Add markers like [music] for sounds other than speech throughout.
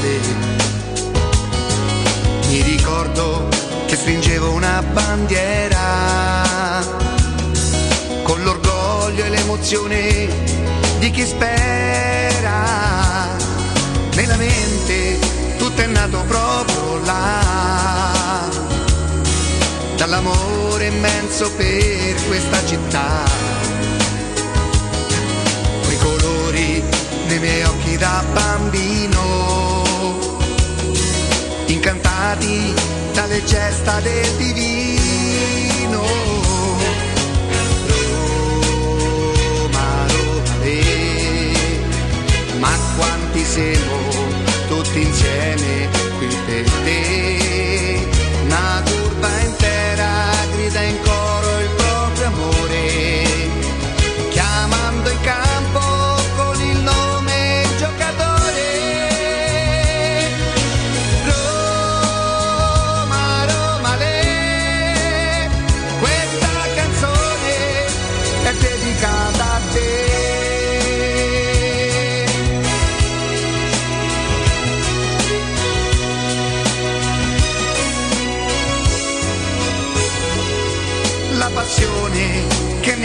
viale. Mi ricordo che stringevo una bandiera con l'orgoglio e l'emozione di chi spera. Nella mente tutto è nato proprio là, dall'amore immenso per questa città. Nei miei occhi da bambino, incantati dalle gesta del divino. Roma, Roma, le, ma quanti siamo tutti insieme qui per te. Una curva intera grida in coro il proprio amore,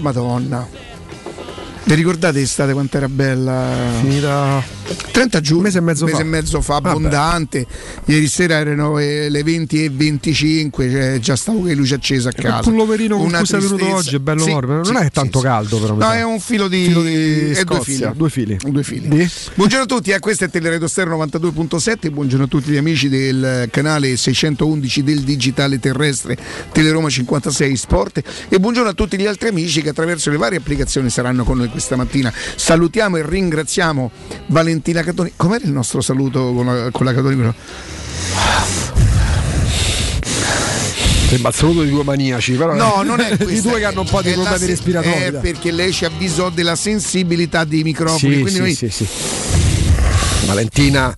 madonna. Vi ricordate l'estate quanto era bella? Finita 30 giugno, Un mese e mezzo mese fa. e mezzo fa, Vabbè. abbondante. Ieri sera erano eh, le 20 e 25, cioè, già stavo con le luci accese a casa. Il pulloverino con cui sei venuto oggi è bello Sì, morbido. Non sì, è sì, tanto caldo, però. No, è un filo di, Filo di è due Scozia, fili. due fili. Due fili. Buongiorno a tutti, eh, questo è Teleradio Stereo 92.7, buongiorno a tutti gli amici del canale 611 del digitale terrestre Teleroma 56 Sport e buongiorno a tutti gli altri amici che attraverso le varie applicazioni saranno con noi questa mattina. Salutiamo e ringraziamo Valentina Catoni. Com'era il nostro saluto con la, con la Catoni? Sembra il saluto di due maniaci, però No, non è [laughs] di due che hanno un po' di problemi respiratori. È perché lei ci avvisò della sensibilità dei microfoni. Sì, sì, noi sì, sì. Valentina,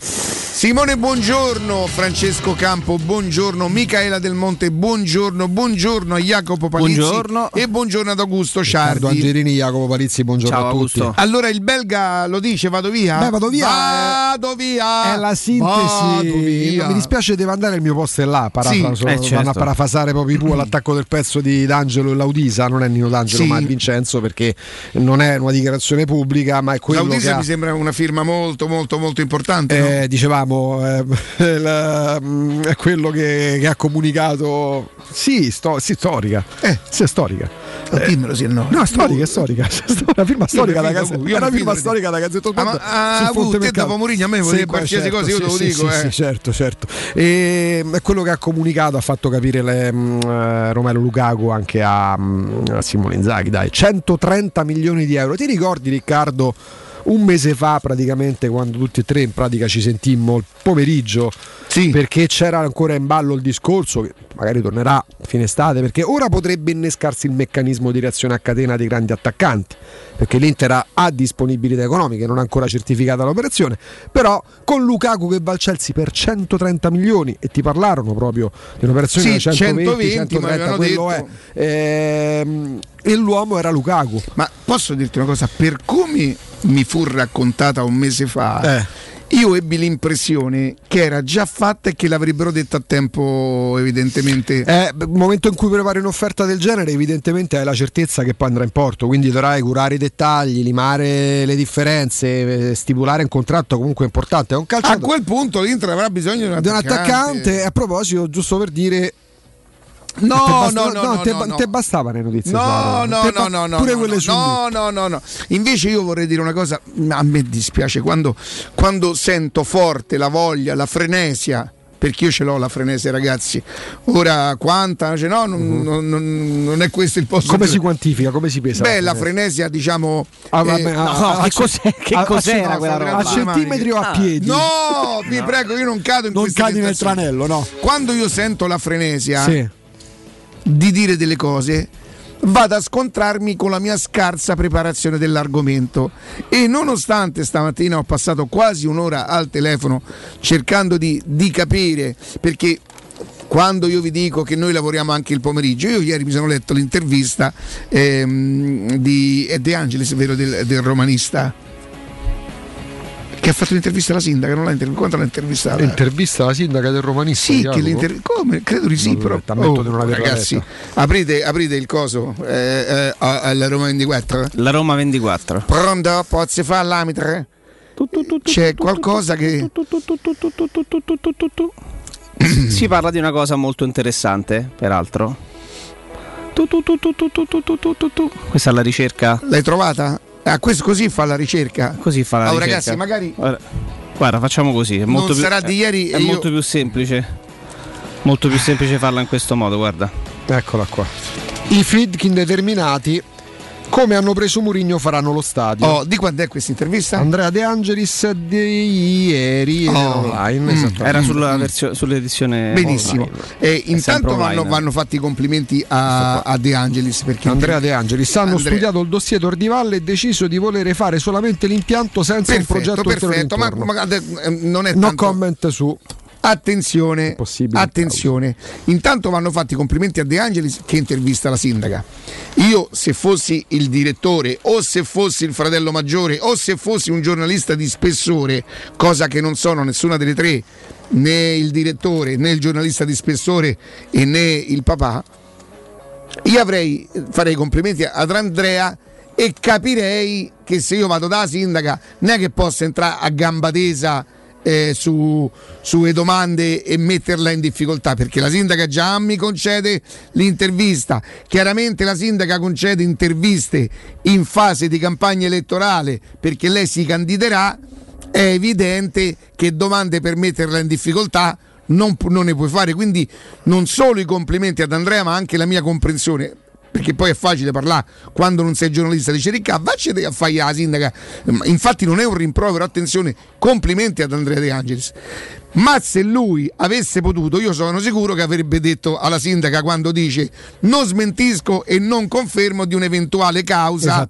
Simone, buongiorno. Francesco Campo, buongiorno. Micaela Del Monte, buongiorno. Buongiorno a Jacopo Palizzi. Buongiorno. E buongiorno ad Augusto Ciardi. Angelini, Jacopo Palizzi, buongiorno Ciao, a tutti. Augusto. Allora il belga lo dice, vado via? Beh, vado via, Vado via. È la sintesi. via. Mi dispiace, deve andare il mio posto è là. Parafraso, Sì, eh, vanno certo. a parafrasare proprio tu all'attacco del pezzo di D'Angelo e Laudisa. Non è Nino D'Angelo, Sì. ma è Vincenzo, perché non è una dichiarazione pubblica, ma è quello Laudisa che ha- mi sembra una firma molto, molto, molto importante. no? Eh, dicevamo, [laughs] eh, la- mm, è quello che, che ha comunicato. Sì, sto- sì, storica. Eh. Sì, è storica. Ma dimmelo sì no. No, è storica, è storica. [laughs] È una firma storica da Gazzetta. È una firma storica da Gazzetta Ah, ma- ah, uh, te dopo Mourinho a me vuoi dire qualsiasi cosa, io te lo sì, dico, Sì, eh. sì, certo, certo. E, è quello che ha comunicato, ha fatto capire le, mm, eh, Romelo Lukaku anche a, mm, a Simone Inzaghi, dai, 130 milioni di euro. Ti ricordi Riccardo? Un mese fa, praticamente, quando tutti e tre in pratica ci sentimmo pomeriggio, Sì. perché c'era ancora in ballo il discorso, che magari tornerà a fine estate, perché ora potrebbe innescarsi il meccanismo di reazione a catena dei grandi attaccanti, perché l'Inter ha- disponibilità economiche, non ha ancora certificata l'operazione, però con Lukaku che va al Chelsea per 130 milioni e ti parlarono proprio di un'operazione Sì, da 120, 120, ma 130, avevano quello detto. è. Ehm, e l'uomo era Lukaku. Ma posso dirti una cosa? Per come mi fu raccontata un mese fa, Eh. Io ebbi l'impressione che era già fatta e che l'avrebbero detta a tempo, evidentemente. Eh, momento in cui prepari un'offerta del genere, evidentemente hai la certezza che poi andrà in porto, quindi dovrai curare i dettagli, limare le differenze, eh, stipulare un contratto comunque importante. È un a quel punto l'Inter avrà bisogno di un di un attaccante. attaccante. A proposito, giusto per dire. No, no, no, no, te, no, no. te bastavano le notizie. No, no, no, no, no, pure no, quelle no, no, no, no, no. Invece io vorrei dire una cosa, a me dispiace quando, quando sento forte la voglia, la frenesia. Perché io ce l'ho la frenesia, ragazzi. Ora quanta? Cioè, no, non, non- non- non è questo il posto. Mhm. Come si quantifica? Come si pesa? Beh, la frenesia, diciamo. Ah, eh, vabbè, ah, [laughs] no, ah, che ah, cos'è- che a- cos'era a- quella a- roba? A centimetri o a piedi? No, vi prego, io non cado in non queste cadi nel tranello, no? Quando io sento la frenesia Sì. Di dire delle cose, vado a scontrarmi con la mia scarsa preparazione dell'argomento. E nonostante stamattina ho passato quasi un'ora al telefono cercando di, di capire, perché quando io vi dico che noi lavoriamo anche il pomeriggio, io ieri mi sono letto l'intervista ehm, di è De Angelis, vero, del, del romanista che ha fatto l'intervista alla sindaca, non l'ha intervistata, quanto l'ha intervistata? L'intervista alla sindaca del romanista. Sì, che l'inter... come? Credo di sì, però. Oh, di ragazzi, aprite, aprite, il coso eh, eh, alla Roma 24. La Roma 24. Pronto? Pozzi fa l'amitre? C'è qualcosa che... Si parla di una cosa molto interessante, peraltro. Tu, tu, tu, tu, tu, tu, tu, tu. Questa è la ricerca. L'hai trovata? Ah, questo così fa la ricerca. Così fa la Oh, ricerca. ragazzi, magari Guarda, facciamo così. È molto non più, sarà di ieri È io- molto più semplice. Molto più semplice farla in questo modo, guarda. Eccola qua. I Friedkin determinati, come hanno preso Murigno, faranno lo stadio. Oh, di quando è questa intervista? Andrea De Angelis di ieri Oh. era online. Mm. Era sulla versione, sull'edizione. Benissimo. Eh, sempre intanto vanno, vanno fatti i complimenti a, a De Angelis perché Andrea De Angelis hanno Andrea. studiato il dossier d'Ordivalle e deciso di volere fare solamente l'impianto senza un progetto perfetto, perfetto, ma, ma- eh, non è No tanto- comment su Attenzione, attenzione. Intanto vanno fatti i complimenti a De Angelis che intervista la sindaca. Io se fossi il direttore o se fossi il fratello maggiore o se fossi un giornalista di spessore, cosa che non sono nessuna delle tre, né il direttore né il giornalista di spessore e né il papà, io avrei, farei complimenti ad Andrea e capirei che se io vado da sindaca non è che posso entrare a gamba tesa eh, su, sulle domande e metterla in difficoltà perché la sindaca già mi concede l'intervista. Chiaramente la sindaca concede interviste in fase di campagna elettorale perché lei si candiderà. È evidente che domande per metterla in difficoltà non, non ne puoi fare. Quindi non solo i complimenti ad Andrea ma anche la mia comprensione perché poi è facile parlare quando non sei giornalista dice Ricca vaccene a fare la sindaca. Infatti non è un rimprovero attenzione complimenti ad Andrea De Angelis. Ma se lui avesse potuto io sono sicuro che avrebbe detto alla sindaca quando dice non smentisco e non confermo di un'eventuale causa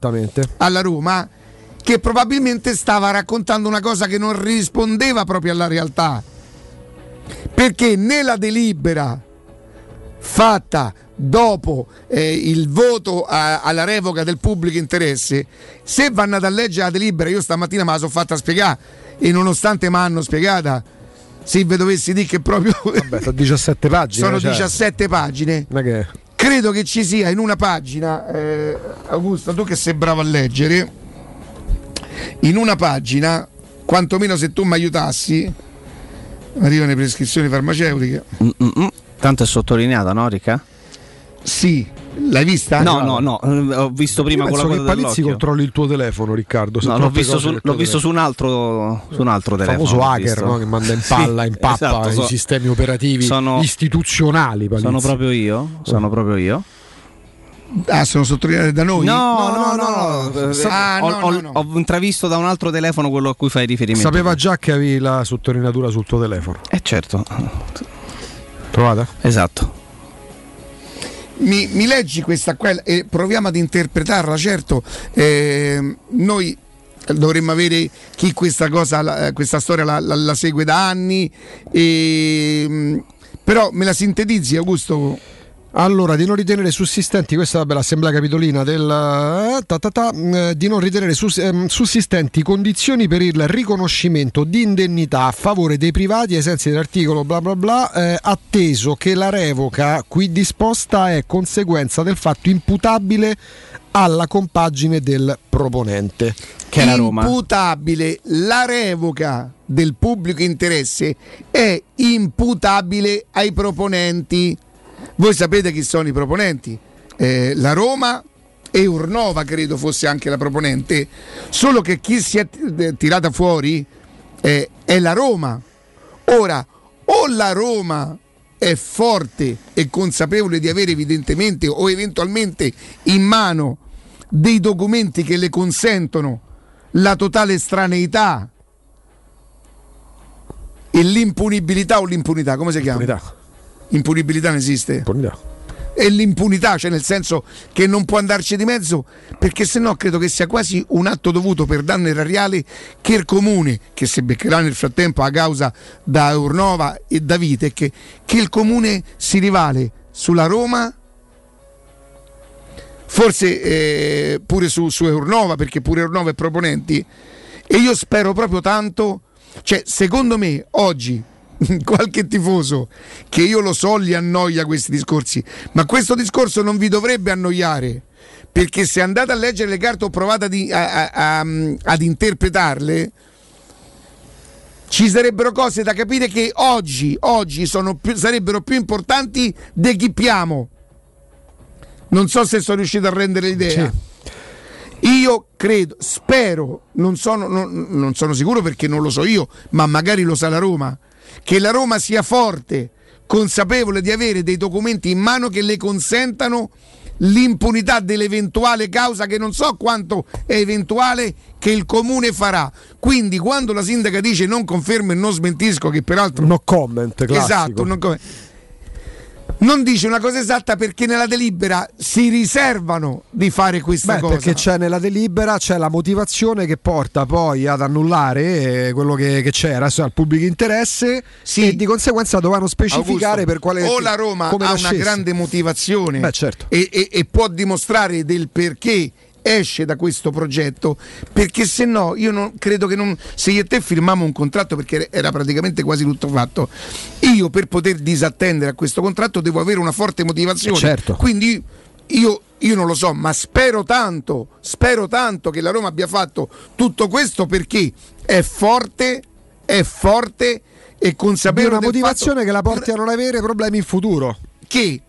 alla Roma che probabilmente stava raccontando una cosa che non rispondeva proprio alla realtà. Perché nella delibera fatta dopo eh, il voto a- alla revoca del pubblico interesse, se vanno ad leggere la delibera, io stamattina me la sono fatta spiegare e nonostante mi hanno spiegata, se vi dovessi dire che proprio Beh, sono 17 pagine. sono cioè, 17 pagine, è che... credo che ci sia in una pagina, eh, Augusto, tu che sei bravo a leggere, in una pagina, quantomeno se tu mi aiutassi, arrivano le prescrizioni farmaceutiche. Mm, mm, mm. Tanto è sottolineata, no, Ricca? Sì, l'hai vista? No, no, no, eh, ho visto prima con la penso che coda Palizzi controlli il tuo telefono, Riccardo. No, l'ho visto, su, l'ho visto su un altro, su un altro Il telefono. famoso l'ho hacker no? che manda in [laughs] palla, Sì, in pappa esatto, i so- sistemi operativi sono- istituzionali. Palizzi. Sono proprio io, sono proprio io. Ah, sono sottolineate da noi? No, no, no, no, no. no. Ah, ho, ho intravisto da un altro telefono quello a cui fai riferimento. Sapeva già che avevi la sottolineatura sul tuo telefono. Eh certo, Trovata? esatto. Mi, mi leggi questa qua e proviamo ad interpretarla, certo. eh, noi dovremmo avere chi questa cosa, eh, questa storia la, la- la segue da anni, e, mm, però me la sintetizzi Augusto? Allora, di non ritenere sussistenti, questa vabbè, l'assemblea capitolina del eh, ta ta ta, eh, di non ritenere ehm, sussistenti condizioni per il riconoscimento di indennità a favore dei privati ai sensi dell'articolo bla bla bla, eh, atteso che la revoca qui disposta è conseguenza del fatto imputabile alla compagine del proponente. Che è la Roma. Imputabile, la revoca del pubblico interesse è imputabile ai proponenti. Voi sapete chi sono i proponenti? Eh, la Roma e Urnova credo fosse anche la proponente, solo che chi si è t- tirata fuori eh, è la Roma. Ora, o la Roma è forte e consapevole di avere evidentemente o eventualmente in mano dei documenti che le consentono la totale estraneità e l'impunibilità o l'impunità, come si chiama? Impunità. Impunibilità non esiste? Impunità. e l'impunità, cioè nel senso che non può andarci di mezzo, perché se no credo che sia quasi un atto dovuto per danno erariale che il comune, che si beccherà nel frattempo a causa da Urnova e da Vite, che, che il comune si rivale sulla Roma, forse eh, pure su, su Urnova, perché pure Urnova è proponenti, e io spero proprio tanto, cioè secondo me oggi [laughs] qualche tifoso che io lo so li annoia questi discorsi, ma questo discorso non vi dovrebbe annoiare. Perché se andate a leggere le carte o provate ad, a- a- a- ad interpretarle, ci sarebbero cose da capire che oggi, oggi sono più- sarebbero più importanti di chi piamo. Non so se sono riuscito a rendere l'idea. Io credo, spero, non sono, non- non sono sicuro perché non lo so io, ma magari lo sa la Roma, che la Roma sia forte, consapevole di avere dei documenti in mano che le consentano l'impunità dell'eventuale causa che non so quanto è eventuale che il comune farà. Quindi quando la sindaca dice non confermo e non smentisco, che peraltro No comment, classico. Esatto, non, come- non dice una cosa esatta perché nella delibera si riservano di fare questa Beh, cosa. perché c'è nella delibera c'è la motivazione che porta poi ad annullare eh, quello che, che c'era cioè al pubblico interesse Sì. e di conseguenza dovevano specificare Augusto, per quale o la Roma ha una grande motivazione Beh, certo. e, e- e può dimostrare del perché esce da questo progetto perché se no io non credo che non se io e te firmamo un contratto perché era praticamente quasi tutto fatto io per poter disattendere a questo contratto devo avere una forte motivazione Eh, certo. quindi io io non lo so, ma spero tanto, spero tanto che la Roma abbia fatto tutto questo perché è forte, è forte e consapevole una del motivazione che la porti a non avere problemi in futuro. che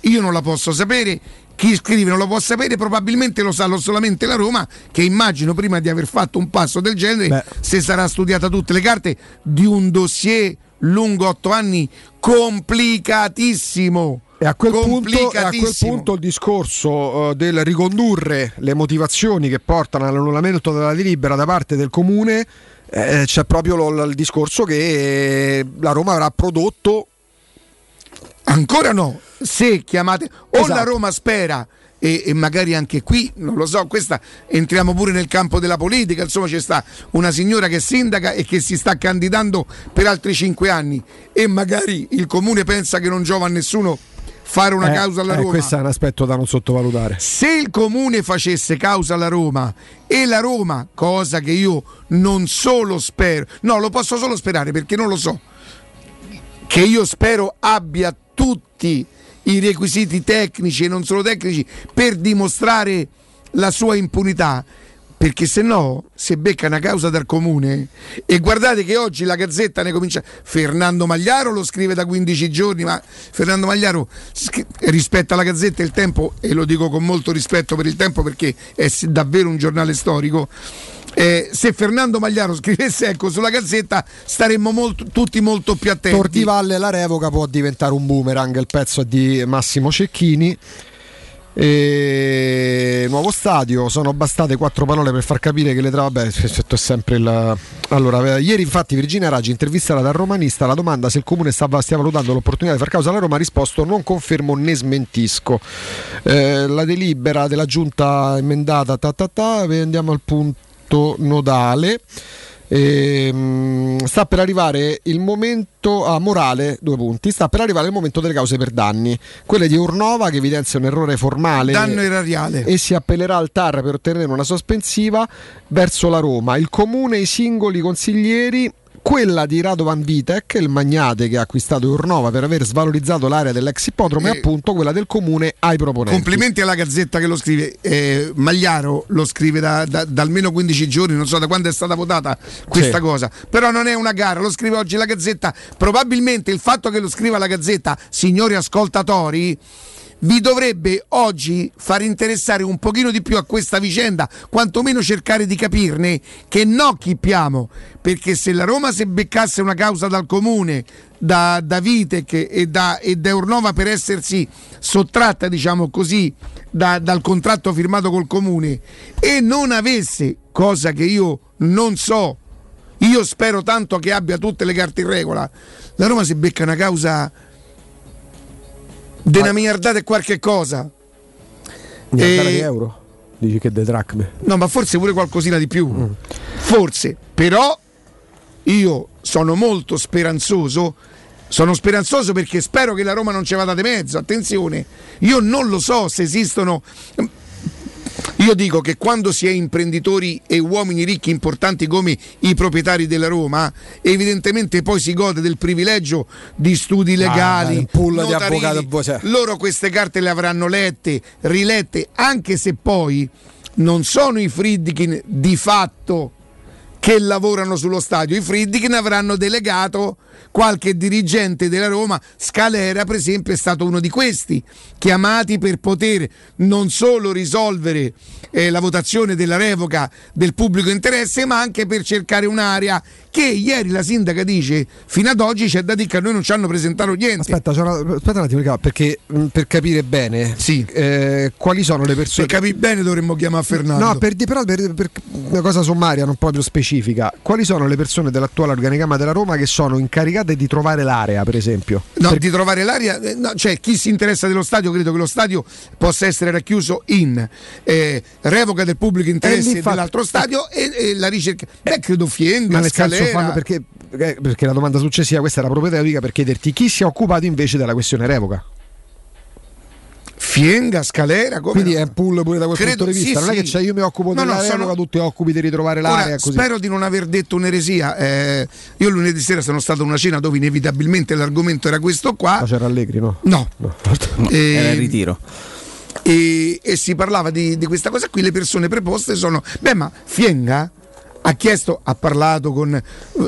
io non la posso sapere, chi scrive non lo può sapere, probabilmente lo sa lo- solamente la Roma, che immagino prima di aver fatto un passo del genere, Beh. se sarà studiata tutte le carte di un dossier lungo otto anni complicatissimo. E a quel, punto, a quel punto il discorso eh, del ricondurre le motivazioni che portano all'annullamento della delibera da parte del comune, eh, c'è proprio lo- il discorso che la Roma avrà prodotto Ancora no, se chiamate o Esatto. la Roma spera e, e magari anche qui, non lo so, questa entriamo pure nel campo della politica, insomma c'è sta una signora che è sindaca e che si sta candidando per altri cinque anni e magari il comune pensa che non giova a nessuno fare una eh, causa alla eh, Roma. questo è un aspetto da non sottovalutare. Se il comune facesse causa alla Roma e la Roma, cosa che io non solo spero, no, lo posso solo sperare perché non lo so, che io spero abbia tutti i requisiti tecnici e non solo tecnici per dimostrare la sua impunità. Perché se no, se becca una causa dal comune, e guardate che oggi la Gazzetta ne comincia. Fernando Magliaro lo scrive da 15 giorni, ma Fernando Magliaro rispetta la Gazzetta il tempo, e lo dico con molto rispetto per il tempo perché è davvero un giornale storico. eh, se Fernando Magliaro scrivesse ecco sulla Gazzetta staremmo molto- tutti molto più attenti. Tortivalle la revoca può diventare un boomerang, il pezzo di Massimo Cecchini. E... Nuovo stadio, sono bastate quattro parole per far capire che le tra... Vabbè, è sempre il... Allora, eh, ieri infatti Virginia Raggi intervistata dal romanista alla domanda se il comune stava, stia valutando l'opportunità di far causa alla Roma ha risposto non confermo né smentisco. Eh, la delibera della giunta emendata, ta ta ta, andiamo al punto nodale. Ehm, sta per arrivare il momento a morale, due punti. Sta per arrivare il momento delle cause per danni. Quelle di Urnova che evidenzia un errore formale Danno erariale. e si appellerà al TAR per ottenere una sospensiva verso la Roma. Il comune e i singoli consiglieri. Quella di Radovan Vitek, il magnate che ha acquistato Urnova per aver svalorizzato l'area dell'ex ippodromo, e Eh, appunto quella del comune ai proponenti. Complimenti alla Gazzetta che lo scrive. Eh, Magliaro lo scrive da, da- da almeno 15 giorni, non so da quando è stata votata questa Sì. cosa. Però non è una gara, lo scrive oggi la Gazzetta. Probabilmente il fatto che lo scriva la Gazzetta, signori ascoltatori, vi dovrebbe oggi far interessare un pochino di più a questa vicenda, quantomeno cercare di capirne che no chippiamo, perché se la Roma se beccasse una causa dal comune, da, da Vitek e da, e da Urnova per essersi sottratta, diciamo così, da- dal contratto firmato col comune e non avesse, cosa che io non so, io spero tanto che abbia tutte le carte in regola, la Roma si becca una causa di una miliardata e qualche cosa. Miliardare E- di euro? Dici che detracme. No, ma forse pure qualcosina di più. Forse, però io sono molto speranzoso. Sono speranzoso perché spero che la Roma non ci vada di mezzo. Attenzione, io non lo so se esistono. Io dico che quando si è imprenditori e uomini ricchi importanti come i proprietari della Roma, evidentemente poi si gode del privilegio di studi legali, un pool di avvocati, boh, cioè. loro queste carte le avranno lette, rilette, anche se poi non sono i Friedkin di fatto che lavorano sullo stadio, i Friedkin avranno delegato qualche dirigente della Roma, Scalera per esempio è stato uno di questi, chiamati per poter non solo risolvere eh, la votazione della revoca del pubblico interesse, ma anche per cercare un'area che ieri la sindaca dice fino ad oggi c'è da dire che a noi non ci hanno presentato niente. Aspetta, una- aspetta un attimo, perché mh, per capire bene Sì. eh, quali sono le persone. capi bene dovremmo chiamare Fernando. No, per, però per, per una cosa sommaria, non proprio specifica, quali sono le persone dell'attuale organigramma della Roma che sono incaricate di trovare l'area, per esempio? No, Per- di trovare l'aria, eh, no, cioè chi si interessa dello stadio, credo che lo stadio possa essere racchiuso in eh, revoca del pubblico interesse infatti- dell'altro stadio e, e la ricerca. Beh, credo Fienga, ma nel senso Scalera. fanno perché, perché perché la domanda successiva, questa era proprio per chiederti chi si è occupato invece della questione revoca. Fienga, Scalera, come Quindi no? è un pool pure da quel Credo- punto di vista. sì, non è sì. che c'è io mi occupo No, della no, sono- tu ti occupi di ritrovare Ora, l'area. così. spero di non aver detto un'eresia. eh, io lunedì sera sono stato a una cena dove inevitabilmente l'argomento era questo qua. Ma c'era Allegri, no? No. No. Eh, Era il ritiro. e, e si parlava di, di questa cosa qui, le persone preposte sono, beh ma Fienga ha chiesto, ha parlato con,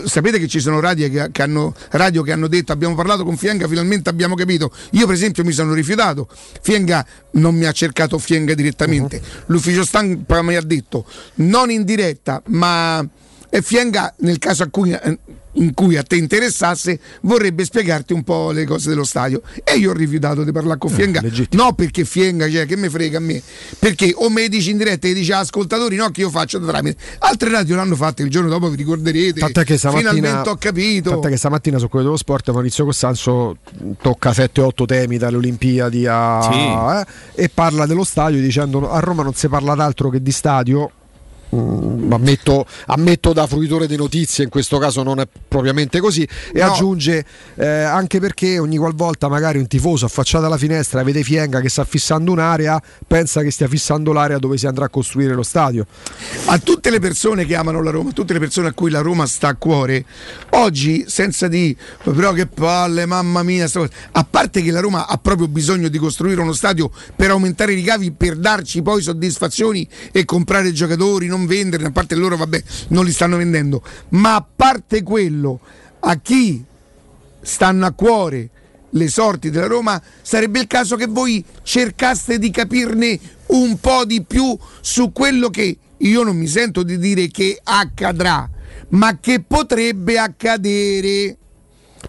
sapete che ci sono radio che, che hanno, radio che hanno detto abbiamo parlato con Fienga, finalmente abbiamo capito, io per esempio mi sono rifiutato, Fienga non mi ha cercato Fienga direttamente, l'ufficio stampa mi ha detto non in diretta ma e Fienga nel caso a cui, eh, in cui a te interessasse vorrebbe spiegarti un po' le cose dello stadio. E io ho rifiutato di parlare con Fienga. legittimo. no perché Fienga cioè, che mi frega a me? Perché o me dici in diretta e dici agli ascoltatori no che io faccio da tramite. Altre radio l'hanno fatto il giorno dopo vi ricorderete. Tant'è che stamattina, finalmente ho capito. tant'è che stamattina su quello dello sport Maurizio Costanzo tocca 7-8 temi dalle Olimpiadi a, eh, e parla dello stadio dicendo a Roma non si parla d'altro che di stadio. Mm, ammetto, ammetto da fruitore di notizie, in questo caso non è propriamente così. E No. aggiunge eh, anche perché ogni qualvolta magari un tifoso affacciato alla finestra vede Fienga che sta fissando un'area, pensa che stia fissando l'area dove si andrà a costruire lo stadio. a tutte le persone che amano la Roma, a tutte le persone a cui la Roma sta a cuore, oggi senza di però che palle, mamma mia, sta cosa", a parte che la Roma ha proprio bisogno di costruire uno stadio per aumentare i ricavi, per darci poi soddisfazioni e comprare giocatori, non venderli, a parte loro vabbè non li stanno vendendo, ma a parte quello, a chi stanno a cuore le sorti della Roma, sarebbe il caso che voi cercaste di capirne un po' di più su quello che io non mi sento di dire che accadrà, ma che potrebbe accadere.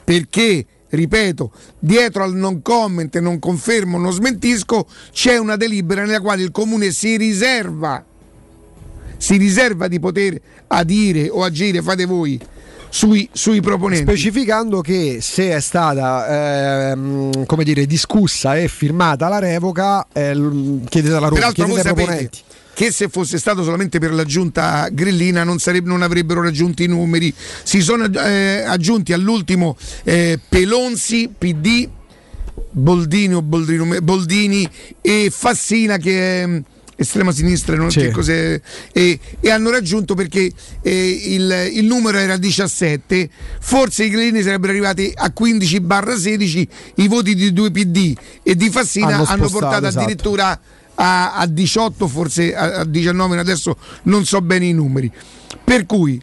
Perché, ripeto, dietro al non comment, non confermo, non smentisco, c'è una delibera nella quale il comune si riserva si riserva di poter adire o agire, fate voi, sui, sui proponenti. Specificando che se è stata ehm, come dire, discussa e firmata la revoca, eh, chiedete alla Roma, Peraltro chiedete ai proponenti. che se fosse stato solamente per la giunta grillina non, sareb- non avrebbero raggiunto i numeri. Si sono eh, aggiunti all'ultimo eh, Pelonzi, PD, Boldini, o Boldino- Boldini e Fassina che mm, estrema sinistra, non Sì. che cos'è, e, e hanno raggiunto perché eh, il, il numero era 17, forse i grillini sarebbero arrivati a 15-16, i voti di due PD e di Fassina Hanno hanno, spostato, portato esatto. addirittura a, a 18, forse a, a 19, adesso non so bene i numeri. Per cui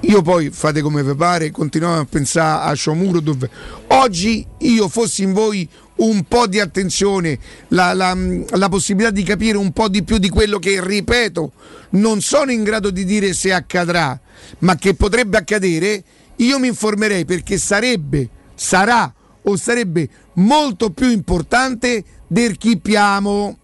io poi fate come vi pare, continuiamo a pensare a Sciomuro dove oggi io fossi in voi un po' di attenzione, la, la- la possibilità di capire un po' di più di quello che, ripeto, non sono in grado di dire se accadrà, ma che potrebbe accadere, io mi informerei perché sarebbe, sarà o sarebbe molto più importante del chi piamo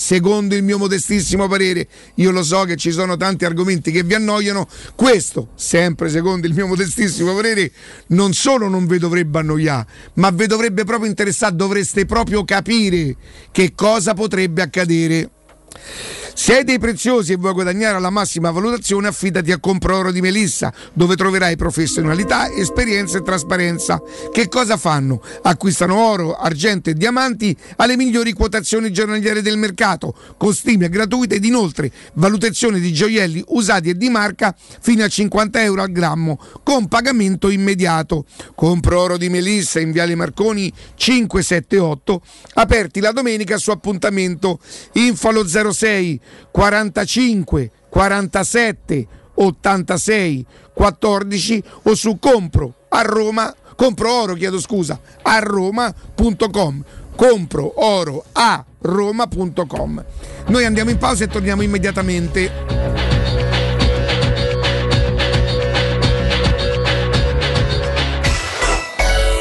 secondo il mio modestissimo parere, io lo so che ci sono tanti argomenti che vi annoiano, questo, sempre secondo il mio modestissimo parere, non solo non vi dovrebbe annoiare, ma vi dovrebbe proprio interessare, dovreste proprio capire che cosa potrebbe accadere. Se hai dei preziosi e vuoi guadagnare la massima valutazione, affidati a Comprooro di Melissa, dove troverai professionalità, esperienza e trasparenza. Che cosa fanno? Acquistano oro, argento e diamanti alle migliori quotazioni giornaliere del mercato, con stime gratuite ed inoltre valutazione di gioielli usati e di marca fino a 50 euro al grammo, con pagamento immediato. Comprooro di Melissa in Viale Marconi 578, aperti la domenica su appuntamento. Infalo 06 6 45 47 86 14 o su compro a Roma compro oro chiedo scusa a roma.com compro oro a roma.com noi andiamo in pausa e torniamo immediatamente.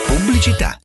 Pubblicità.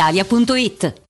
brispalitalia.it.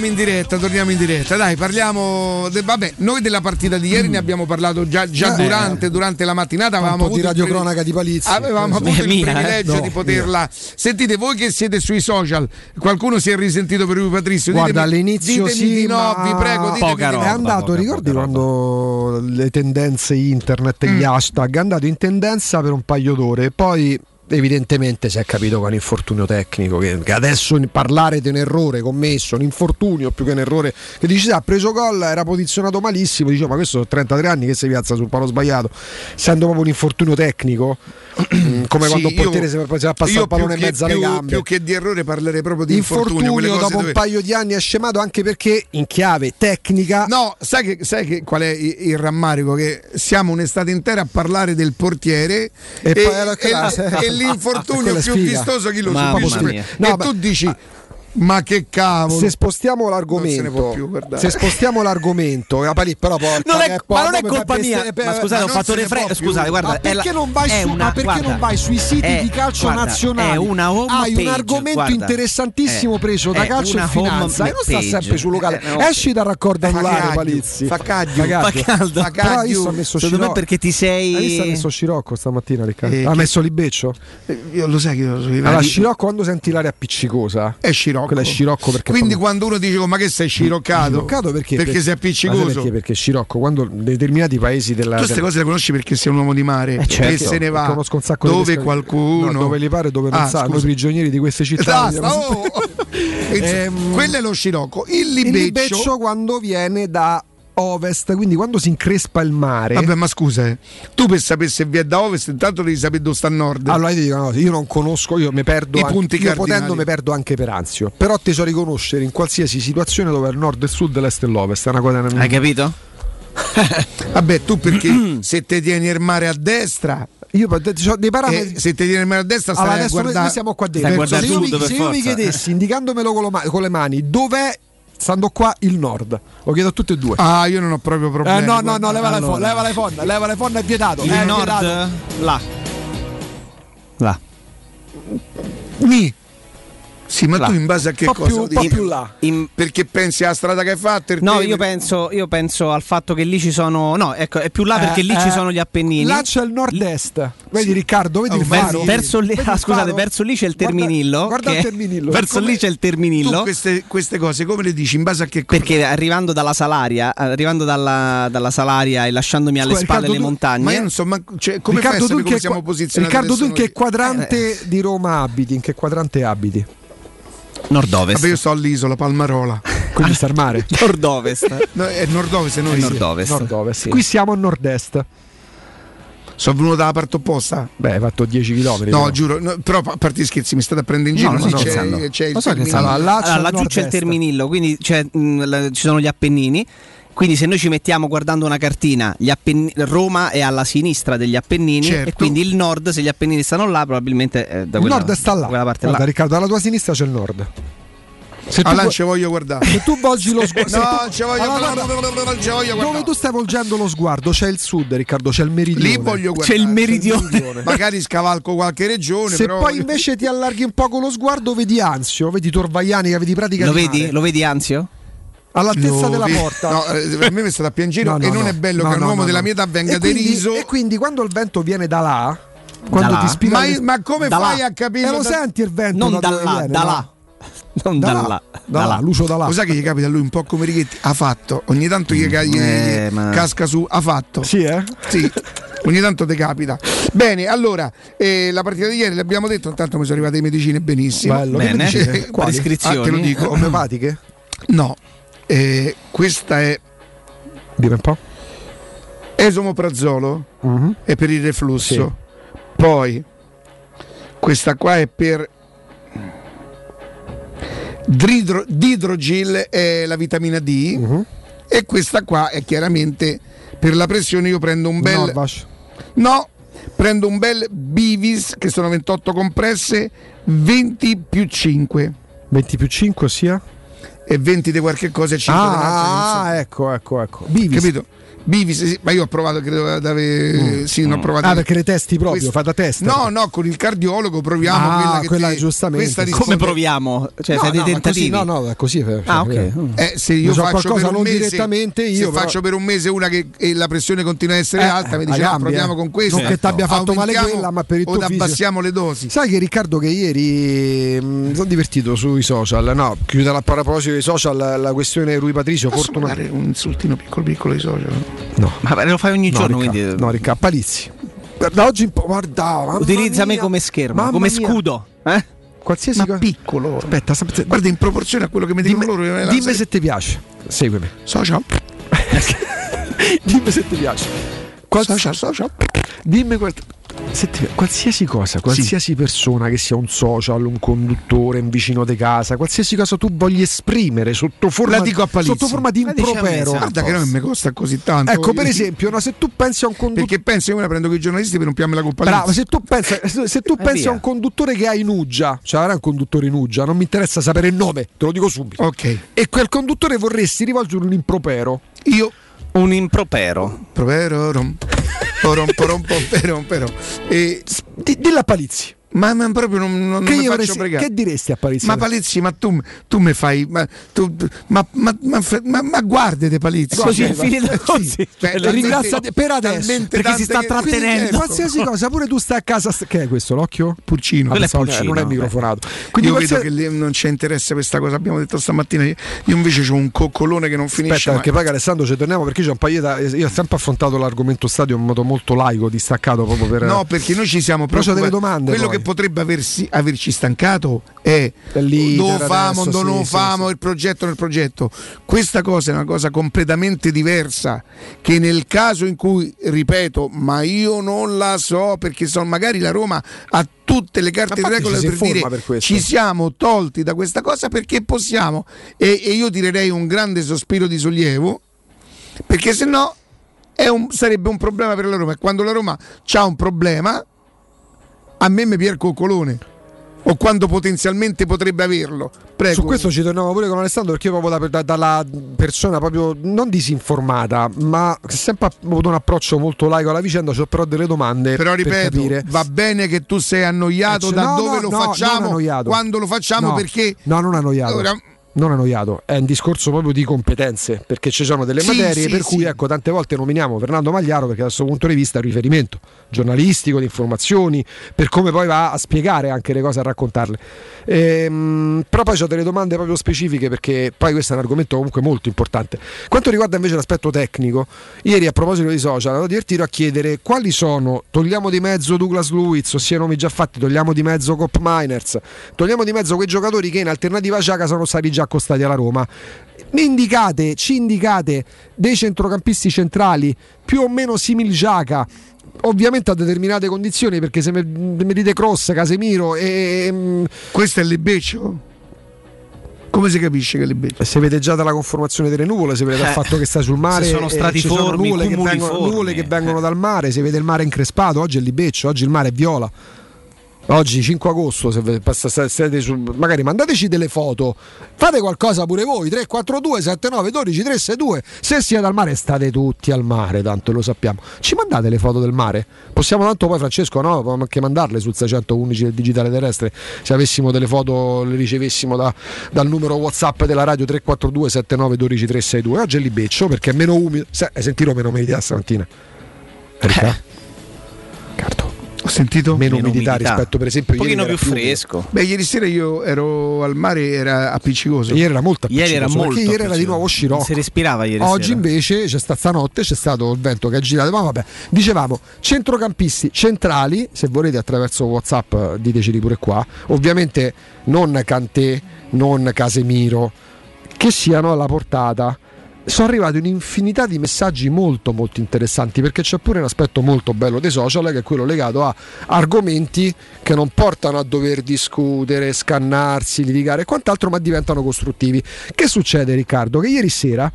Torniamo, in diretta, torniamo in diretta. Dai, parliamo. de- vabbè, noi della partita di ieri ne abbiamo parlato già, già Eh. durante, durante la mattinata. Un Avevamo po' di radiocronaca di Palizzi. Avevamo avuto il Mia, eh? privilegio No, di poterla. Sentite, voi che siete sui social, qualcuno si è risentito per lui, Patrizio? Guarda, Ditemi- all'inizio ditemi sì, di no, ma vi prego. Ditemi di no. è andato, ricordi quando le tendenze internet, gli hashtag, è andato in tendenza per un paio d'ore, poi evidentemente si è capito con infortunio tecnico che, che adesso parlare di un errore commesso, un infortunio più che un errore che dici "Sì, ha preso gol, era posizionato malissimo, dicevo ma questo sono 33 anni che si piazza sul palo sbagliato, essendo proprio un infortunio tecnico [clears throat] come Sì, quando un portiere si va si va a passare il pallone in che- mezzo alle più- gambe. Più che di errore parlerei proprio di infortunio. infortunio dopo un dove- paio di anni è scemato anche perché in chiave tecnica No, sai, che, sai che qual è il, rammarico? Che siamo un'estate intera a parlare del portiere E poi alla classe. e l'infortunio Quella più sfiga. vistoso chi lo subisce. mia. e No, tu dici. Ma che cavolo! Se spostiamo Non se ne può l'argomento, più, se spostiamo l'argomento, eh, però porca, Non è- eh, ma non è colpa mia. peste- Ma scusate, ma ho fatto se ne refre- può più. Scusate, guarda, ma perché, la- non vai, su- una- ma perché guarda, non vai sui siti è- di calcio guarda, nazionali? È una home Hai un argomento guarda. interessantissimo È- preso da calcio e finanza e non sta sempre sul locale. Eh. Esci dal raccordo anulare, Palizzi. fa caglio. Fa Fa caldo. Fa messo Secondo me perché ti sei. Hai visto messo Scirocco stamattina, Riccardo? Eh, ha messo Libeccio? Eh, Io lo sai che io sono Allora, Scirocco quando senti l'aria appiccicosa? è scirocco. Quella è Scirocco perché Quindi proprio- quando uno dice "Oh, ma che sei sciroccato? Sciroccato perché? Perché sei Ma sai appiccicoso. Perché? Perché Scirocco quando determinati paesi della Tu queste cose le conosci perché sei un uomo di mare Eh, certo. e se ne va conosco un sacco di dove pescatori. qualcuno No, dove li pare dove non Ah, sa, scusa. noi prigionieri di queste città. Basta, [laughs] oh! Ehm, quello è lo scirocco. Il Il libeccio, libeccio quando viene da ovest, quindi quando si increspa il mare. Vabbè, ma scusa, eh. tu per sapere se vi è da ovest, intanto devi sapere dove sta a nord. Allora io ti dico, no, io non conosco, io mi perdo I anche, punti io cardinali. potendo mi perdo anche per anzio, però ti so riconoscere in qualsiasi situazione dove è il nord, il sud, l'est e l'ovest, è una cosa Hai capito? [laughs] Vabbè, tu perché [clears throat] se te tieni il mare a destra, io ho dei parametri e se te tieni il mare a destra, stai Allora a adesso noi, guardare. noi siamo qua Stai dentro. a Se, io mi, se io mi chiedessi, indicandomelo con, lo ma- con le mani, dov'è, stando qua, il nord? Lo chiedo a tutte e due. Ah, io non ho proprio problemi. Eh, no, no, no, leva le allora. fonda, leva le fonda, leva le fonda, è vietato. Il è nord vietato. là. Là. Ni. Sì, ma Là. tu in base a che po' cosa? più- po' più là. In- Perché pensi alla strada che hai fatto? No, io penso, io penso al fatto che lì ci sono. No, ecco, è più là perché Eh, lì ci eh, sono gli Appennini. Là c'è il nord-est. Vedi Riccardo, vedi Oh, il verso- faro. verso lì- Vedi ah, il scusate, faro? verso lì c'è il Guarda- Terminillo. Guarda che- il Terminillo. Verso Come- lì c'è il Tu Terminillo. queste, queste cose come le dici? In base a che cosa? Perché arrivando dalla Salaria, arrivando dalla, dalla Salaria e lasciandomi alle Scusa, spalle Riccardo, le montagne. Ma io non so, ma cioè, come Riccardo, fai a come siamo posizionati? Riccardo, tu in che quadrante di Roma abiti? In che quadrante abiti? Nord-ovest. Vabbè, io sto all'isola Palmarola. Quindi sta al mare. [laughs] Nord-ovest. No, è nord-ovest se noi. Nord-ovest. Nord-ovest. Sì. Qui siamo a nord-est. Sono venuto dalla parte opposta. Beh, hai fatto 10 km. No, giuro, no, però a parte gli scherzi, mi state a prendere in giro. No, sto c'è, scherzando. c'è il so c'è Allora, laggiù c'è il. Terminillo, quindi c'è, mh, la- ci sono gli Appennini. Quindi se noi ci mettiamo guardando una cartina, gli Appenni- Roma è alla sinistra degli Appennini Certo. e quindi il nord, se gli Appennini stanno là, probabilmente è da Il quella, nord sta là. quella parte Guarda, là. Riccardo, alla tua sinistra c'è il nord. Se tu, Allora, non vo- ci voglio guardare. se tu volgi lo [laughs] sguardo. No, non ci voglio Allora, guardare. guarda, ci voglio Dove guardare. tu stai volgendo lo sguardo c'è il sud, Riccardo, c'è il meridione. Lì voglio C'è guardare. il meridione. Magari scavalco qualche regione. Se però poi invece ti allarghi un poco lo sguardo, vedi Anzio, vedi Torvaiani che vedi pratica Lo di vedi? Lo vedi Anzio? All'altezza Lo della porta. No, eh, per me mi state a piangere No, no, e non no. è bello No, che un uomo no, della no. mia età venga e quindi, deriso. E quindi quando il vento viene da là, quando Da ti là? spiega Ma, le- ma come Da fai là. a capire? Eh, lo da- senti il vento Non da là, viene, da no? là. [laughs] Non Da da là, là. da là, Lucio da là. Lo sai che gli capita a lui un po' come Righetti? Ha fatto. Ogni tanto gli, gli- Eh, gli ma- casca su. Ha fatto. Sì, eh? Sì, ogni tanto ti capita. Bene, allora, eh, la partita di ieri l'abbiamo detto, intanto mi sono arrivate le medicine benissimo. Bello, che Bene. dici? Per Quali? Ah, te lo dico. Omeopatiche? No, eh, questa è Dimmi un po'. esomoprazolo, Mhm. è per il reflusso. Poi, questa qua è per dridro- didrogil, è la vitamina D. Mhm. E questa qua è chiaramente per la pressione. Io prendo un bel. Norvash. No, prendo un bel Bivis che sono 28 compresse, 20 più 5 20 più 5 sia? E 20 di qualche cosa e 5 di un'altra. Ah, ecco, ecco, ecco. Bivis. Capito? Bivis, sì, ma io ho provato, credo ad avere. Sì, ne ho provato. Ah, perché le testi proprio, Questo- fai da test. No, no, con il cardiologo proviamo Ah, quella che quella ti- giustamente. questa Come risponde- Come proviamo? Cioè, no, fai dei no, tentativi? Così, no, no, è così. cioè, Ah, ok. eh. Eh, se io so faccio qualcosa per un non mese, direttamente io, se però- faccio per un mese una che e la pressione continua a essere Eh, alta, mi la dice ah, proviamo eh. con questo. Non che t'abbia fatto male quella, ma per il o tuo fisico. abbassiamo le dosi. Sai che Riccardo che ieri mi sono divertito sui social, no, chiude a proposito dei social la questione Rui Patricio, fortuna... un insultino piccolo piccolo ai social? No, Ma lo fai ogni no, giorno, Ricca, quindi no, Ricca, Palizzi. Da oggi in po', guarda, utilizza me come schermo, Mamma come mia. scudo. Eh? Qualsiasi cosa. piccolo. Aspetta, aspetta, Guarda, in proporzione a quello che mi dicono dimmi, loro. eh, dimmi se ti piace. Seguimi. Social. [laughs] dimmi se ti piace. Qual- Social, social. dimmi quel... Se ti- qualsiasi cosa, qualsiasi persona che sia un social, un conduttore, un vicino di casa, qualsiasi cosa tu voglia esprimere sotto forma, La dico a sotto forma di La dici a me, impropero. Guarda che non mi costa così tanto. Ecco, per Io- esempio, no, se tu pensi a un conduttore. Perché penso io me la prendo con i giornalisti per non piamme la colpa Bravo, lì. se tu pensi, [laughs] se tu Eh, pensi via. a un conduttore che ha in Uggia, cioè avrà un conduttore in Uggia, non mi interessa sapere il nome, te lo dico subito. Ok. E quel conduttore vorresti rivolgere un impropero. Io Un impropero. provero rom, porom, porom, pom, perom, [laughs] perom. E Di, dilla a Palizzi. Ma, ma proprio non, non, Che, non mi io faccio vorresti- pregare. che diresti a Palizzi? Ma Palizzi, ma tu, tu mi fai. Ma, tu, ma, ma, ma, ma, ma guardate Palizzi. Così è [laughs] Sì, finita sì. così. Cioè, Le talmente- ringraziate per adesso, perché si sta che- trattenendo. quindi, Qualsiasi [laughs] cosa, pure tu stai a casa. che è questo? L'occhio? Pulcino. Quello è Pensavo- pulcino, non è microfonato. Quindi io qualsiasi- vedo che lì non c'è interesse questa cosa. Abbiamo detto stamattina. Io invece ho un coccolone che non finisce. Aspetta, mai. perché poi che Alessandro ci torniamo perché c'è un paio di- Io ho sempre affrontato l'argomento stadio in modo molto laico, distaccato proprio per. No, perché noi ci siamo Però c'ho delle domande, Quello poi. Che potrebbe aversi- averci stancato è l'iter dove famo, adesso, non sì, famo, sì, il progetto nel progetto. Questa cosa è una cosa completamente diversa. Che nel caso in cui, ripeto, ma io non la so perché so, magari la Roma ha tutte le carte regola ci si per dire per ci siamo tolti da questa cosa perché possiamo. E, e io tirerei un grande sospiro di sollievo perché se no un- sarebbe un problema per la Roma. E quando la Roma ha un problema, a me mi pier coccolone. O quando potenzialmente potrebbe averlo. Prego. Su questo ci torniamo pure con Alessandro perché io proprio da- da- dalla persona proprio non disinformata, ma sempre avuto un approccio molto laico alla vicenda, ho però delle domande Però per ripeto, capire. va bene che tu sei annoiato Eh, da no, dove no, lo no, facciamo, quando lo facciamo perché No, non annoiato. Ora- Non annoiato, è un discorso proprio di competenze, perché ci sono delle Sì, materie sì, per sì. cui ecco, tante volte nominiamo Fernando Magliaro perché dal suo punto di vista è un riferimento giornalistico, di informazioni, per come poi va a spiegare anche le cose, a raccontarle. Ehm, però poi ho delle domande proprio specifiche perché poi questo è un argomento comunque molto importante. Quanto riguarda invece l'aspetto tecnico, ieri a proposito di social avevo divertito a chiedere quali sono, togliamo di mezzo Douglas Luiz, ossia nomi già fatti, togliamo di mezzo Cop Miners, togliamo di mezzo quei giocatori che in alternativa a Ciaca sono stati già accostati alla Roma. Mi indicate, ci indicate dei centrocampisti centrali più o meno simili Giaca. Ovviamente a determinate condizioni, perché se mi dite Cross, Casemiro e, e, questo è l'Ibeccio. Come si capisce che è l'Ibeccio? si vede già dalla conformazione delle nuvole, si vede dal Eh, fatto che sta sul mare. se sono e ci sono stratiformi, nuvole che, vengono, nuvole che vengono dal mare, si vede il mare increspato. Oggi è libeccio, oggi il mare è viola. Oggi 5 agosto, se siete sul- magari mandateci delle foto, fate qualcosa pure voi. 342 79 12 362. Se siete al mare, state tutti al mare, tanto lo sappiamo. Ci mandate le foto del mare? Possiamo tanto poi, Francesco, no? Anche mandarle sul 611 del digitale terrestre. Se avessimo delle foto, le ricevessimo da- dal numero WhatsApp della radio 342 79 12 362. Oggi è libeccio perché è meno umido. Se- Hai sentito meno umidità stamattina? Verità? Ho sentito? Meno, Meno umidità, umidità. rispetto per esempio Un pochino più fresco. Beh, ieri sera io ero al mare, era appiccicoso. Ieri era molto Ieri era appiccicoso, molto perché ieri era di appiccicoso. nuovo scirocco. Si respirava ieri Oggi sera. invece c'è stata stanotte, c'è stato il vento che ha girato. Ma vabbè, dicevamo centrocampisti centrali, se volete attraverso WhatsApp diteceli pure qua. Ovviamente non Cantè, non Casemiro, che siano alla portata. Sono arrivati un'infinità di messaggi molto molto interessanti perché c'è pure un aspetto molto bello dei social che è quello legato a argomenti che non portano a dover discutere, scannarsi, litigare e quant'altro ma diventano costruttivi. Che succede Riccardo? Che ieri sera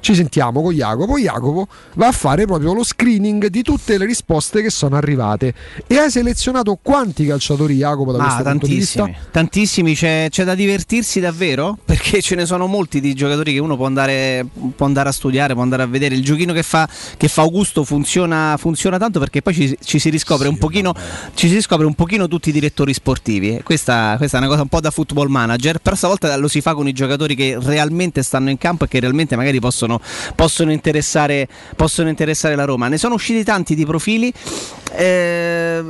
ci sentiamo con Jacopo, Jacopo va a fare proprio lo screening di tutte le risposte che sono arrivate e hai selezionato quanti calciatori Jacopo da Ma questo punto di vista? tantissimi, tantissimi c'è, c'è da divertirsi davvero [laughs] perché ce ne sono molti di giocatori che uno può andare, può andare a studiare, può andare a vedere. Il giochino che fa, che fa Augusto funziona, funziona tanto perché poi ci, ci si riscopre un pochino, ci si riscopre un pochino tutti i direttori sportivi. Questa, questa è una cosa un po' da football manager, però stavolta lo si fa con i giocatori che realmente stanno in campo e che realmente magari possono, possono interessare, possono interessare la Roma. Ne sono usciti tanti di profili. eh,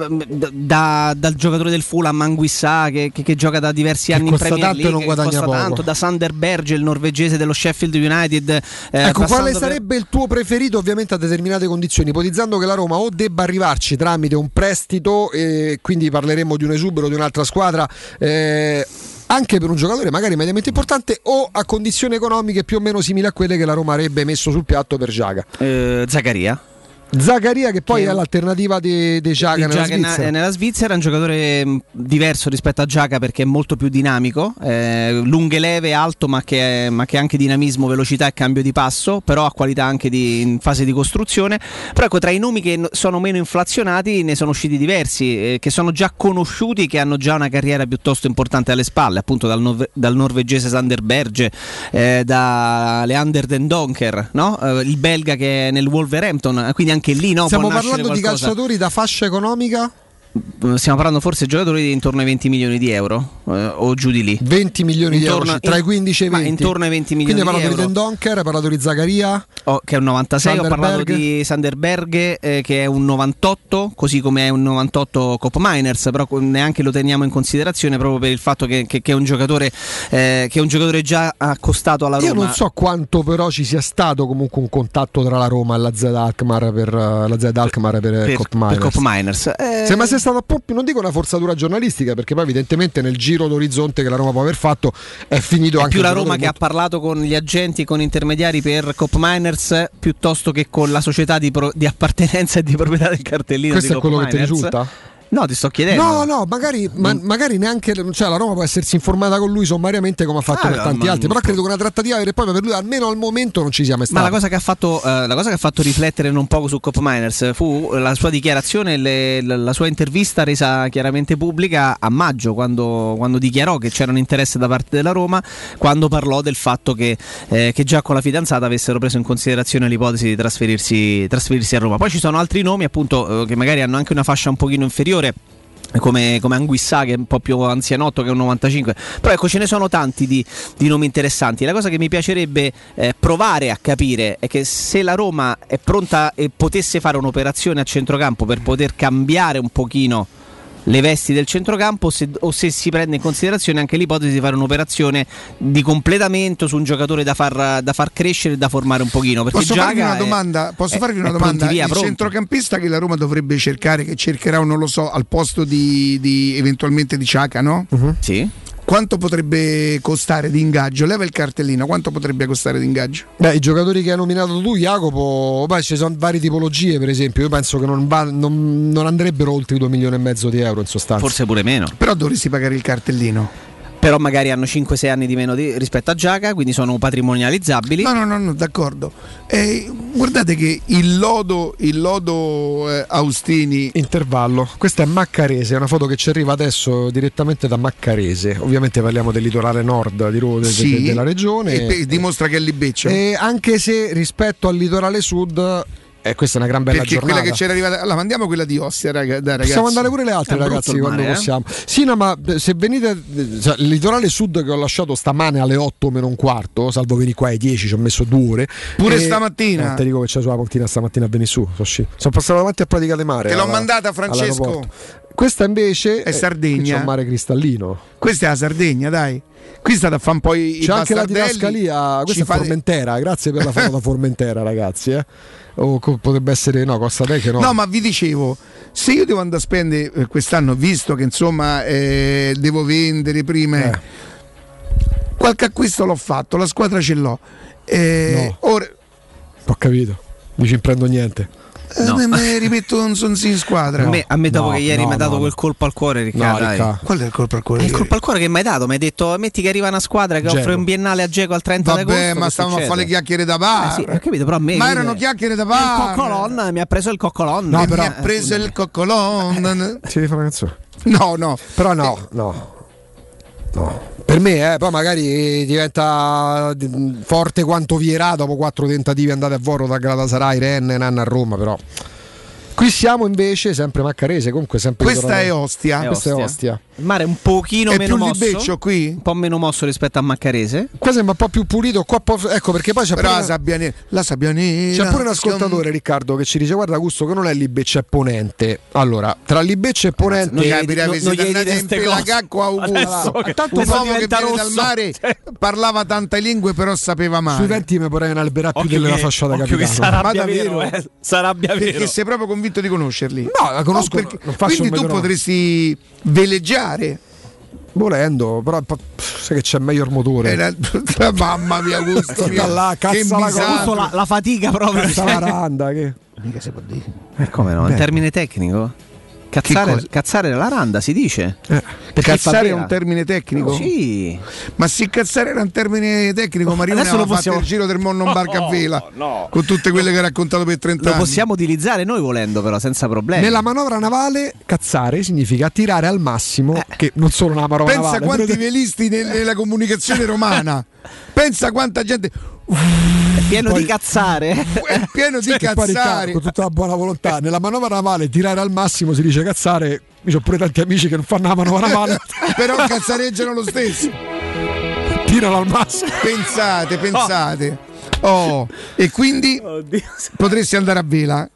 da- dal giocatore del Fulham Manguissà che, che- che gioca da diversi Che anni in Premier tanto League non guadagna poco. tanto, da Sander Berge il norvegese dello Sheffield United eh, Ecco, quale per- sarebbe il tuo preferito ovviamente a determinate condizioni, ipotizzando che la Roma o debba arrivarci tramite un prestito, e quindi parleremo di un esubero di un'altra squadra, eh, anche per un giocatore magari mediamente importante, o a condizioni economiche più o meno simili a quelle che la Roma avrebbe messo sul piatto per Giaga. Eh, Zaccaria Zaccaria che poi Che- è l'alternativa di, di Giaga Di nella Svizzera. nella Svizzera è un giocatore mh, diverso rispetto a Giaca perché è molto più dinamico, eh, lunghe leve, alto ma che, ma che ha anche dinamismo, velocità e cambio di passo, però ha qualità anche di- in fase di costruzione. Però ecco, tra i nomi che no- sono meno inflazionati ne sono usciti diversi, eh, che sono già conosciuti, che hanno già una carriera piuttosto importante alle spalle, appunto dal, norve- dal norvegese Sander Berge, eh, da Leander Den Donker, no? Eh, il belga che è nel Wolverhampton, quindi anche lì no, Stiamo parlando di qualcosa. calciatori da fascia economica? Eh, Stiamo parlando forse di giocatori di intorno ai 20 milioni di euro eh, o giù di lì. 20 milioni Intorno- di euro, tra i 15 e i ma 20. intorno ai 20 milioni Quindi hai parlato di euro. Den Donker, hai parlato di Zaccaria. Oh, che è un 96, ho parlato di Sanderberg eh, che è un 98, così come è un 98 Cop Miners, però neanche lo teniamo in considerazione proprio per il fatto che, che- che è, un giocatore, eh, che è un giocatore già accostato alla Roma. Io non so quanto però ci sia stato comunque un contatto tra la Roma e la Z Alkmaar per, eh, la Z Alkmaar per, per, Cop per Miners. Cop Miners. Eh, Sembra sia stata proprio, non dico una forzatura giornalistica, perché poi evidentemente nel giro d'orizzonte che la Roma può aver fatto è finito è anche più la Roma che ha parlato con gli agenti con intermediari per Cop Miners piuttosto che con la società di, pro- di appartenenza e di proprietà del cartellino Questo è quello che ti Miners. risulta? No, ti sto chiedendo. No, no, magari, ma- magari neanche cioè la Roma può essersi informata con lui sommariamente come ha fatto Ah, per tanti ma- altri, però credo che una trattativa vera e propria per lui almeno al momento non ci sia mai Ma stata. la cosa, che ha fatto, eh, la cosa che ha fatto riflettere un poco su Cop Miners fu la sua dichiarazione, le- la, la sua intervista resa chiaramente pubblica a maggio, quando, quando dichiarò che c'era un interesse da parte della Roma, quando parlò del fatto che, eh, che già con la fidanzata avessero preso in considerazione l'ipotesi di trasferirsi, trasferirsi a Roma. Poi ci sono altri nomi appunto eh, che magari hanno anche una fascia un pochino inferiore come, come Anguissà che è un po' più anzianotto che un 95 però ecco ce ne sono tanti di, di nomi interessanti. La cosa che mi piacerebbe eh, provare a capire è che se la Roma è pronta e potesse fare un'operazione a centrocampo per poter cambiare un pochino le vesti del centrocampo se- o se si prende in considerazione anche l'ipotesi di fare un'operazione di completamento su un giocatore da far, da far crescere e da formare un pochino perché Posso farvi una è- domanda? Posso farvi una domanda? via, il pronto. centrocampista che la Roma dovrebbe cercare, che cercherà non lo so, al posto di, di- eventualmente di Ciaca, no? Sì. Quanto potrebbe costare di ingaggio? Leva il cartellino, quanto potrebbe costare di ingaggio? Beh, i giocatori che hai nominato tu, Jacopo, beh, ci sono varie tipologie, per esempio. Io penso che non, va- non- non andrebbero oltre i 2 milioni e mezzo di euro in sostanza. forse pure meno Però dovresti pagare il cartellino. Però magari hanno 5-6 anni di meno di- rispetto a Giaca, quindi sono patrimonializzabili. No, no, no, no, d'accordo. Eh, guardate che il lodo, il lodo eh, Austini Intervallo. Questa è Maccarese, è una foto che ci arriva adesso direttamente da Maccarese. Ovviamente parliamo del litorale nord di Ro- de- de- sì, della regione. e pe- dimostra che è libeccio. E anche se rispetto al litorale sud, eh, questa è una gran bella perché giornata. quella che c'era arrivata. Allora, mandiamo quella di Ostia, raga, dai, ragazzi. Possiamo andare pure le altre, È ragazzi, il quando mare, eh? possiamo. Sì, no, ma eh, se venite. cioè, il litorale sud che ho lasciato stamane alle 8 meno un quarto, salvo venire qua ai 10, ci ho messo due ore. Pure E- stamattina? Eh, ti dico che c'è sulla pontina stamattina a venire su. Sono, sono passato davanti a Pratica de Mare. Te l'ho alla- mandata, Francesco. Questa invece È Sardegna. qui c'è un mare cristallino. Questa è la Sardegna, dai. Qui sta da fare un po' i, C'è anche la didascalia. Ci Questa è fate- Formentera. Grazie per la foto da [laughs] Formentera, ragazzi. Eh. O co- potrebbe essere no, Costa Teche no. No, ma vi dicevo, se io devo andare a spendere eh, quest'anno, visto che insomma eh, devo vendere prima, Eh. qualche acquisto l'ho fatto, la squadra ce l'ho. Eh, ora Ho capito. Dici non prendo niente. Eh, No. me, me [laughs] rimetto un sonzino in squadra. A me, a me dopo No, che ieri no, mi ha dato no, quel no. colpo al cuore, Riccardo. No. Ricca. Qual è il colpo al cuore? È il colpo al cuore che mi hai dato, mi hai detto metti che arriva una squadra che offre Dzeko. un biennale a Geco al 30 Vabbè, agosto. ma stavamo a succede? fare le chiacchiere da Eh bar. sì, ho capito, però a me ma quindi- erano chiacchiere da [laughs] Il bar. coccolon mi ha preso il coccolon. No, però- mi ha preso il coccolon. [laughs] Ci devi fare una canzone. No, no. Però no, no. No. Per me, eh, poi magari diventa mm, forte quanto Vierà dopo quattro tentativi andate a Voro da Galatasaray, Rennes, Nanna a Roma, però. Qui siamo invece sempre Maccarese, comunque sempre Questa è Ostia. È Questa è Ostia. Il mare è un pochino È meno più mosso. libeccio qui? Un po' meno mosso rispetto a Maccarese. Qua sembra un po' più pulito, qua po- ecco perché poi c'è Però pure, la sabbia nera. La sabbia nera. c'è pure un ascoltatore Riccardo che ci dice guarda Gusto che non è Libecce è Ponente. Allora, tra Libecce e Ponente non non- che siete andati in ste pelagacco a cose. Augusto. Adesso che- Tanto un uomo che viene dal rosso. mare parlava tante lingue però sapeva male. sui venti mi vorrei alberare più della che- fasciata sarà Ma davvero? vero, eh. Perché vero. sei proprio convinto di conoscerli. No, la conosco, perché- non faccio quindi un tu potresti veleggiare. Volendo, però sai che c'è meglio motore. Era- Mamma mia, Augusto. Da là, che cazza la la, la fatica proprio. Cazzo la randa che Mica si può dire. Eh, come no? Beh. In termine tecnico? Cazzare, cazzare la randa si dice. Cazzare fa è un termine tecnico? Sì. Ma se cazzare era un termine tecnico, Marione adesso lo aveva fatto possiamo- il giro del mondo in barca a vela con tutte quelle che ha raccontato per 30 Lo anni. possiamo utilizzare noi volendo, però, senza problemi. Nella manovra navale, cazzare significa tirare al massimo, che non solo una manovra Pensa navale. quanti pure- velisti nel- nella comunicazione romana. [laughs] Pensa quanta gente È pieno Poi- di cazzare. è pieno di cazzare. con tutta la buona volontà, nella manovra navale tirare al massimo si dice cazzare. Io ho pure tanti amici che non fanno la manovra navale, [laughs] Però cazzareggiano lo stesso. tirano al massimo. Pensate, pensate. Oh, e quindi potresti andare a vela.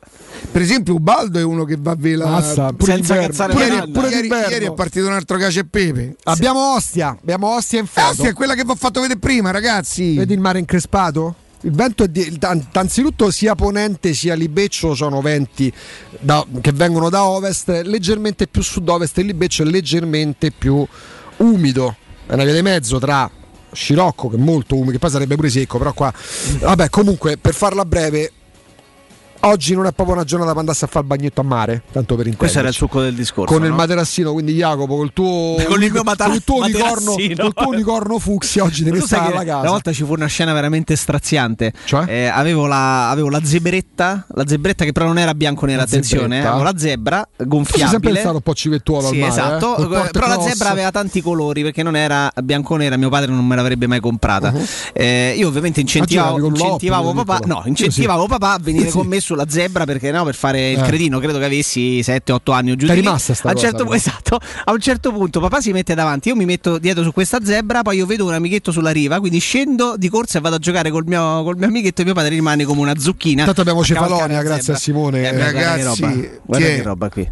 Per esempio, Ubaldo è uno che va a vela. Basta, pure Senza d'inverno. cazzare Pure navale. pure ieri, ieri è partito un altro cacio e pepe. Abbiamo Ostia, abbiamo Ostia in Eh, foto. sì, è quella che vi ho fatto vedere prima, ragazzi. Vedi il mare increspato? Il vento è di, anzitutto sia ponente sia libeccio sono venti da- che vengono da ovest, leggermente più sud-ovest e libeccio è leggermente più umido. È una via di mezzo tra Scirocco che è molto umido, che poi sarebbe pure secco, però qua... Vabbè, comunque, per farla breve, oggi non è proprio una giornata per andarsi a fare il bagnetto a mare, tanto per intenderci. Questo era il succo del discorso. Con il no? materassino, quindi Jacopo, col tuo, [laughs] Con il mio mata- col tuo unicorno, col tuo unicorno fucsia oggi devi stare alla casa. Una volta ci fu una scena veramente straziante. Cioè? Eh, avevo, la, avevo la zebretta, la zebretta che però non era bianco-nera, La attenzione. eh, zebretta? Avevo la zebra Tu sei gonfiabile. sempre stato un po' civettuolo Sì, al mare, esatto. eh? Col porte Però la cross. zebra aveva tanti colori perché non era bianco-nera, mio padre non me l'avrebbe mai comprata. Uh-huh. Eh, io ovviamente incentivavo, incentivavo papà, no, incentivavo sì. papà a venire [laughs] Sì. con me sulla zebra perché no, per fare il Eh. cretino, credo che avessi 7-8 anni o giù è rimasta sta a un cosa, certo, esatto, a un certo punto papà si mette davanti, io mi metto dietro su questa zebra, poi io vedo un amichetto sulla riva, quindi scendo di corsa e vado a giocare col mio, col mio amichetto e mio padre rimane come una zucchina. Intanto abbiamo Cefalonia, la grazie a Simone. Eh, guarda che Ragazzi, roba. Guarda che roba qui.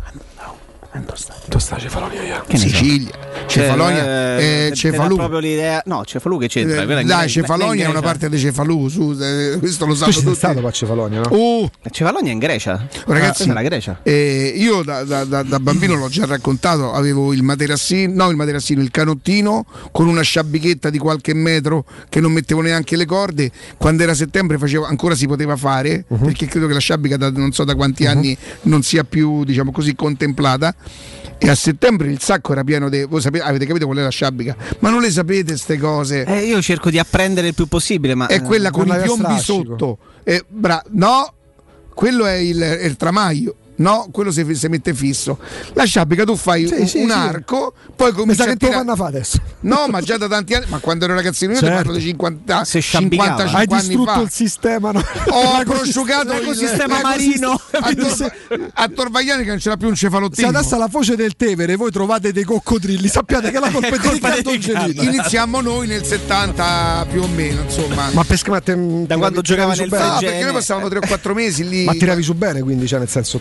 Tu sta Cefalonia, io. Che. Sicilia, Cefalonia, Cioè, eh, te- te dà Cefalù. proprio l'idea. No, Cefalù che c'entra? Eh, Dai, Cefalonia è una parte di Cefalù, su, eh, questo lo sanno tutti. stato a Cefalonia, no? Oh, Cefalonia è in Grecia. Ragazzi, Ah, è la Grecia. eh, io da, da- da- da bambino l'ho già raccontato, avevo il materassino, no il materassino, il canottino con una sciabichetta di qualche metro che non mettevo neanche le corde. Quando era settembre facevo, ancora si poteva fare, Uh-huh. perché credo che la sciabica da non so da quanti anni non sia più, diciamo così, contemplata. E a settembre il sacco era pieno di. Voi sapete, avete capito qual è la sciabica? Ma non le sapete queste cose? Eh, io cerco di apprendere il più possibile, ma. è quella con con i piombi strascico. sotto. Eh, bra- no, quello è il, è il tramaglio. No, quello si, si mette fisso. La sciabica tu fai Sì, un, sì, un sì. arco, poi Mi cominci sa a che te lo tirare. fanno fa adesso. No, ma già da tanti anni, ma quando ero ragazzino io ti Certo. parlo di 50, Se sciabicava. 55 Hai anni distrutto fa. il sistema, no? Ho prosciugato il L'ecosistema il- marino. [laughs] A, Tor- a Torvagliani che non c'era più un Se cefalottino. adesso alla foce del Tevere voi trovate dei coccodrilli, sappiate che la [laughs] colpa è di colpa Riccardo di Riccardo. Angelini. Iniziamo noi nel 70 più o meno, insomma. Ma pesca ma te, Da quando giocava nel No, Fregene. perché noi passavamo 3 o 4 mesi lì. Ma tiravi su bene, quindi, cioè, nel senso.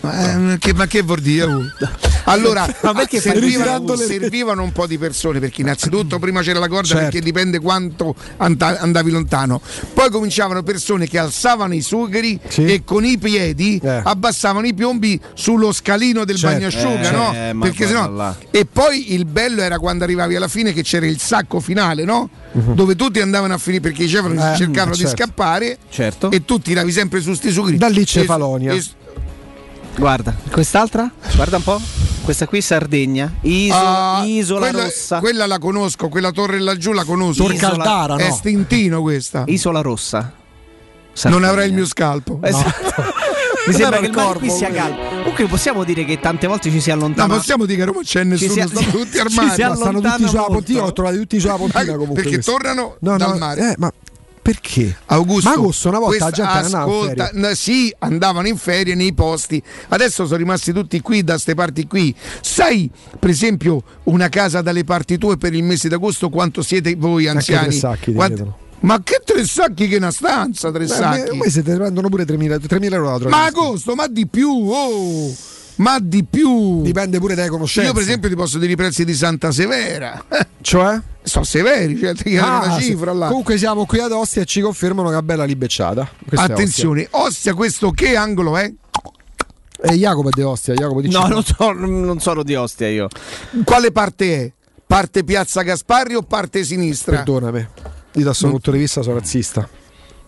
Ma, eh, che, ma che vuol dire? oh? [laughs] Allora, Ma perché fai servivano, le- servivano un po' di persone perché innanzitutto prima c'era la corda Certo. perché dipende quanto anda- andavi lontano. Poi cominciavano persone che alzavano i sugheri Sì. e con i piedi Eh. abbassavano i piombi sullo scalino del Certo. bagnasciuga, Eh, no? eh, Perché sennò- là. E poi il bello era quando arrivavi alla fine che c'era il sacco finale, no? Dove tutti andavano a finire perché dicevano Mhm. Eh, cercavano di certo. scappare Certo. e tu tiravi sempre su sti sugheri. Da lì E- Cefalonia. e- Guarda, quest'altra? Guarda un po'. Questa qui Sardegna. Isola, Ah, Isola quella, Rossa. Quella la conosco, quella torre laggiù la conosco. Tor Caldara, È no? stintino questa. Isola Rossa. Non Sardegna. avrai il mio scalpo. Esatto. [laughs] Mi sembra Era che il corpo, qui sia calmo. Comunque possiamo dire che tante volte ci si No, allontana. possiamo dire che Roma c'è nessuno, sia- stanno [laughs] tutti ci armati. sia- Ma stanno tutti allontana sulla molto. pontina, ho trovato tutti sulla pontina Ma- comunque. perché questi. tornano No, dal no, mare. eh, ma perché? Augusto, Ma agosto una volta la questa- gente andava in ascolta, sì, andavano in ferie nei posti. Adesso sono rimasti tutti qui da ste parti qui. Sai, per esempio, una casa dalle parti tue per il mese d'agosto quanto siete voi anziani? tre sacchi ti Quanti-. Ma che tre sacchi che una stanza, tre Beh, sacchi? Voi siete prendono pure 3.000, 3.000 euro la Ma agosto, ma di più, oh! Ma di più! Dipende pure dai conoscenze. Io, per esempio, ti posso dire i prezzi di Santa Severa. [laughs] Cioè? sono severi, cioè ti chiedono Ah, una cifra là. Comunque siamo qui ad Ostia e ci confermano che è bella libecciata. Questa è Attenzione, Ostia, questo che angolo è? Ostia. E Jacopo è di Ostia, Jacopo dici No, non, so- non sono di Ostia io. Quale parte è? Parte Piazza Gasparri o parte sinistra? Perdonami. Io da questo punto di vista sono razzista.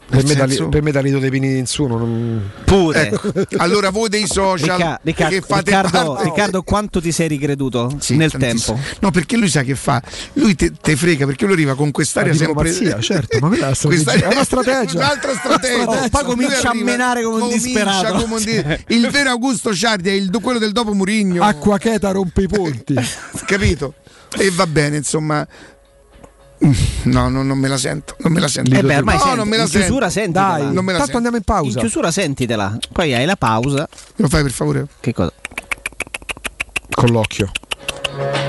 Per me, senso? Dali- per me Danilo De Pini Insuno non... Pure. Ecco, [laughs] allora voi dei social Ricca- Ricca- che fate Riccardo, parte- Riccardo, quanto ti sei ricreduto Sì, nel tantissimo. tempo? No, perché lui sa che fa. Lui te, te frega perché lui arriva con quest'aria La sempre. diplomazia, [laughs] certo, ma quella strategia. È una strategia. Un'altra strategia. Oh, poi comincia Lui a arriva- menare come un disperato. come un di- [laughs] Il vero Augusto Ciardi è il, quello del dopo Murigno. Acqua cheta rompe i ponti. Capito? E va bene, insomma. No, no, non me la sento. Non me la sento. Eh beh, ormai no, senti, non me la in chiusura sento. sentitela. Dai, Non me la tanto sento. andiamo in In pausa. chiusura sentitela, poi hai la pausa. Lo fai per favore? Che cosa? Con l'occhio.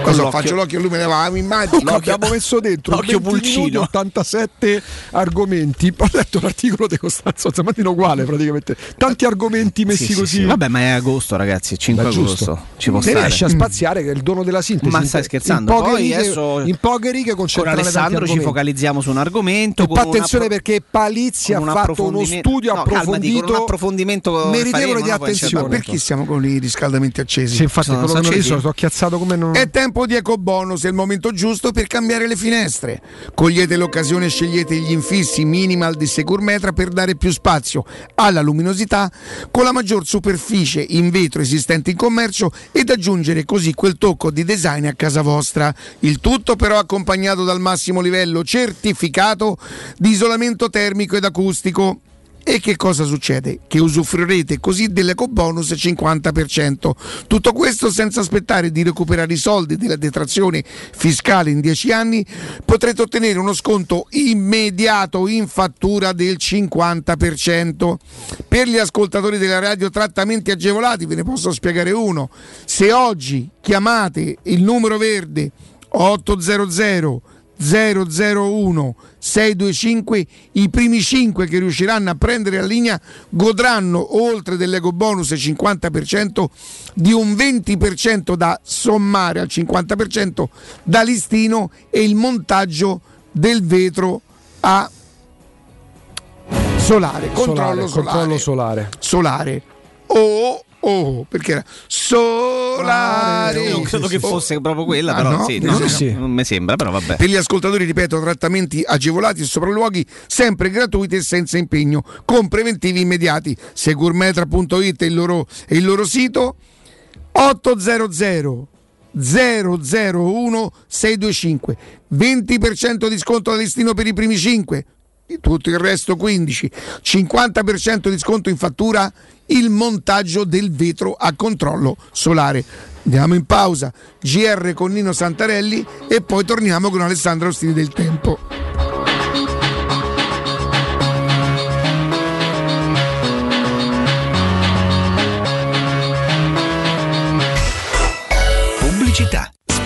Cosa l'occhio. faccio l'occhio e lui me ne va, mi immagino. Lo abbiamo messo dentro l'occhio 20 minuti, pulcino. 87 argomenti. Ho letto l'articolo di Costanzo Zamatino uguale praticamente. Tanti argomenti messi Sì, sì, così. sì. Vabbè, ma è agosto, ragazzi. 5 Beh, agosto. giusto. Ci può Se stare. riesce a spaziare, che è il dono della sintesi. Ma stai scherzando? In poche, Poi righe, adesso in poche righe Con Alessandro ci focalizziamo su un argomento. E attenzione appro- perché Palizzi ha un fatto uno studio no, calmati, approfondito con un approfondimento meritevole faremo, di attenzione. da- Perché stiamo con i riscaldamenti accesi? Sì, infatti, Sono- quello che non sono, sono chiazzato come non. È tempo di ecobonus, è il momento giusto per cambiare le finestre. Cogliete l'occasione e scegliete gli infissi minimal di Securmetra per dare più spazio alla luminosità con la maggior superficie in vetro esistente in commercio ed aggiungere così quel tocco di design a casa vostra. Il tutto però accompagnato dal massimo livello certificato di isolamento termico ed acustico. E che cosa succede? Che usufruirete così dell'ecobonus 50%. Tutto questo senza aspettare di recuperare i soldi della detrazione fiscale in 10 anni, potrete ottenere uno sconto immediato in fattura del 50%. Per gli ascoltatori della radio trattamenti agevolati ve ne posso spiegare uno. Se oggi chiamate il numero verde 800 001 625 i primi 5 che riusciranno a prendere la linea godranno oltre dell'eco bonus 50% di un 20% da sommare al 50% da listino e il montaggio del vetro a solare controllo solare, controllo solare. solare o oh, perché era solare Non credo che Oh. fosse proprio quella, Ah, però no? sì, No, no, sì. non mi sembra, però vabbè. Per gli ascoltatori, ripeto, trattamenti agevolati e sopralluoghi sempre gratuiti e senza impegno, con preventivi immediati. Segurmetra.it è il loro, è il loro sito 800 001 625 20% di sconto da listino per i primi 5 tutto. Il resto 15 50% di sconto in fattura il montaggio del vetro a controllo solare. Andiamo in pausa. GR con Nino Santarelli e poi torniamo con Alessandro Ostini del Tempo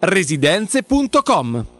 residenze.com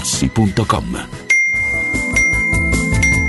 artigianamaterassi.com.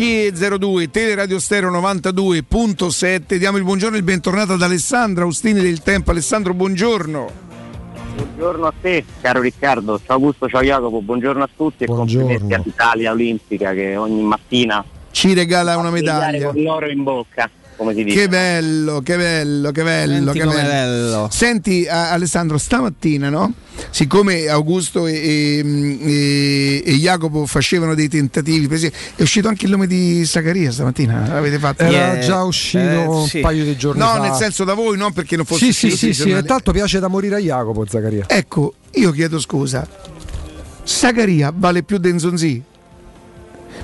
e 02 Teleradio Stereo 92.7 diamo il buongiorno e il bentornato ad Alessandro Austini del Tempo. Alessandro buongiorno. Buongiorno a te, caro Riccardo. Ciao Augusto, ciao Jacopo, buongiorno a tutti Buongiorno. e complimenti all'Italia Olimpica che ogni mattina ci regala una medaglia. con l'oro in bocca, come si dice. Che bello, che bello, che bello, Senti che bello. bello. Senti a- Alessandro, stamattina, no? Siccome Augusto e, e- e- e Jacopo facevano dei tentativi, è uscito anche il nome di Zaccaria stamattina, l'avete fatto? Era già uscito un paio di giorni no, fa. nel senso da voi, non perché non fosse Sì, sì, uscito sì, sì, e tanto piace da morire a Jacopo Zaccaria. Ecco, io chiedo scusa. Zaccaria vale più di Nzonzi?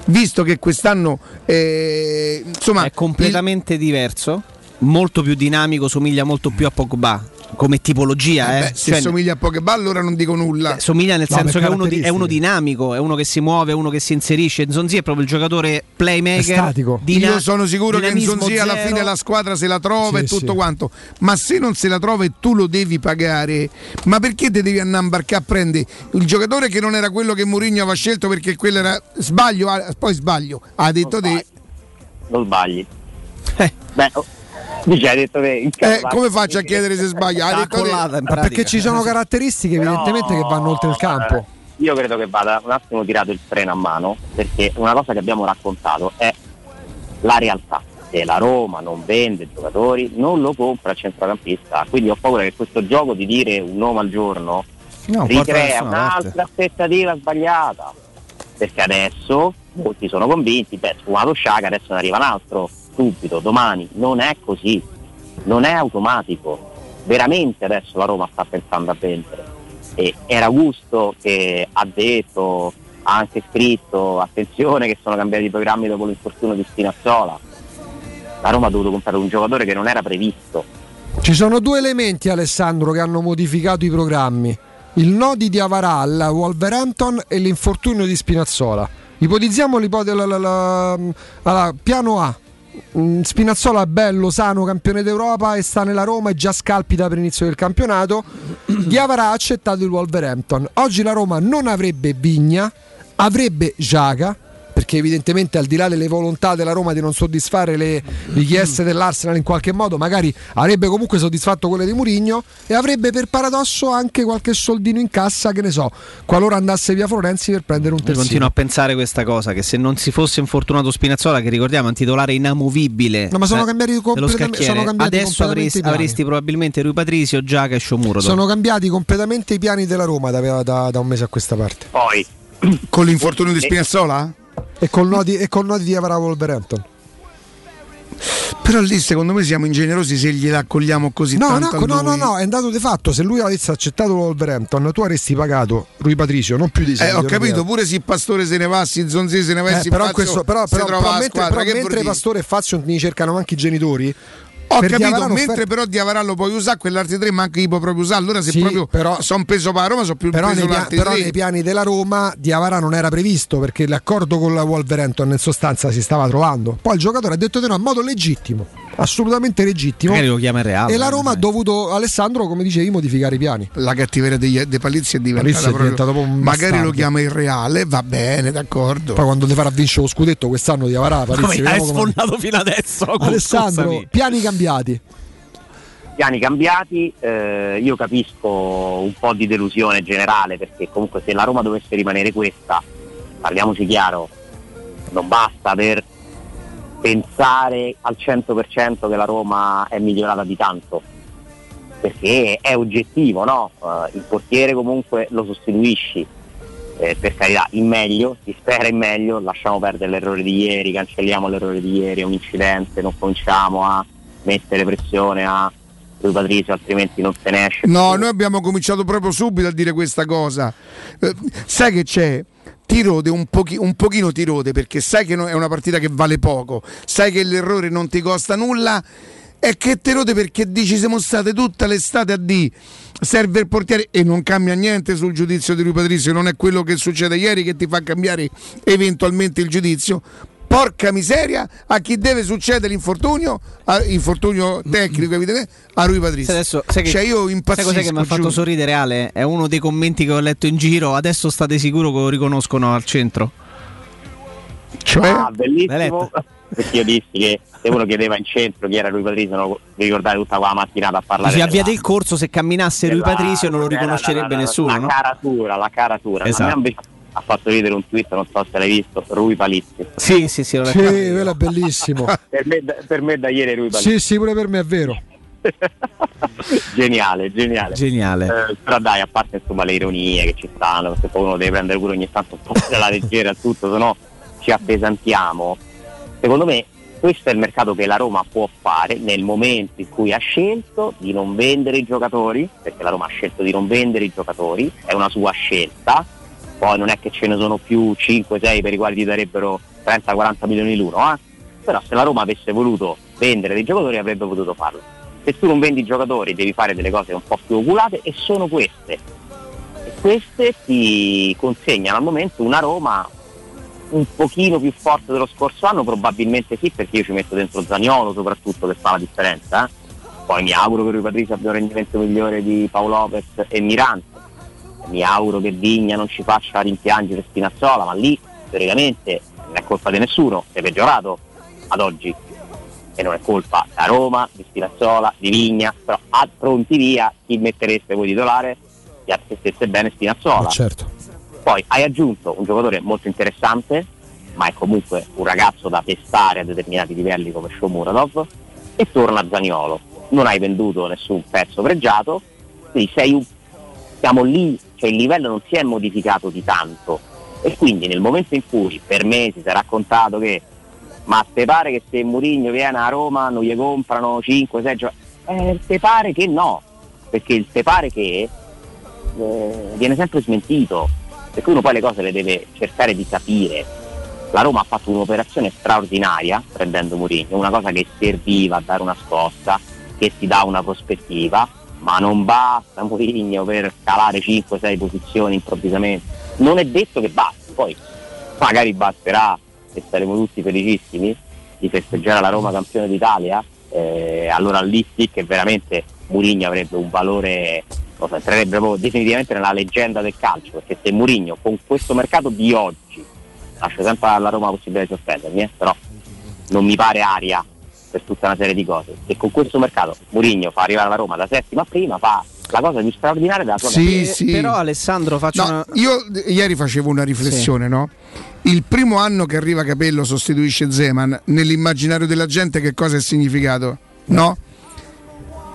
Visto che quest'anno eh, insomma è completamente diverso, molto più dinamico, somiglia molto più a Pogba come tipologia. Eh eh. beh, se Cioè, somiglia a Pogba allora non dico nulla. eh, somiglia nel No, senso che è uno, di- è uno dinamico, è uno che si muove, è uno che si inserisce. Nzonzi è proprio il giocatore playmaker. dina- Io sono sicuro che Nzonzi alla fine la squadra se la trova Sì, e tutto sì. quanto. Ma se non se la trova e tu lo devi pagare, ma perché te devi andare a imbarcare a prendere il giocatore che non era quello che Mourinho aveva scelto perché quello era sbaglio, ah, poi sbaglio. Ha detto te Non sbagli. Beh, oh, dice, hai detto te. eh, come faccio a chiedere se sbaglia? Ha detto te. Perché ci sono [laughs] caratteristiche evidentemente che vanno oltre il campo. Io credo che vada un attimo tirato il freno a mano, perché una cosa che abbiamo raccontato è la realtà. Se la Roma non vende giocatori, non lo compra il centrocampista. Quindi ho paura che questo gioco di dire un nome al giorno No, ricrea un'altra parte. aspettativa sbagliata. Perché adesso molti sono convinti, beh, sfumato Sciaga, adesso ne arriva un altro, subito, domani. Non è così, non è automatico. Veramente adesso la Roma sta pensando a vendere. E era Augusto che ha detto, ha anche scritto, attenzione che sono cambiati i programmi dopo l'infortunio di Spinazzola. La Roma ha dovuto comprare un giocatore che non era previsto. Ci sono due elementi, Alessandro, che hanno modificato i programmi. Il no di Diavarà Wolverhampton e l'infortunio di Spinazzola. Ipotizziamo l'ipotesi piano A. Mm, Spinazzola è bello, sano, campione d'Europa e sta nella Roma e già scalpita per l'inizio del campionato. [clears throat] Diavarà ha accettato il Wolverhampton. Oggi la Roma non avrebbe Vigna, avrebbe Giaga. Perché evidentemente al di là delle volontà della Roma di non soddisfare le richieste dell'Arsenal in qualche modo, magari avrebbe comunque soddisfatto quelle di Murigno e avrebbe per paradosso anche qualche soldino in cassa, che ne so, qualora andasse via Florenzi per prendere un Io terzino. continuo a pensare questa cosa: che se non si fosse infortunato Spinazzola, che ricordiamo è un titolare inamovibile, No, ma sono eh, cambiati completamente- scacchiere, sono cambiati adesso completamente avresti, avresti probabilmente Rui Patricio, Giaca e Sciomuro. Sono cambiati completamente i piani della Roma da, da- da un mese a questa parte. Poi con l'infortunio di Spinazzola? E col no di, e col no di Diavara Wolverhampton. Però lì secondo me siamo ingenerosi se gliela accogliamo così No, tanto no, no, no, no, è andato di fatto. Se lui avesse accettato l'Olverhampton, tu avresti pagato Rui Patricio, non più di 6 Eh, ho capito, pure se il Pastore se ne va, se Zonzi se ne va, Eh, però, Fazio questo, però, però, però mentre, però mentre? Pastore e Fazio ne cercano anche i genitori. Ho per capito, Diavara mentre offerto- però Diavara lo puoi usare, quell'altri tre manco li puoi proprio usare. Allora se Sì, proprio però- sono peso per la Roma, sono più Però, peso nei, però nei piani della Roma Diavara non era previsto perché l'accordo con la Wolverhampton in sostanza si stava trovando. Poi il giocatore ha detto di no in modo legittimo, assolutamente legittimo. Magari lo chiama il Real. E la Roma ha dovuto, Alessandro, come dicevi, modificare i piani. La cattiveria degli, dei Palizzi è diventata Palizzi è un magari lo chiama il Reale, va bene, d'accordo. Poi quando ti farà vincere lo scudetto quest'anno Diavara, Palizzi, Come hai vediamo come- sfondato fino adesso? Alessandro, Scusami. piani cambiati. Piani cambiati, eh, io capisco un po' di delusione generale perché comunque se la Roma dovesse rimanere questa, parliamoci chiaro, non basta per pensare al 100% che la Roma è migliorata di tanto, perché è oggettivo, no? Eh, il portiere comunque lo sostituisci, eh, per carità, in meglio, si spera in meglio, lasciamo perdere l'errore di ieri, cancelliamo l'errore di ieri, è un incidente, non cominciamo a mettere pressione a lui Patrizio, altrimenti non se ne esce. No, noi abbiamo cominciato proprio subito a dire questa cosa. Eh, sai che c'è? Ti rode un, pochi- un pochino ti rode perché sai che no- è una partita che vale poco, sai che l'errore non ti costa nulla e che ti rode perché dici siamo state tutta l'estate a D serve il portiere e non cambia niente sul giudizio di lui Patrizio, non è quello che succede ieri che ti fa cambiare eventualmente il giudizio. Porca miseria a chi deve succedere l'infortunio, a- infortunio tecnico evidentemente, a lui Patrizio. Sai adesso, sai che, cioè io sai impazzisco. cos'è che mi ha fatto sorridere Ale? È uno dei commenti che ho letto in giro. Adesso state sicuro che lo riconoscono al centro? Cioè? Ah, bellissimo. Perché io dissi che se uno chiedeva in centro chi era lui Patrizio, non vi ricordate tutta quella mattinata a parlare della- avviate il corso, se camminasse lui della- Patrizio non lo era la- riconoscerebbe la- nessuno. La no? caratura, la caratura. Esatto. Ha fatto ridere un tweet, non so se l'hai visto, Rui Palizzi. Sì, sì, sì, lo Sì, quello è bellissimo. [laughs] per, me, per me da ieri è Rui Palizzi. sì, sì, pure per me è vero. [laughs] geniale, geniale. Geniale. Eh, però dai, a parte insomma le ironie che ci stanno, perché poi uno deve prendere pure ogni tanto un po' della leggera a tutto, se no ci appesantiamo. Secondo me questo è il mercato che la Roma può fare nel momento in cui ha scelto di non vendere i giocatori, perché la Roma ha scelto di non vendere i giocatori, è una sua scelta, poi non è che ce ne sono più 5-6 per i quali ti darebbero 30-40 milioni l'uno, eh? però se la Roma avesse voluto vendere dei giocatori avrebbe potuto farlo. Se tu non vendi giocatori devi fare delle cose un po' più oculate e sono queste. E queste ti consegnano al momento una Roma un pochino più forte dello scorso anno, probabilmente sì, perché io ci metto dentro Zaniolo soprattutto che fa la differenza. eh. Poi mi auguro che Rui Patrizio abbia un rendimento migliore di Paolo Lopez e Mirante. Mi auguro che Vigna non ci faccia rimpiangere Spinazzola, ma lì teoricamente non è colpa di nessuno, è peggiorato ad oggi. E non è colpa da Roma, di Spinazzola, di Vigna, però a pronti via chi mettereste voi titolare? Gli altri stesse bene Spinazzola. certo. Poi hai aggiunto un giocatore molto interessante, ma è comunque un ragazzo da testare a determinati livelli come Shomuradov, e torna Zaniolo. Non hai venduto nessun pezzo pregiato, quindi sei un- siamo lì, cioè il livello non si è modificato di tanto. E quindi nel momento in cui per mesi si è raccontato che ma te pare che se Murigno viene a Roma non gli comprano 5-6 giocatori? Eh, te pare che no, perché il te pare che eh, viene sempre smentito, perché uno poi le cose le deve cercare di capire. La Roma ha fatto un'operazione straordinaria prendendo Mourinho, una cosa che serviva a dare una scossa, che ti dà una prospettiva, ma non basta Mourinho per calare 5-6 posizioni improvvisamente. Non è detto che basti, poi magari basterà e saremo tutti felicissimi di festeggiare la Roma campione d'Italia, eh, allora lì sì che veramente Mourinho avrebbe un valore, lo entrerebbe proprio definitivamente nella leggenda del calcio, perché se Mourinho con questo mercato di oggi, lascio sempre alla Roma la possibilità di offendermi, eh, però non mi pare aria per tutta una serie di cose, se con questo mercato Mourinho fa arrivare la Roma da settima prima, fa la cosa più straordinaria della sua Sì, carriera. sì. Però Alessandro faccio No, una... Io ieri facevo una riflessione, no? Il primo anno che arriva Capello sostituisce Zeman, nell'immaginario della gente che cosa è significato? No?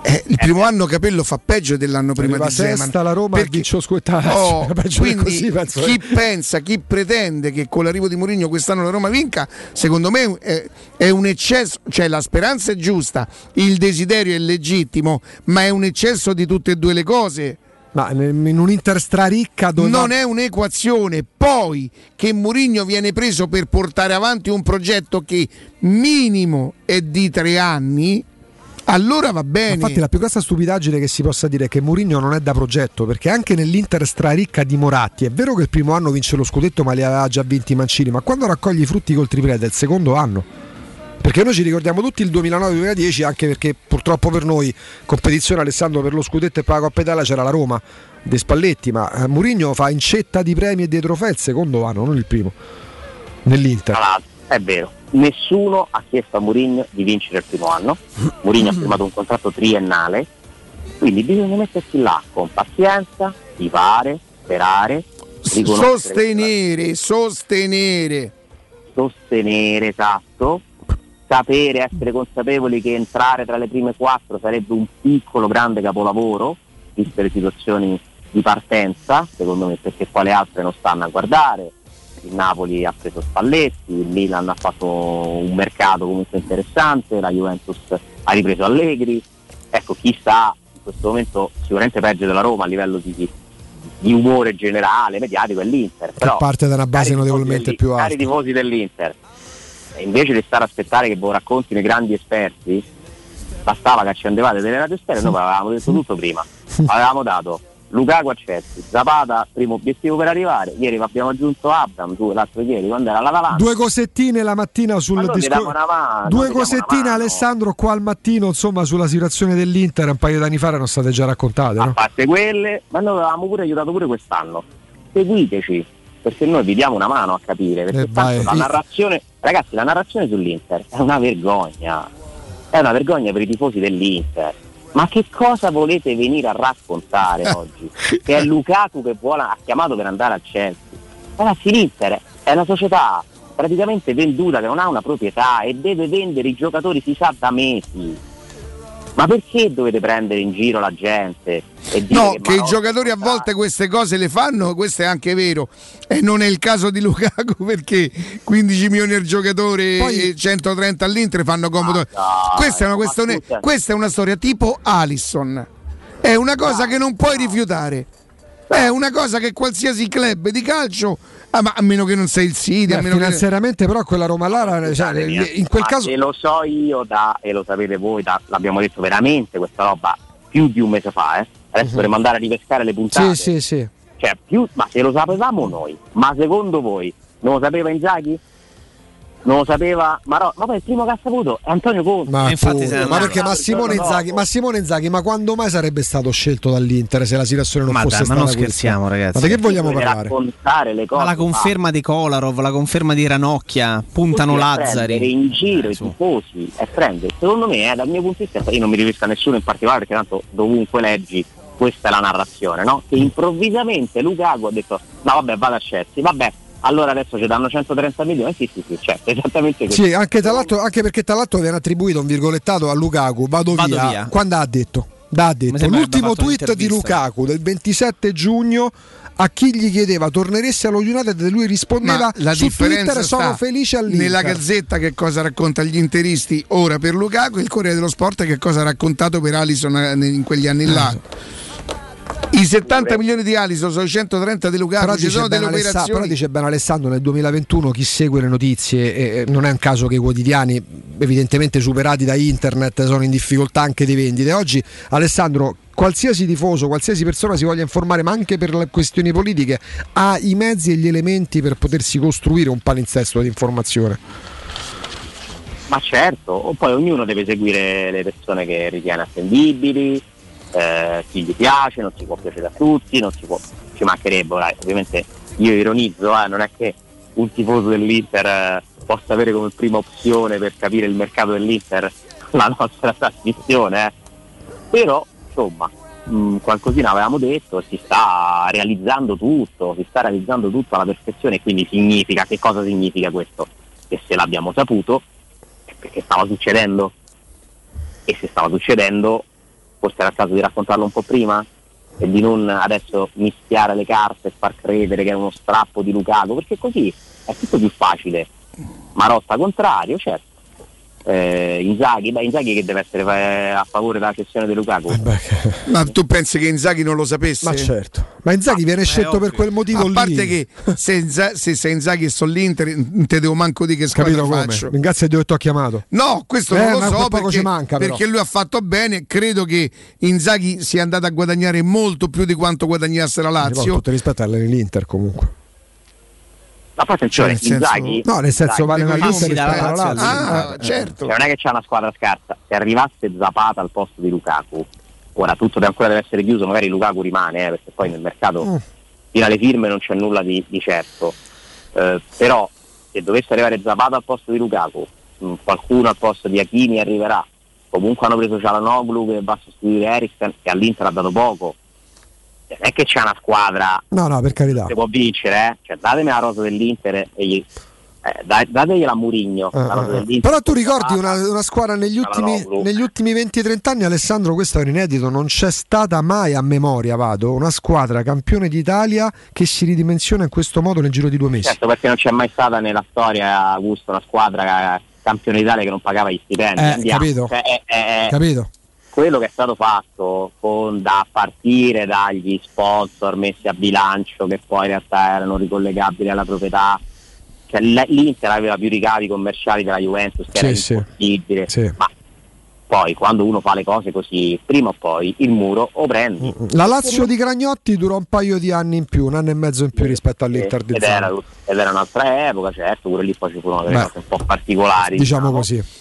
Eh, il primo anno Capello fa peggio dell'anno prima di Zeman. sesta la Roma e vince lo scudettato. Oh, quindi così, penso, chi eh. pensa, chi pretende che con l'arrivo di Mourinho quest'anno la Roma vinca, secondo me è, è un eccesso, cioè la speranza è giusta, il desiderio è legittimo, ma è un eccesso di tutte e due le cose. Ma in un Inter straricca dove Non è un'equazione. Poi che Mourinho viene preso per portare avanti un progetto che minimo è di tre anni, allora va bene. Infatti la più grossa stupidaggine che si possa dire è che Mourinho non è da progetto, perché anche nell'Inter straricca di Moratti è vero che il primo anno vince lo scudetto ma li aveva già vinti i Mancini, ma quando raccoglie i frutti col triplete è il secondo anno. Perché noi ci ricordiamo tutti il 2009-2010 anche perché purtroppo per noi competizione Alessandro per lo scudetto e per la Coppa Italia c'era la Roma De Spalletti, ma eh, Mourinho fa incetta di premi e di trofei il secondo anno, non il primo. Nell'Inter. Tra l'altro, è vero, nessuno ha chiesto a Mourinho di vincere il primo anno. Mourinho ha firmato un contratto triennale, quindi bisogna mettersi là con pazienza, tifare, sperare, Sostenere, sostenere. sostenere, esatto, sapere, essere consapevoli che entrare tra le prime quattro sarebbe un piccolo grande capolavoro, viste le situazioni di partenza, secondo me, perché quale altre non stanno a guardare. Il Napoli ha preso Spalletti, il Milan ha fatto un mercato comunque interessante, la Juventus ha ripreso Allegri. Ecco, chi sta in questo momento sicuramente peggio della Roma a livello di, di umore generale, mediatico, è l'Inter. Però, parte da una base cari notevolmente più Cari alta. tifosi dell'Inter, e invece di stare a aspettare che lo raccontino i grandi esperti, bastava che accendevate delle radio stereo, noi [laughs] avevamo detto tutto prima. Avevamo dato Lukaku a Chelsea, Zapata primo obiettivo per arrivare, ieri abbiamo aggiunto Abram, due, l'altro ieri quando era l'Atalanta. Due cosettine la mattina sul Ma noi ti discor- diamo una mano, Due cosettine. Alessandro qua al mattino, insomma, sulla situazione dell'Inter un paio d'anni fa erano state già raccontate, no? A parte quelle, ma noi avevamo pure aiutato pure quest'anno. Seguiteci, perché noi vi diamo una mano a capire, perché Eh, tanto la narrazione, ragazzi, la narrazione sull'Inter è una vergogna. È una vergogna per i tifosi dell'Inter. Ma che cosa volete venire a raccontare [laughs] oggi? Che è Lukaku che vuole, ha chiamato per andare al Chelsea. Ragazzi, l'Inter è una società praticamente venduta che non ha una proprietà e deve vendere i giocatori si sa da mesi. Ma perché dovete prendere in giro la gente? E dire No, che che i giocatori a volte queste cose le fanno, questo è anche vero. E non è il caso di Lukaku [laughs] perché 15 milioni al giocatore e 130 all'Inter fanno comodo. questa è una questione, questa è una storia tipo Alisson. È una cosa che non puoi rifiutare. È una cosa che qualsiasi club di calcio, ah, ma a meno che non sei il City, a Beh, meno che finanziariamente però quella Roma là, cioè, in quel Ma caso se lo so io da, e lo sapete voi, da- l'abbiamo detto veramente questa roba più di un mese fa, eh. Adesso Mhm. dovremmo andare a ripescare le puntate. Sì, sì, sì. Cioè, più, ma se lo sapevamo noi, ma secondo voi non lo sapeva Inzaghi? Non lo sapeva Maro- Ma poi il primo che ha saputo è Antonio Conte. Ma, ne è ma perché ma Simone, Inzaghi, ma Simone Inzaghi, ma quando mai sarebbe stato scelto dall'Inter se la situazione non Ma fosse dai, ma stata non scherziamo, questa? ragazzi. Ma di che vogliamo parlare? cose. Ma la conferma di Kolarov, la conferma di Ranocchia, puntano Tutti Lazzari. prendere in giro i tifosi e prendere, secondo me, eh, dal mio punto di vista, io non mi riferisco a nessuno in particolare perché tanto dovunque leggi questa è la narrazione, no? Che improvvisamente Lukaku ha detto no vabbè vado a Chelsea, vabbè allora adesso ci danno 130 milioni, sì sì sì, certo, [laughs] esattamente così. Sì, anche, tra l'altro- anche perché tra l'altro viene attribuito un virgolettato a Lukaku, vado, Vado via. via. Quando ha detto? Da ha detto. L'ultimo tweet di. Lukaku del 27 giugno a chi gli chiedeva torneresti allo United e lui rispondeva Ma la su Twitter sono felice all'Inter. nella gazzetta che cosa racconta gli interisti ora per Lukaku e il Corriere dello Sport che cosa ha raccontato per Alison eh, in quegli anni là. I 70 milioni di Alison sono i 130 di Lukaku, Però ci dice, sono ben delle operazioni. però dice Ben Alessandro nel 2021 chi segue le notizie e e non è un caso che i quotidiani evidentemente superati da internet sono in difficoltà anche di vendite oggi Alessandro qualsiasi tifoso qualsiasi persona si voglia informare ma anche per le questioni politiche ha i mezzi e gli elementi per potersi costruire un palinsesto di informazione Ma certo, o poi ognuno deve seguire le persone che ritiene attendibili, eh, chi gli piace, non si può piacere a tutti, non si può, ci mancherebbe, ora, ovviamente io ironizzo, eh, non è che un tifoso dell'Inter eh, possa avere come prima opzione per capire il mercato dell'Inter [laughs] la nostra trasmissione, eh. però insomma mh, qualcosina avevamo detto, si sta realizzando tutto, si sta realizzando tutto alla perfezione quindi significa, che cosa significa questo? Che se l'abbiamo saputo è perché stava succedendo e se stava succedendo forse era il caso di raccontarlo un po' prima e di non adesso mischiare le carte e far credere che è uno strappo di Lukaku, perché così è tutto più facile. Marotta contrario, certo. Eh, Inzaghi, beh, Inzaghi che deve essere eh, a favore della cessione di Lukaku. [laughs] Ma tu pensi che Inzaghi non lo sapesse? Ma certo. Ma Inzaghi viene scelto per quel motivo A lì. parte che [laughs] se, Inza- se sei Inzaghi e sono l'Inter, non te devo manco di che squadra Capito come? faccio. Ringrazio Dio che ti ho chiamato. No, questo Eh, non lo so perché, ci manca, perché lui ha fatto bene. Credo che Inzaghi sia andato a guadagnare molto più di quanto guadagnasse la Con Lazio. tutto rispetto all'Inter comunque. Ma poi attenzione, Cioè, nel senso- Inzaghi, No, nel senso vale una Juve rispetto alla Lazio. Ah, Eh, certo. Cioè, non è che c'è una squadra scarsa. Se arrivasse Zapata al posto di Lukaku, ora tutto ancora deve essere chiuso, magari Lukaku rimane, eh, perché poi nel mercato Mm. fino alle firme non c'è nulla di, di certo. Eh, però se dovesse arrivare Zapata al posto di Lukaku, mh, qualcuno al posto di Achini arriverà. Comunque hanno preso Cialanoglu che va a sostituire Eriksen, che all'Inter ha dato poco. Non è che c'è una squadra No, no, per carità. che può vincere, eh? cioè, datemi la rosa dell'Inter e gli, eh, da- dategliela a Murigno. Eh, eh, eh. dell'Inter. Però tu ricordi una, una squadra negli ultimi, negli ultimi 20-30 anni, Alessandro, questo era inedito, non c'è stata mai a memoria, vado, una squadra campione d'Italia che si ridimensiona in questo modo nel giro di due mesi. Certo, perché non c'è mai stata nella storia Augusto una squadra che- campione d'Italia che non pagava gli stipendi. Eh, capito. Cioè, è- è- Capito? Quello che è stato fatto con, da partire dagli sponsor messi a bilancio che poi in realtà erano ricollegabili alla proprietà. Cioè, L'Inter aveva più ricavi commerciali della Juventus che Sì, era impossibile. Sì. Ma poi quando uno fa le cose così, prima o poi il muro o prendi. La Lazio di Gragnotti durò un paio di anni in più, un anno e mezzo in più rispetto all'Inter di ed era, ed era un'altra epoca, certo, pure lì poi ci furono delle Beh, cose un po' particolari. Diciamo così.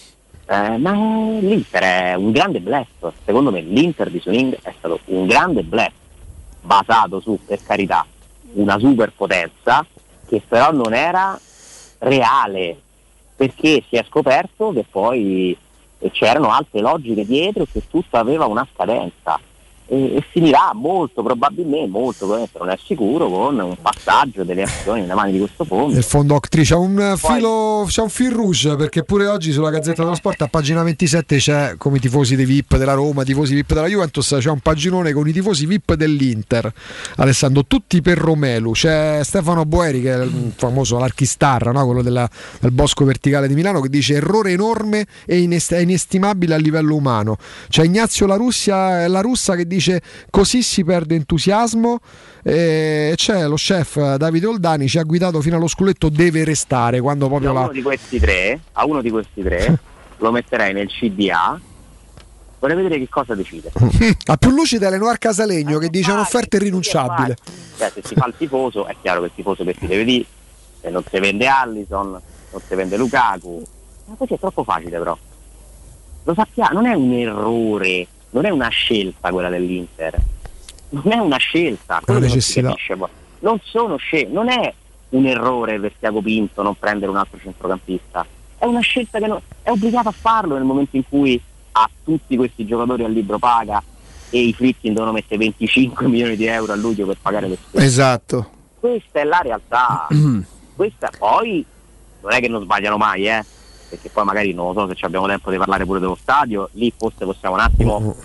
Eh, ma l'Inter è un grande blef, secondo me l'Inter di Suning è stato un grande blef, basato su, per carità, una superpotenza che però non era reale, perché si è scoperto che poi c'erano altre logiche dietro e che tutto aveva una scadenza. E, e finirà molto probabilmente, molto probabilmente non è sicuro, con un passaggio delle azioni nelle mani di questo fondo. Nel fondo Octri c'è un eh, filo, c'è un fil rouge perché pure oggi sulla Gazzetta dello Sport a pagina 27 c'è come i tifosi dei VIP della Roma, i tifosi VIP della Juventus, c'è un paginone con i tifosi VIP dell'Inter. Alessandro, tutti per Romelu. C'è Stefano Boeri che è il famoso l'archistarra, no? quello della- del Bosco Verticale di Milano che dice errore enorme e inest- inestimabile a livello umano. C'è Ignazio La, Russia, la Russa che dice così si perde entusiasmo e c'è lo chef Davide Oldani ci ha guidato fino allo sculetto deve restare quando a proprio uno la di questi tre, a uno di questi tre [laughs] lo metterei nel CDA. Vorrei vedere che cosa decide. [laughs] la più lucida è Lenoir Casalegno che dice un'offerta irrinunciabile Cioè, se si fa il tifoso, è chiaro che il tifoso che si deve dire, se non si vende Allison, non si vende Lukaku. Ma così è troppo facile però. Lo sappiamo, non è un errore, non è una scelta quella dell'Inter. Non è una scelta, non capisce. Non sono scelte, non è un errore per Tiago Pinto non prendere un altro centrocampista. È una scelta che non- è obbligato a farlo nel momento in cui ha tutti questi giocatori al libro paga e i Fritkin devono mettere 25 [laughs] milioni di euro a luglio per pagare le spese. Esatto. Questa è la realtà. [clears throat] Questa poi non è che non sbagliano mai, eh? Perché poi magari non lo so se abbiamo tempo di parlare pure dello stadio, lì forse possiamo un attimo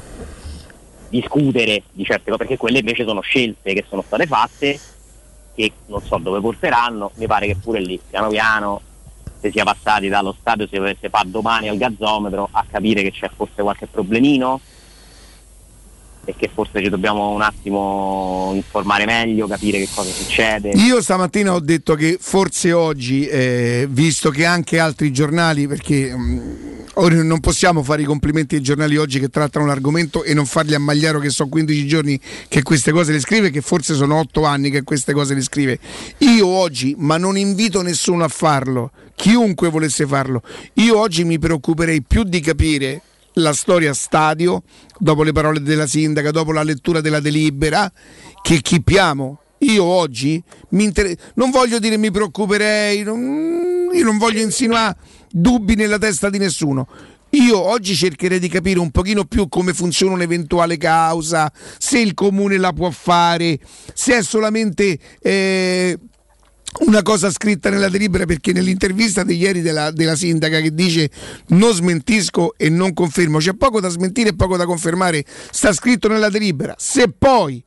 discutere di certe cose, perché quelle invece sono scelte che sono state fatte che non so dove porteranno, mi pare che pure lì piano piano se sia passati dallo stadio, se, se fa domani al gazzometro a capire che c'è forse qualche problemino e che forse ci dobbiamo un attimo informare meglio, capire che cosa succede. Io stamattina ho detto che forse oggi, eh, visto che anche altri giornali, perché mh, ora non possiamo fare i complimenti ai giornali oggi che trattano l'argomento e non fargli a Magliaro che sono 15 giorni che queste cose le scrive, che forse sono 8 anni che queste cose le scrive. Io oggi, ma non invito nessuno a farlo, chiunque volesse farlo, io oggi mi preoccuperei più di capire la storia stadio, dopo le parole della sindaca, dopo la lettura della delibera, che chippiamo. Io oggi inter- non voglio dire mi preoccuperei, non- io non voglio insinuare dubbi nella testa di nessuno. Io oggi cercherei di capire un pochino più come funziona un'eventuale causa, se il comune la può fare, se è solamente eh, una cosa scritta nella delibera perché nell'intervista di ieri della, della sindaca che dice non smentisco e non confermo, c'è poco da smentire e poco da confermare, sta scritto nella delibera. Se poi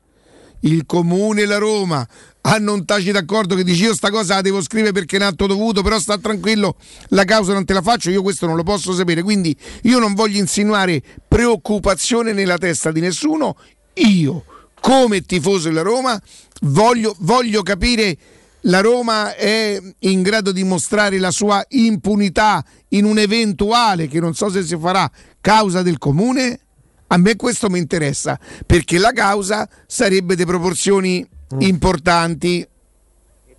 il comune e la Roma hanno un tacito accordo che dice io sta cosa la devo scrivere perché è un atto dovuto, però sta tranquillo, la causa non te la faccio, io questo non lo posso sapere, quindi io non voglio insinuare preoccupazione nella testa di nessuno, io come tifoso della Roma voglio, voglio capire la Roma è in grado di mostrare la sua impunità in un eventuale, che non so se si farà, causa del comune? A me questo mi interessa, perché la causa sarebbe di proporzioni importanti.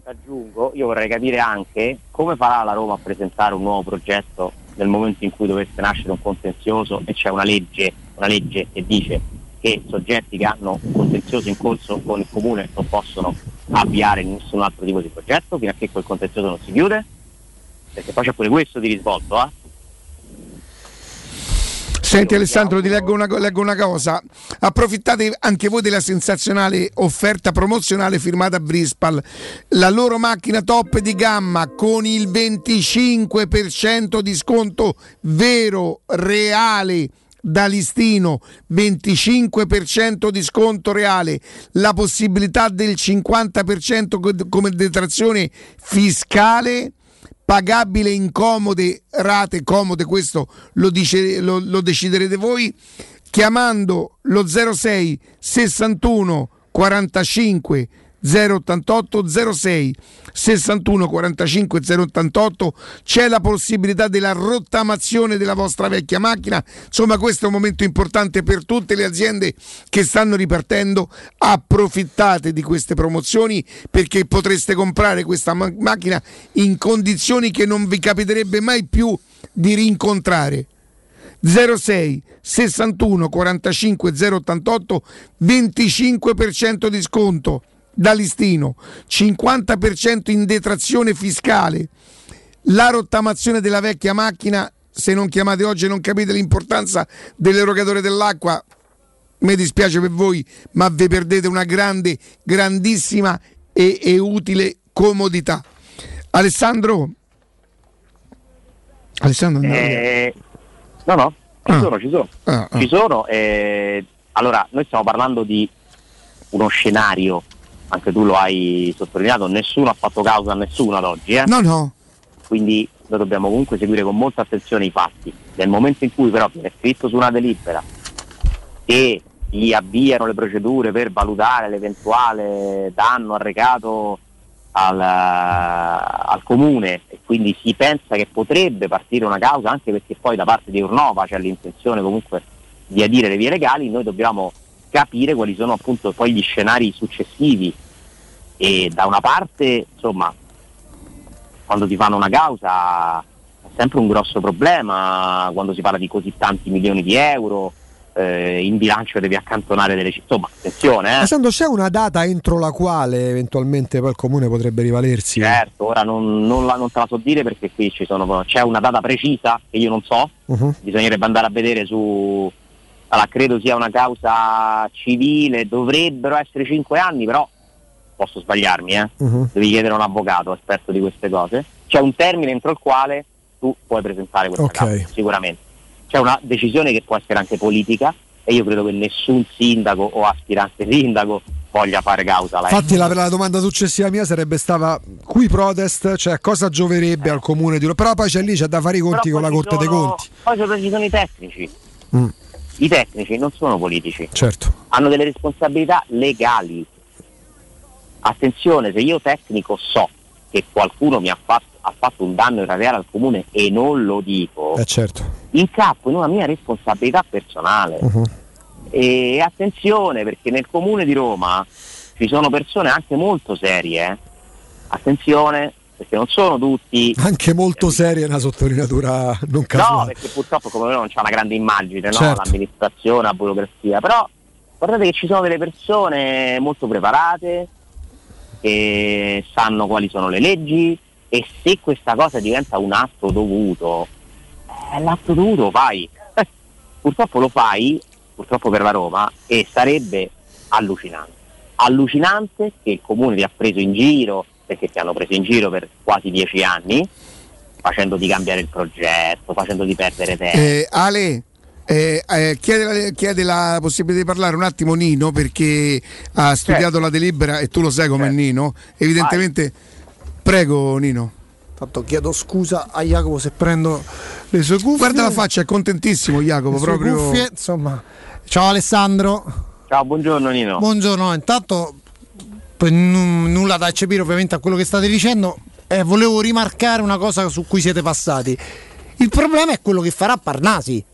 aggiungo, io vorrei capire anche come farà la Roma a presentare un nuovo progetto nel momento in cui dovesse nascere un contenzioso e c'è una legge, una legge che dice che soggetti che hanno un contenzioso in corso con il comune non possono avviare nessun altro tipo di progetto fino a che quel contenzioso non si chiude, perché poi c'è pure questo di risvolto, eh? Senti Alessandro, ti leggo una, leggo una cosa. Approfittate anche voi della sensazionale offerta promozionale firmata a Brispal. La loro macchina top di gamma con il 25% di sconto vero, reale da listino 25% di sconto reale la possibilità del 50% co- come detrazione fiscale pagabile in comode rate comode questo lo, dice, lo, lo deciderete voi chiamando lo 06 61 45 088 06 61 45 088 c'è la possibilità della rottamazione della vostra vecchia macchina. Insomma questo è un momento importante per tutte le aziende che stanno ripartendo. Approfittate di queste promozioni perché potreste comprare questa ma- macchina in condizioni che non vi capiterebbe mai più di rincontrare. 06 61 45 088 25% di sconto da listino 50% in detrazione fiscale la rottamazione della vecchia macchina se non chiamate oggi e non capite l'importanza dell'erogatore dell'acqua mi dispiace per voi ma vi perdete una grande grandissima e, e utile comodità Alessandro Alessandro. Eh, no, no, ci Ah. sono, ci sono. Ah, ah. Ci sono. eh, allora, noi stiamo parlando di uno scenario, anche tu lo hai sottolineato, nessuno ha fatto causa a nessuno ad oggi. Eh? no no Quindi noi dobbiamo comunque seguire con molta attenzione i fatti. Nel momento in cui però viene scritto su una delibera e gli avviano le procedure per valutare l'eventuale danno arrecato al, al comune e quindi si pensa che potrebbe partire una causa anche perché poi da parte di Urnova c'è l'intenzione comunque di adire le vie legali, noi dobbiamo capire quali sono appunto poi gli scenari successivi e da una parte insomma quando ti fanno una causa è sempre un grosso problema quando si parla di così tanti milioni di euro eh, in bilancio devi accantonare delle cifre insomma attenzione eh. Alessandro, c'è una data entro la quale eventualmente poi il comune potrebbe rivalersi? certo ora non, non la- non te la so dire perché qui ci sono, c'è una data precisa che io non so Mhm. bisognerebbe andare a vedere su allora, credo sia una causa civile dovrebbero essere 5 anni però posso sbagliarmi eh Mhm. devi chiedere a un avvocato esperto di queste cose. C'è un termine entro il quale tu puoi presentare questa Ok. causa, sicuramente. C'è una decisione che può essere anche politica e io credo che nessun sindaco o aspirante sindaco voglia fare causa Infatti la, la domanda successiva mia sarebbe stata qui protest, cioè cosa gioverebbe al comune di Roma? Però poi c'è lì, c'è da fare i conti con la Corte dei sono- Conti. Poi ci sono i tecnici. Mm. I tecnici non sono politici, Certo. hanno delle responsabilità legali. Attenzione, se io tecnico so che qualcuno mi ha fatto, ha fatto un danno irreale al comune e non lo dico, Eh certo. incappo in una mia responsabilità personale. Mhm. E attenzione perché nel comune di Roma ci sono persone anche molto serie. eh. Attenzione perché non sono tutti Anche molto seria è una sottolineatura non No, casuale. perché purtroppo come noi non c'è una grande immagine, no? Certo. l'amministrazione, la burocrazia, però guardate che ci sono delle persone molto preparate, che sanno quali sono le leggi e se questa cosa diventa un atto dovuto, eh, l'atto dovuto lo fai. [laughs] purtroppo lo fai, purtroppo per la Roma, e sarebbe allucinante. Allucinante che il comune ti ha preso in giro perché ti hanno preso in giro per quasi dieci anni, facendoti cambiare il progetto, facendoti perdere tempo. Eh, Ale, eh, eh, chiede, la, chiede la possibilità di parlare un attimo Nino perché ha studiato Certo. la delibera e tu lo sai come Nino. Evidentemente, prego Nino. Tanto chiedo scusa a Jacopo se prendo le sue cuffie. Guarda la faccia, è contentissimo Jacopo, le sue proprio. cuffie, insomma. Ciao Alessandro. Ciao, buongiorno Nino. Buongiorno, intanto per nu- nulla da eccepire ovviamente a quello che state dicendo, eh, volevo rimarcare una cosa su cui siete passati. Il problema è quello che farà Parnasi.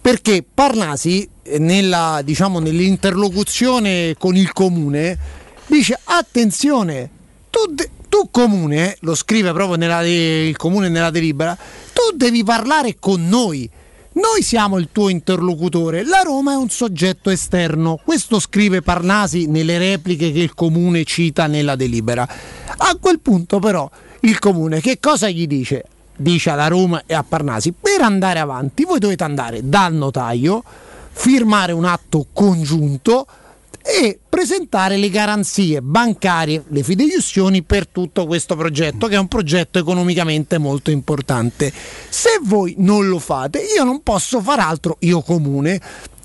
Perché Parnasi, eh, nella, diciamo, nell'interlocuzione con il comune, dice attenzione, tu, de- tu comune, lo scrive proprio nella de- il comune nella delibera, tu devi parlare con noi. Noi siamo il tuo interlocutore, la Roma è un soggetto esterno. Questo scrive Parnasi nelle repliche che il comune cita nella delibera. A quel punto però il comune che cosa gli dice? Dice alla Roma e a Parnasi, per andare avanti voi dovete andare dal notaio, firmare un atto congiunto e presentare le garanzie bancarie, le fideiussioni per tutto questo progetto, che è un progetto economicamente molto importante. Se voi non lo fate, io non posso far altro, io comune,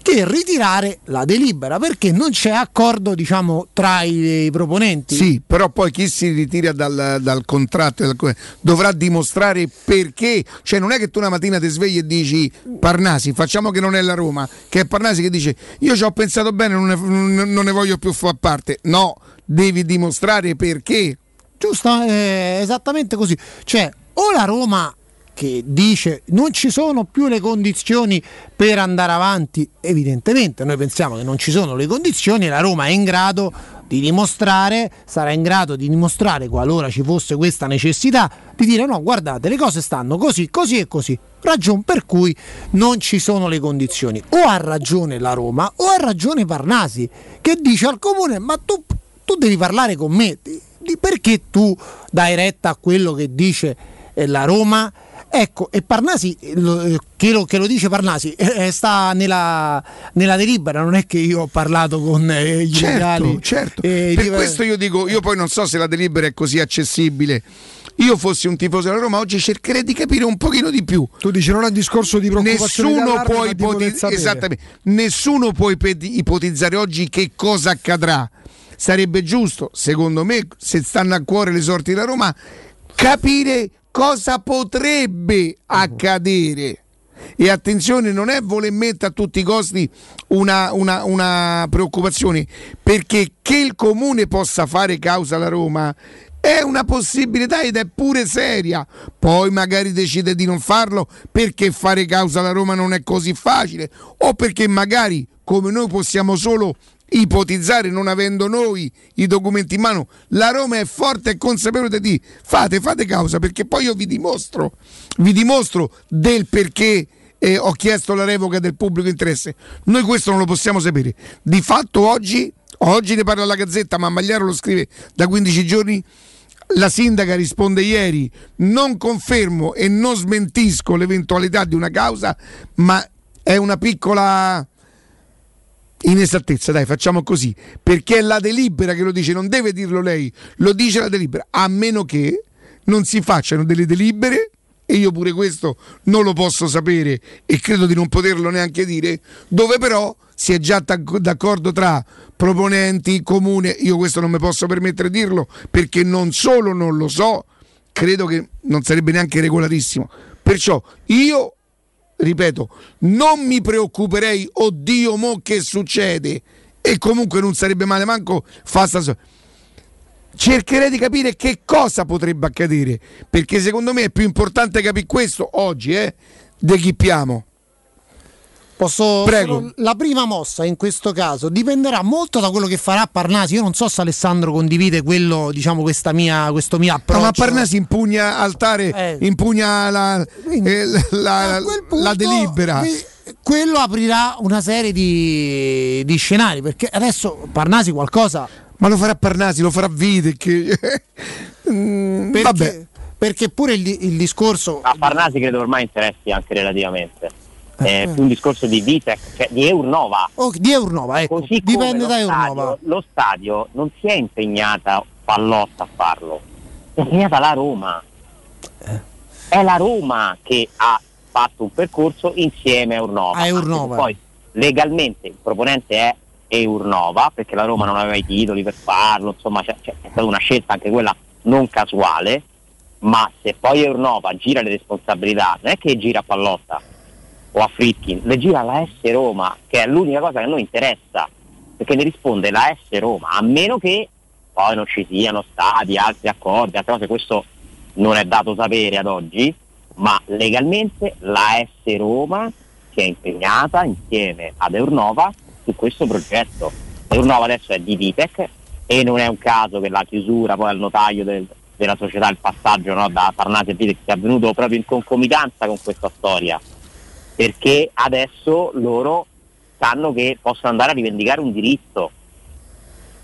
che ritirare la delibera, perché non c'è accordo, diciamo, tra i, i proponenti. Sì, però poi chi si ritira dal, dal contratto dal dovrà dimostrare perché. Cioè, non è che tu una mattina ti svegli e dici Parnasi, facciamo che non è la Roma, che è Parnasi che dice io ci ho pensato bene, non ne, non- ne voglio più far parte. No, devi dimostrare perché. Giusto, è esattamente così. Cioè, o la Roma che dice non ci sono più le condizioni per andare avanti, evidentemente noi pensiamo che non ci sono le condizioni e la Roma è in grado di dimostrare, sarà in grado di dimostrare qualora ci fosse questa necessità di dire no, guardate, le cose stanno così, così e così. Ragion per cui non ci sono le condizioni. O ha ragione la Roma o ha ragione Parnasi che dice al comune ma tu, tu devi parlare con me, perché tu dai retta a quello che dice eh, la Roma? Ecco, e Parnasi, eh, eh, che, lo, che lo dice Parnasi, eh, eh, sta nella, nella delibera, non è che io ho parlato con eh, gli Certo, legali. certo. eh, per di- questo io dico, io poi non so se la delibera è così accessibile. Io fossi un tifoso della Roma oggi cercherei di capire un pochino di più. Tu dici non è un discorso di preoccupazione Nessuno può, ma di voler ipoti- sapere. esattamente, nessuno può ipotizzare oggi che cosa accadrà. Sarebbe giusto, secondo me, se stanno a cuore le sorti della Roma, capire cosa potrebbe accadere. E attenzione, non è voler mettere a tutti i costi una, una- una preoccupazione, perché che il comune possa fare causa alla Roma è una possibilità ed è pure seria. Poi magari decide di non farlo perché fare causa alla Roma non è così facile, o perché magari, come noi possiamo solo ipotizzare non avendo noi i documenti in mano la Roma è forte e consapevole di fate fate causa perché poi io vi dimostro vi dimostro del perché eh, ho chiesto la revoca del pubblico interesse. Noi questo non lo possiamo sapere. Di fatto oggi oggi ne parla la Gazzetta ma Magliaro lo scrive da 15 giorni la sindaca risponde ieri non confermo e non smentisco l'eventualità di una causa ma è una piccola inesattezza, dai, facciamo così, perché è la delibera che lo dice, non deve dirlo lei, lo dice la delibera, a meno che non si facciano delle delibere e io pure questo non lo posso sapere e credo di non poterlo neanche dire, dove però si è già d'ac- d'accordo tra proponenti, comune, io questo non mi posso permettere di dirlo perché non solo non lo so, credo che non sarebbe neanche regolarissimo. Perciò io ripeto, non mi preoccuperei, oddio, mo che succede? E comunque non sarebbe male manco fa Cercherei di capire che cosa potrebbe accadere, perché secondo me è più importante capire questo oggi, eh, deghippiamo. Posso Prego. La prima mossa in questo caso dipenderà molto da quello che farà Parnasi. Io non so se Alessandro condivide quello, diciamo, questa mia, questo mio No, approccio. ma Parnasi impugna altare, impugna la, eh, la- la delibera. Que- Quello aprirà una serie di, di scenari perché adesso Parnasi qualcosa. Ma lo farà Parnasi, lo farà Videc. [laughs] Mm, perché, vabbè. perché pure il, il discorso. A Parnasi credo ormai interessi anche relativamente. Eh, È più un discorso di Vitec, cioè di Eurnova. Oh, di Eurnova, ecco, Così dipende da stadio, Eurnova. Lo stadio non si è impegnata Pallotta a farlo, è impegnata la Roma. È la Roma che ha fatto un percorso insieme a Urnova. A Urnova. Anche se Poi legalmente il proponente è Eurnova, perché la Roma non aveva i titoli per farlo, insomma c'è- c'è- è stata una scelta anche quella non casuale, ma se poi Eurnova gira le responsabilità, non è che gira Pallotta o a Fritkin, le gira la S Roma, che è l'unica cosa che a noi interessa, perché ne risponde la S Roma, a meno che poi non ci siano stati altri accordi, altre cose, questo non è dato sapere ad oggi, ma legalmente la S Roma si è impegnata insieme ad Eurnova su questo progetto. Eurnova adesso è di Vitec e non è un caso che la chiusura poi al notaio del- della società, il passaggio no, da Parnasi a Vitec sia avvenuto proprio in concomitanza con questa storia, perché adesso loro sanno che possono andare a rivendicare un diritto.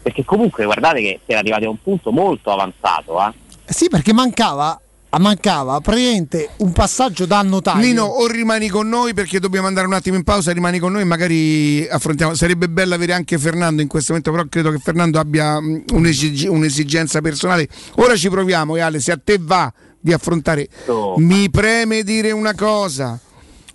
Perché comunque guardate che siete arrivati a un punto molto avanzato, eh. Sì, perché mancava, mancava praticamente un passaggio da notaio. Nino, o rimani con noi perché dobbiamo andare un attimo in pausa, rimani con noi e magari affrontiamo. Sarebbe bello avere anche Fernando in questo momento, però credo che Fernando abbia mh, un'esig- un'esigenza personale. Ora ci proviamo, e Ale, se a te va di affrontare. Mi preme dire una cosa.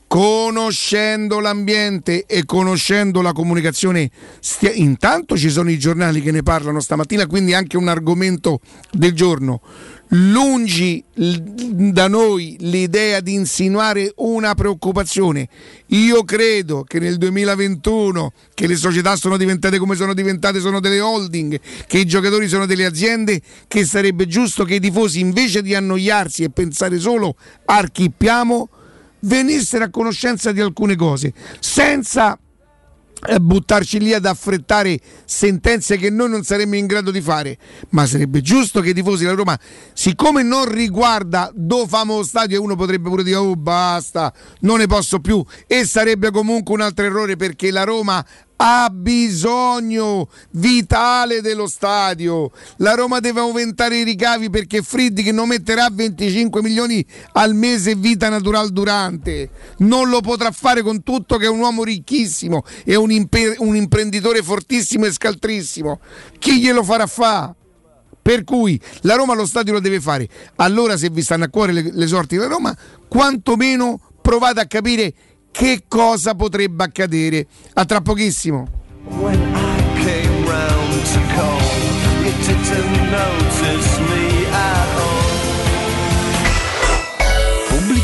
Conoscendo l'ambiente e conoscendo la comunicazione, stia- intanto ci sono i giornali che ne parlano stamattina, quindi anche un argomento del giorno. Lungi da noi l'idea di insinuare una preoccupazione. Io credo che nel 2021, che le società sono diventate come sono diventate, sono delle holding, che i giocatori sono delle aziende, che sarebbe giusto che i tifosi invece di annoiarsi e pensare solo archippiamo, venissero a conoscenza di alcune cose, senza eh, buttarci lì ad affrettare sentenze che noi non saremmo in grado di fare, ma sarebbe giusto che i tifosi della Roma, siccome non riguarda do famo stadio e uno potrebbe pure dire oh basta, non ne posso più. E sarebbe comunque un altro errore perché la Roma ha bisogno vitale dello stadio. La Roma deve aumentare i ricavi perché Friedrich non metterà 25 milioni al mese vita natural durante. Non lo potrà fare con tutto che è un uomo ricchissimo e un, impe- un imprenditore fortissimo e scaltrissimo. Chi glielo farà fare? Per cui la Roma lo stadio lo deve fare. Allora, se vi stanno a cuore le, le sorti della Roma, quantomeno provate a capire che cosa potrebbe accadere. A tra pochissimo. When I came round to call, you didn't notice me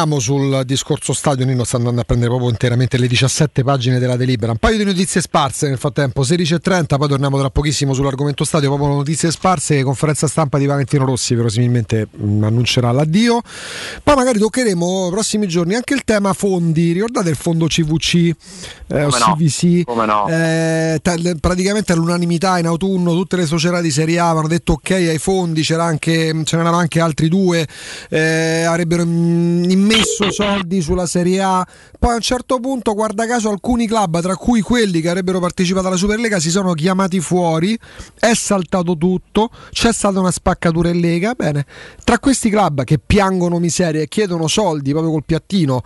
Torniamo sul discorso stadio. Nino sta andando a prendere proprio interamente le 17 pagine della delibera. Un paio di notizie sparse nel frattempo, 16.30, poi torniamo tra pochissimo sull'argomento stadio. Proprio notizie sparse, conferenza stampa di Valentino Rossi, verosimilmente mh, annuncerà l'addio. Poi magari toccheremo nei prossimi giorni anche il tema fondi. Ricordate il fondo CVC eh, o Come no, CVC? come no. Eh, ta- praticamente all'unanimità in autunno tutte le società di Serie A avevano detto ok ai fondi, c'era anche, ce n'erano anche altri due, eh, avrebbero mm, immesso soldi sulla Serie A. Poi a un certo punto, guarda caso, alcuni club, tra cui quelli che avrebbero partecipato alla Superlega, si sono chiamati fuori, è saltato tutto, c'è stata una spaccatura in Lega. Bene, tra questi club che piangono miseria e chiedono soldi proprio col piattino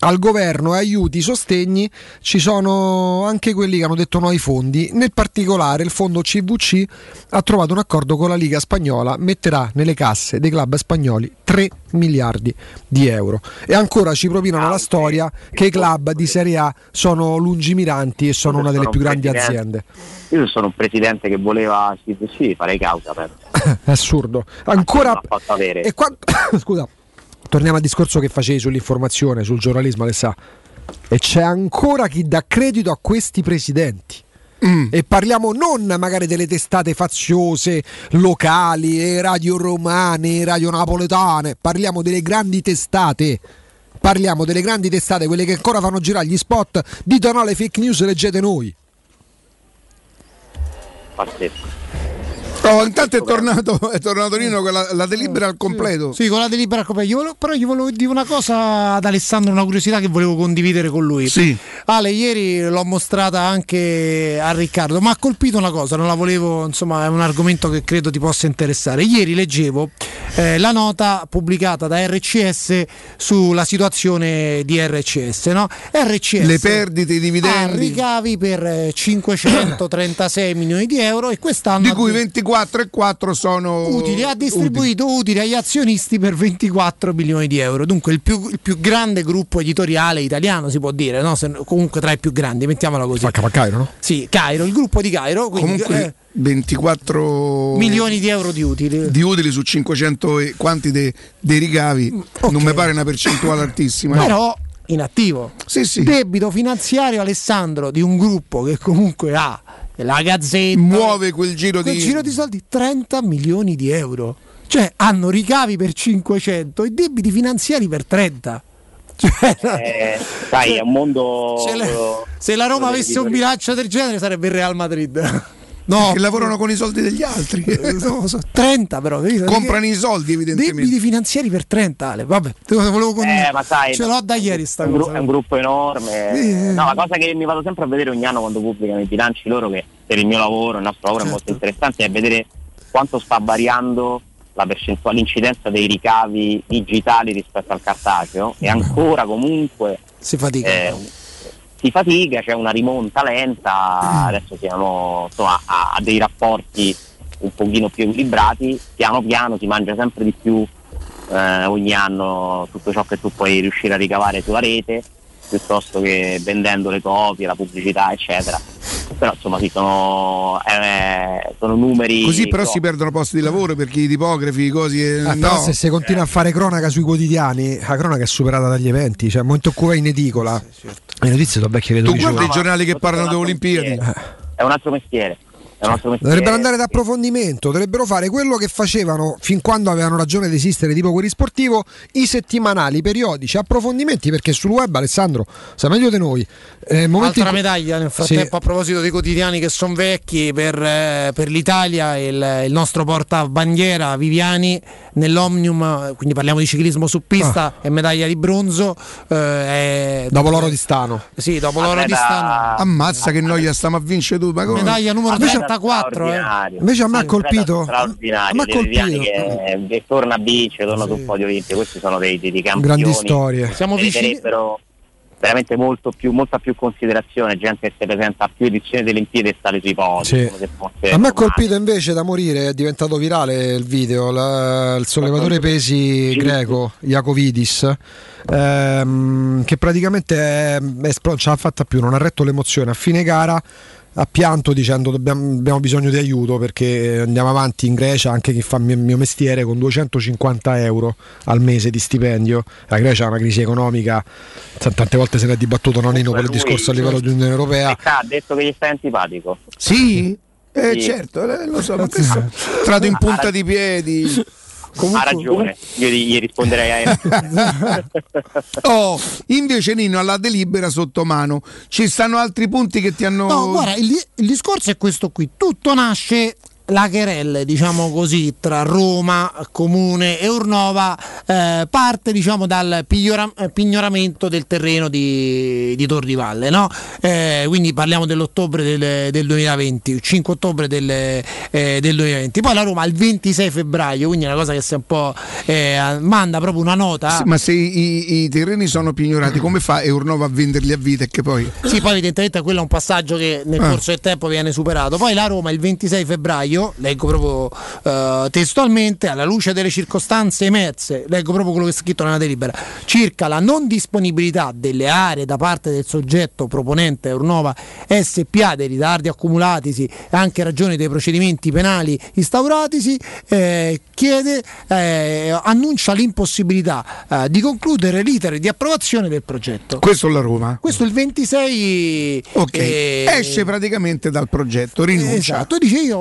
al governo aiuti, sostegni, ci sono anche quelli che hanno detto no ai fondi. Nel particolare il fondo CVC ha trovato un accordo con la Liga spagnola, metterà nelle casse dei club spagnoli 3 miliardi di euro. E ancora ci propinano la storia che i club di Serie A sono lungimiranti e sono una delle sono più un grandi aziende. Io sono un presidente che voleva sì, sì, farei causa per È [laughs] assurdo. Ancora. E quando... [coughs] Scusa, torniamo al discorso che facevi sull'informazione, sul giornalismo, Alessà. E c'è ancora chi dà credito a questi presidenti. E parliamo non magari delle testate faziose locali, e radio romane, e radio napoletane, parliamo delle grandi testate. Parliamo delle grandi testate, quelle che ancora fanno girare gli spot. Dite no alle fake news, leggete noi. pazzesco. Oh, intanto è tornato, è tornato Nino con la, la delibera al completo. Sì, con la delibera al completo. Io volevo- però gli volevo dire una cosa ad Alessandro, una curiosità che volevo condividere con lui. Sì. Ale, ieri l'ho mostrata anche a Riccardo, ma ha colpito una cosa, non la volevo, insomma, è un argomento che credo ti possa interessare. Ieri leggevo eh, la nota pubblicata da RCS sulla situazione di RCS, no? RCS Le perdite, i ha dividendi. ricavi per eh, 536 milioni di euro e quest'anno Di ha cui 24,4 sono utili, ha distribuito utili. agli azionisti per 24 milioni di euro. Dunque il più, il più grande gruppo editoriale italiano, si può dire, no? Se- comunque tra i più grandi, mettiamola così. Fa Cairo, no? Sì, Cairo, il gruppo di Cairo, quindi, Comunque eh, 24 milioni di euro di utili. di utili su 500 e quanti de- dei ricavi non mi pare una percentuale altissima. Però in attivo. Sì, sì. Debito finanziario Alessandro di un gruppo che comunque ha la Gazzetta Muove quel giro quel di... giro di soldi 30 milioni di euro. Cioè hanno ricavi per 500 e debiti finanziari per 30. Eh, sai, è un mondo. Se, le- se la Roma avesse un bilancio del genere sarebbe il Real Madrid. No, che lavorano con i soldi degli altri. [laughs] No, so- 30 però. Comprano i soldi, evidentemente. Debiti finanziari per 30, Ale. Vabbè, te lo volevo con... Eh, ma sai, Ce l'ho da ieri sta è un, gru- cosa. è un gruppo enorme. Eh. No, la cosa che mi vado sempre a vedere ogni anno quando pubblicano i bilanci loro, che per il mio lavoro, il nostro lavoro è molto Certo. interessante, è vedere quanto sta variando la percentuale, l'incidenza dei ricavi digitali rispetto al cartaceo e ancora comunque si fatica. eh, si fatica, c'è una rimonta lenta, adesso siamo insomma, a, a dei rapporti un pochino più equilibrati, piano piano si mangia sempre di più eh, ogni anno tutto ciò che tu puoi riuscire a ricavare sulla rete piuttosto che vendendo le copie, la pubblicità eccetera. Però insomma sì, sono, eh, sono numeri... Così però si perdono posti di lavoro perché i tipografi, i cosi. eh, Ah, però no. se si continua a fare cronaca sui quotidiani, la cronaca è superata dagli eventi, cioè il momento in cui in edicola, le notizie sono vecchie Tu vedo guardi i giornali che parlano delle Olimpiadi. È un altro mestiere. Dovrebbero andare ad approfondimento, dovrebbero fare quello che facevano fin quando avevano ragione di esistere, tipo quelli sportivo, i settimanali, i periodici, approfondimenti, perché sul web Alessandro sa meglio di noi. Eh, momenti... Altra medaglia nel frattempo sì. a proposito dei quotidiani che sono vecchi per, eh, per l'Italia, il, il, nostro portabandiera Viviani nell'Omnium, quindi parliamo di ciclismo su pista, ah. è medaglia di bronzo. Eh, è... Dopo l'oro di Stano. Sì, dopo l'oro di Stano. Ammazza che noia, stiamo a vincere tu. Ma come? Medaglia numero 10. 84. Eh. Invece a me ha colpito. Straordinario. A me colpito. Che, eh, torna a vincere, torna sì. sul podio vince. Questi sono dei, dei, dei campioni. Grandi storie. Siamo vicini veramente molto più, molta più considerazione, gente che si presenta a più edizioni delle Olimpiadi e sale sui podi. Sì. A me ha colpito invece da morire, è diventato virale il video, la, il sollevatore pesi greco, Iacovidis, ehm, che praticamente è, è, non ce l'ha fatta più, non ha retto l'emozione a fine gara ha pianto dicendo dobbiamo, abbiamo bisogno di aiuto perché andiamo avanti in Grecia, anche chi fa il mio, mio mestiere, con 250 euro al mese di stipendio. La Grecia ha una crisi economica, tante volte se ne è dibattuto Nonino per il lui, discorso a livello di Unione Europea. Ah, ha detto che gli stai antipatico. Sì? Eh Sì. certo, eh, lo so, ma questo è entrato in punta di piedi. Ha ragione, io gli, gli risponderei a [laughs] Oh, invece Nino alla delibera sotto mano. Ci stanno altri punti che ti hanno No, guarda, il, il discorso è questo qui. Tutto nasce la querelle, diciamo così, tra Roma, Comune e Urnova eh, parte diciamo dal pigliora- eh, pignoramento del terreno di, di Tor di Valle, no? Eh, quindi parliamo dell'ottobre del, del 2020, il 5 ottobre del, eh, del 2020. Poi la Roma il 26 febbraio, quindi è una cosa che si è un po' eh, manda proprio una nota. Sì, ma se i, i terreni sono pignorati, come fa Eurnova a venderli a vita e che poi... Sì, poi evidentemente quello è un passaggio che nel Ah. corso del tempo viene superato. Poi la Roma il 26 febbraio, leggo proprio eh, testualmente, alla luce delle circostanze emerse, leggo proprio quello che è scritto nella delibera, circa la non disponibilità delle aree da parte del soggetto proponente Urnova SPA dei ritardi accumulatisi e anche in ragione dei procedimenti penali instauratisi, eh, chiede, eh, annuncia l'impossibilità eh, di concludere l'iter di approvazione del progetto. Questo è la Roma. Questo il 26 Ok, eh, esce praticamente dal progetto, rinuncia. Esatto, dice io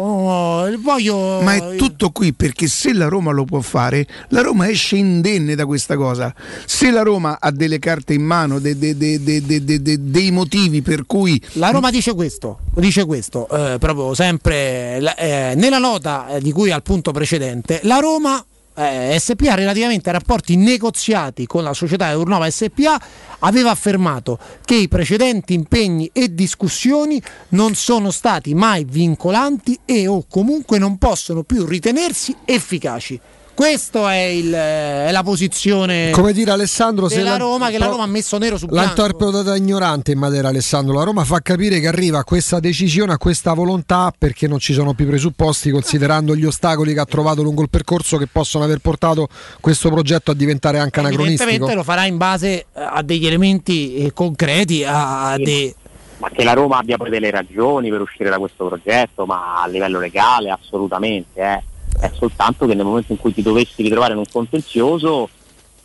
voglio Ma è tutto qui perché se la Roma lo può fare, la Roma esce indenne da questa cosa. Se la Roma ha delle carte in mano, de- de- de- de- de- de- de- dei motivi per cui La Roma dice questo, dice questo eh, proprio sempre eh, nella nota eh, di cui al punto precedente, la Roma eh, SPA relativamente ai rapporti negoziati con la società Urnova SPA aveva affermato che i precedenti impegni e discussioni non sono stati mai vincolanti e o comunque non possono più ritenersi efficaci. Questa è, il- è la posizione Come dire Alessandro se della la- Roma che la Roma ha messo nero su L'ha bianco. interpretata ignorante in materia Alessandro. La Roma fa capire che arriva a questa decisione, a questa volontà perché non ci sono più presupposti considerando gli ostacoli che ha trovato lungo il percorso che possono aver portato questo progetto a diventare anche Evidentemente anacronistico. lo farà in base eh, a degli elementi eh, concreti, a dei... ma che la Roma abbia poi delle ragioni per uscire da questo progetto, ma a livello legale assolutamente, eh. È soltanto che nel momento in cui ti dovessi ritrovare in un contenzioso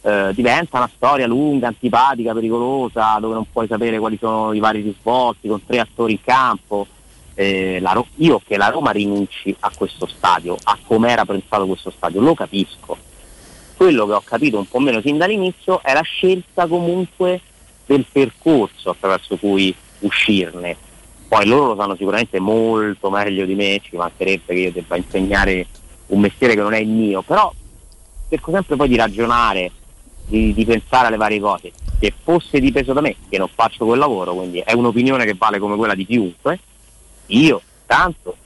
eh, diventa una storia lunga, antipatica, pericolosa, dove non puoi sapere quali sono i vari risvolti, con tre attori in campo. Eh, Ro- io che la Roma rinunci a questo stadio, a come era pensato questo stadio, lo capisco. Quello che ho capito un po' meno sin dall'inizio è la scelta comunque del percorso attraverso cui uscirne. Poi loro lo sanno sicuramente molto meglio di me, ci mancherebbe che io debba insegnare un mestiere che non è il mio, però cerco sempre poi di ragionare, di, di pensare alle varie cose. Se fosse dipeso da me, che non faccio quel lavoro, quindi è un'opinione che vale come quella di chiunque, io tanto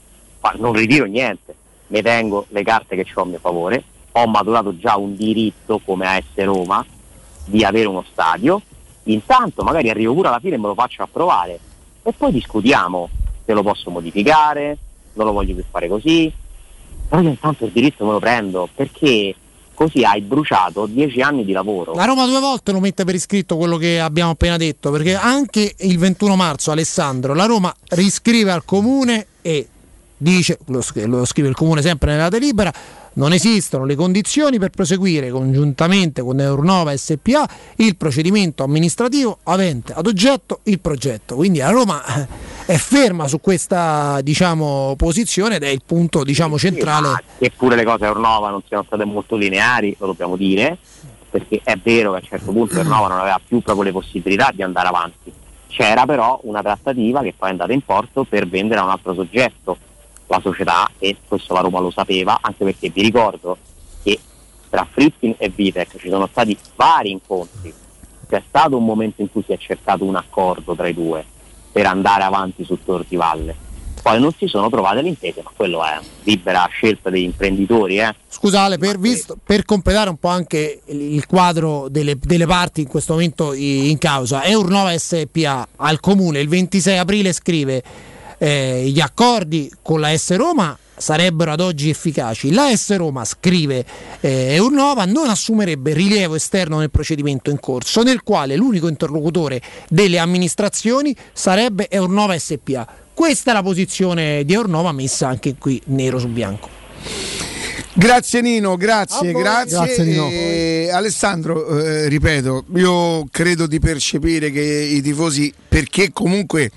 non ritiro niente, mi tengo le carte che ho a mio favore, ho maturato già un diritto come AS Roma di avere uno stadio, intanto magari arrivo pure alla fine e me lo faccio approvare. E poi discutiamo se lo posso modificare, non lo voglio più fare così, però io intanto il diritto me lo prendo perché così hai bruciato dieci anni di lavoro. La Roma due volte lo mette per iscritto quello che abbiamo appena detto, perché anche il 21 marzo Alessandro la Roma riscrive al comune e dice, lo, lo scrive il comune sempre nella delibera, non esistono le condizioni per proseguire congiuntamente con Eurnova SPA il procedimento amministrativo avente ad oggetto il progetto. Quindi la Roma è ferma su questa diciamo, posizione ed è il punto diciamo, centrale. Che pure le cose a Ornova non siano state molto lineari, lo dobbiamo dire, perché è vero che a un certo punto Ornova non aveva più proprio le possibilità di andare avanti. C'era però una trattativa che poi è andata in porto per vendere a un altro soggetto la società e questo la Roma lo sapeva, anche perché vi ricordo che tra Fritkin e Vitek ci sono stati vari incontri, c'è stato un momento in cui si è cercato un accordo tra i due per andare avanti su Tor di Valle. Poi non si sono trovate le intese, ma quello è libera scelta degli imprenditori. Eh. Scusate, per, visto- per completare un po' anche il quadro delle, delle parti in questo momento in causa, Eurnova SPA al comune il 26 aprile scrive eh, gli accordi con la S Roma sarebbero ad oggi efficaci. La S Roma, scrive eh, Eurnova, non assumerebbe rilievo esterno nel procedimento in corso, nel quale l'unico interlocutore delle amministrazioni sarebbe Eurnova SPA. Questa è la posizione di Eurnova messa anche qui nero su bianco. Grazie Nino, grazie, grazie. Grazie, Nino. E, Alessandro, eh, ripeto, io credo di percepire che i tifosi, perché comunque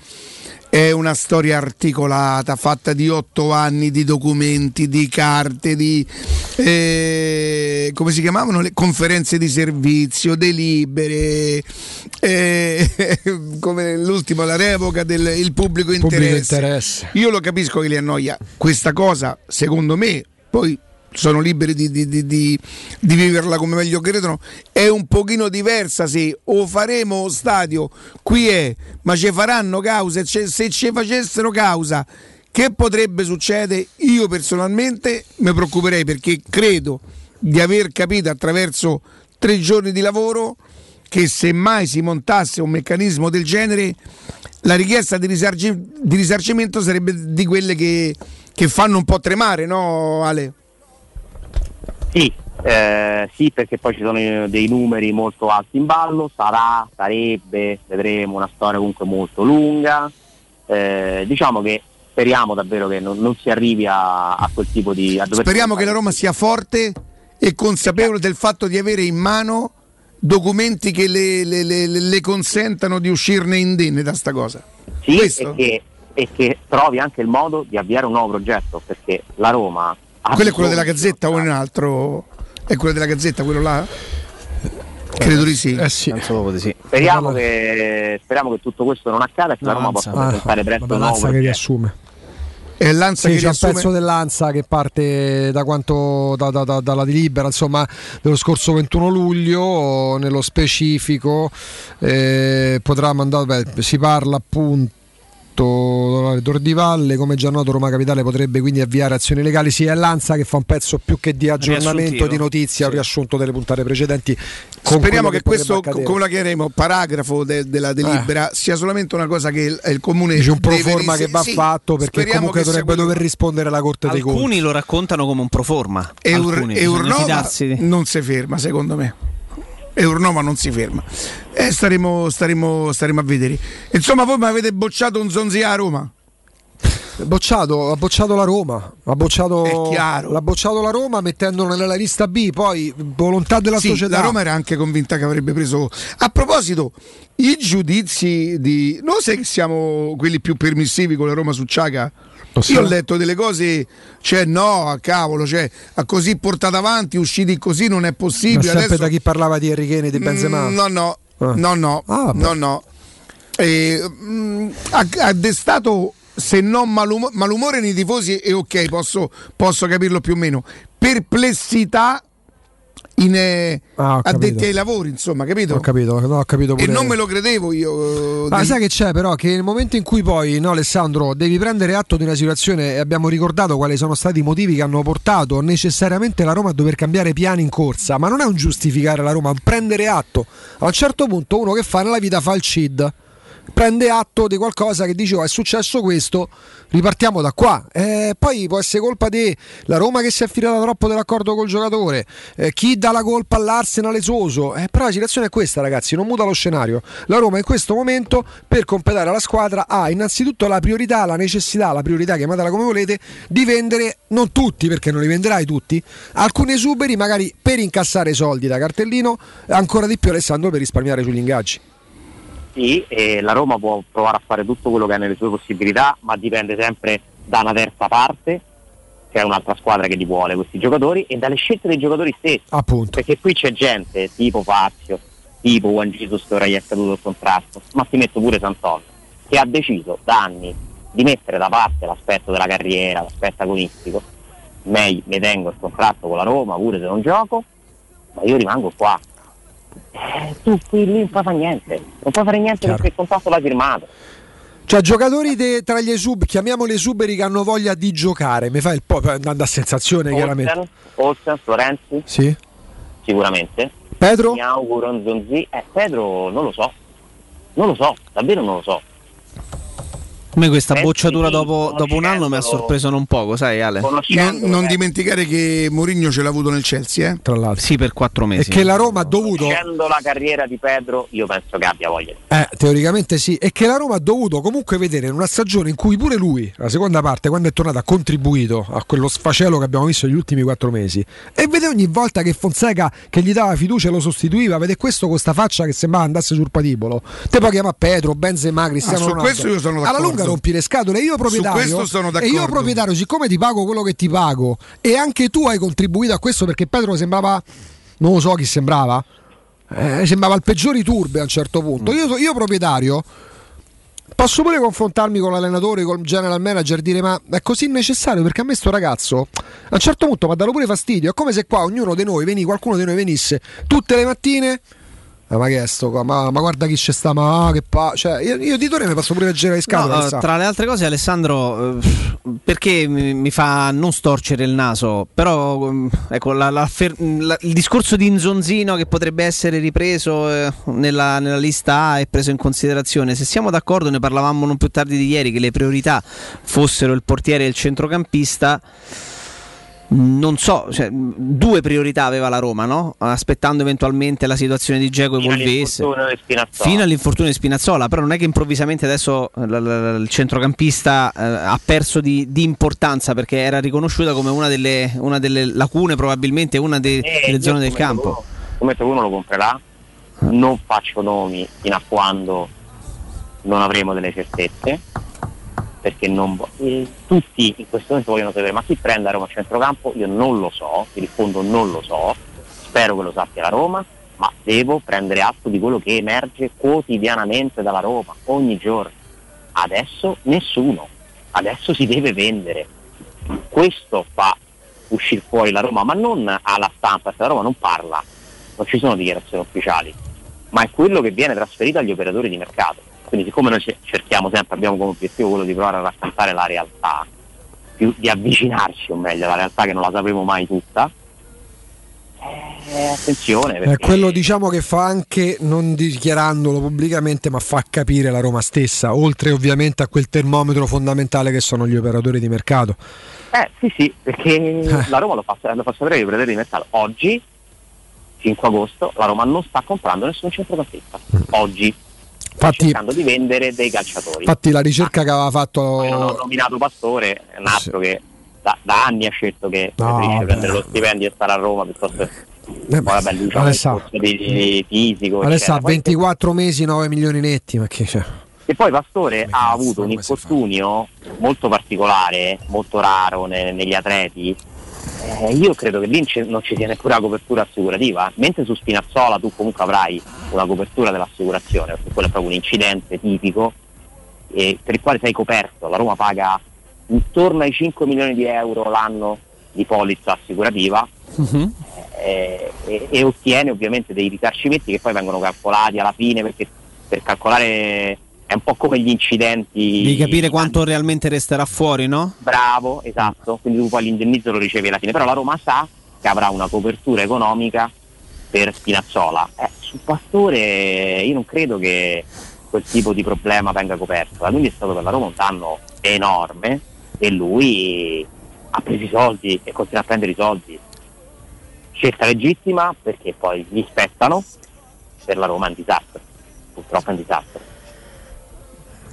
è una storia articolata, fatta di otto anni di documenti, di carte, di eh, come si chiamavano le conferenze di servizio, delibere, eh, [laughs] come l'ultima la revoca del il pubblico interesse. Pubblico interesse. Io lo capisco che li annoia questa cosa, secondo me, poi sono liberi di, di- di- di- viverla come meglio credono, è un pochino diversa se o faremo stadio, qui è, ma ci faranno causa, ce- se ci facessero causa, che potrebbe succedere? Io personalmente mi preoccuperei perché credo di aver capito attraverso tre giorni di lavoro che se mai si montasse un meccanismo del genere la richiesta di, risarci- di risarcimento sarebbe di quelle che, che fanno un po' tremare, no Ale? Sì, eh, sì, perché poi ci sono eh, dei numeri molto alti in ballo, sarà, sarebbe, vedremo una storia comunque molto lunga. Eh, diciamo che speriamo davvero che non, non si arrivi a, a quel tipo di... a Speriamo che la Roma sia forte e consapevole del fatto di avere in mano documenti che le, le- le- le consentano di uscirne indenne da sta cosa. Sì, e che, e che trovi anche il modo di avviare un nuovo progetto, perché la Roma... Quello è quello della Gazzetta o è un altro? È quello della Gazzetta, quello là? Credo di sì. Eh sì. Speriamo che, speriamo che tutto questo non accada e che la Roma possa presentare presto Vabbè, un nuovo Lanza che riassume. È Lanza Sì, che c'è un riassume- pezzo dell'Anza che parte da quanto, da- da- da- dalla delibera insomma, dello scorso 21 luglio, nello specifico eh, potrà mandare, beh, si parla appunto Tor di Valle come già noto Roma Capitale potrebbe quindi avviare azioni legali sì è l'Anza che fa un pezzo più che di aggiornamento di notizia un riassunto delle puntate precedenti Speriamo che, potrebbe questo, accadere. come la chiameremo, paragrafo de- della delibera sia solamente una cosa che il, il comune Dice un pro deve forma ris- che va sì, fatto perché speriamo comunque che sia dovrebbe quello. dover rispondere la Corte dei Conti Alcuni lo raccontano come un proforma. Eur- Alcuni, fidarsi di- non si ferma, secondo me. Eurnova non si ferma. Eh, staremo, staremo, staremo a vedere. Insomma, voi mi avete bocciato un zonzia a Roma. Bocciato, ha bocciato la Roma, ha bocciato, l'ha bocciato la Roma mettendolo nella lista B, poi volontà della Sì, società. la Roma era anche convinta che avrebbe preso. A proposito, i giudizi di. Non sai che siamo quelli più permissivi con la Roma su Ciaga? Io ho letto delle cose, cioè no, a cavolo, cioè a così portata avanti, usciti così non è Ma possibile. sempre Adesso, da chi parlava di Enrique e di Benzema. Mm, no, no, Ah. no, no, Ah, no, no. E, mm, ha, ha destato se non malumo- malumore nei tifosi e ok, posso, posso capirlo più o meno. Perplessità in eh, Ah, addetti ai lavori, insomma, capito? Ho capito, no, ho capito E pure. non me lo credevo io. eh, Ma del- sai che c'è però? Che nel momento in cui poi, no Alessandro, devi prendere atto di una situazione e abbiamo ricordato quali sono stati i motivi che hanno portato necessariamente la Roma a dover cambiare piani in corsa, ma non è un giustificare la Roma, è un prendere atto. A un certo punto uno che fa nella vita fa il CID. Prende atto di qualcosa che dice oh, è successo questo, ripartiamo da qua. Eh, poi può essere colpa della Roma che si è affidata troppo dell'accordo col giocatore, eh, chi dà la colpa all'Arsenal esoso. Eh, però la situazione è questa, ragazzi, non muta lo scenario. La Roma in questo momento, per completare la squadra, ha innanzitutto la priorità, la necessità, la priorità, chiamatela come volete, di vendere, non tutti, perché non li venderai tutti, alcuni esuberi, magari per incassare soldi da cartellino, ancora di più Alessandro per risparmiare sugli ingaggi. Sì, e la Roma può provare a fare tutto quello che ha nelle sue possibilità, ma dipende sempre da una terza parte, che è un'altra squadra che li vuole questi giocatori, e dalle scelte dei giocatori stessi. Appunto. Perché qui c'è gente tipo Fazio, tipo Juan Jesus che ora gli è caduto il contratto, ma ti metto pure Santon, che ha deciso da anni di mettere da parte l'aspetto della carriera, l'aspetto agonistico. Meglio mi tengo il contratto con la Roma, pure se non gioco, ma io rimango qua. Eh, tu qui lì non puoi fare niente, non puoi fare niente Chiaro. perché il contratto l'hai firmato. Cioè, giocatori de- tra gli esub, chiamiamoli esuberi che hanno voglia di giocare. Mi fa il po' andando a sensazione, chiaramente. Olsen, Olsen, Florenzi, Sì. sicuramente. Pedro? Mi auguro Nzonzi. Eh, Pedro non lo so. Non lo so, davvero non lo so. A me questa Eh, bocciatura dopo, dopo un anno mi ha sorpreso non poco, sai Ale? Non, non dimenticare che Mourinho ce l'ha avuto nel Chelsea, eh? Tra l'altro. Sì, per quattro E mesi. che la Roma ha dovuto. Conoscendo la carriera di Pedro, io penso che abbia voglia. Eh, teoricamente sì, e che la Roma ha dovuto comunque vedere in una stagione in cui pure lui, la seconda parte, quando è tornato, ha contribuito a quello sfacelo che abbiamo visto negli ultimi quattro mesi. E vede ogni volta che Fonseca che gli dava fiducia e lo sostituiva, vede questo con sta faccia che sembrava andasse sul patibolo. Te poi chiama Pedro, Benzema, Cristiano Ah, su Ronaldo. questo io sono Alla d'accordo. Lunga rompi le scatole. E io proprietario, e io proprietario, siccome ti pago quello che ti pago, e anche tu hai contribuito a questo perché Pedro sembrava, non lo so chi sembrava, eh, sembrava il peggiore turbe a un certo punto. Io, io proprietario posso pure confrontarmi con l'allenatore, con il general manager e dire ma è così necessario perché a me sto ragazzo a un certo punto mi ha dato pure fastidio. È come se qua ognuno di noi, veni, qualcuno di noi venisse tutte le mattine. "Ah, ma che è sto qua? Ma, ma guarda chi c'è sta, ma ah, che pa. Cioè, io, io di Torre mi posso pure leggere le No, scatole. eh, sa. tra le altre cose, Alessandro, eh, perché mi, mi fa non storcere il naso? Però, mm, ecco, la- la fer- la- il discorso di Inzonzino che potrebbe essere ripreso eh, nella, nella lista A e preso in considerazione. Se siamo d'accordo, ne parlavamo non più tardi di ieri, che le priorità fossero il portiere e il centrocampista. Non so, cioè, due priorità aveva la Roma, no? Aspettando eventualmente la situazione di Geco evolvesse. Fino all'infortunio di Spinazzola, però non è che improvvisamente adesso l- l- il centrocampista eh, ha perso di, di importanza perché era riconosciuta come una delle, una delle lacune, probabilmente una de- Eh, delle zone del campo. uno- Scommetto che uno lo comprerà, non faccio nomi fino a quando non avremo delle certezze, perché non vo- eh, tutti in questo momento vogliono sapere ma chi prende a Roma centrocampo? Io non lo so, ti rispondo non lo so, spero che lo sappia la Roma, ma devo prendere atto di quello che emerge quotidianamente dalla Roma, ogni giorno. Adesso nessuno, adesso si deve vendere. Questo fa uscire fuori la Roma, ma non alla stampa, perché la Roma non parla, non ci sono dichiarazioni ufficiali, ma è quello che viene trasferito agli operatori di mercato. Quindi siccome noi ce- cerchiamo sempre, abbiamo come obiettivo quello di provare a raccontare la realtà, più di avvicinarci o meglio alla realtà che non la sapremo mai tutta, eh, attenzione È perché quello diciamo che fa anche, non dichiarandolo pubblicamente, ma fa capire la Roma stessa, oltre ovviamente a quel termometro fondamentale che sono gli operatori di mercato. Eh sì sì, perché la Roma lo fa, lo fa sapere ai operatori di mercato. Oggi, 5 agosto, la Roma non sta comprando nessun centrocampista. Oggi. Infatti- cercando di vendere dei calciatori. Infatti la ricerca che aveva fatto Poi non ho nominato Pastore, è un altro che da, da anni ha scelto che No, preferisce prendere lo stipendio e stare a Roma piuttosto che poi vabbè Alessà- discorso di, di fisico Adesso eccetera. ha Poi- 24 mesi, 9 milioni netti, ma che c'è? E poi Pastore ha avuto un infortunio molto particolare, molto raro ne- negli atleti. Eh, io credo che lì non ci sia neppure la copertura assicurativa, mentre su Spinazzola tu comunque avrai una copertura dell'assicurazione, perché quello è proprio un incidente tipico e per il quale sei coperto. La Roma paga intorno ai 5 milioni di euro l'anno di polizza assicurativa eh, e, e ottiene ovviamente dei risarcimenti che poi vengono calcolati alla fine perché per calcolare è un po' come gli incidenti Devi capire quanto realmente resterà fuori, no? bravo, esatto, quindi tu poi l'indennizzo lo ricevi alla fine, però la Roma sa che avrà una copertura economica per Spinazzola. Eh, sul Pastore io non credo che quel tipo di problema venga coperto, quindi è stato per la Roma un danno enorme e lui ha preso i soldi e continua a prendere i soldi. Scelta legittima perché poi gli spettano, per la Roma è un disastro, purtroppo è un disastro.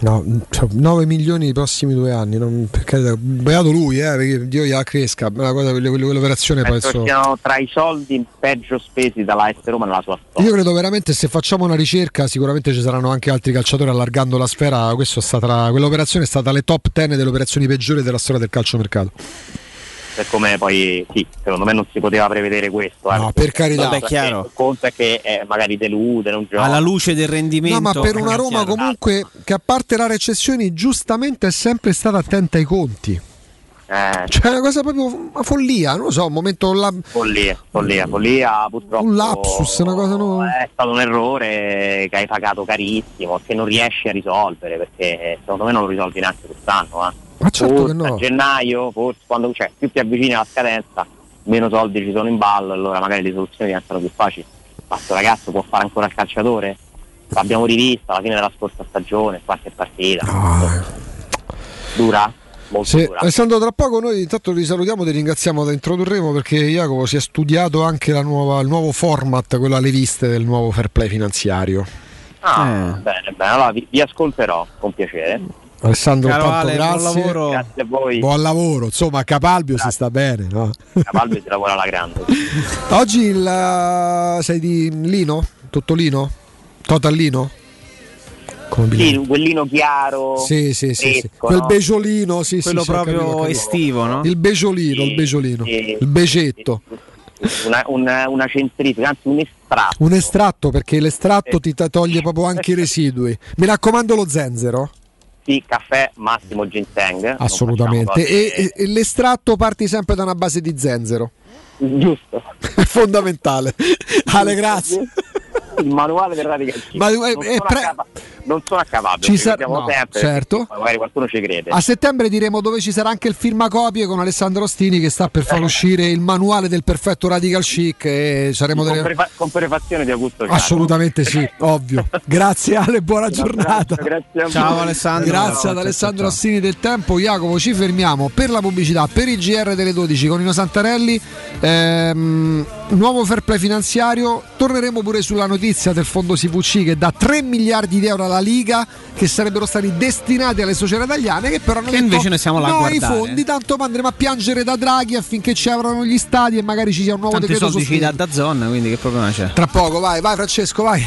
No, cioè, 9 milioni i prossimi due anni. Non, per carità, beato lui, eh, perché Dio gliela cresca. Una cosa, quell'operazione Penso penso. siano tra i soldi peggio spesi dalla S Roma nella sua storia. Io credo veramente se facciamo una ricerca sicuramente ci saranno anche altri calciatori allargando la sfera. Questa è stata, quell'operazione è stata le top 10 delle operazioni peggiori della storia del calciomercato. Per come poi sì, secondo me non si poteva prevedere questo. eh, No, per carità. Vabbè, Vabbè, chiaro. Il conto è che eh, magari delude, non gioca. Alla luce del rendimento. No, ma per una Roma Chiaro. comunque che a parte la recessione giustamente è sempre stata attenta ai conti. Eh, Cioè è una cosa proprio una follia, non lo so, un momento là, follia, follia, follia purtroppo. un lapsus, una cosa no. È stato un errore che hai pagato carissimo, che non riesci a risolvere, perché secondo me non lo risolvi neanche quest'anno. Eh. Ma certo che Forse no. A gennaio, forse quando cioè, più ti avvicini alla scadenza, meno soldi ci sono in ballo, allora magari le soluzioni diventano più facili. Ma questo ragazzo può fare ancora il calciatore? L'abbiamo rivista alla fine della scorsa stagione, qualche partita. Dura? Molto dura. Alessandro, tra poco noi intanto ti salutiamo, ti ringraziamo, ti introdurremo perché Jacopo si è studiato anche la nuova- il nuovo format, quello alle viste del nuovo fair play finanziario. Ah, bene, bene, allora vi, vi ascolterò con piacere. Alessandro, Caro tanto Ale, buon grazie. lavoro. Grazie a voi. Buon lavoro, insomma, a Capalbio si sta bene. No? Cavallo si lavora alla grande. [laughs] Oggi il, eh, sei di Lino? Tottolino? Totallino? Come Sì, quellino chiaro. Sì, sì, sì, sì. fresco, Quel no? beciolino, sì, Quello sì, sì, proprio capito, capito. estivo, no? Il beciolino, il beciolino, sì. il becetto. Una, una, una centrifuga, anzi un estratto. Un estratto perché l'estratto ti t- toglie proprio anche i residui. Mi raccomando lo zenzero, Caffè massimo ginseng. assolutamente. E, e- e l'estratto parti sempre da una base di zenzero. Giusto. [laughs] Fondamentale. Ale, grazie. Il manuale del radical [laughs] Chic. Ma, eh, non, eh, sono pre- a capa- non sono a cavallo, Ci ci sa- vediamo no, sempre. certo. Magari qualcuno ci crede. A settembre diremo dove ci sarà anche il firmacopie con Alessandro Ostini che sta per far uscire il manuale del perfetto radical chic e saremo con, delle... prefa- con prefazione di Augusto Ciano. Assolutamente sì, [laughs] ovvio. Grazie Ale, buona giornata. Grazie a Ciao. Alessandro. Grazie ad Alessandro ciao. Ostini del Tempo. Jacopo, ci fermiamo per la pubblicità, per il GR delle 12 con Nino Santarelli. Ehm, nuovo fair play finanziario. Torneremo pure sulla notizia del fondo SIVC che dà 3 miliardi di euro alla Liga che sarebbero stati destinati alle società italiane che però hanno Che detto invece noi siamo là no guardare." fondi, tanto andremo a piangere da Draghi affinché ci avrano gli stadi e magari ci sia un nuovo Tanti decreto soldi ci dà da zona, quindi che problema c'è? Tra poco, vai, vai Francesco, vai.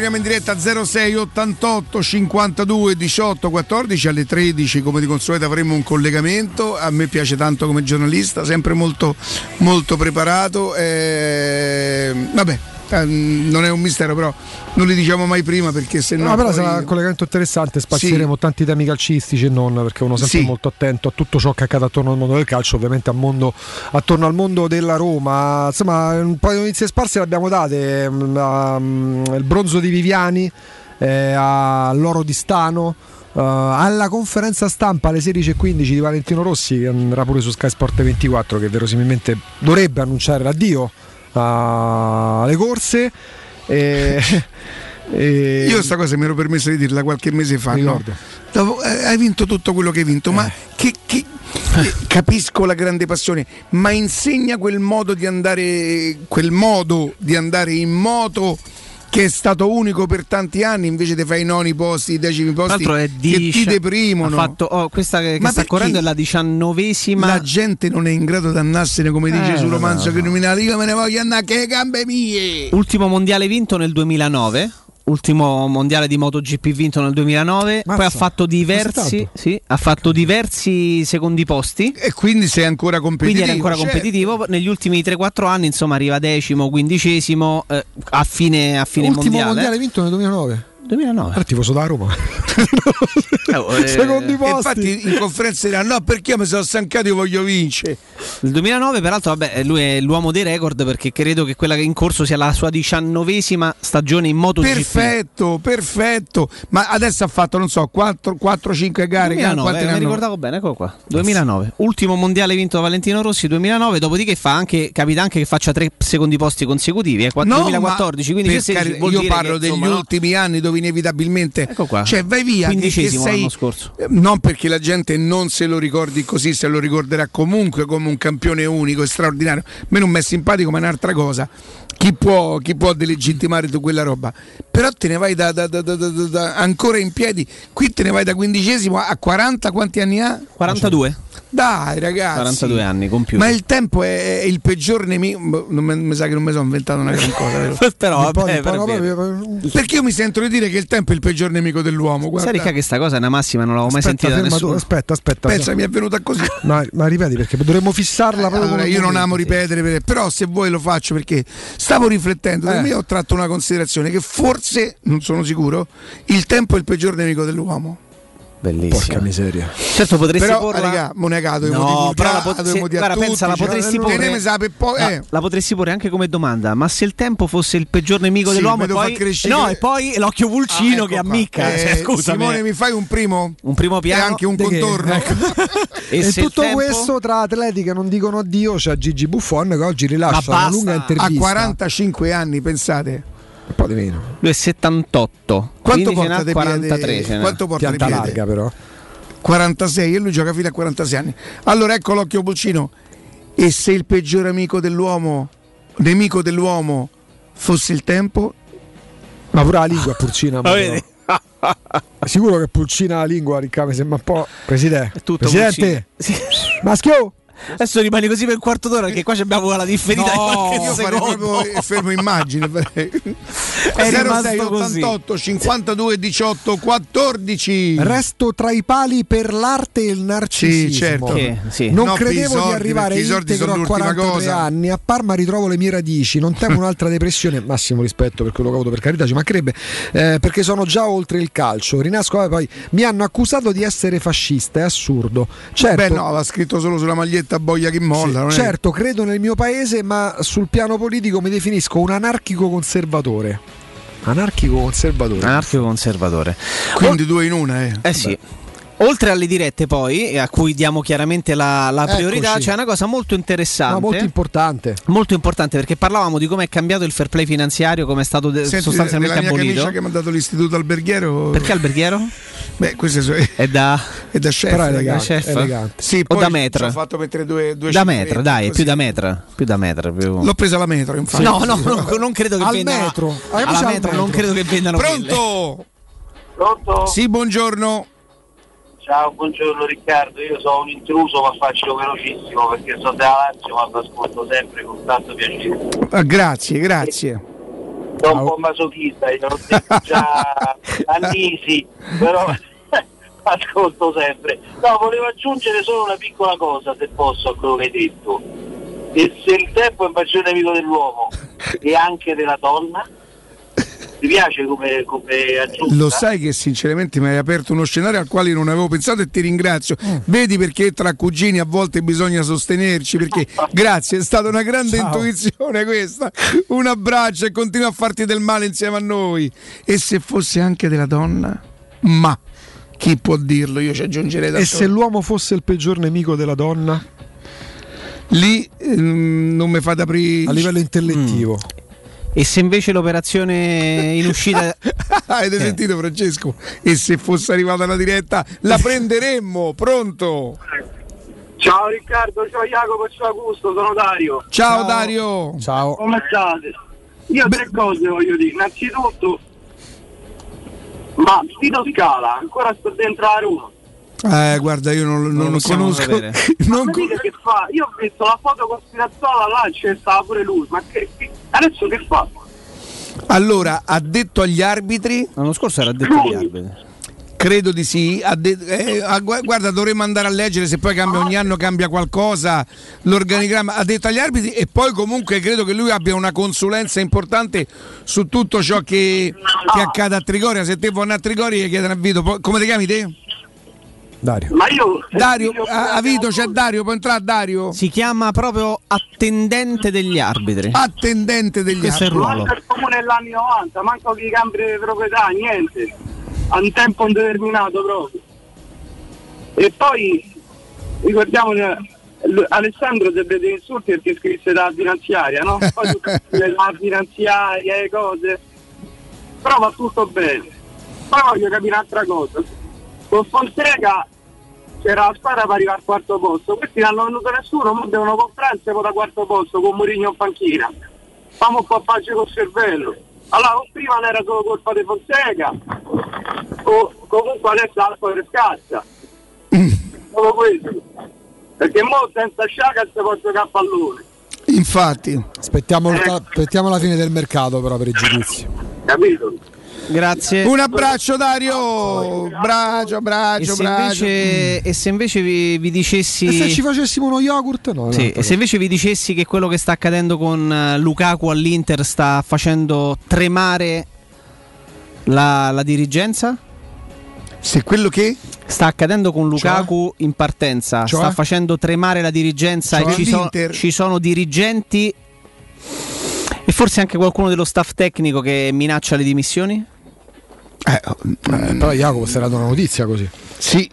Torniamo, in diretta 06 88 52 18 14 alle 13 come di consueto avremo un collegamento. A me piace tanto come giornalista sempre molto, molto preparato. Eh, vabbè eh, non è un mistero però non li diciamo mai prima perché se no No, però poi- sarà un collegamento interessante, spazieremo tanti temi calcistici e non, perché uno è sempre Sì. molto attento a tutto ciò che accade attorno al mondo del calcio, ovviamente al mondo- attorno al mondo della Roma. Insomma, un po' di notizie sparse le abbiamo date, mm, mm, il bronzo di Viviani, eh, all'oro di Stano. Uh, alla conferenza stampa alle 16.15 di Valentino Rossi, che andrà pure su Sky Sport 24, che verosimilmente dovrebbe annunciare l'addio alle corse. E, [laughs] e- Io sta cosa mi ero permesso di dirla qualche mese fa. no? Dopo, eh, hai vinto tutto quello che hai vinto, ma che, che- eh, [laughs] capisco la grande passione, ma insegna quel modo di andare, quel modo di andare in moto che è stato unico per tanti anni, invece ti fai i noni posti, i decimi posti l'altro è che di ti deprimono. Fatto, oh, questa che, che sta correndo è la diciannovesima. La gente non è in grado di andarsene come dice Eh, sul no, romanzo no. criminale. Io me ne voglio andare che le gambe mie. Ultimo mondiale vinto nel 2009. Ultimo mondiale di MotoGP vinto nel 2009. Poi ha fatto diversi, sì, ha fatto diversi secondi posti. E quindi sei ancora competitivo. Quindi era ancora certo. competitivo. Negli ultimi 3-4 anni, insomma, arriva decimo, quindicesimo eh, a fine, a fine Ultimo mondiale. mondiale. vinto nel 2009. 2009. Era tifoso da Roma. [laughs] Eh, Secondi E posti. infatti in conferenza diranno no perché io mi sono stancato io voglio vincere Nel 2009, peraltro, vabbè, lui è l'uomo dei record perché credo che quella che è in corso sia la sua diciannovesima stagione in MotoGP. perfetto perfetto ma adesso ha fatto non so 4-5 gare 2009, quante eh, ne mi ricordavo bene, eccolo qua. 2009. Ultimo mondiale vinto da Valentino Rossi 2009, dopodiché fa anche capita anche che faccia tre secondi posti consecutivi, eh, No, 2014, ma 15 per 16 cari- vuol io parlo che, degli insomma, no? ultimi anni dove inevitabilmente qua. cioè vai via Quindicesimo sei- l'anno scorso. Eh, non perché la gente non se lo ricordi così se lo ricorderà comunque come un campione unico e straordinario a me non mi è simpatico ma è un'altra cosa chi può, chi può delegittimare tu quella roba però te ne vai da, da- da- da- da- da- da- ancora in piedi qui te ne vai da quindicesimo a 40 quanti anni ha? 42. Dai ragazzi 42 anni compiuti. ma il tempo è, è il peggior nemico non mi, mi sa che non mi sono inventato una gran cosa? [laughs] Però vabbè, per perché io mi sento di dire che il tempo è il peggior nemico dell'uomo guarda. Sai che sta cosa è una massima, non l'avevo mai Aspetta, sentita ferma tu, aspetta, aspetta. pensa mi è venuta così [laughs] Ma, ma ripeti perché dovremmo fissarla proprio Allora, io non amo ripetere, per- però se vuoi lo faccio perché stavo riflettendo Eh. io ho tratto una considerazione che forse, non sono sicuro, il tempo è il peggior nemico dell'uomo. Bellissimo. Porca miseria. Certo, potresti Però, porla. raga, monegato, No, però la, pot- se- a guarda, tutti, pensa, la cioè, potresti non porre. ne mi sa per poi- la, eh. la potresti porre anche come domanda. Ma se il tempo fosse il peggior nemico Sì, dell'uomo, poi, far crescere- no, e poi l'occhio pulcino Ah, che ecco qua. ammicca. Eh, [laughs] cioè, scusami. Simone, mi fai un primo? Un primo piano E anche un che? contorno. Ecco. [laughs] E E, tutto tempo- questo tra atleti che non dicono addio c'è Gigi Buffon che oggi rilascia una lunga A intervista. 45 anni, pensate. Un po' di meno. Lui è 78. Quanto porta di 43. piede? Quanto porta di Pianta piede? larga però. 46 e lui gioca fino a 46 anni. Allora ecco l'occhio pulcino. E se il peggior amico dell'uomo, nemico dell'uomo, fosse il tempo? Ma pure la lingua è pulcina. [laughs] Sicuro che pulcina la lingua, Ricca, mi sembra un po'. Presidente. tutto Presidente. Sì. Maschio. Adesso rimani così per un quarto d'ora perché qua ci abbiamo la differita No, di qualche io farei secondo. proprio fermo immagine. [laughs] È rimasto 06 così. 88 52 18 14. Resto tra i pali per l'arte e il narcisismo. Sì, certo. Che- sì. Non No, credevo di soldi, arrivare integro a l'ultima 43 cosa. anni. A Parma ritrovo le mie radici. Non temo [laughs] un'altra depressione. Massimo rispetto per quello che ho avuto, per carità, ci mancherebbe. eh, perché sono già oltre il calcio. Rinasco. eh, poi mi hanno accusato di essere fascista. È assurdo. Certo, Beh, no, l'ha scritto solo sulla maglietta boia che molla. non è- certo, credo nel mio paese, ma sul piano politico mi definisco un anarchico conservatore. Anarchico conservatore. Anarchico conservatore. Quindi due in una, eh. Eh sì. Oltre alle dirette, poi, a cui diamo chiaramente la, la priorità, c'è una cosa molto interessante. No, molto importante. Molto importante perché parlavamo di come è cambiato il fair play finanziario, come è stato de- Senti, sostanzialmente abolito. camicia che mi ha dato l'istituto alberghiero. Perché alberghiero? Beh, questo è, so- È da, [laughs] è da chef. Però è elegante. chef? elegante. Sì, o da ci metra? ho fatto mettere due, due da metra, dai, così. più da metra. Più da metra. Più... L'ho presa la metro, infatti. No, no, non, non credo che Al vendano. metro. Alla metro, metro. non credo che vendano. Pronto? Pronto? Sì, buongiorno. Ciao, buongiorno Riccardo, io sono un intruso ma faccio velocissimo perché sono della Lazio ma ascolto sempre con tanto piacere. Ah, grazie, grazie. Sono un po' masochista, io l'ho detto già [laughs] all'Isi, però [laughs] ascolto sempre. No, volevo aggiungere solo una piccola cosa, se posso, a quello che hai detto. E se il tempo è il maggiore nemico dell'uomo e anche della donna, ti piace come, come aggiunta? Lo sai che sinceramente mi hai aperto uno scenario al quale non avevo pensato e ti ringrazio. Vedi perché tra cugini a volte bisogna sostenerci, perché [laughs] grazie, è stata una grande Ciao. intuizione questa. Un abbraccio e continua a farti del male insieme a noi. E se fosse anche della donna? Ma chi può dirlo? Io ci aggiungerei da E se l'uomo fosse il peggior nemico della donna? Lì ehm, non mi fate aprire A livello intellettivo. E se invece l'operazione in uscita [laughs] Avete sentito Francesco? E se fosse arrivata la diretta la prenderemmo, pronto? Ciao Riccardo, ciao Jacopo, ciao Augusto, sono Dario. Ciao, Dario. Ciao. Come state? Io tre cose voglio dire. Innanzitutto, ma Tito Scala ancora sta dentro la Roma. Eh, guarda, io non, non lo possiamo conosco. [laughs] non Ma dite che fa? Io ho visto la foto con Spinazzola là, c'è stava pure lui. Ma che, che- adesso che fa? Allora, ha detto agli arbitri. L'anno scorso era detto agli arbitri. Credo di sì. ha de- eh, gu- guarda, dovremmo andare a leggere se poi cambia ogni anno cambia qualcosa. L'organigramma ha detto agli arbitri e poi comunque credo che lui abbia una consulenza importante su tutto ciò che, che accade a Trigoria. Se te vuoi andare a Trigoria gli chiedono a Vito. Come ti chiami te? Dario. Ma io. Dario, a, a Vito c'è Dario, può entrare Dario? Si chiama proprio attendente degli arbitri. Attendente degli Questo è il arbitri. ruolo. Manca il comune dell'anni 90, manco che i cambi di proprietà, niente. A un tempo indeterminato proprio. E poi ricordiamo Alessandro si prende insulti perché scrisse la finanziaria, no? Poi [laughs] la finanziaria e cose. Però va tutto bene. Poi voglio capire un'altra cosa. Con Fonseca c'era la squadra per arrivare al quarto posto, questi non hanno venuto nessuno, ma devono comprare e da quarto posto con Mourinho in panchina. Famo un po' pace col cervello. Allora, o prima non era solo colpa di Fonseca, o comunque adesso l'acqua è scarsa. Solo questo. Perché mo senza Sciaca si può giocare a pallone, Infatti. Aspettiamo, aspettiamo la fine del mercato però per i giudizi. capito? Grazie. Un abbraccio Dario, braccio, E abbraccio, se, braccio. invece, e se invece vi, vi dicessi. E se ci facessimo uno yogurt? No, Sì, e se invece vi dicessi che quello che sta accadendo con eh, Lukaku all'Inter sta facendo tremare la, la dirigenza? Se quello che? Sta accadendo con Lukaku in partenza, Cioè? sta facendo tremare la dirigenza Cioè? e ci, so- ci sono dirigenti e forse anche qualcuno dello staff tecnico che minaccia le dimissioni? Eh, Eh, però Jacopo si era dato una notizia così. Sì.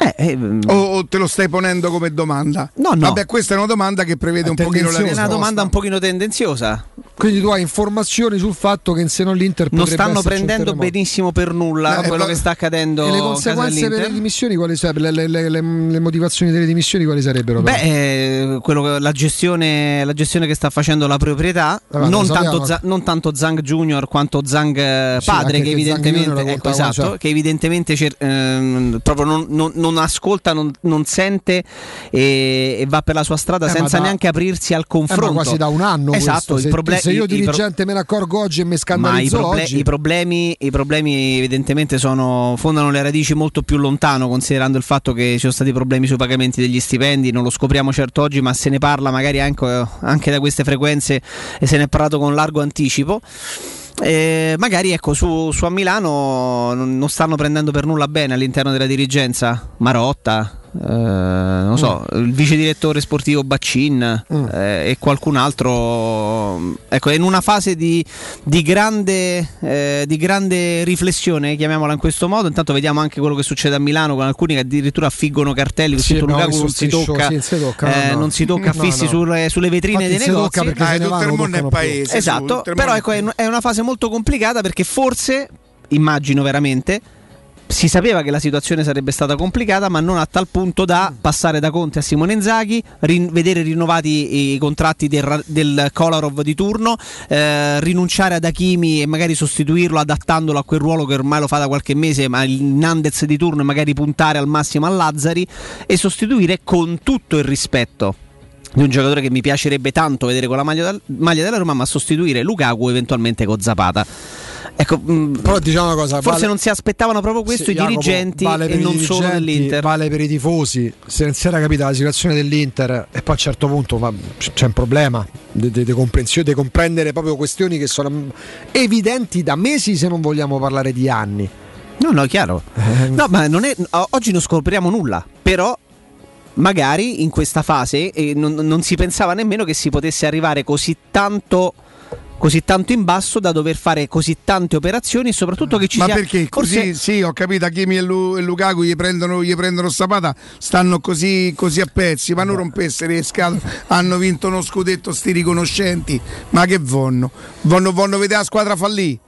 Eh, eh, mm, O, o te lo stai ponendo come domanda? No, no. Vabbè, questa è una domanda che prevede È un pochino la tendenziosa. è una risposta. domanda un pochino tendenziosa. Quindi tu hai informazioni sul fatto che se non l'Inter Non stanno prendendo benissimo per nulla Eh, quello ma- che sta accadendo E le conseguenze per le dimissioni quali sarebbero? Le, le- le- le motivazioni delle dimissioni quali sarebbero? però? Beh, eh, quello che- la, gestione, la gestione che sta facendo la proprietà, Eh, ma non, tanto. Za- non tanto Zang Junior quanto Zang eh, Sì, padre, anche che evidentemente, la ecco, esatto, cioè. che evidentemente cer- ehm, proprio non, non- non ascolta, non, non sente e, e va per la sua strada Eh, senza da- neanche aprirsi al Eh, confronto. quasi da un anno Esatto, questo. il se, proble- se io i pro- dirigente me ne accorgo oggi e mi ma i, scandalizzo proble- oggi i problemi, i problemi evidentemente sono, fondano le radici molto più lontano, considerando il fatto che ci sono stati problemi sui pagamenti degli stipendi. Non lo scopriamo certo oggi, ma se ne parla magari anche, anche da queste frequenze e se ne è parlato con largo anticipo. Eh, magari ecco su, su a Milano non stanno prendendo per nulla bene all'interno della dirigenza Marotta, eh, non so, il vice direttore sportivo Baccin eh, e qualcun altro. Ecco, è in una fase di, di grande, eh, di grande riflessione, chiamiamola in questo modo. Intanto vediamo anche quello che succede a Milano con alcuni che addirittura affiggono cartelli con Sì, scritto Lukaku non si tocca, sì, non si tocca, eh, no, no. non si tocca [laughs] No, fissi no. sulle, sulle vetrine Infatti dei si negozi. tocca perché Ah, se è ne tutto il vanno, mondo è paese. Esatto, però ecco, è, è una fase molto complicata perché forse, immagino veramente, si sapeva che la situazione sarebbe stata complicata, ma non a tal punto da passare da Conte a Simone Inzaghi, rin- vedere rinnovati i contratti del, Ra- del Kolarov di turno, eh, rinunciare ad Hakimi e magari sostituirlo adattandolo a quel ruolo che ormai lo fa da qualche mese, ma il Nandez di turno e magari puntare al massimo a Lazzari e sostituire con tutto il rispetto di un giocatore che mi piacerebbe tanto vedere con la maglia, maglia della Roma, ma sostituire Lukaku eventualmente con Zapata. Ecco, mh, Però diciamo una cosa, forse vale- non si aspettavano proprio questo Sì, i Jacopo, dirigenti vale e non solo dirigenti, dell'Inter. Vale per i tifosi. Se non si era capita la situazione dell'Inter e poi a un certo punto va- c'è un problema di, di- di comprensione, di comprendere proprio questioni che sono mm, evidenti da mesi se non vogliamo parlare di anni. No, no, chiaro. No, ma non è, oggi non scopriamo nulla, però magari in questa fase eh, non, non si pensava nemmeno che si potesse arrivare così tanto così tanto in basso da dover fare così tante operazioni e soprattutto che ci Ma sia perché così forse sì, ho capito, Hakimi e, Lu- e Lukaku gli prendono, gli prendono Sapata, stanno così, così a pezzi, ma non rompessero le scatole, hanno vinto uno scudetto sti riconoscenti, ma che vonno? Vonno, vonno vedere la squadra fallì?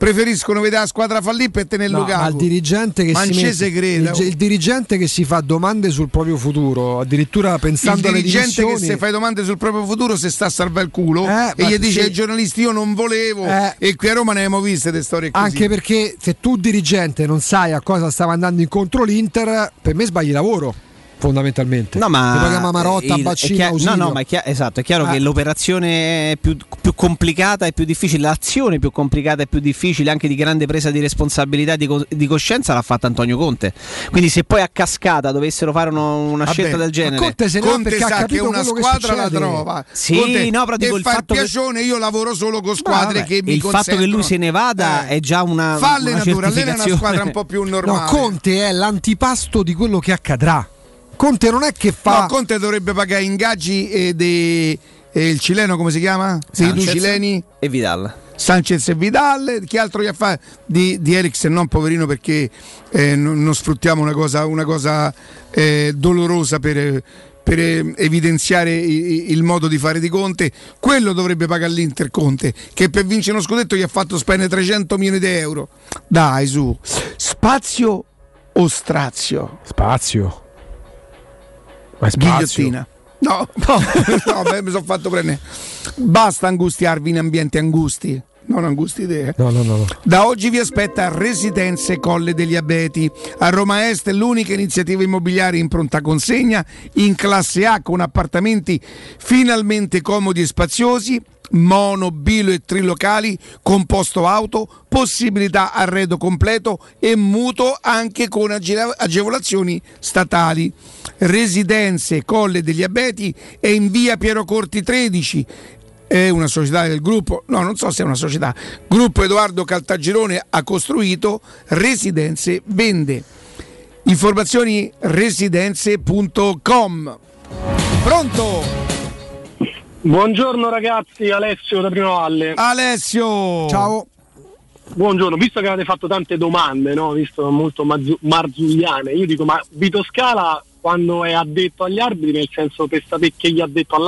Preferiscono vedere la squadra fallì per tenere No, Lukaku. ma il dirigente che Mancese si mette- il, il dirigente che si fa domande sul proprio futuro, addirittura pensando alle dirigente che se fai domande sul proprio futuro se sta a salvare il culo Eh, e gli dice sì. ai giornalisti io non volevo Eh. e qui a Roma ne abbiamo viste le storie così. Anche perché se tu dirigente non sai a cosa stava andando incontro l'Inter, per me sbagli lavoro. Fondamentalmente, No, ma paghiamo Marotta, il- è Baccino, chiaro- no, no, ma è chiaro, esatto, è chiaro Eh. che l'operazione è più, più complicata e più difficile, l'azione più complicata e più difficile, anche di grande presa di responsabilità e di, co- di coscienza l'ha fatta Antonio Conte. Quindi se poi a cascata dovessero fare uno- una Vabbè, scelta del genere... Conte se Conte perché ha sa che capito una quello che squadra la trova. Sì, Conte, no, però dico il fa fatto che- piacione, io lavoro solo con squadre Vabbè, che mi il fatto che lui se ne vada è già una, Fa una allenatore, allena una squadra un po' più No, normale. Conte è l'antipasto di quello che accadrà. Conte non è che fa No, Conte dovrebbe pagare ingaggi e dei- e il cileno come si chiama? Sì, due Sanchez cileni. e Vidal. Sanchez e Vidal, chi altro gli ha fatto? Di, di Eriksen, non poverino perché eh, non, non sfruttiamo una cosa, una cosa eh, dolorosa per, per, eh, evidenziare i- il modo di fare di Conte. Quello dovrebbe pagare l'Inter Conte, che per vincere uno scudetto gli ha fatto spendere 300 milioni di euro. Dai, su. Spazio o strazio? spazio. È. Ghigliottina. No, no, [laughs] no beh, mi sono fatto prendere. Basta angustiarvi in ambienti angusti. Non angusti idee. No, no, no, no. Da oggi vi aspetta Residenze Colle degli Abeti. A Roma Est l'unica iniziativa immobiliare in pronta consegna, in classe A con appartamenti finalmente comodi e spaziosi, mono, bilo e trilocali, composto auto, possibilità arredo completo e mutuo anche con age- agevolazioni statali. Residenze Colle degli Abeti è in via Piero Corti 13 è una società del gruppo, no, non so se è una società. Gruppo Edoardo Caltagirone ha costruito Residenze Vende. Informazioni residenze.com. Pronto? Buongiorno ragazzi, Alessio da Prima Valle. Alessio! Ciao. Buongiorno, visto che avete fatto tante domande, no? visto molto mazzu- marzulliane, io dico, ma Vito Scala quando è addetto agli arbitri, nel senso per sapere che gli ha detto [laughs]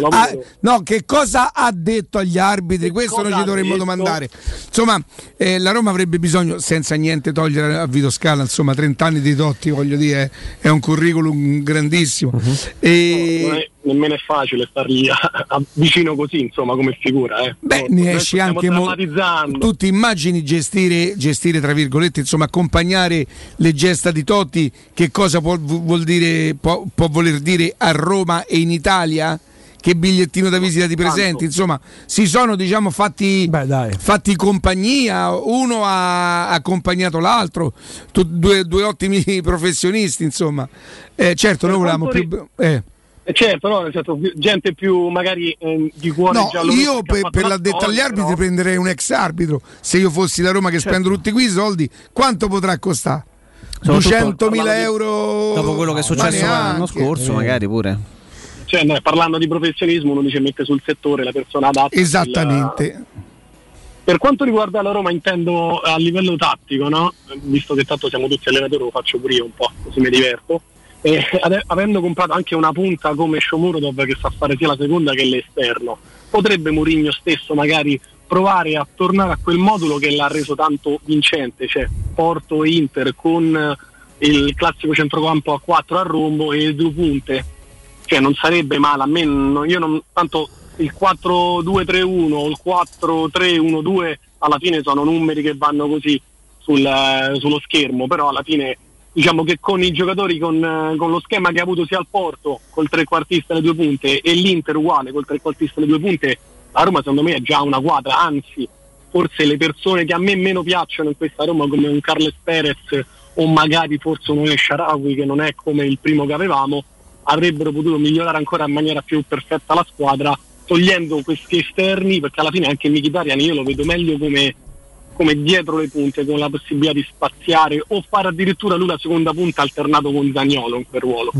lavoro. Ah, no, che cosa ha detto agli arbitri? Questo cosa noi ci dovremmo detto? domandare. Insomma, eh, la Roma avrebbe bisogno, senza niente togliere a Vito Scala, insomma, 30 anni di Totti, voglio dire, è un curriculum grandissimo. Non E, è, nemmeno è facile stargli [laughs] a- a- vicino così, insomma, come figura. Eh. Beh, No, ne esci anche mo- drammatizzando. tu ti immagini gestire, gestire, tra virgolette, insomma, accompagnare le gesta di Totti, che cosa può, vuol dire, può, può voler dire a Roma e in Italia? Che bigliettino da visita ti presenti? Insomma, si sono diciamo fatti, fatti compagnia, uno ha accompagnato l'altro, tu- due, due ottimi [laughs] professionisti, insomma. Eh, certo, noi volevamo più. eh. Eh, certo, no, senso, gente più magari eh, di cuore No, giallo io per, per la l'addetto agli arbitri però- prenderei un ex arbitro. Se io fossi da Roma che spendo tutti quei soldi, quanto potrà costare? Soprattutto 200.000 euro Dopo quello che è successo Ma l'anno scorso, magari pure. Cioè, no, parlando di professionismo, uno dice mette sul settore la persona adatta. Esattamente. Per quanto riguarda la Roma, intendo a livello tattico, no? visto che tanto siamo tutti allenatori, lo faccio pure io un po', così mi diverto. E ade- avendo comprato anche una punta come Shomurodov che sa fare sia la seconda che l'esterno, potrebbe Mourinho stesso magari provare a tornare a quel modulo che l'ha reso tanto vincente, cioè Porto e Inter con il classico centrocampo a 4 a rombo e due punte. Cioè non sarebbe male a me non- io non tanto il 4-2-3-1 o il 4-3-1-2 alla fine sono numeri che vanno così sul, sullo schermo però alla fine diciamo che con i giocatori con, eh, con lo schema che ha avuto sia il Porto col trequartista e le due punte e l'Inter uguale col trequartista e le due punte la Roma secondo me è già una quadra. Anzi forse le persone che a me meno piacciono in questa Roma come un Carles Perez o magari forse un Sharawi che non è come il primo che avevamo avrebbero potuto migliorare ancora in maniera più perfetta la squadra togliendo questi esterni perché alla fine anche Mkhitaryan io lo vedo meglio come come dietro le punte con la possibilità di spaziare o fare addirittura lui la seconda punta alternato con Zagnolo in quel ruolo.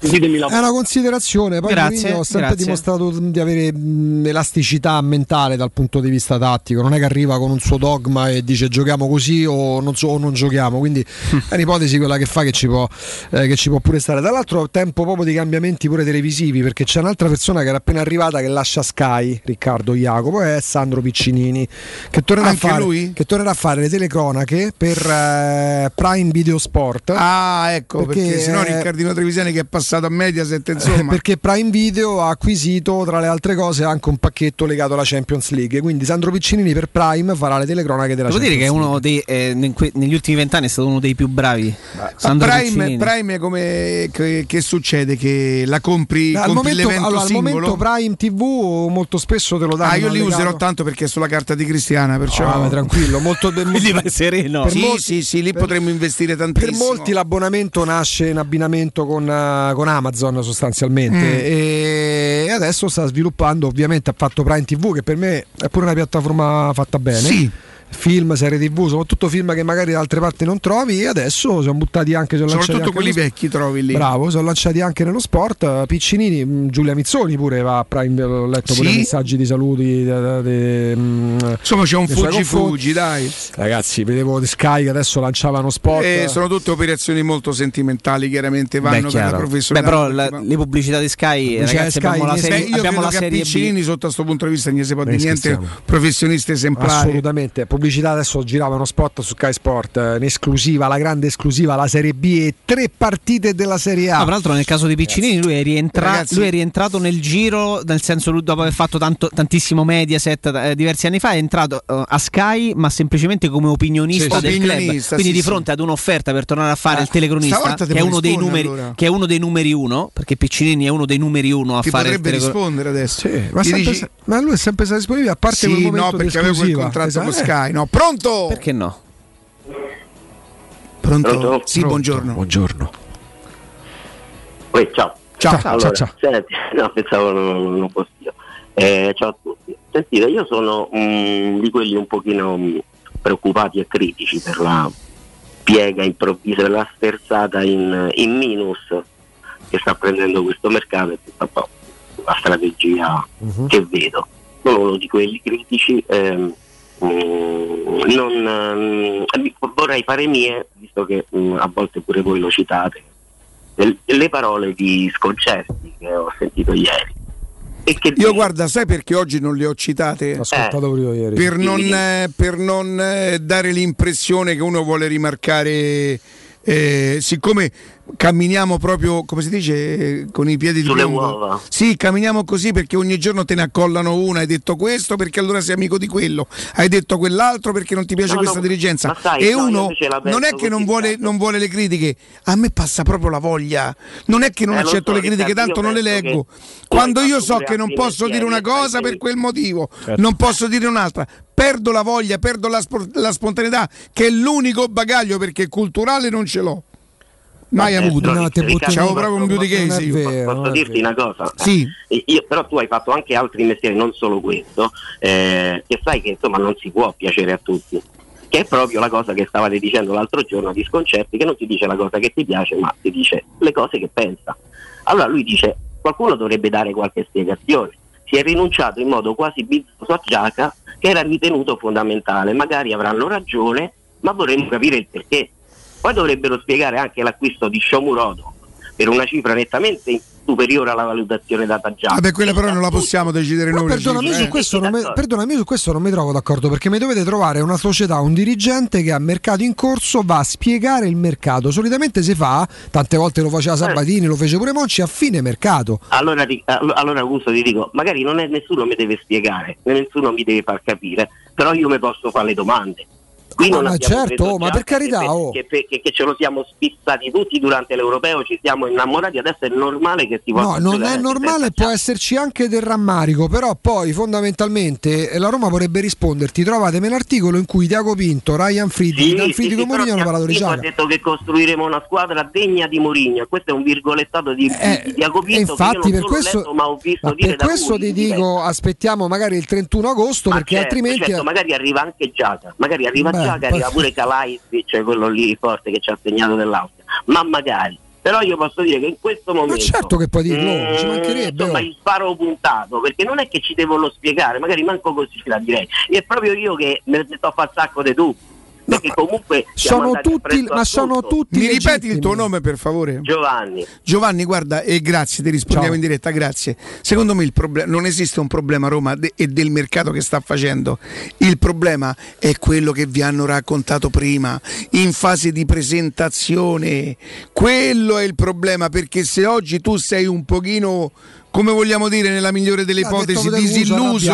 Ditemi la È una considerazione, poi Grazie, ha sempre grazie. dimostrato di avere mh, elasticità mentale dal punto di vista tattico, non è che arriva con un suo dogma e dice giochiamo così o non, so- o non giochiamo, quindi [laughs] è un'ipotesi quella che fa che ci, può, eh, che ci può pure stare. Dall'altro tempo proprio di cambiamenti pure televisivi, perché c'è un'altra persona che era appena arrivata che lascia Sky, Riccardo Jacopo, è Sandro Piccinini, che tornerà, a Anche fare, lui? Che tornerà a fare le telecronache per eh, Prime Video Sport. Ah, ecco, perché, Perché, sennò eh, Riccardino Trevisani che è passato a Mediaset, insomma. [laughs] perché Prime Video ha acquisito tra le altre cose anche un pacchetto legato alla Champions League quindi Sandro Piccinini per Prime farà le telecronache della Devo dire Champions che è uno dei, eh, negli ultimi vent'anni è stato uno dei più bravi. Ma Sandro Prime, Piccinini. Prime come che, che succede? Che la compri, League. al compri momento, l'evento allora, al momento Prime TV molto spesso te lo danno ah, io li allegato. userò tanto perché è sulla carta di Cristiana, perciò ma tranquillo, molto, molto [laughs] sereno. Per sì, molti- sì, sì, lì per- potremmo investire Per tantissimo. molti l'abbonamento nasce in abbinamento con, eh, con Amazon sostanzialmente Mm. e adesso sta sviluppando, ovviamente ha fatto Prime TV che per me è pure una piattaforma fatta bene. Sì. Film, serie TV, soprattutto film che magari da altre parti non trovi e adesso siamo buttati anche sono lanciati Soprattutto anche quelli nello- vecchi trovi lì. Bravo, sono lanciati anche nello sport. Piccinini, mh, Giulia Mizzoni pure va a Prime, ho letto pure Sì. messaggi di saluti. da- da- de- mh, Insomma, c'è un fuggi fuggi, dai. Ragazzi, vedevo Sky che adesso lanciavano spot. Eh, sono tutte operazioni molto sentimentali, chiaramente vanno Beh, per la Beh, professionalità. però la- le pubblicità di Sky, Pubblicità ragazzi, Sky, abbiamo la Beh, serie, Beh, io abbiamo credo la che serie B. Piccinini sotto questo punto di vista non si può dire niente, professionista esemplare. Assolutamente, pubblicità adesso girava uno spot su Sky Sport eh, in esclusiva, la grande esclusiva, la Serie B e tre partite della Serie A. No, tra l'altro nel caso di Piccinini lui è, rientra- Ragazzi- lui è rientrato nel giro, nel senso lui dopo aver fatto tanto- tantissimo Mediaset eh, diversi anni fa è entrato eh, a Sky ma semplicemente come opinionista Sì, del club. opinionista, Quindi sì, di sì. fronte ad un'offerta per tornare a fare il telecronista che è, uno dei numeri, allora. che è uno dei numeri uno, perché Piccinini è uno dei numeri uno a Ti fare potrebbe telecro- rispondere adesso. ma, sempre- dici- ma lui è sempre stato disponibile a parte quel Sì, momento no, perché avevo quel contratto con Esatto. Sky. No, pronto? Perché no? Pronto? Pronto? Sì, Pronto. buongiorno. Buongiorno. Poi, ciao. Ciao, Allora, ciao, senti, [laughs] no, pensavo non, non fossi io. Eh, ciao a tutti. Sentite, io sono mm, di quelli un pochino mm, preoccupati e critici per la piega improvvisa e la sterzata in, in minus che sta prendendo questo mercato e tutta la strategia che vedo. Sono uno di quelli critici. ehm, mm, non, ehm, vorrei fare mie, visto che mm, a volte pure voi lo citate, le- le parole di Sconcerti che ho sentito ieri. E che Io guarda, sai perché oggi non le ho citate? Ho ascoltato io ieri. Per non, eh, per non, eh, dare l'impressione che uno vuole rimarcare, eh, siccome camminiamo proprio, come si dice, eh, con i piedi di Sulle piombo. uova. Sì, camminiamo così perché ogni giorno te ne accollano una, hai detto questo perché allora sei amico di quello, hai detto quell'altro perché non ti piace No, questa no, dirigenza. ma sai, e no, uno non è che non vuole, non vuole le critiche, a me passa proprio la voglia. Non è che non Eh, accetto so, le critiche, tanto non le leggo. Quando io so che non posso dire una cosa per quel motivo, Certo. non posso dire un'altra. Perdo la voglia, perdo la, spor- la spontaneità, che è l'unico bagaglio perché culturale non ce l'ho. Mai Vabbè, avuto. no, te butti C'avevo proprio un beauty case. vero. Posso dirti una cosa? Sì. Eh, Io, però tu hai fatto anche altri mestieri, non solo questo, eh, che sai che insomma non si può piacere a tutti. Che è proprio la cosa che stavate dicendo l'altro giorno di Sconcerti, che non ti dice la cosa che ti piace, ma ti dice le cose che pensa. Allora lui dice, qualcuno dovrebbe dare qualche spiegazione. Si è rinunciato in modo quasi bizzoso a Giaca, che era ritenuto fondamentale. Magari avranno ragione, ma vorremmo capire il perché. Poi dovrebbero spiegare anche l'acquisto di Shomurodo per una cifra nettamente superiore alla valutazione data Giaca. Vabbè, quella però non la possiamo decidere Però noi. perdonami, su eh. questo non mi, perdonami, su questo non mi trovo d'accordo perché mi dovete trovare una società, un dirigente che a mercato in corso va a spiegare il mercato. Solitamente si fa, tante volte lo faceva Sabatini, lo fece pure Monci, a fine mercato. Allora, allora Augusto ti dico, magari non è nessuno mi deve spiegare, nessuno mi deve far capire, però io mi posso fare le domande. Qui non ma abbiamo certo, oh, ma per carità, che, oh. che, che- che ce lo siamo spizzati tutti durante l'Europeo, ci siamo innamorati, adesso è normale che si No, possa non giocare è normale, può esserci anche del rammarico, però poi fondamentalmente eh, la Roma vorrebbe risponderti. Trovatemi l'articolo in cui Diago Pinto, Ryan Friedrich, Sì, Dan sì, Friedrich sì, Mourinho hanno parlato di Tiago ha detto che costruiremo una squadra degna di Mourinho, questo è un virgolettato di, di Diago E Pinto Eh, infatti non per questo, letto, ma ho visto per questo ti di dico aspettiamo magari il 31 agosto Ma perché certo, altrimenti certo, magari arriva anche Giaga, magari arriva Beh, Giaga, poi- arriva pure Kalaic, quello lì forte che ci ha segnato dell'Austria, ma magari. Però io posso dire che in questo momento. certo che puoi dirlo, ci mancherebbe, Insomma, oh. il sparo puntato, perché non è che ci devono spiegare, magari manco così ce la direi. E proprio io che ne sto a far sacco di tu. Perché comunque sono tutti- ma sono tutto. tutti Mi ripeti il tuo nome per favore? Giovanni. Giovanni, guarda, e grazie, ti rispondiamo in diretta, grazie. Secondo me il problema non esiste un problema a Roma de- e del mercato che sta facendo. Il problema è quello che vi hanno raccontato prima, in fase di presentazione. Quello è il problema, perché se oggi tu sei un pochino come vogliamo dire nella migliore delle Ha ipotesi, disilluso,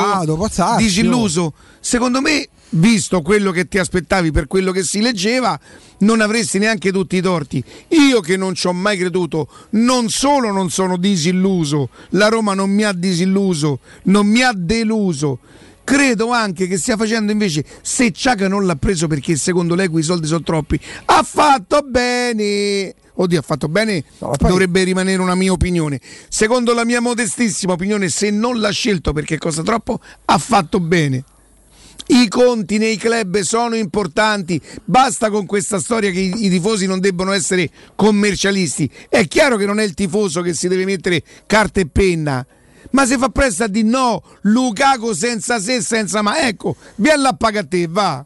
disilluso, secondo me, visto quello che ti aspettavi per quello che si leggeva, non avresti neanche tutti i torti. Io che non ci ho mai creduto, non solo non sono disilluso, la Roma non mi ha disilluso, non mi ha deluso. Credo anche che stia facendo invece, se Ciaca non l'ha preso perché secondo lei quei soldi sono troppi, ha fatto bene. Oddio, ha fatto bene, dovrebbe rimanere una mia opinione. Secondo la mia modestissima opinione, se non l'ha scelto perché costa troppo, ha fatto bene. I conti nei club sono importanti, basta con questa storia che i, i tifosi non debbono essere commercialisti. È chiaro che non è il tifoso che si deve mettere carta e penna, ma se fa presto a dire no, Lukaku senza se, senza ma, ecco, vieni a te, va.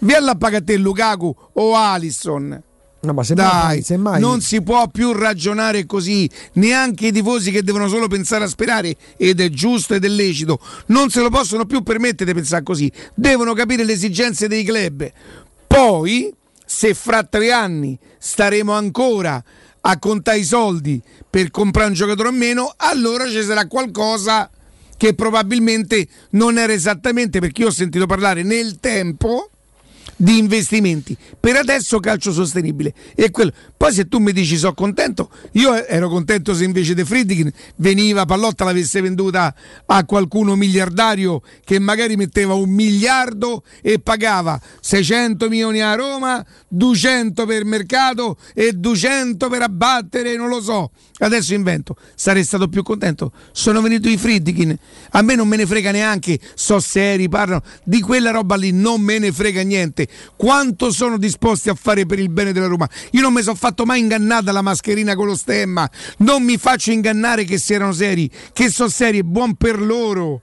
Vieni a te Lukaku o Alisson. No, ma Dai, semmai- non si può più ragionare così, neanche i tifosi che devono solo pensare a sperare, ed è giusto ed è lecito, non se lo possono più permettere di pensare così, devono capire le esigenze dei club. Poi, se fra tre anni staremo ancora a contare i soldi per comprare un giocatore o meno, allora ci sarà qualcosa che probabilmente non era esattamente perché io ho sentito parlare nel tempo di investimenti. Per adesso calcio sostenibile. E quello. Poi se tu mi dici sono contento, io ero contento se invece De Friedkin veniva Pallotta l'avesse venduta a qualcuno miliardario che magari metteva un miliardo e pagava 600 milioni a Roma, 200 per mercato e 200 per abbattere, non lo so. Adesso invento, sarei stato più contento. Sono venuti i Friedkin, a me non me ne frega neanche, so seri, parlano di quella roba lì, non me ne frega niente. Quanto sono disposti a fare per il bene della Roma? Io non mi sono fatto mai ingannare dalla mascherina con lo stemma, non mi faccio ingannare che si erano seri, che sono seri, buon per loro.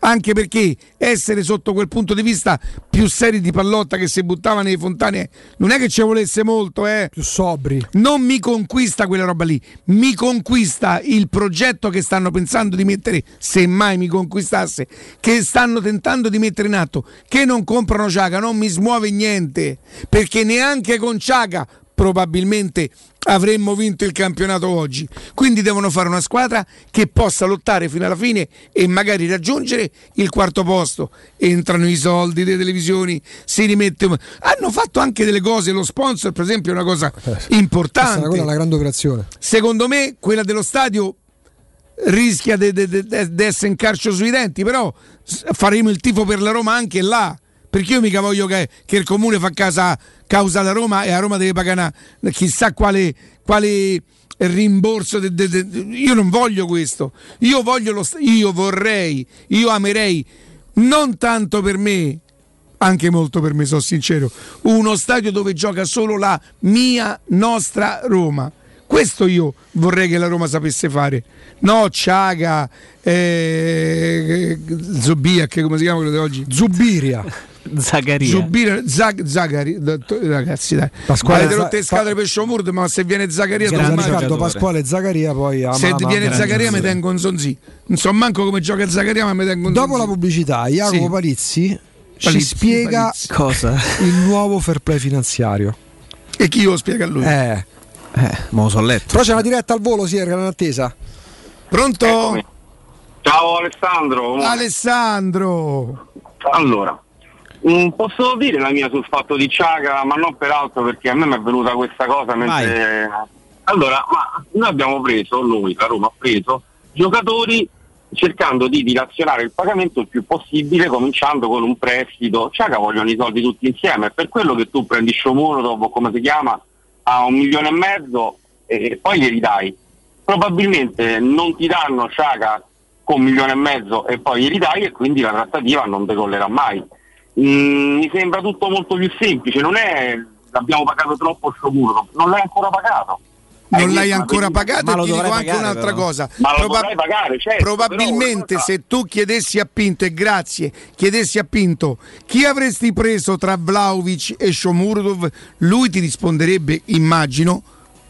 Anche perché essere sotto quel punto di vista più seri di pallotta che si buttava nelle fontane non è che ci volesse molto, eh. Più sobri. Non mi conquista quella roba lì, mi conquista il progetto che stanno pensando di mettere, se mai mi conquistasse, che stanno tentando di mettere in atto, che non comprano Ciaga, non mi smuove niente, perché neanche con Ciaga probabilmente avremmo vinto il campionato oggi. Quindi devono fare una squadra che possa lottare fino alla fine e magari raggiungere il quarto posto. Entrano i soldi delle televisioni, si rimette. Hanno fatto anche delle cose, lo sponsor, per esempio, è una cosa importante. Questa è una grande operazione. Secondo me quella dello stadio rischia di essere in carcio sui denti, però faremo il tifo per la Roma anche là. Perché io mica voglio che, che il comune fa casa, causa la Roma e a Roma deve pagare una- chissà quale, quale rimborso. de- de- de- io non voglio questo. Io voglio lo io vorrei, io amerei non tanto per me, anche molto per me, sono sincero, uno stadio dove gioca solo la mia, nostra Roma. Questo io vorrei che la Roma sapesse fare. No, Ciaga, eh, Zubiak, come si chiama quello di oggi? Zubiria. [laughs] Zaccaria. Zubiria, Zag, Zagari, ragazzi dai. Pasquale Avete rotto le scatole per Sciomurdo, ma se viene Zaccaria Scusa, tu Riccardo Pasquale Zaccaria poi se ama- viene Zaccaria mi tengo un sonzì. Non so manco come gioca Zaccaria, ma mi tengo un Dopo la pubblicità, Jacopo Sì. Palizzi ci Palizzi, spiega Palizzi. Cosa? [laughs] il nuovo fair play finanziario. E chi lo spiega a lui? Eh. Eh, mo so letto. Però c'è una diretta al volo, sì, era in attesa. Pronto? Ciao Alessandro. Alessandro. Allora, posso dire la mia sul fatto di Ciaga, ma non per altro perché a me mi è venuta questa cosa mentre... Allora, ma noi abbiamo preso, noi, la Roma ha preso, giocatori cercando di dilazionare il pagamento il più possibile, cominciando con un prestito. Ciaga vogliono i soldi tutti insieme, è per quello che tu prendi Shomuro, come si chiama, a un milione e mezzo e poi glieli dai. Probabilmente non ti danno Ciaga con un milione e mezzo e poi glieli dai e quindi la trattativa non decollerà mai. Mm, mi sembra tutto molto più semplice, non è abbiamo pagato troppo Shomuro, non l'hai ancora pagato. non l'hai ancora pagato e ti dico anche pagare, un'altra però. cosa. Ma lo Proba- dovrai pagare, certo, probabilmente se tu chiedessi a Pinto, e grazie, chiedessi a Pinto chi avresti preso tra Vlaovic e Shomurdov, lui ti risponderebbe, immagino,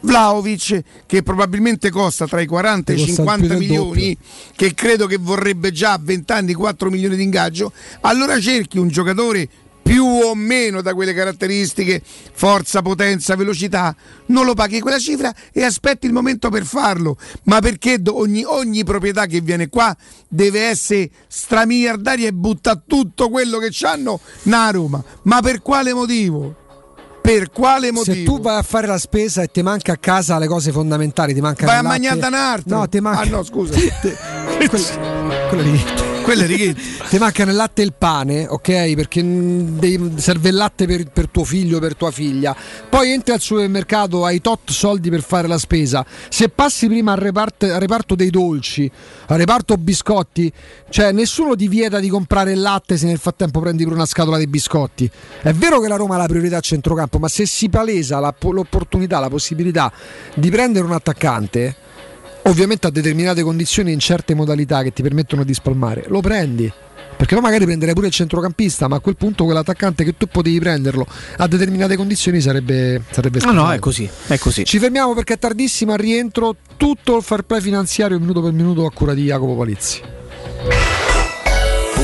Vlaovic che probabilmente costa tra i 40 e i Costa più 50 del milioni, che credo che vorrebbe già a 20 anni 4 milioni di ingaggio, allora cerchi un giocatore più o meno da quelle caratteristiche, forza, potenza, velocità, non lo paghi quella cifra e aspetti il momento per farlo. Ma perché ogni, ogni proprietà che viene qua deve essere stramiliardaria e butta tutto quello che c'hanno na Roma? Ma per quale motivo? Per quale motivo? Se tu vai a fare la spesa e ti manca a casa le cose fondamentali, ti manca Vai a mangiare da altro. No, ti manca. Ah no, scusa. Quella- quella righetto. Quella righetto. Ti manca nel latte e il pane, ok? Perché mm, serve il latte per, per tuo figlio, per tua figlia. Poi entri al supermercato, hai tot soldi per fare la spesa. Se passi prima al reparto, al reparto dei dolci, al reparto biscotti, cioè nessuno ti vieta di comprare il latte se nel frattempo prendi pure una scatola di biscotti. È vero che la Roma ha la priorità a centrocampo, ma se si palesa la- l'opportunità, la possibilità di prendere un attaccante, ovviamente a determinate condizioni in certe modalità che ti permettono di spalmare, lo prendi. Perché no magari prenderei pure il centrocampista, ma a quel punto quell'attaccante che tu potevi prenderlo a determinate condizioni sarebbe sarebbe No, no, sbagliato. è così, è così. Ci fermiamo perché è tardissimo al rientro tutto il fair play finanziario minuto per minuto a cura di Jacopo Palizzi.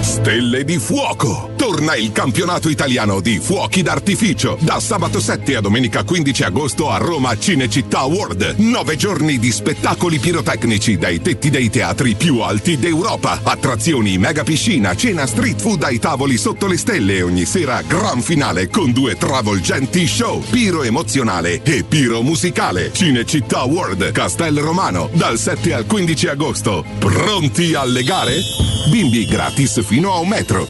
Stelle di fuoco! Torna il campionato italiano di fuochi d'artificio da sabato 7 a domenica 15 agosto a Roma Cinecittà World. Nove giorni di spettacoli pirotecnici dai tetti dei teatri più alti d'Europa. Attrazioni, mega piscina, cena street food ai tavoli sotto le stelle ogni sera gran finale con due travolgenti show. Piro emozionale e piro musicale. Cinecittà World, Castel Romano, dal 7 al 15 agosto. Pronti alle gare? Bimbi gratis fino a un metro.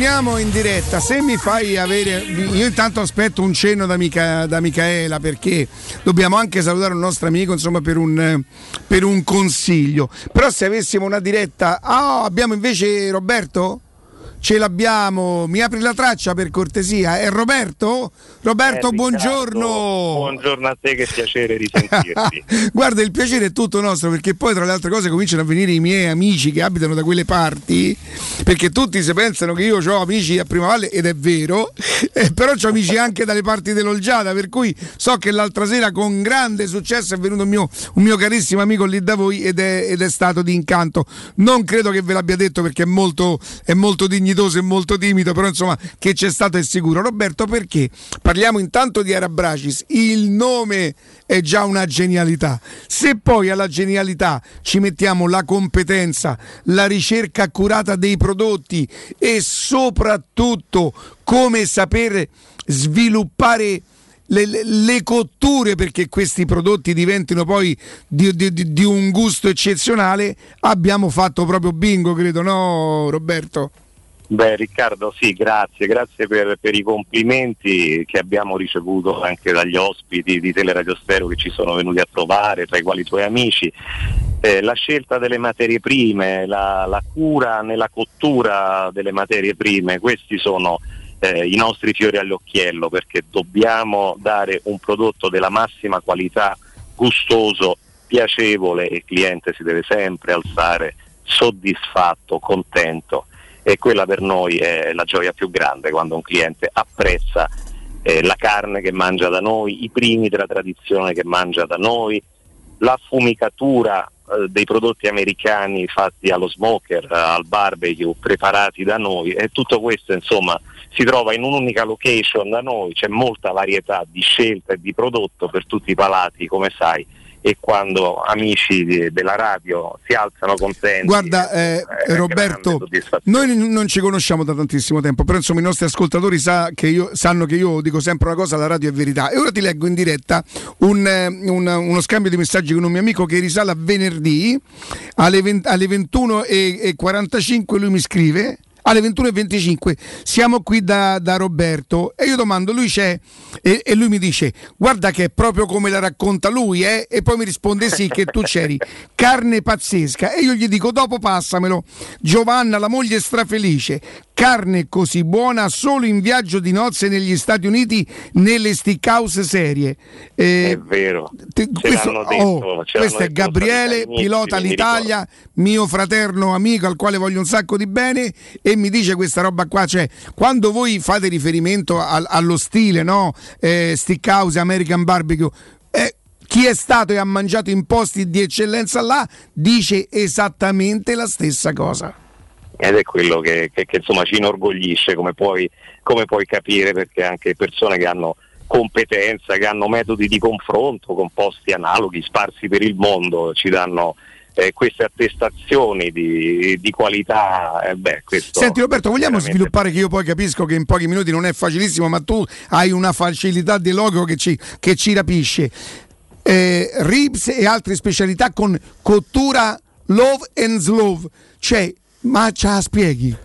Torniamo in diretta, se mi fai avere, io intanto aspetto un cenno da, Mica- da Micaela perché dobbiamo anche salutare un nostro amico insomma per un, per un consiglio, però se avessimo una diretta, ah abbiamo invece Roberto? Ce l'abbiamo, mi apri la traccia per cortesia, è Roberto? Roberto, Eh, buongiorno! Buongiorno a te, che piacere risentirti. [laughs] Guarda, il piacere è tutto nostro perché poi tra le altre cose cominciano a venire i miei amici che abitano da quelle parti, perché tutti si pensano che io ho amici a Prima Valle ed è vero, eh, però ho amici anche dalle parti dell'Olgiata, per cui so che l'altra sera con grande successo è venuto un mio, un mio carissimo amico lì da voi ed è, ed è stato di incanto. Non credo che ve l'abbia detto perché è molto, è molto dignitoso e molto timido, però insomma che c'è stato è sicuro. Roberto, perché parliamo intanto di Arabracis, il nome è già una genialità. Se poi alla genialità ci mettiamo la competenza, la ricerca accurata dei prodotti e soprattutto come saper sviluppare le, le- le cotture perché questi prodotti diventino poi di, di- di- di un gusto eccezionale, abbiamo fatto proprio bingo, credo, no Roberto? Beh Riccardo, sì, grazie, grazie per, per i complimenti che abbiamo ricevuto anche dagli ospiti di Teleradio Stereo che ci sono venuti a trovare, tra i quali i tuoi amici. Eh, la scelta delle materie prime, la, la cura nella cottura delle materie prime, questi sono eh, i nostri fiori all'occhiello perché dobbiamo dare un prodotto della massima qualità, gustoso, piacevole e il cliente si deve sempre alzare soddisfatto, contento e quella per noi è la gioia più grande quando un cliente apprezza eh, la carne che mangia da noi, i primi della tradizione che mangia da noi, la fumicatura eh, dei prodotti americani fatti allo smoker, eh, al barbecue, preparati da noi e tutto questo insomma si trova in un'unica location da noi, c'è molta varietà di scelta e di prodotto per tutti i palati come sai e quando amici della radio si alzano contenti Guarda eh, è Roberto, noi non ci conosciamo da tantissimo tempo, però insomma i nostri ascoltatori sa che io- sanno che io dico sempre una cosa, la radio è verità. E ora ti leggo in diretta un, eh, un- uno scambio di messaggi con un mio amico che risale a venerdì alle, 20 alle 21.45 lui mi scrive. Alle 21.25 siamo qui da, da Roberto e io domando, lui c'è e, e lui mi dice guarda che è proprio come la racconta lui eh? e poi mi risponde sì che tu c'eri, [laughs] carne pazzesca. E io gli dico dopo passamelo, Giovanna la moglie strafelice, carne così buona solo in viaggio di nozze negli Stati Uniti nelle stickhouse serie. Eh, È vero, ce questo, detto, oh, questo è Gabriele, pilota l'Italia, mio fraterno amico al quale voglio un sacco di bene e mi dice questa roba qua, cioè quando voi fate riferimento al- allo stile, no? Eh, Stickhouse, American Barbecue, eh, chi è stato e ha mangiato in posti di eccellenza là dice esattamente la stessa cosa. Ed è quello che, che- che, insomma ci inorgoglisce come puoi, come puoi capire perché anche persone che hanno competenza, che hanno metodi di confronto con posti analoghi sparsi per il mondo ci danno eh, queste attestazioni di, di qualità. eh, beh, questo Senti Roberto, vogliamo veramente- sviluppare che io poi capisco che in pochi minuti non è facilissimo, ma tu hai una facilità di logo che ci, che ci rapisce. Eh, ribs e altre specialità con cottura love and slow. Cioè, ma ce la spieghi?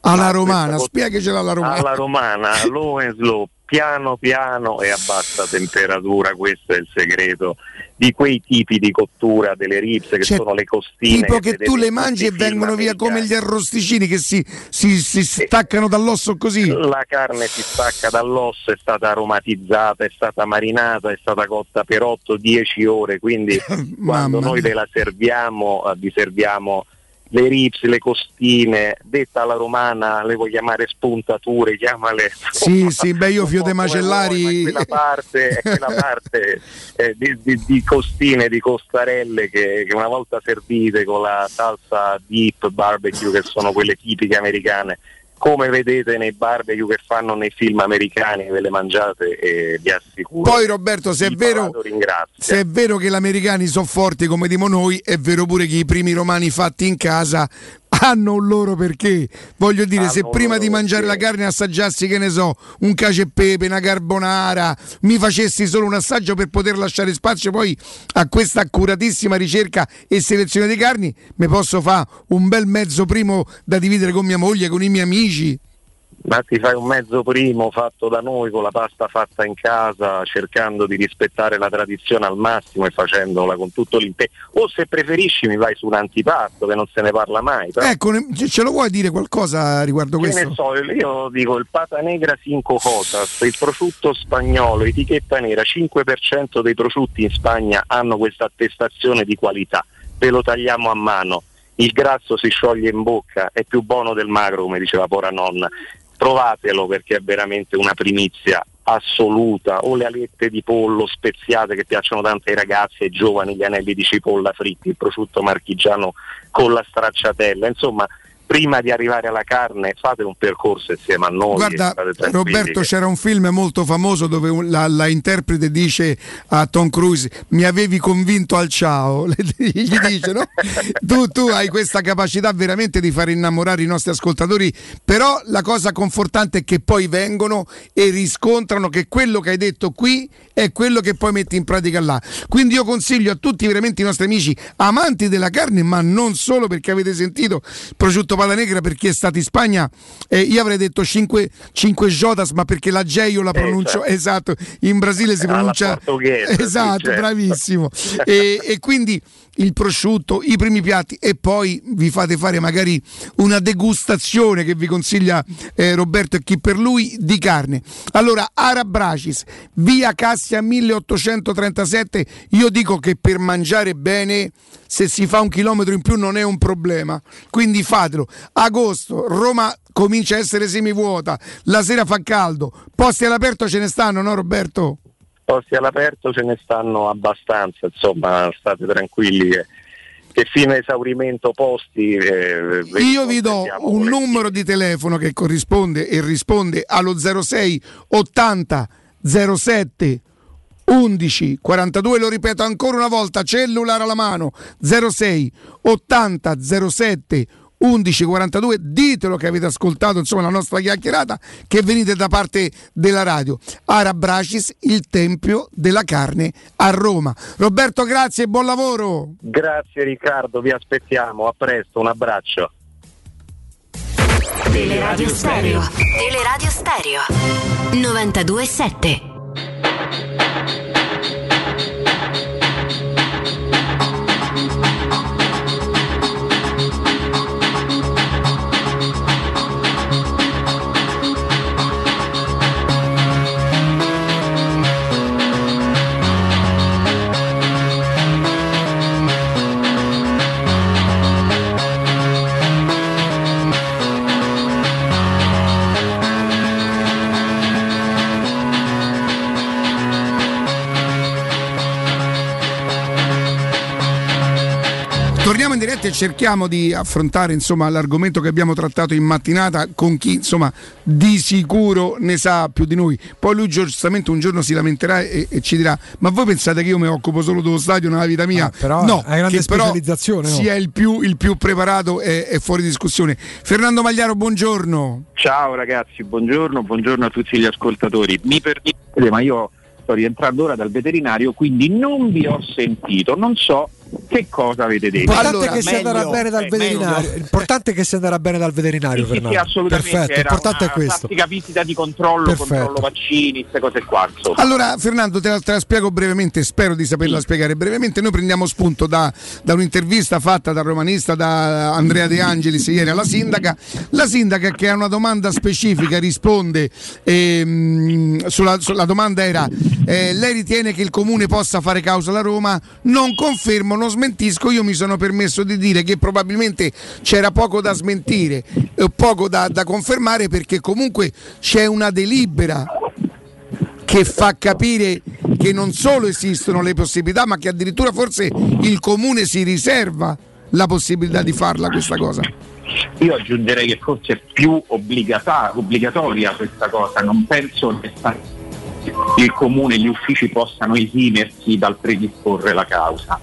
Alla Ma romana, spiegacela alla romana. Alla romana, low and slow, piano piano e a bassa temperatura, questo è il segreto di quei tipi di cottura delle ribs che Cioè, sono le costine. Tipo che tu le mangi e vengono via come gli arrosticini che si, si- si staccano dall'osso così. La carne si stacca dall'osso, è stata aromatizzata, è stata marinata, è stata cotta per 8-10 ore, quindi [laughs] quando noi ve la serviamo, eh, vi serviamo le ribs, le costine, detta alla romana, le vuoi chiamare spuntature, chiamale Sì, [laughs] sì, beh, io Fio De come vuoi, Macellari. ma è quella parte, [laughs] quella parte eh, di, di- di costine, di costarelle che, che una volta servite con la salsa deep barbecue, che sono quelle tipiche americane, come vedete nei barbecue che fanno nei film americani, ve le mangiate e vi assicuro. Poi Roberto, se è vero, se è vero che gli americani sono forti come dimo noi, è vero pure che i primi romani fatti in casa hanno un loro perché. Voglio dire, se Hanno un prima di mangiare la perché. carne assaggiassi, che ne so, un cacio e pepe, una carbonara, mi facessi solo un assaggio per poter lasciare spazio poi a questa accuratissima ricerca e selezione di carni, mi posso fare un bel mezzo primo da dividere con mia moglie, con i miei amici. Ma ti fai un mezzo primo fatto da noi con la pasta fatta in casa, cercando di rispettare la tradizione al massimo e facendola con tutto l'impegno. O se preferisci mi vai su un antipasto che non se ne parla mai. Però. Ecco, ce lo vuoi dire qualcosa riguardo Che questo? ne so, io dico il pata negra 5 cotas, il prosciutto spagnolo, etichetta nera, 5% dei prosciutti in Spagna hanno questa attestazione di qualità, ve lo tagliamo a mano, il grasso si scioglie in bocca, è più buono del magro come diceva pora nonna, provatelo perché è veramente una primizia assoluta, o le alette di pollo speziate che piacciono tanto ai ragazzi e giovani, gli anelli di cipolla fritti, il prosciutto marchigiano con la stracciatella, insomma prima di arrivare alla carne fate un percorso insieme a noi. Guarda, Roberto, c'era un film molto famoso dove la, la interprete dice a Tom Cruise: Mi avevi convinto al ciao. [laughs] Gli dice, no? tu, tu hai questa capacità veramente di far innamorare i nostri ascoltatori. Però la cosa confortante è che poi vengono e riscontrano che quello che hai detto qui è quello che poi metti in pratica là. Quindi io consiglio a tutti veramente i nostri amici amanti della carne, ma non solo perché avete sentito prosciutto pata negra per chi è stato in Spagna, eh, io avrei detto 5, 5 Jotas, ma perché la J io la pronuncio esatto, in Brasile si Alla pronuncia esatto, certo. bravissimo. [laughs] e, e quindi il prosciutto, i primi piatti e poi vi fate fare magari una degustazione che vi consiglia eh, Roberto e chi per lui di carne. Allora, Arabracis, via Cassia 1837, io dico che per mangiare bene se si fa un chilometro in più non è un problema, quindi fatelo. Agosto, Roma comincia a essere semivuota, la sera fa caldo, posti all'aperto ce ne stanno, no Roberto? Posti all'aperto ce ne stanno abbastanza, insomma state tranquilli che, che fino a esaurimento posti eh, Io vi do un numero di telefono che corrisponde e risponde allo 06 80 07 11 42, lo ripeto ancora una volta, cellulare alla mano 06 80 07 11 42, ditelo che avete ascoltato insomma la nostra chiacchierata, che venite da parte della radio. Arabracis, il tempio della carne a Roma. Roberto, grazie e buon lavoro. Grazie Riccardo, vi aspettiamo, a presto, un abbraccio. Teleradio Stereo. Teleradio Stereo. 92.7. brevemente cerchiamo di affrontare insomma, l'argomento che abbiamo trattato in mattinata con chi insomma, di sicuro ne sa più di noi. Poi lui giustamente un giorno si lamenterà e, e ci dirà ma voi pensate che io mi occupo solo dello stadio nella vita mia? Ah, però no, è grande specializzazione, no? sia il più, il più preparato è, è fuori discussione. Fernando Magliaro, buongiorno. Ciao ragazzi, buongiorno, buongiorno a tutti gli ascoltatori. Mi permettete, ma io sto rientrando ora dal veterinario, quindi non vi ho sentito, non so che cosa avete detto. L'importante è che si andrà bene dal veterinario. L'importante è che si andrà bene dal veterinario, Sì, sì, Fernando. assolutamente. Perfetto, l'importante è questo. classica visita di controllo, Perfetto. controllo vaccini, queste cose qua. insomma. Allora, Fernando, te la, te la spiego brevemente, spero di saperla spiegare brevemente. Noi prendiamo spunto da, da un'intervista fatta dal romanista da Andrea De Angelis ieri alla sindaca. La sindaca che a una domanda specifica risponde, ehm, sulla, sulla domanda era eh, lei ritiene che il comune possa fare causa alla Roma? Non confermo, non smentisco, io mi sono permesso di dire che probabilmente c'era poco da smentire, eh, poco da, da confermare perché comunque c'è una delibera che fa capire che non solo esistono le possibilità, ma che addirittura forse il comune si riserva la possibilità di farla questa cosa. Io aggiungerei che forse è più obbligatoria questa cosa, non penso che il comune e gli uffici possano esimersi dal predisporre la causa.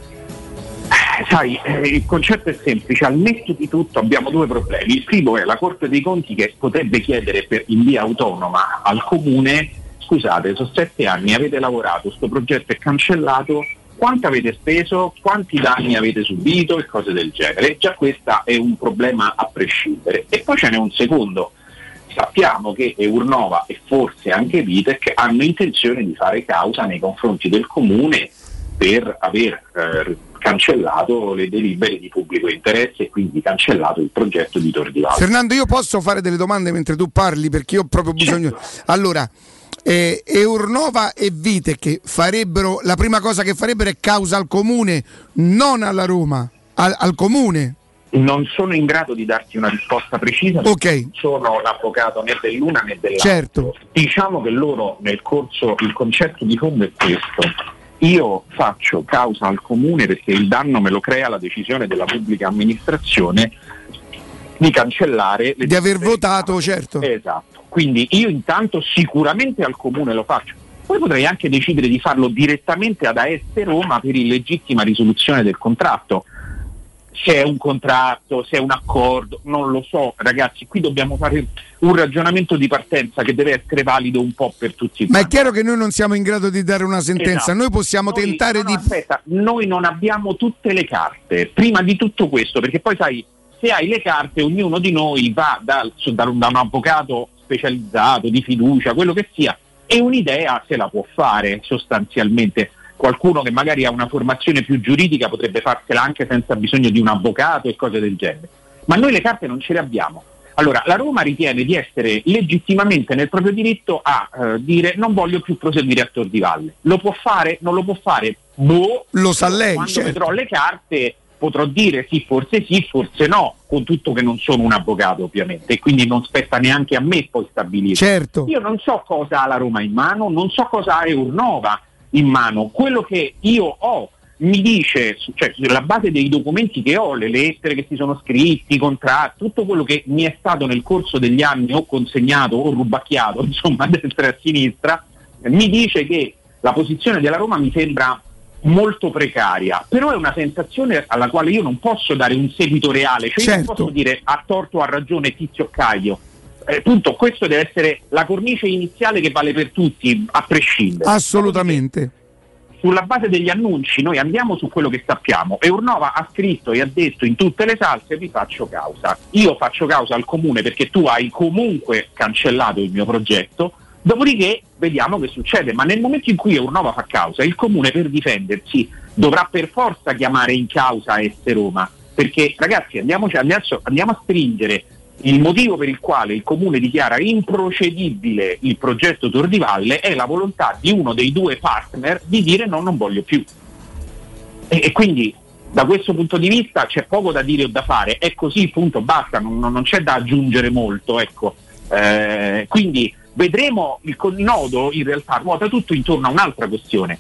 Sai, eh, il concetto è semplice, al netto di tutto abbiamo due problemi. Il primo è la Corte dei Conti che potrebbe chiedere per- in via autonoma al comune, scusate, sono sette anni, avete lavorato, questo progetto è cancellato, quanto avete speso, quanti danni avete subito e cose del genere. Già questo è un problema a prescindere. E poi ce n'è un secondo. Sappiamo che Eurnova e forse anche Vitec hanno intenzione di fare causa nei confronti del comune per aver eh, cancellato le delibere di pubblico interesse e quindi cancellato il progetto di Tor di Valle. Fernando, io posso fare delle domande mentre tu parli perché io ho proprio bisogno. Allora, eh, Eurnova e Vite che farebbero la prima cosa che farebbero è causa al comune, non alla Roma, al, al comune. Non sono in grado di darti una risposta precisa, Ok. non sono l'avvocato né dell'una né dell'altra. Certo. Diciamo che loro nel corso, il concetto di fondo è questo. Io faccio causa al comune perché il danno me lo crea la decisione della pubblica amministrazione di cancellare le Di aver votato, certo. Esatto. Quindi io intanto sicuramente al comune lo faccio. Poi potrei anche decidere di farlo direttamente ad AS Roma per illegittima risoluzione del contratto. Se è un contratto, se è un accordo, non lo so, ragazzi, qui dobbiamo fare un ragionamento di partenza che deve essere valido un po' per tutti. Ma è chiaro che noi non siamo in grado di dare una sentenza, Esatto. noi possiamo Noi- tentare no, no, di... Aspetta, noi non abbiamo tutte le carte. Prima di tutto questo, perché poi sai, se hai le carte, ognuno di noi va da, da un avvocato specializzato, di fiducia, quello che sia, e un'idea se la può fare sostanzialmente. Qualcuno che magari ha una formazione più giuridica potrebbe farsela anche senza bisogno di un avvocato e cose del genere. Ma noi le carte non ce le abbiamo. Allora, la Roma ritiene di essere legittimamente nel proprio diritto a eh, dire non voglio più proseguire a Tor di Valle. Lo può fare? Non lo può fare? Boh, Lo sa lei, quando certo. vedrò le carte potrò dire sì, forse sì, forse no, con tutto che non sono un avvocato ovviamente e quindi non spetta neanche a me poi stabilire. Certo. Io non so cosa ha la Roma in mano, non so cosa ha Eurnova in mano. Quello che io ho mi dice, cioè sulla base dei documenti che ho, le lettere che si sono scritti, i contratti, tutto quello che mi è stato nel corso degli anni o consegnato o rubacchiato, [laughs] insomma, a destra e a sinistra, mi dice che la posizione della Roma mi sembra molto precaria, però è una sensazione alla quale io non posso dare un seguito reale, cioè io Certo. non posso dire ha torto o ha ragione Tizio Caio. Eh, punto, questo deve essere la cornice iniziale che vale per tutti, a prescindere. Assolutamente. Sulla base degli annunci noi andiamo su quello che sappiamo. Eurnova ha scritto e ha detto in tutte le salse vi faccio causa. Io faccio causa al comune perché tu hai comunque cancellato il mio progetto, dopodiché vediamo che succede. Ma nel momento in cui Eurnova fa causa, il comune per difendersi dovrà per forza chiamare in causa S Roma. Perché ragazzi adesso andiamo a stringere il motivo per il quale il comune dichiara improcedibile il progetto Tor di Valle è la volontà di uno dei due partner di dire no, non voglio più. E, e quindi da questo punto di vista c'è poco da dire o da fare, è così, punto, basta, non, non- c'è da aggiungere molto. Ecco. Eh, quindi vedremo il nodo in realtà ruota tutto intorno a un'altra questione.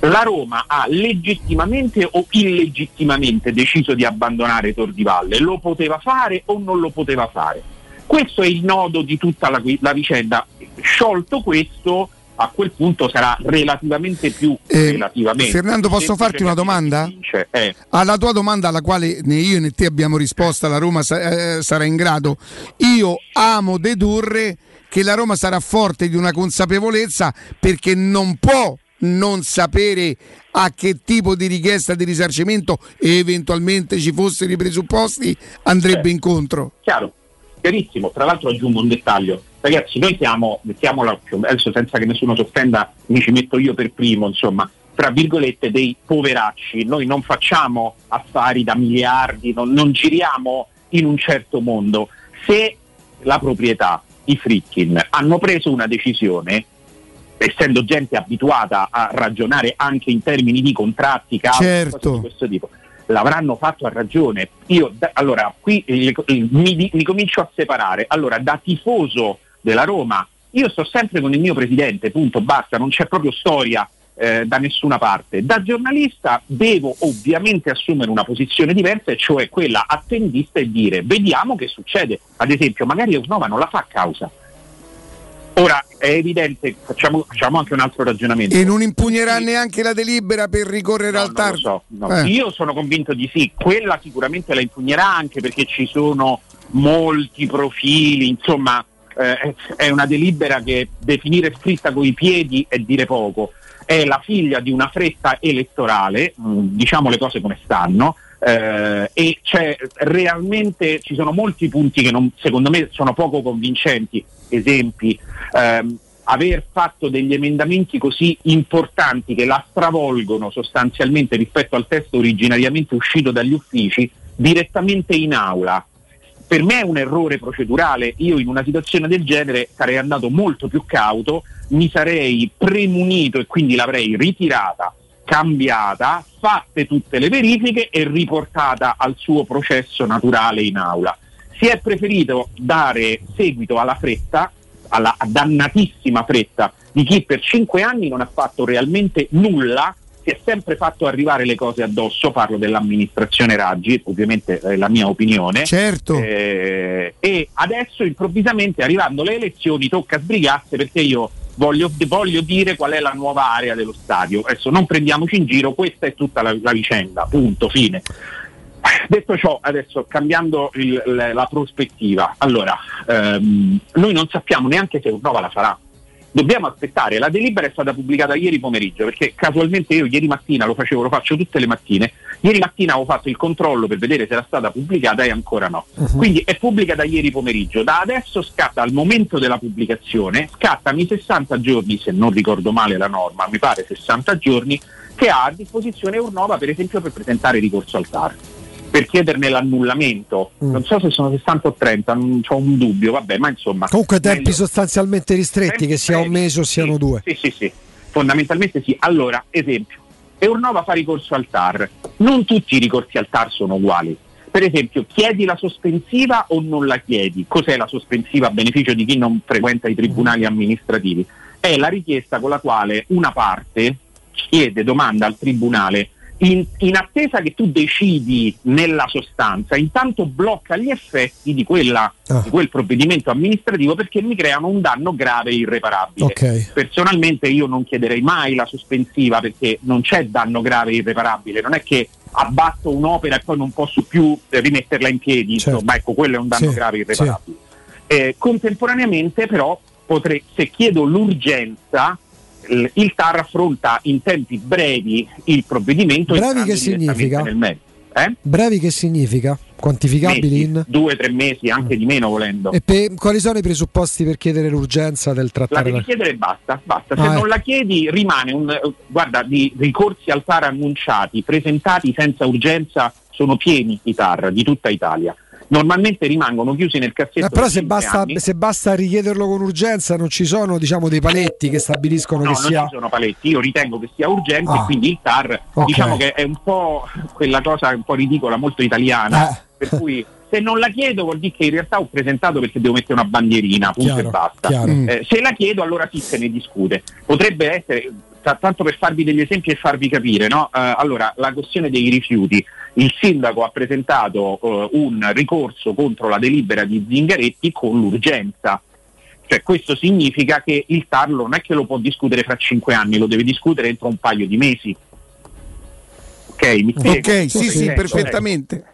La Roma ha legittimamente o illegittimamente deciso di abbandonare Tor di Valle, lo poteva fare o non lo poteva fare. Questo è il nodo di tutta la, la vicenda. Sciolto questo, a quel punto sarà relativamente più Eh, relativamente Fernando, posso farti una domanda? Eh. Alla tua domanda alla quale né io né te abbiamo risposto, la Roma sa- eh, sarà in grado. Io amo dedurre che la Roma sarà forte di una consapevolezza perché non può non sapere a che tipo di richiesta di risarcimento e eventualmente ci fossero i presupposti andrebbe incontro. Chiaro, chiarissimo. Tra l'altro aggiungo un dettaglio. Ragazzi, noi siamo, mettiamola più, adesso senza che nessuno si offenda, mi ci metto io per primo, insomma, tra virgolette dei poveracci. Noi non facciamo affari da miliardi, non, non giriamo in un certo mondo. Se la proprietà, i Fritkin, hanno preso una decisione, essendo gente abituata a ragionare anche in termini di contratti, cause, Certo. di questo tipo, l'avranno fatto a ragione. Io, da- allora, qui eh, mi, mi comincio a separare. Allora, da tifoso della Roma, io sto sempre con il mio presidente, punto, basta, non c'è proprio storia eh, da nessuna parte. Da giornalista devo ovviamente assumere una posizione diversa, e cioè quella attendista e dire vediamo che succede. Ad esempio, magari Eusnova non la fa a causa. Ora è evidente, facciamo, facciamo anche un altro ragionamento. E non impugnerà neanche la delibera per ricorrere al TAR. No, no. Eh. Io sono convinto di sì, quella sicuramente la impugnerà anche perché ci sono molti profili, insomma eh, è una delibera che definire scritta coi piedi è dire poco, è la figlia di una fretta elettorale, mh, diciamo le cose come stanno, eh, e c'è realmente ci sono molti punti che non- secondo me sono poco convincenti, esempi. Ehm, aver fatto degli emendamenti così importanti che la stravolgono sostanzialmente rispetto al testo originariamente uscito dagli uffici direttamente in aula. Per me è un errore procedurale, io in una situazione del genere sarei andato molto più cauto, mi sarei premunito e quindi l'avrei ritirata, cambiata, fatte tutte le verifiche e riportata al suo processo naturale in aula. Si è preferito dare seguito alla fretta, alla dannatissima fretta di chi per cinque anni non ha fatto realmente nulla, si è sempre fatto arrivare le cose addosso, parlo dell'amministrazione Raggi, ovviamente è la mia opinione. Certo. Eh, e adesso improvvisamente arrivando le elezioni tocca sbrigarsi perché io voglio, voglio dire qual è la nuova area dello stadio. Adesso non prendiamoci in giro, questa è tutta la, la vicenda, punto, fine. Detto ciò, adesso cambiando il- la prospettiva, allora ehm, noi non sappiamo neanche se Urnova la farà. Dobbiamo aspettare, la delibera è stata pubblicata ieri pomeriggio perché casualmente io ieri mattina lo facevo, lo faccio tutte le mattine, ieri mattina avevo fatto il controllo per vedere se era stata pubblicata e ancora no. Quindi è pubblica da ieri pomeriggio, da adesso scatta al momento della pubblicazione, scattano i 60 giorni, se non ricordo male la norma, mi pare 60 giorni, che ha a disposizione Urnova per esempio per presentare ricorso al TAR per chiederne l'annullamento. Non so se sono 60 o 30, non ho un dubbio, vabbè, ma insomma. Comunque tempi meglio- sostanzialmente ristretti, che sia un mese o siano due. Sì, sì, sì, fondamentalmente sì. Allora, esempio, Eurnova fa ricorso al TAR. Non tutti i ricorsi al TAR sono uguali. Per esempio, chiedi la sospensiva o non la chiedi? Cos'è la sospensiva a beneficio di chi non frequenta i tribunali amministrativi? È la richiesta con la quale una parte chiede, domanda al tribunale in, in attesa che tu decidi nella sostanza, intanto blocca gli effetti di, quella- di quel provvedimento amministrativo perché mi creano un danno grave e irreparabile. Ok. Personalmente io non chiederei mai la sospensiva perché non c'è danno grave e irreparabile, non è che abbatto un'opera e poi non posso più rimetterla in piedi, insomma, ecco, quello è un danno Sì, grave e irreparabile. Eh, contemporaneamente però potrei, se chiedo l'urgenza il TAR affronta in tempi brevi il provvedimento Brevi che significa? Eh? Brevi che significa? Quantificabili Mesi, in? due tre mesi, anche di meno volendo. E per- quali sono i presupposti per chiedere l'urgenza del La trattare devi la... chiedere e basta, basta. Se Ah, non eh. la chiedi rimane un... Guarda, di ricorsi al TAR annunciati, presentati senza urgenza, sono pieni i TAR di tutta Italia. Normalmente rimangono chiusi nel cassetto. Eh, però per se basta, se basta richiederlo con urgenza non ci sono diciamo dei paletti che stabiliscono No, che non sia... ci sono paletti, io ritengo che sia urgente Ah. e quindi il TAR Ok. diciamo che è un po' quella cosa un po' ridicola, molto italiana, Eh. per cui se non la chiedo vuol dire che in realtà ho presentato perché devo mettere una bandierina, punto Chiaro, e basta. Eh, se la chiedo allora sì se ne discute. Potrebbe essere, ta- tanto per farvi degli esempi e farvi capire, no? Eh, allora, la questione dei rifiuti. Il sindaco ha presentato eh, un ricorso contro la delibera di Zingaretti con l'urgenza. Cioè, questo significa che il TAR non è che lo può discutere fra cinque anni, lo deve discutere entro un paio di mesi. Ok, mi spiego? Ok, sì, sì, perfettamente.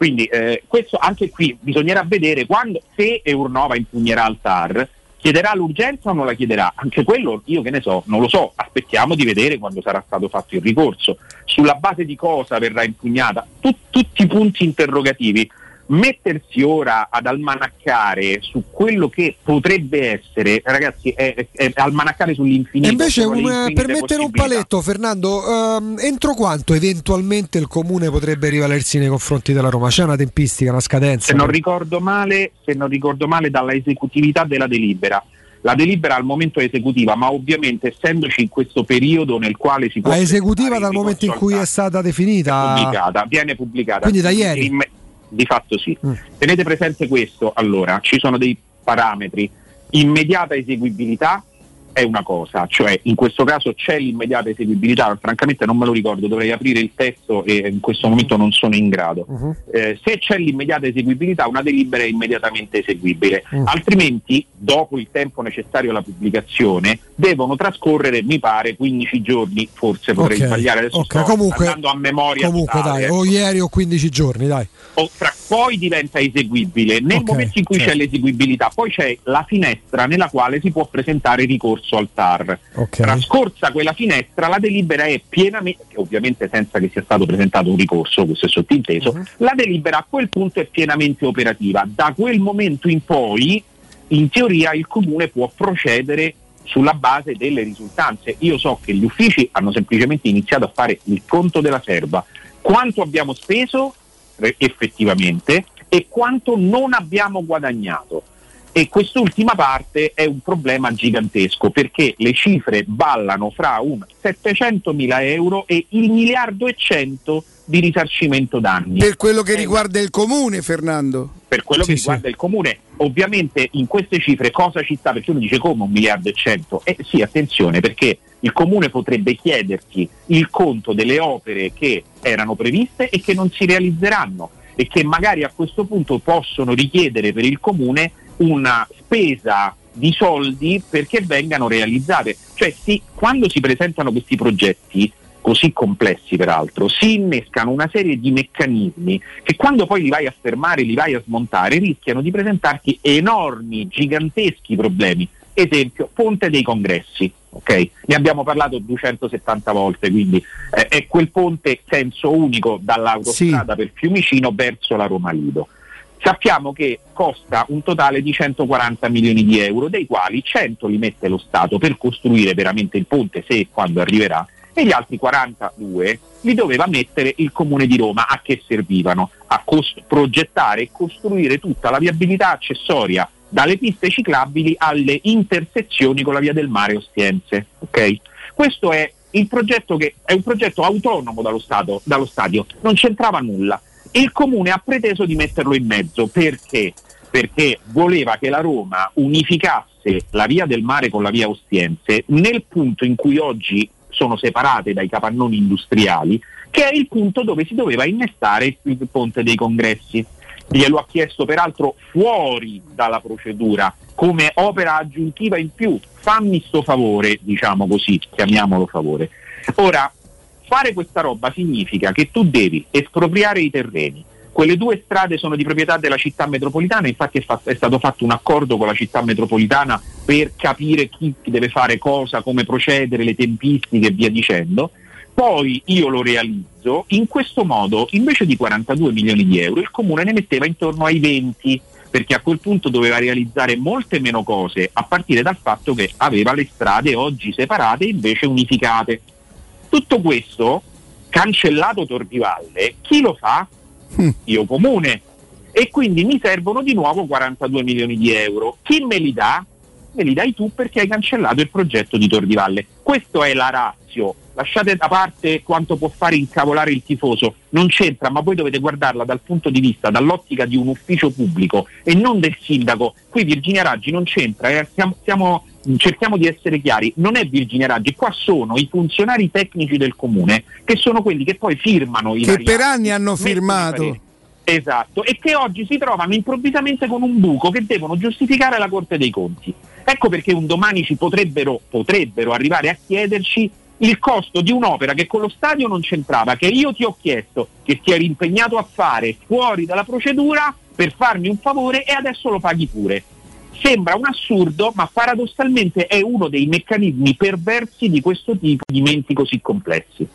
Quindi eh, questo anche qui bisognerà vedere quando, se Eurnova impugnerà al TAR, chiederà l'urgenza o non la chiederà? Anche quello io che ne so, non lo so, aspettiamo di vedere quando sarà stato fatto il ricorso, sulla base di cosa verrà impugnata, Tu- tutti punti interrogativi. Mettersi ora ad almanaccare su quello che potrebbe essere, ragazzi, è, è- almanaccare sull'infinito. E invece un- per mettere un paletto, Fernando, ehm, entro quanto eventualmente il comune potrebbe rivalersi nei confronti della Roma? C'è una tempistica, una scadenza? se non ricordo male, se non ricordo male dalla esecutività della delibera. La delibera al momento è esecutiva, ma ovviamente essendoci in questo periodo nel quale si può La esecutiva dal momento in cui è stata definita? pubblicata, viene pubblicata. Quindi da ieri? In- di fatto sì. Mm. Tenete presente questo, allora, ci sono dei parametri. Immediata eseguibilità è una cosa, cioè in questo caso c'è l'immediata eseguibilità, francamente non me lo ricordo, dovrei aprire il testo e in questo momento non sono in grado. Mhm. Eh, se c'è l'immediata eseguibilità, una delibera è immediatamente eseguibile, Mm. altrimenti, dopo il tempo necessario alla pubblicazione, devono trascorrere, mi pare, 15 giorni, forse potrei Ok, sbagliare adesso. ok, sto comunque- andando a memoria. Comunque totale, dai, ecco. o ieri o 15 giorni, dai. O fra- poi diventa eseguibile. Nel Ok, momento in cui certo. c'è l'eseguibilità, poi c'è la finestra nella quale si può presentare ricorso al TAR. Trascorsa quella finestra, la delibera è pienamente, ovviamente senza che sia stato presentato un ricorso, questo è sottinteso, Mhm. la delibera a quel punto è pienamente operativa. Da quel momento in poi, in teoria, il comune può procedere sulla base delle risultanze. Io so che gli uffici hanno semplicemente iniziato a fare il conto della serva. Quanto abbiamo speso effettivamente e quanto non abbiamo guadagnato. E quest'ultima parte è un problema gigantesco perché le cifre ballano fra un 700 mila euro e il miliardo e 100 di risarcimento danni. Per quello che riguarda il comune, Fernando. Per quello che riguarda il comune, ovviamente in queste cifre cosa ci sta? Perché uno dice come un miliardo e cento? Eh sì, attenzione, perché il comune potrebbe chiedersi il conto delle opere che erano previste e che non si realizzeranno e che magari a questo punto possono richiedere per il comune una spesa di soldi perché vengano realizzate. Cioè sì, quando si presentano questi progetti così complessi peraltro, si innescano una serie di meccanismi che quando poi li vai a fermare, li vai a smontare, rischiano di presentarti enormi, giganteschi problemi. Esempio, Ponte dei Congressi, ok? Ne abbiamo parlato 270 volte, quindi eh, è quel ponte senso unico dall'autostrada per Fiumicino verso la Roma Lido. Sappiamo che costa un totale di 140 milioni di euro, dei quali 100 li mette lo Stato per costruire veramente il ponte, se e quando arriverà, e gli altri 42 li doveva mettere il Comune di Roma. A che servivano? A cos- progettare e costruire tutta la viabilità accessoria dalle piste ciclabili alle intersezioni con la via del mare Ostiense. ok? Questo è progetto che è un progetto autonomo dallo, Stato, dallo stadio, non c'entrava nulla. Il comune ha preteso di metterlo in mezzo perché? Perché voleva che la Roma unificasse la via del mare con la via Ostiense nel punto in cui oggi sono separate dai capannoni industriali, che è il punto dove si doveva innestare il ponte dei congressi. Glielo ha chiesto peraltro fuori dalla procedura, come opera aggiuntiva in più. Fammi sto favore, diciamo così, chiamiamolo favore. Ora, fare questa roba significa che tu devi espropriare i terreni. Quelle due strade sono di proprietà della città metropolitana, infatti è, fa- è stato fatto un accordo con la città metropolitana per capire chi deve fare cosa, come procedere, le tempistiche e via dicendo. Poi io lo realizzo, in questo modo invece di 42 milioni di euro il comune ne metteva intorno ai 20 perché a quel punto doveva realizzare molte meno cose a partire dal fatto che aveva le strade oggi separate e invece unificate. Tutto questo, cancellato Tordivalle, chi lo fa? Io comune. E quindi mi servono di nuovo 42 milioni di euro. Chi me li dà? Me li dai tu perché hai cancellato il progetto di Tordivalle. Questa è la razio. La lasciate da parte quanto può fare incavolare il tifoso, non c'entra, ma voi dovete guardarla dal punto di vista, dall'ottica di un ufficio pubblico e non del sindaco. Qui Virginia Raggi non c'entra, eh, siamo- siamo- cerchiamo di essere chiari, non è Virginia Raggi, qua sono i funzionari tecnici del comune che sono quelli che poi firmano i Che vari per anni hanno firmato. Esatto, e che oggi si trovano improvvisamente con un buco che devono giustificare la Corte dei Conti. Ecco perché un domani ci potrebbero, potrebbero arrivare a chiederci il costo di un'opera che con lo stadio non c'entrava, che io ti ho chiesto, che ti eri impegnato a fare fuori dalla procedura per farmi un favore e adesso lo paghi pure. Sembra un assurdo, ma paradossalmente è uno dei meccanismi perversi di questo tipo di menti così complessi.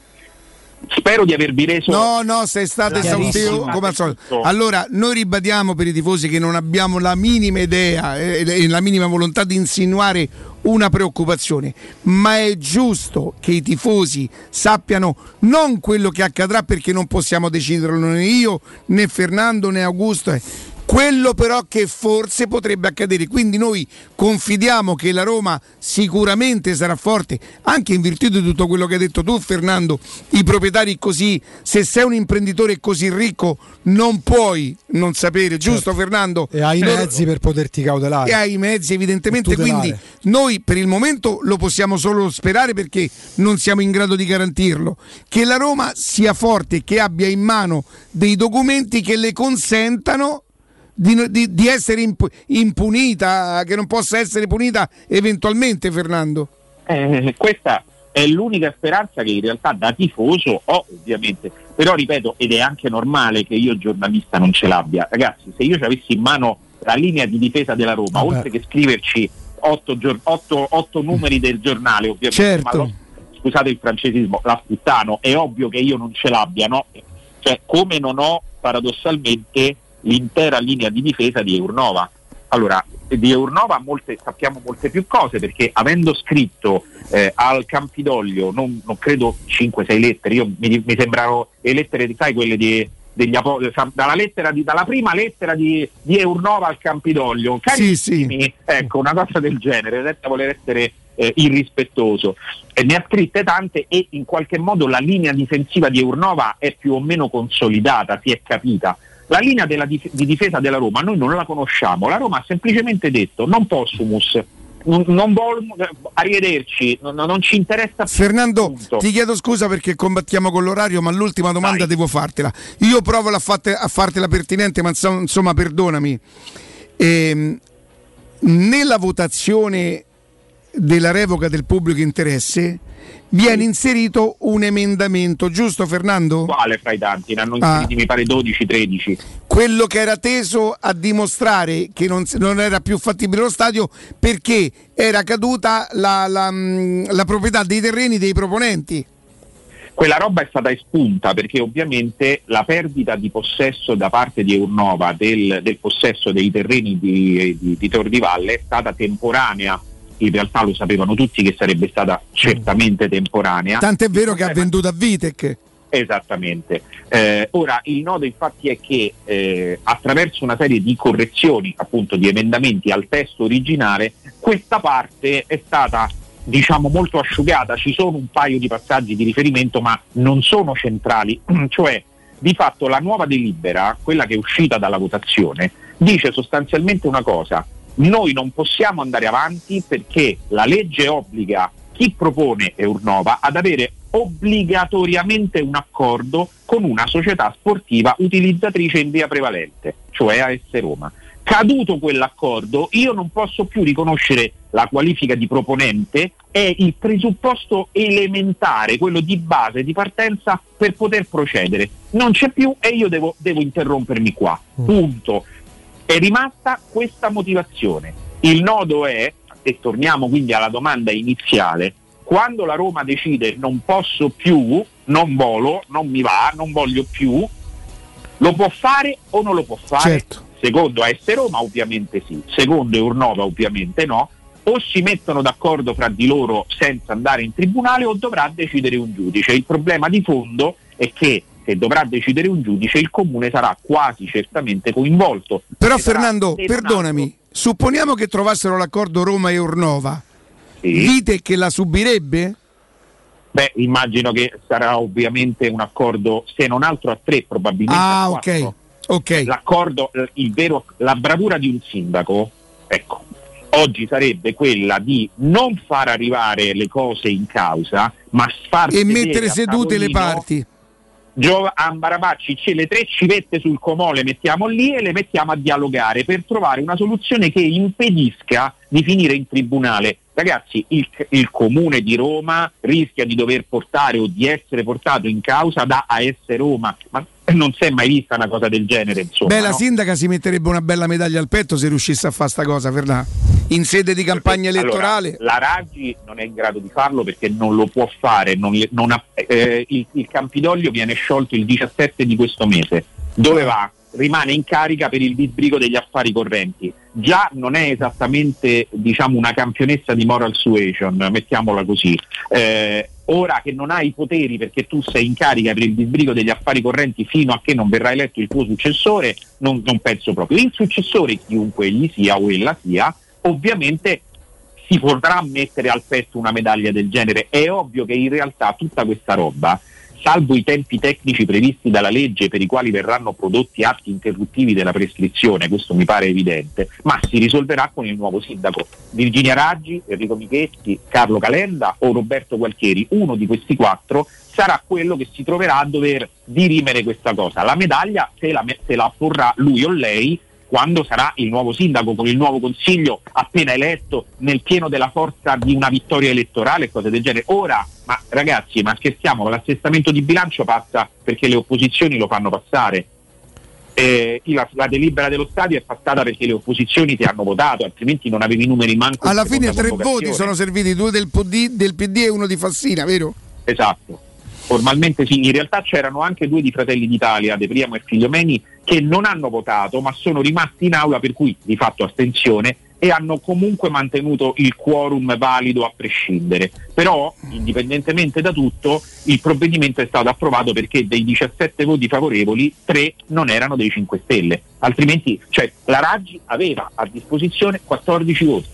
Spero di avervi reso No, no, sei stato esaustivo come al solito. Allora, noi ribadiamo per i tifosi che non abbiamo la minima idea e e la minima volontà di insinuare una preoccupazione, ma è giusto che i tifosi sappiano non quello che accadrà perché non possiamo deciderlo né io, né Fernando, né Augusto. eh. Quello però che forse potrebbe accadere, quindi noi confidiamo che la Roma sicuramente sarà forte, anche in virtù di tutto quello che hai detto tu Fernando, i proprietari così, se sei un imprenditore così ricco non puoi non sapere, giusto Fernando? E hai i Loro- mezzi per poterti cautelare. e hai i mezzi evidentemente, quindi noi per il momento lo possiamo solo sperare perché non siamo in grado di garantirlo, che la Roma sia forte, che abbia in mano dei documenti che le consentano di, di- di essere imp- impunita, che non possa essere punita eventualmente Fernando. Eh, questa è l'unica speranza che in realtà da tifoso ho ovviamente, però ripeto ed è anche normale che io giornalista non ce l'abbia. Ragazzi, se io ci avessi in mano la linea di difesa della Roma, Vabbè. oltre che scriverci otto, gior- otto- otto numeri del giornale ovviamente, Certo. ma lo- scusate il francesismo, la sputtano, è ovvio che io non ce l'abbia, no? Cioè, come non ho paradossalmente l'intera linea di difesa di Eurnova. Allora, di Eurnova molte, sappiamo molte più cose perché avendo scritto eh, al Campidoglio, non, non credo 5-6 lettere, io, mi, mi sembrano le lettere, sai, quelle di, degli apo- dalla, lettera di- dalla prima lettera di, di Eurnova al Campidoglio, carissimi, ecco, una cosa del genere, senza voler essere eh, irrispettoso. E ne ha scritte tante e in qualche modo la linea difensiva di Eurnova è più o meno consolidata, si è capita. La linea dif- di difesa della Roma noi non la conosciamo, la Roma ha semplicemente detto non possumus, non, non vol- arrivederci, non, non ci interessa più. Fernando, punto. ti chiedo scusa perché combattiamo con l'orario, ma l'ultima domanda devo fartela. Io provo a, fatte- a fartela pertinente, ma inso- insomma, perdonami. Ehm, nella votazione della revoca del pubblico interesse viene inserito un emendamento, giusto Fernando? Quale fra i tanti? Ne hanno Ah. inseriti mi pare 12-13. Quello che era teso a dimostrare che non, non era più fattibile lo stadio perché era caduta la- la- mh, la proprietà dei terreni dei proponenti. quella roba è stata espunta perché ovviamente la perdita di possesso da parte di Eurnova del, del possesso dei terreni di, di, di Tor di Valle è stata temporanea. In realtà lo sapevano tutti che sarebbe stata certamente temporanea. Tant'è vero che ha venduto a Vitec. Esattamente. Eh, ora il nodo infatti è che eh, attraverso una serie di correzioni, appunto di emendamenti al testo originale, questa parte è stata diciamo molto asciugata, ci sono un paio di passaggi di riferimento ma non sono centrali, [clears throat] cioè di fatto la nuova delibera, quella che è uscita dalla votazione, dice sostanzialmente una cosa, noi non possiamo andare avanti perché la legge obbliga chi propone Eurnova ad avere obbligatoriamente un accordo con una società sportiva utilizzatrice in via prevalente, cioè AS Roma. Caduto quell'accordo, io non posso più riconoscere la qualifica di proponente, è il presupposto elementare, quello di base, di partenza per poter procedere. Non c'è più e io devo, devo interrompermi qua. Punto. È rimasta questa motivazione. Il nodo è, e torniamo quindi alla domanda iniziale, quando la Roma decide non posso più, non volo, non mi va, non voglio più, lo può fare o non lo può fare? Certo. Secondo AS Roma ovviamente sì, secondo Urnova ovviamente no, o si mettono d'accordo fra di loro senza andare in tribunale o dovrà decidere un giudice. Il problema di fondo è che se dovrà decidere un giudice il comune sarà quasi certamente coinvolto. Però Fernando, perdonami, supponiamo che trovassero l'accordo Roma e Urnova, Sì. dite che la subirebbe? Beh, immagino che sarà ovviamente un accordo, se non altro a tre, probabilmente. Ah, a ok. quattro. Ok. L'accordo, eh, il vero, la bravura di un sindaco, ecco, oggi sarebbe quella di non far arrivare le cose in causa, ma far E mettere sedute le parti. Gio Ambarabacci, ce le tre civette sul comò le mettiamo lì e le mettiamo a dialogare per trovare una soluzione che impedisca di finire in tribunale. Ragazzi, il, il comune di Roma rischia di dover portare o di essere portato in causa da AS Roma, ma non si è mai vista una cosa del genere. Insomma, Beh, la no? sindaca si metterebbe una bella medaglia al petto se riuscisse a fare sta cosa, Fernà. In sede di campagna Allora, elettorale. la Raggi non è in grado di farlo perché non lo può fare. non non ha- eh, il, il Campidoglio viene sciolto il 17 di questo mese. Dove va? Rimane in carica per il disbrigo degli affari correnti. Già non è esattamente diciamo, una campionessa di moral suasion, mettiamola così. Eh, ora che non hai i poteri perché tu sei in carica per il disbrigo degli affari correnti fino a che non verrà eletto il tuo successore, non, non penso proprio. Il successore, chiunque egli sia o ella sia, ovviamente si potrà mettere al petto una medaglia del genere. È ovvio che in realtà tutta questa roba, salvo i tempi tecnici previsti dalla legge per i quali verranno prodotti atti interruttivi della prescrizione, questo mi pare evidente, ma si risolverà con il nuovo sindaco. Virginia Raggi, Enrico Michetti, Carlo Calenda o Roberto Gualtieri, uno di questi quattro sarà quello che si troverà a dover dirimere questa cosa. La medaglia se la, se la porrà lui o lei quando sarà il nuovo sindaco con il nuovo consiglio appena eletto nel pieno della forza di una vittoria elettorale e cose del genere. Ora, ma ragazzi, ma scherziamo, l'assestamento di bilancio passa perché le opposizioni lo fanno passare. Eh, la, la delibera dello stadio è passata perché le opposizioni ti hanno votato, altrimenti non avevi i numeri manco. Alla fine tre voti sono serviti, due del PD, del PD e uno di Fassina, vero? Esatto. Formalmente sì, in realtà c'erano anche due di Fratelli d'Italia, De Priamo e Figliomeni, che non hanno votato ma sono rimasti in aula per cui di fatto astensione e hanno comunque mantenuto il quorum valido a prescindere. Però, indipendentemente da tutto, il provvedimento è stato approvato perché dei 17 voti favorevoli, 3 non erano dei 5 Stelle. Altrimenti, cioè, la Raggi aveva a disposizione 14 voti.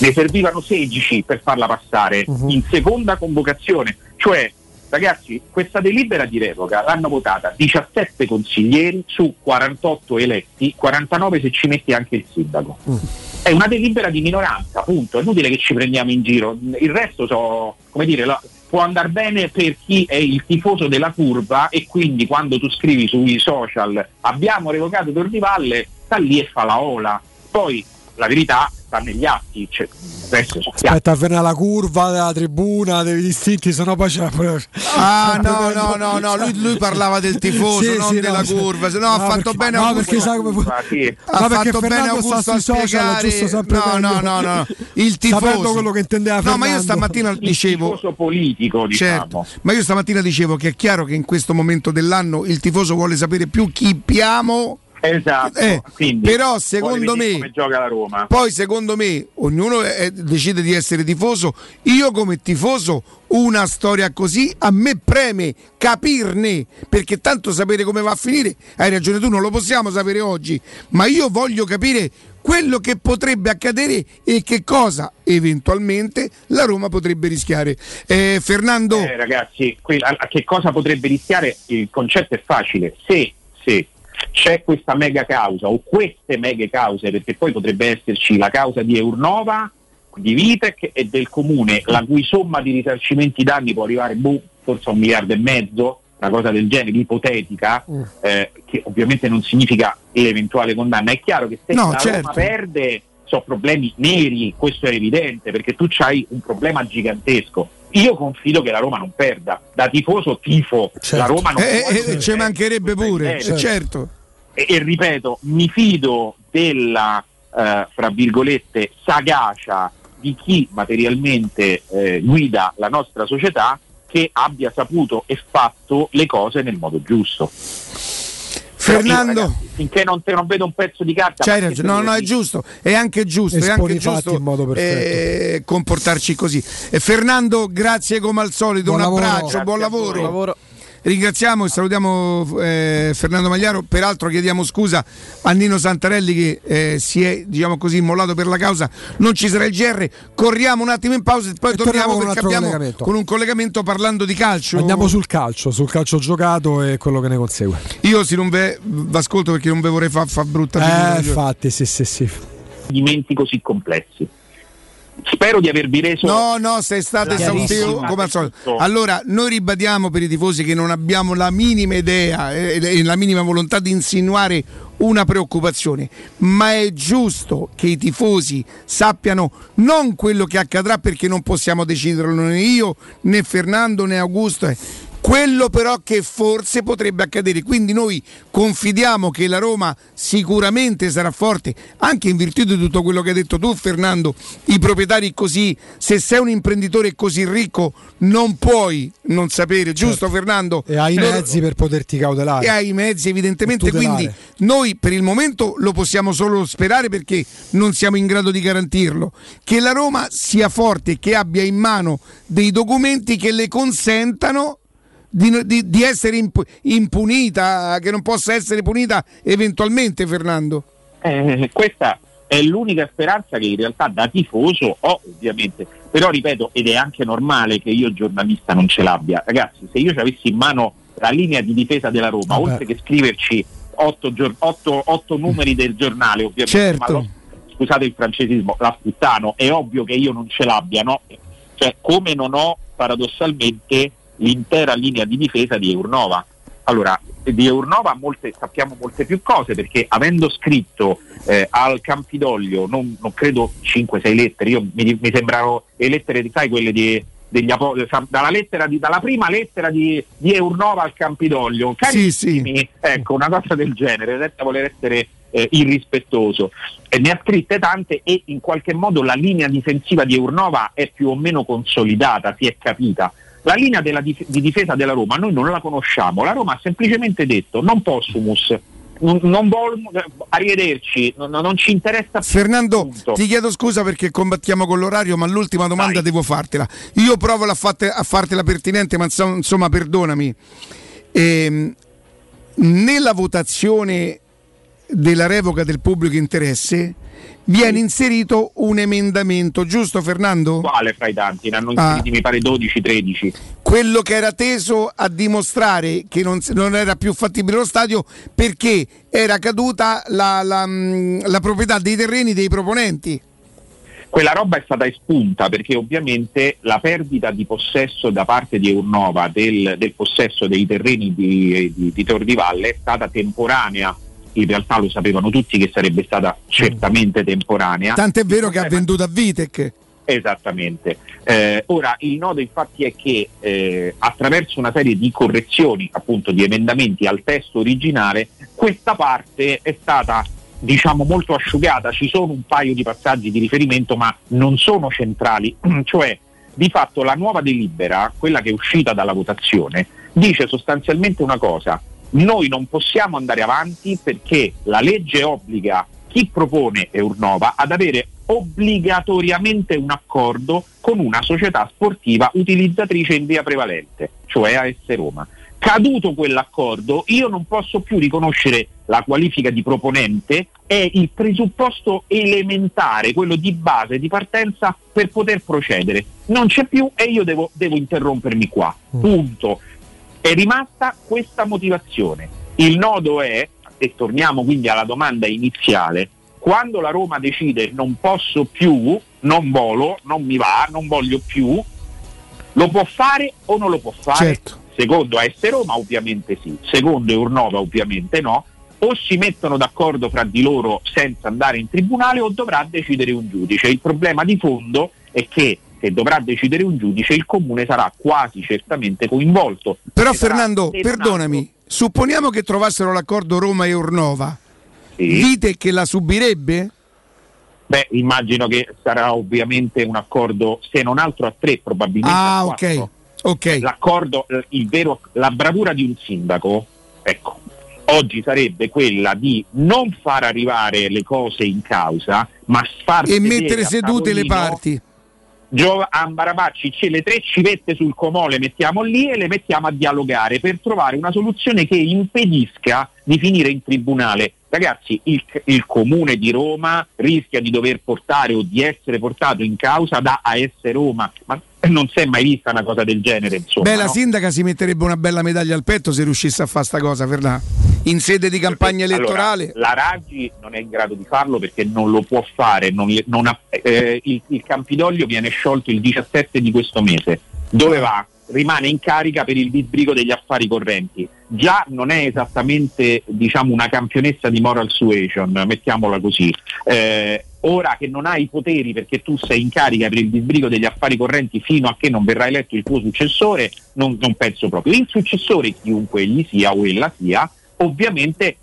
Ne servivano 16 per farla passare in seconda convocazione. Cioè, ragazzi, questa delibera di revoca l'hanno votata 17 consiglieri su 48 eletti, 49 se ci metti anche il sindaco. È una delibera di minoranza, punto. È inutile che ci prendiamo in giro. Il resto so, come dire, la- può andare bene per chi è il tifoso della curva e quindi quando tu scrivi sui social abbiamo revocato Tornivalle, sta lì e fa la ola. Poi la verità sta negli atti, cioè, adesso so- Aspetta, ferma la curva della tribuna, dei distinti, sono poi c'è- Ah [laughs] no, no, no, no, lui, lui parlava del tifoso, [laughs] Sì, non sì, della no, sì. curva. Se no, ha fatto perché- bene no, Augusto. perché sa come fu- Ha No, fatto bene Augusto a social, spiegare. giusto sempre No, no, no, no. Il [laughs] tifoso. quello che intendeva No, ma io stamattina il dicevo tifoso politico, diciamo. Certo, ma io stamattina dicevo che è chiaro che in questo momento dell'anno il tifoso vuole sapere più chi piamo. Esatto, Eh, quindi però secondo me. Poi secondo me ognuno è- decide di essere tifoso. Io come tifoso una storia così a me preme capirne, perché tanto sapere come va a finire, hai ragione tu, non lo possiamo sapere oggi, ma io voglio capire quello che potrebbe accadere e che cosa eventualmente la Roma potrebbe rischiare. Eh, Fernando, Eh, ragazzi, a che cosa potrebbe rischiare? Il concetto è facile. Se, se c'è questa mega causa o queste mega cause, perché poi potrebbe esserci la causa di Eurnova, di Vitec e del comune, la cui somma di risarcimenti danni può arrivare boh, forse a un miliardo e mezzo, una cosa del genere, ipotetica, eh, che ovviamente non significa l'eventuale condanna. È chiaro che se No, la certo. Roma perde sono problemi neri, questo è evidente, perché tu hai un problema gigantesco. Io confido che la Roma non perda, da tifoso tifo, la Roma non eh, eh, perdere. ci mancherebbe pure, eh, evidente. certo. E, e ripeto, mi fido della, eh, fra virgolette, sagacia di chi materialmente eh, guida la nostra società che abbia saputo e fatto le cose nel modo giusto. Io, Fernando. ragazzi, finché non, te- non vedo un pezzo di carta, C'hai ragione, no, no, è giusto, è anche giusto, è Esponi anche giusto in modo perfetto. eh, comportarci così. E Fernando, grazie come al solito, Buon un lavoro. abbraccio, Grazie buon lavoro. Ringraziamo e salutiamo eh, Fernando Magliaro. Peraltro chiediamo scusa a Nino Santarelli che eh, si è diciamo così mollato per la causa. Non ci sarà il GR. Corriamo un attimo in pausa e poi E torniamo torniamo con un perché abbiamo collegamento. con un collegamento parlando di calcio. Andiamo sul calcio, sul calcio giocato e quello che ne consegue. Io se non ve ascolto perché non ve vorrei far fa brutta Eh, infatti, sì, sì, sì. Dimenti così complessi. Spero di avervi reso. No, no, sei stato esaustivo come al solito. Allora, noi ribadiamo per i tifosi che non abbiamo la minima idea e e la minima volontà di insinuare una preoccupazione, ma è giusto che i tifosi sappiano non quello che accadrà perché non possiamo deciderlo né io, né Fernando, né Augusto. eh. Quello però che forse potrebbe accadere, quindi noi confidiamo che la Roma sicuramente sarà forte, anche in virtù di tutto quello che hai detto tu Fernando, i proprietari così, se sei un imprenditore così ricco non puoi non sapere, giusto Fernando? E hai i mezzi per poterti cautelare. e hai i mezzi evidentemente, quindi noi per il momento lo possiamo solo sperare perché non siamo in grado di garantirlo, che la Roma sia forte, che abbia in mano dei documenti che le consentano di, di- di essere imp- impunita, che non possa essere punita eventualmente Fernando. Eh, questa è l'unica speranza che in realtà da tifoso ho ovviamente, però ripeto ed è anche normale che io giornalista non ce l'abbia. Ragazzi, se io ci avessi in mano la linea di difesa della Roma, Vabbè. oltre che scriverci otto, gior- otto- otto numeri del giornale ovviamente, Certo. ma lo- scusate il francesismo, la sputtano, è ovvio che io non ce l'abbia, no? Cioè, come non ho paradossalmente l'intera linea di difesa di Eurnova. Allora, di Eurnova molte, sappiamo molte più cose perché avendo scritto eh, al Campidoglio, non, non credo 5-6 lettere, io mi, mi sembrano le lettere, di- sai, quelle di, degli apo- dalla, lettera di- dalla prima lettera di, di Eurnova al Campidoglio, carissimi, ecco, una cosa del genere, senza voler essere eh, irrispettoso. E ne ha scritte tante e in qualche modo la linea difensiva di Eurnova è più o meno consolidata, si è capita. La linea della dif- di difesa della Roma noi non la conosciamo, la Roma ha semplicemente detto non possumus, non, non vol- arrivederci, non, non ci interessa più. Fernando, Punto. ti chiedo scusa perché combattiamo con l'orario, ma l'ultima domanda devo fartela. Io provo a, fatte- a fartela pertinente, ma inso- insomma, perdonami. Ehm, nella votazione della revoca del pubblico interesse viene inserito un emendamento, giusto Fernando? Quale fra i tanti? Ne hanno Ah. inseriti mi pare 12-13. Quello che era teso a dimostrare che non, non era più fattibile lo stadio perché era caduta la, la, mh, la proprietà dei terreni dei proponenti. quella roba è stata espunta perché ovviamente la perdita di possesso da parte di Eurnova del, del possesso dei terreni di, di, di Tor di Valle è stata temporanea. In realtà lo sapevano tutti che sarebbe stata certamente temporanea. Tant'è vero che ha venduto a Vitec. Esattamente. Eh, ora il nodo infatti è che eh, attraverso una serie di correzioni, appunto di emendamenti al testo originale, questa parte è stata diciamo molto asciugata, ci sono un paio di passaggi di riferimento ma non sono centrali, [clears throat] cioè di fatto la nuova delibera, quella che è uscita dalla votazione, dice sostanzialmente una cosa, noi non possiamo andare avanti perché la legge obbliga chi propone Eurnova ad avere obbligatoriamente un accordo con una società sportiva utilizzatrice in via prevalente, cioè AS Roma. Caduto quell'accordo, io non posso più riconoscere la qualifica di proponente, è il presupposto elementare, quello di base, di partenza per poter procedere. Non c'è più e io devo, devo interrompermi qua. Punto. È rimasta questa motivazione. Il nodo è, e torniamo quindi alla domanda iniziale, quando la Roma decide non posso più, non volo, non mi va, non voglio più, lo può fare o non lo può fare? Certo. Secondo AS Roma ovviamente sì, secondo Eurnova ovviamente no, o si mettono d'accordo fra di loro senza andare in tribunale o dovrà decidere un giudice. Il problema di fondo è che se dovrà decidere un giudice il comune sarà quasi certamente coinvolto. Però Fernando, perdonami, supponiamo che trovassero l'accordo Roma e Urnova. Sì. Dite che la subirebbe? Beh, immagino che sarà ovviamente un accordo, se non altro a tre, probabilmente Ah, ok. quattro. Ok. L'accordo, eh, il vero, la bravura di un sindaco, ecco, oggi sarebbe quella di non far arrivare le cose in causa, ma far E mettere sedute le parti. Gio- Ambarabacci ce le tre civette sul comò le mettiamo lì e le mettiamo a dialogare per trovare una soluzione che impedisca di finire in tribunale. Ragazzi, il, il comune di Roma rischia di dover portare o di essere portato in causa da AS Roma, ma non si è mai vista una cosa del genere. Insomma, Beh, la no? sindaca si metterebbe una bella medaglia al petto se riuscisse a fare sta cosa, Fernà. In sede di campagna Allora, elettorale. la Raggi non è in grado di farlo perché non lo può fare. non non ha- eh, il, il Campidoglio viene sciolto il 17 di questo mese. Dove va? Rimane in carica per il disbrigo degli affari correnti. Già non è esattamente diciamo, una campionessa di moral suasion, mettiamola così. Eh, ora che non hai i poteri perché tu sei in carica per il disbrigo degli affari correnti fino a che non verrà eletto il tuo successore, non, non penso proprio. Il successore, chiunque egli sia o ella sia, ovviamente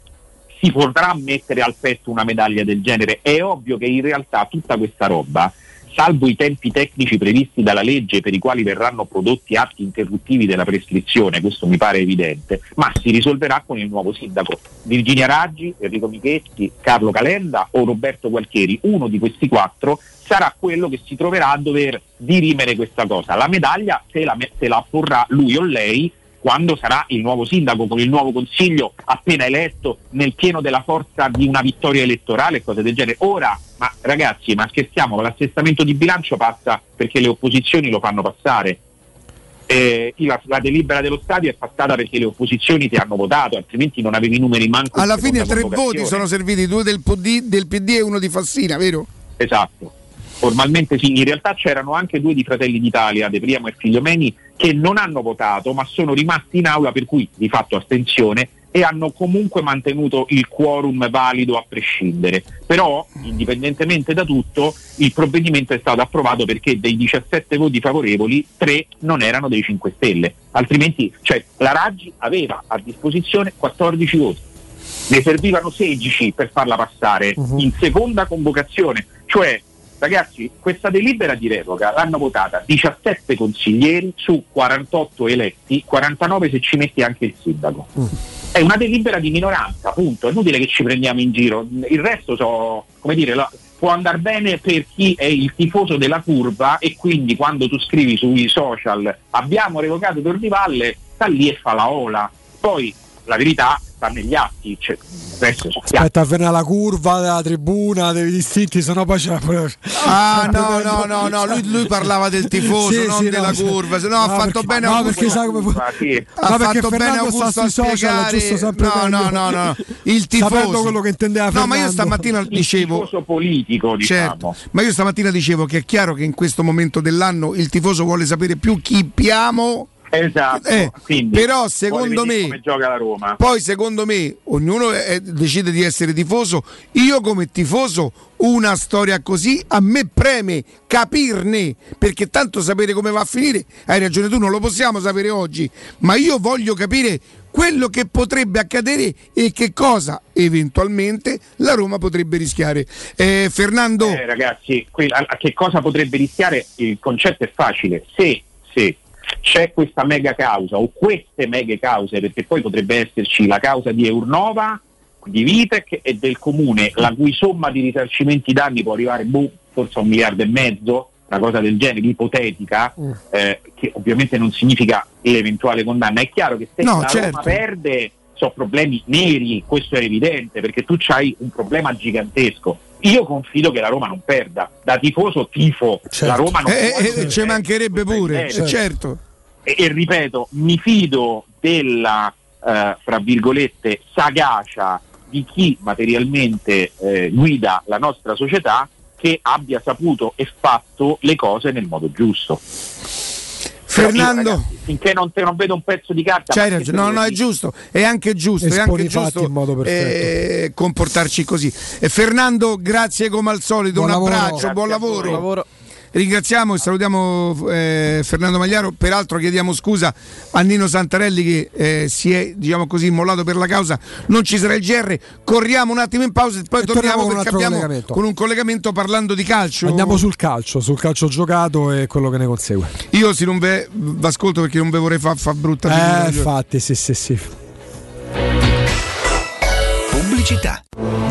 si potrà mettere al petto una medaglia del genere. È ovvio che in realtà tutta questa roba, salvo i tempi tecnici previsti dalla legge per i quali verranno prodotti atti interruttivi della prescrizione, questo mi pare evidente, ma si risolverà con il nuovo sindaco. Virginia Raggi, Enrico Michetti, Carlo Calenda o Roberto Gualtieri, uno di questi quattro sarà quello che si troverà a dover dirimere questa cosa. La medaglia se la, se la porrà lui o lei quando sarà il nuovo sindaco con il nuovo consiglio appena eletto nel pieno della forza di una vittoria elettorale e cose del genere. Ora, ma ragazzi, ma scherziamo, l'assestamento di bilancio passa perché le opposizioni lo fanno passare. Eh, la, la delibera dello stadio è passata perché le opposizioni ti hanno votato, altrimenti non avevi i numeri manco. Alla fine tre voti sono serviti, due del PD, del PD e uno di Fassina, vero? Esatto. Formalmente sì, in realtà c'erano anche due di Fratelli d'Italia, De Priamo e Figliomeni, che non hanno votato ma sono rimasti in aula per cui di fatto astensione e hanno comunque mantenuto il quorum valido a prescindere. Però, indipendentemente da tutto, il provvedimento è stato approvato perché dei 17 voti favorevoli, 3 non erano dei 5 Stelle. Altrimenti, cioè, la Raggi aveva a disposizione 14 voti. Ne servivano 16 per farla passare in seconda convocazione. Cioè, ragazzi, questa delibera di revoca l'hanno votata 17 consiglieri su 48 eletti, 49 se ci metti anche il sindaco. È una delibera di minoranza, appunto, è inutile che ci prendiamo in giro. Il resto so, come dire, la- può andare bene per chi è il tifoso della curva e quindi quando tu scrivi sui social abbiamo revocato Tordivalle, sta lì e fa la ola. Poi la verità sta negli atti, cioè, Aspetta a venire la curva della tribuna, dei distinti, sennò poi c'è Ah [laughs] no, no, no, no, lui, lui parlava del tifoso, Sì, non sì, della no, sì. curva. Se no, ha fatto perché- bene no, Augusto. perché sai come- Ha No, fatto bene Augusto a social, giusto sempre No, no, no, no. Il tifoso. quello che intendeva No, ma io stamattina il dicevo tifoso politico, diciamo. Certo, ma io stamattina dicevo che è chiaro che in questo momento dell'anno il tifoso vuole sapere più chi piamo. Esatto, Eh, quindi però secondo me come gioca la Roma. Poi secondo me ognuno è- decide di essere tifoso. Io come tifoso una storia così a me preme capirne, perché tanto sapere come va a finire, hai ragione tu, non lo possiamo sapere oggi, ma io voglio capire quello che potrebbe accadere e che cosa eventualmente la Roma potrebbe rischiare. Eh, Fernando, Eh, ragazzi, a che cosa potrebbe rischiare? Il concetto è facile. Se, se c'è questa mega causa o queste mega cause, perché poi potrebbe esserci la causa di Eurnova, di Vitec e del comune, la cui somma di risarcimenti danni può arrivare boh, forse a un miliardo e mezzo, una cosa del genere, ipotetica, eh, che ovviamente non significa l'eventuale condanna. È chiaro che se No, la certo. Roma perde sono problemi neri, questo è evidente, perché tu hai un problema gigantesco. Io confido che la Roma non perda, da tifoso tifo, la Roma non eh, può eh, ci mancherebbe pure, Certo. eh, certo. e, e ripeto, mi fido della, eh, fra virgolette, sagacia di chi materialmente eh, guida la nostra società che abbia saputo e fatto le cose nel modo giusto. Fernando. ragazzi, finché non, te- non vedo un pezzo di carta, C'hai ragione, no, no, è giusto, è anche giusto, è anche giusto in modo perfetto. eh, comportarci così. E Fernando, grazie come al solito, Buon un lavoro. abbraccio, Grazie buon lavoro. Ringraziamo e salutiamo eh, Fernando Magliaro, peraltro chiediamo scusa a Nino Santarelli che eh, si è diciamo così immollato per la causa, non ci sarà il GR, corriamo un attimo in pausa e poi E torniamo torniamo con un perché abbiamo con un collegamento parlando di calcio. Andiamo sul calcio, sul calcio giocato e quello che ne consegue. Io se non ve ascolto perché non ve vorrei far fa brutta Eh, figura. infatti, sì, sì, sì. pubblicità.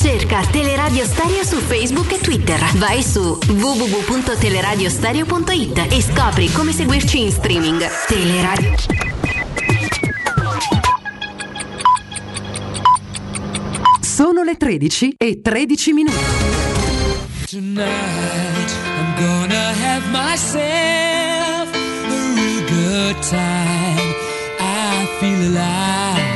Cerca Teleradio Stereo su Facebook e Twitter. Vai su www.teleradiostereo.it e scopri come seguirci in streaming. Teleradio. Sono le 13 e 13 minuti. Tonight I'm gonna have myself a real good time. I feel alive.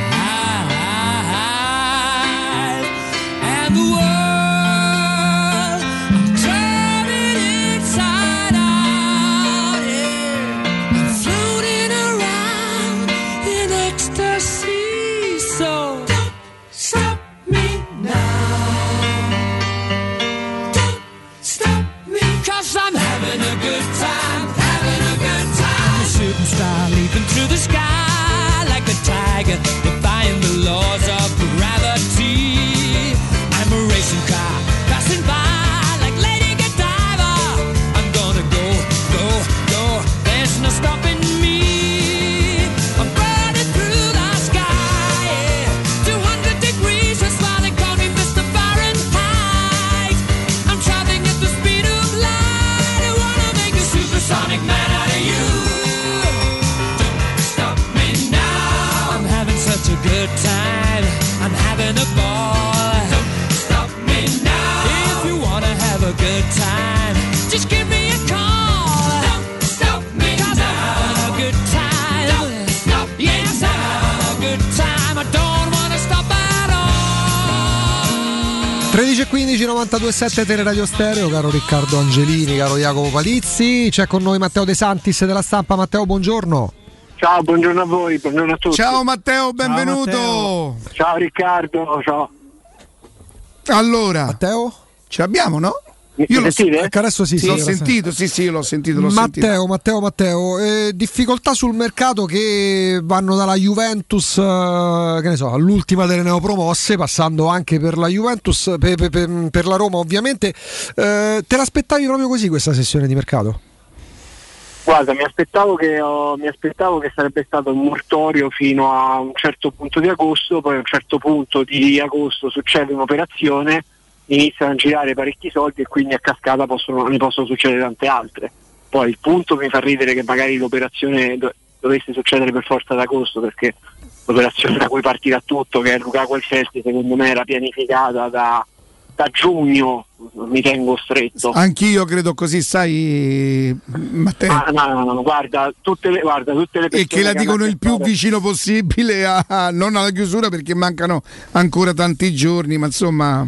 1592.7 92 7 Teleradio Stereo, caro Riccardo Angelini, caro Jacopo Palizzi, c'è con noi Matteo De Santis della stampa. Matteo, buongiorno. Ciao, buongiorno a voi, buongiorno a tutti. Ciao Matteo, benvenuto. Ciao, Matteo. ciao Riccardo, ciao. Allora, Matteo? Ce l'abbiamo, no? Io l'ho? Ecco, adesso sì, sì, l'ho sentito, sì, sì, l'ho sentito, l'ho sentito. Matteo, Matteo, Matteo, eh, difficoltà sul mercato che vanno dalla Juventus, eh, che ne so, all'ultima delle neopromosse, passando anche per la Juventus, per, per- per- per la Roma ovviamente. Eh, te l'aspettavi proprio così questa sessione di mercato? Guarda, mi aspettavo, che, oh, mi aspettavo che sarebbe stato un mortorio fino a un certo punto di agosto, poi a un certo punto di agosto succede un'operazione, iniziano a girare parecchi soldi e quindi a cascata possono- ne possono succedere tante altre. Poi il punto mi fa ridere che magari l'operazione do- dovesse succedere per forza ad agosto perché l'operazione da cui partirà tutto, che è Lukaku al secondo me era pianificata da, da giugno, mi tengo stretto. Anch'io credo così, sai, Matteo. Ah, no, no, no, guarda, tutte le, guarda, tutte le e persone che la hanno dicono il che più vicino possibile, a, non alla chiusura perché mancano ancora tanti giorni, ma insomma...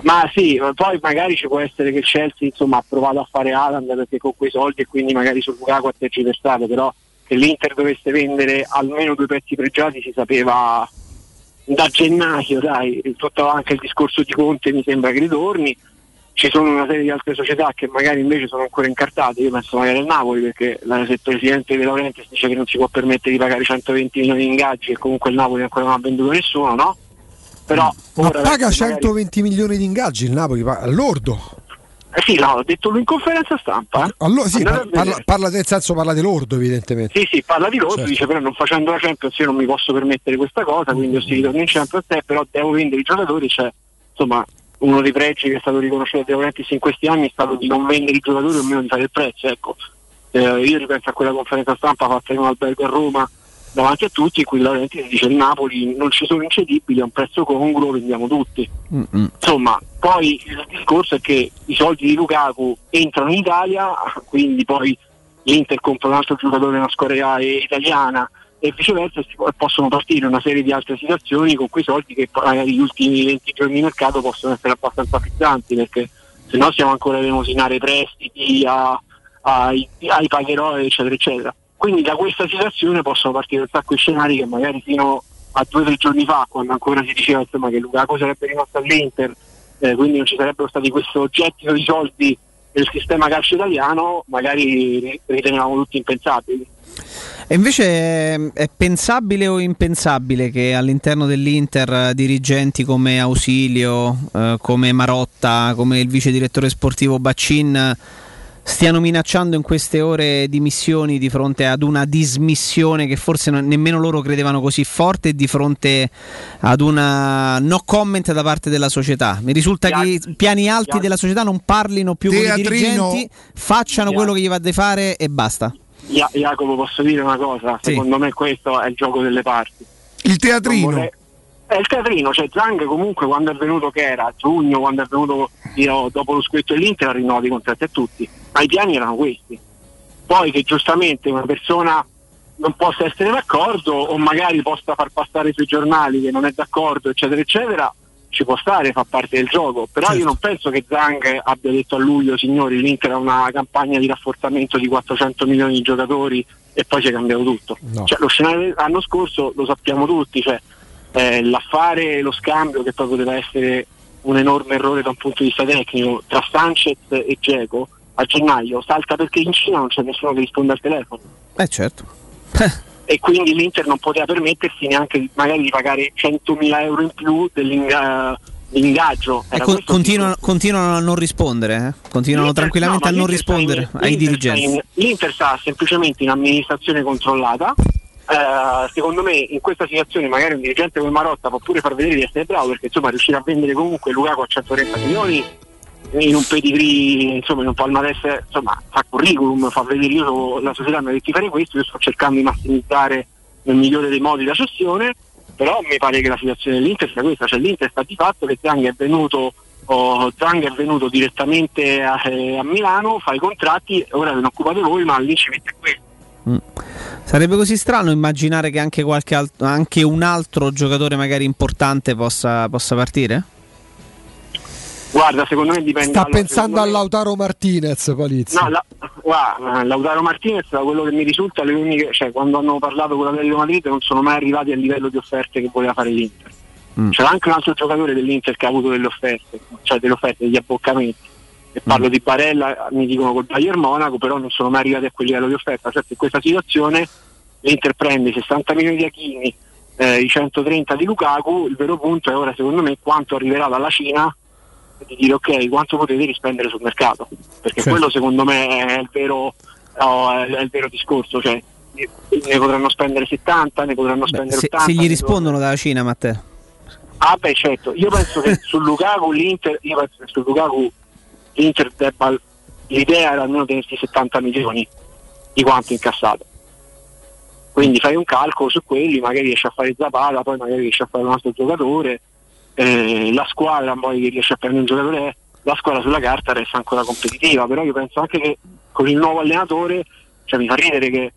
Ma sì, poi magari ci può essere che Chelsea insomma, ha provato a fare Alan perché con quei soldi e quindi magari sul Lukaku ha tergiversato, però che l'Inter dovesse vendere almeno due pezzi pregiati si sapeva da gennaio, dai, tutto anche il discorso di Conte mi sembra che ritorni. Ci sono una serie di altre società che magari invece sono ancora incartate, io penso magari al Napoli perché se il presidente De Laurentiis dice che non si può permettere di pagare 120 milioni di ingaggi e comunque il Napoli ancora non ha venduto nessuno, no? Però Ma ora paga adesso magari- 120 milioni di ingaggi il Napoli, all'ordo. Eh sì, no, ho detto lui in conferenza stampa. eh. Allora, sì, Andate par- a vedere. parla, parla nel senso parla dell'ordo evidentemente. Sì, sì, parla di loro, Certo. dice però non facendo la Champions io non mi posso permettere questa cosa, quindi io si ritorno in Champions eh, però devo vendere i giocatori, cioè insomma uno dei pregi che è stato riconosciuto da Laurentiis in questi anni è stato di non vendere i giocatori o meno di fare il prezzo, ecco. Eh, io ripenso a quella conferenza stampa fatta in un albergo a Roma davanti a tutti in cui Laurentiis dice il Napoli non ci sono incedibili, a un prezzo congruo vendiamo tutti. Insomma, poi il discorso è che i soldi di Lukaku entrano in Italia, quindi poi l'Inter compra un altro giocatore della squadra italiana e viceversa e possono partire una serie di altre situazioni con quei soldi che poi magari gli ultimi 20 giorni di mercato possono essere abbastanza frizzanti perché se no stiamo ancora a demosinare prestiti a- ai, ai pagherò eccetera eccetera. Quindi da questa situazione possono partire un sacco di scenari che magari fino a due o tre giorni fa, quando ancora si diceva insomma, che Lukaku sarebbe rimasto all'Inter, eh, quindi non ci sarebbero stati questo gettito di soldi nel sistema calcio italiano, magari ri- ritenevamo tutti impensabili. E invece eh, è pensabile o impensabile che all'interno dell'Inter eh, dirigenti come Ausilio, eh, come Marotta, come il vice direttore sportivo Baccin stiano minacciando in queste ore dimissioni di fronte ad una dismissione che forse nemmeno loro credevano così forte e di fronte ad una no comment da parte della società. Mi risulta che i piani alti della società non parlino più con i Teatrino. dirigenti, facciano quello che gli va di fare e basta. Ja- Jacopo, posso dire una cosa? Sì. Secondo me questo è il gioco delle parti. Il teatrino. Non vorrei- È il teatrino, cioè Zang comunque quando è venuto che era a giugno, quando è venuto io, dopo lo scritto dell'Inter ha rinnovato i contratti a tutti, ma i piani erano questi. Poi che giustamente una persona non possa essere d'accordo o magari possa far passare sui giornali che non è d'accordo, eccetera, eccetera, ci può stare, fa parte del gioco. Però io non penso che Zang abbia detto a luglio, signori, l'Inter ha una campagna di rafforzamento di 400 milioni di giocatori e poi si è cambiato tutto. Cioè, lo scenario dell'anno scorso lo sappiamo tutti, cioè, eh, l'affare e lo scambio che poi poteva essere un enorme errore da un punto di vista tecnico tra Sanchez e Geco a gennaio salta perché in Cina non c'è nessuno che risponde al telefono Eh certo. [laughs] e quindi l'Inter non poteva permettersi neanche magari di pagare 100.000 euro in più dell'inga- di ingaggio. Era con- continuano, continuano a non rispondere, eh? continuano L'Inter- tranquillamente no, a non sta in- rispondere ai l'Inter dirigenti. in- L'Inter sta semplicemente in amministrazione controllata. Eh, secondo me in questa situazione magari un dirigente come Marotta può pure far vedere di essere bravo perché insomma riuscire a vendere comunque Lukaku a 130 milioni in un pedigree, insomma in un palmarès, insomma fa curriculum, fa vedere io la società mi ha detto di fare questo, io sto cercando di massimizzare nel migliore dei modi la cessione, però mi pare che la situazione dell'Inter sia questa, cioè l'Inter sta di fatto che Zang è venuto oh, Zang è venuto direttamente a, eh, a Milano, fa i contratti, ora ve ne occupate voi, ma lì ci mette questo. Sarebbe così strano immaginare che anche, qualche alt- anche un altro giocatore magari importante possa, possa partire? Guarda, secondo me dipende Sta allora, pensando a me- Lautaro Martinez, Palizzi. No, la, guarda, Lautaro Martinez, da quello che mi risulta, le uniche, cioè, quando hanno parlato con l'Atletico Madrid non sono mai arrivati al livello di offerte che voleva fare l'Inter. Mm. C'era anche un altro giocatore dell'Inter che ha avuto delle offerte, cioè delle offerte, degli abboccamenti. E parlo di Barella, mi dicono col Bayern Monaco, però non sono mai arrivati a quel livello di offerta. Certo, in questa situazione l'Inter prende i 60 milioni di Achini, eh, i 130 di Lukaku, il vero punto è ora secondo me quanto arriverà dalla Cina di dire ok, quanto potete rispendere sul mercato, perché Certo. quello secondo me è il vero, no, è il vero discorso, cioè ne potranno spendere 70, ne potranno spendere Se, 80. se gli rispondono dalla Cina, Matteo. Ah beh certo, io penso che su Lukaku l'Inter, io penso che su Lukaku l'Inter debba, l'idea era almeno tenersi 70 milioni di quanto incassato. Quindi fai un calcolo su quelli, magari riesci a fare Zapata, poi magari riesci a fare un altro giocatore, eh, la squadra poi che riesce a prendere un giocatore, la squadra sulla carta resta ancora competitiva, però io penso anche che con il nuovo allenatore, cioè mi fa ridere che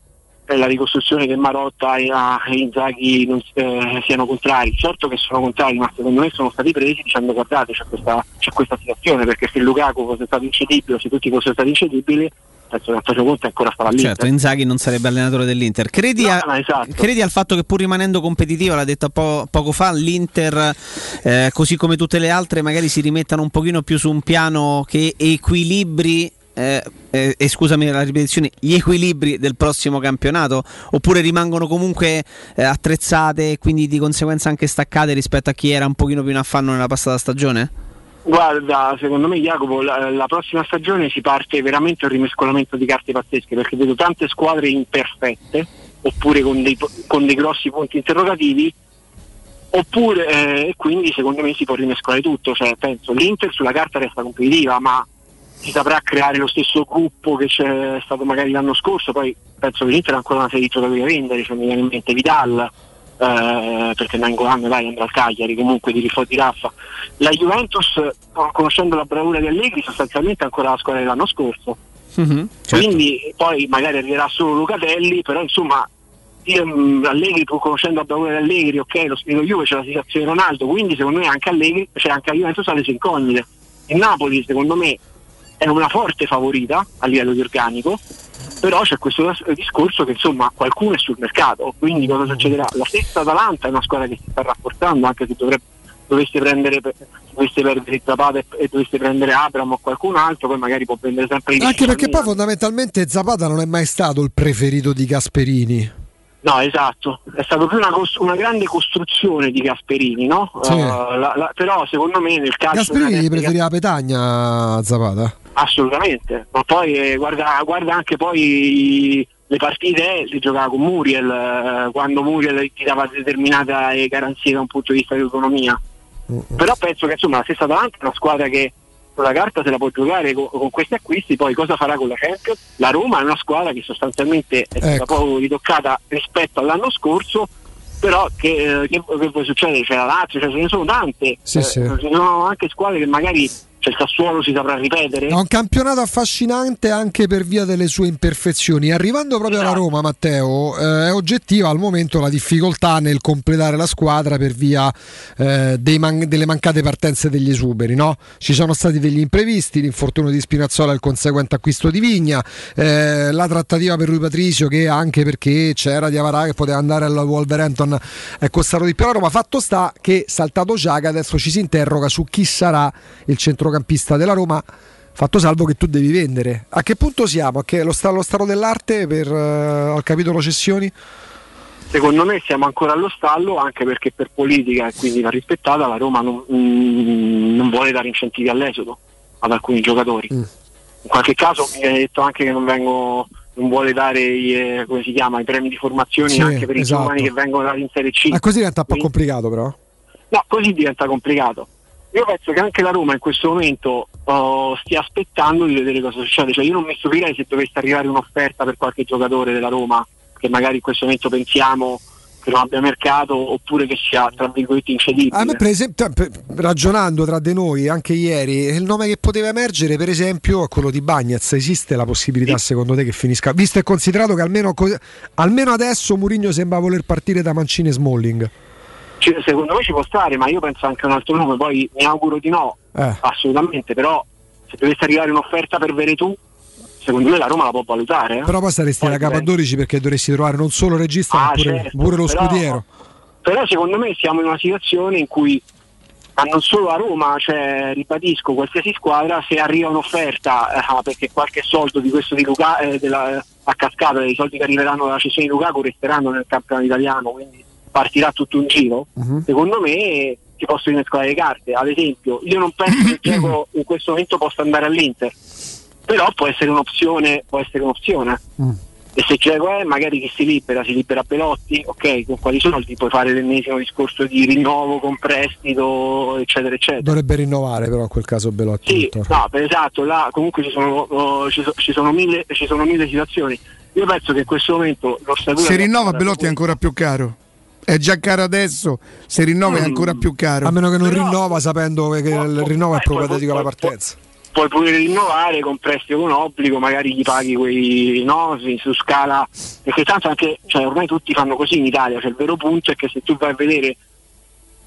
eh, la ricostruzione che Marotta e, ah, e Inzaghi non, eh, siano contrari. Certo che sono contrari, ma secondo me sono stati presi dicendo guardate c'è questa, c'è questa situazione, perché se Lukaku fosse stato incedibile, o se tutti fossero stati incedibili, penso che Antonio Conte ancora stava lì. Certo, Inzaghi non sarebbe allenatore dell'Inter. Credi, a- no, esatto. credi al fatto che pur rimanendo competitiva, l'ha detto po- poco fa, l'Inter, eh, così come tutte le altre, magari si rimettano un pochino più su un piano che equilibri. Eh, eh, e scusami la ripetizione, gli equilibri del prossimo campionato oppure rimangono comunque eh, attrezzate e quindi di conseguenza anche staccate rispetto a chi era un pochino più in affanno nella passata stagione? Guarda, secondo me Jacopo, la, la prossima stagione si parte veramente un rimescolamento di carte pazzesche perché vedo tante squadre imperfette oppure con dei, con dei grossi punti interrogativi oppure eh, quindi secondo me si può rimescolare tutto, cioè penso l'Inter sulla carta resta competitiva ma si saprà creare lo stesso gruppo che c'è stato magari l'anno scorso, poi penso che l'Inter ha ancora una serie di giocatori da vendere, cioè mi viene in mente Vidal, eh, perché Nangolan dai andrà al Cagliari comunque di rifò di Raffa. La Juventus, conoscendo la bravura di Allegri, sostanzialmente è ancora la squadra dell'anno scorso. certo. Quindi poi magari arriverà solo Lucatelli, però insomma io, mh, Allegri pur conoscendo la bravura di Allegri, ok, lo spirito Juve c'è la situazione di Ronaldo, quindi secondo me anche Allegri, cioè anche la Juventus ha le sue incognite. Il Napoli secondo me è una forte favorita a livello di organico, però c'è questo dis- discorso che insomma qualcuno è sul mercato, quindi cosa succederà? La stessa Atalanta è una squadra che si sta rafforzando, anche se dovrebbe, dovesse prendere dovesse perdere Zapata e, e dovesse prendere Abram o qualcun altro, poi magari può prendere sempre il Anche perché poi fondamentalmente Zapata non è mai stato il preferito di Gasperini. No, esatto, è stata più una, cos- una grande costruzione di Gasperini, no? Sì. Uh, la- la- però secondo me nel calcio Gasperini gli preferiva Petagna a Zapata. Assolutamente, ma poi eh, guarda, guarda anche poi le partite si giocava con Muriel, eh, quando Muriel ti dava determinate garanzie da un punto di vista di autonomia. Però penso che insomma la stessa Atalanta è una squadra che sulla carta se la può giocare con, con questi acquisti, poi cosa farà con la Champions? La Roma è una squadra che sostanzialmente è stata Ecco. poco ritoccata rispetto all'anno scorso, però che, eh, che, che può succedere? C'è la Lazio, cioè, ce ne sono tante, Sì, Eh, sì. ci sono anche squadre che magari cioè, il Sassuolo si saprà ripetere. È un campionato affascinante anche per via delle sue imperfezioni. Arrivando proprio alla Roma, Matteo, eh, è oggettiva al momento la difficoltà nel completare la squadra per via eh, man- delle mancate partenze degli esuberi. No? Ci sono stati degli imprevisti, l'infortunio di Spinazzola e il conseguente acquisto di Vigna, eh, la trattativa per Rui Patricio che anche perché c'era Diavara che poteva andare al Wolverhampton è costato di più a Roma. Fatto sta che saltato Giaga adesso ci si interroga su chi sarà il centrocampista della Roma. Fatto salvo che tu devi vendere. A che punto siamo? A che lo, sta- lo stato dell'arte per, eh, al capitolo cessioni? Secondo me siamo ancora allo stallo anche perché per politica e quindi va rispettata la Roma non, mm, non vuole dare incentivi all'esodo ad alcuni giocatori. Mm. In qualche caso mi viene detto anche che non, vengo, non vuole dare i, eh, come si chiama, i premi di formazione Sì, anche per esatto. i giovani che vengono dati in Serie C. Ah, così diventa un po' complicato però. No, così diventa complicato. Io penso che anche la Roma in questo momento oh, stia aspettando di vedere cosa succede. Cioè, io non mi stupirei se dovesse arrivare un'offerta per qualche giocatore della Roma, che magari in questo momento pensiamo che non abbia mercato, oppure che sia tra virgolette incedibile. A me, per esempio, ragionando tra di noi anche ieri, il nome che poteva emergere, per esempio, è quello di Bagnez. Esiste la possibilità, secondo te, che finisca? Visto e considerato che almeno, almeno adesso Mourinho sembra voler partire da Mancini e Smalling. Ci- secondo me ci può stare, ma io penso anche a un altro nome, poi mi auguro di no, Eh. assolutamente, però se dovesse arrivare un'offerta per Veretù, secondo me la Roma la può valutare. eh. Però poi saresti la capa 12 perché dovresti trovare non solo il regista, ma Ah, pure, certo, pure lo però- scudiero. Però secondo me siamo in una situazione in cui ma non solo a Roma, cioè, ribadisco, qualsiasi squadra se arriva un'offerta, eh, perché qualche soldo di questo di Luca, eh, della, a cascata dei soldi che arriveranno dalla cessione di Lukaku resteranno nel campionato italiano, quindi partirà tutto un giro, secondo me si possono innescare le carte. Ad esempio, io non penso che Dzeko [clears throat] in questo momento possa andare all'Inter, però può essere un'opzione, può essere un'opzione. E se Dzeko è, magari chi si libera, si libera Belotti, ok, con quali soldi puoi fare l'ennesimo discorso di rinnovo con prestito, eccetera, eccetera. Dovrebbe rinnovare però in quel caso Belotti. Sì, no, per esatto, là comunque ci sono, oh, ci so- ci sono mille, ci sono mille situazioni. Io penso che in questo momento lo Se rinnova Belotti è ancora più caro. È già caro adesso, se rinnova è ancora più caro. A meno che non rinnova sapendo che il rinnovo è propedeutico alla partenza. puoi pure rinnovare con prestito con obbligo, magari gli paghi quei no sì, su scala, perché tanto anche, cioè, ormai tutti fanno così in Italia, cioè il vero punto è che se tu vai a vedere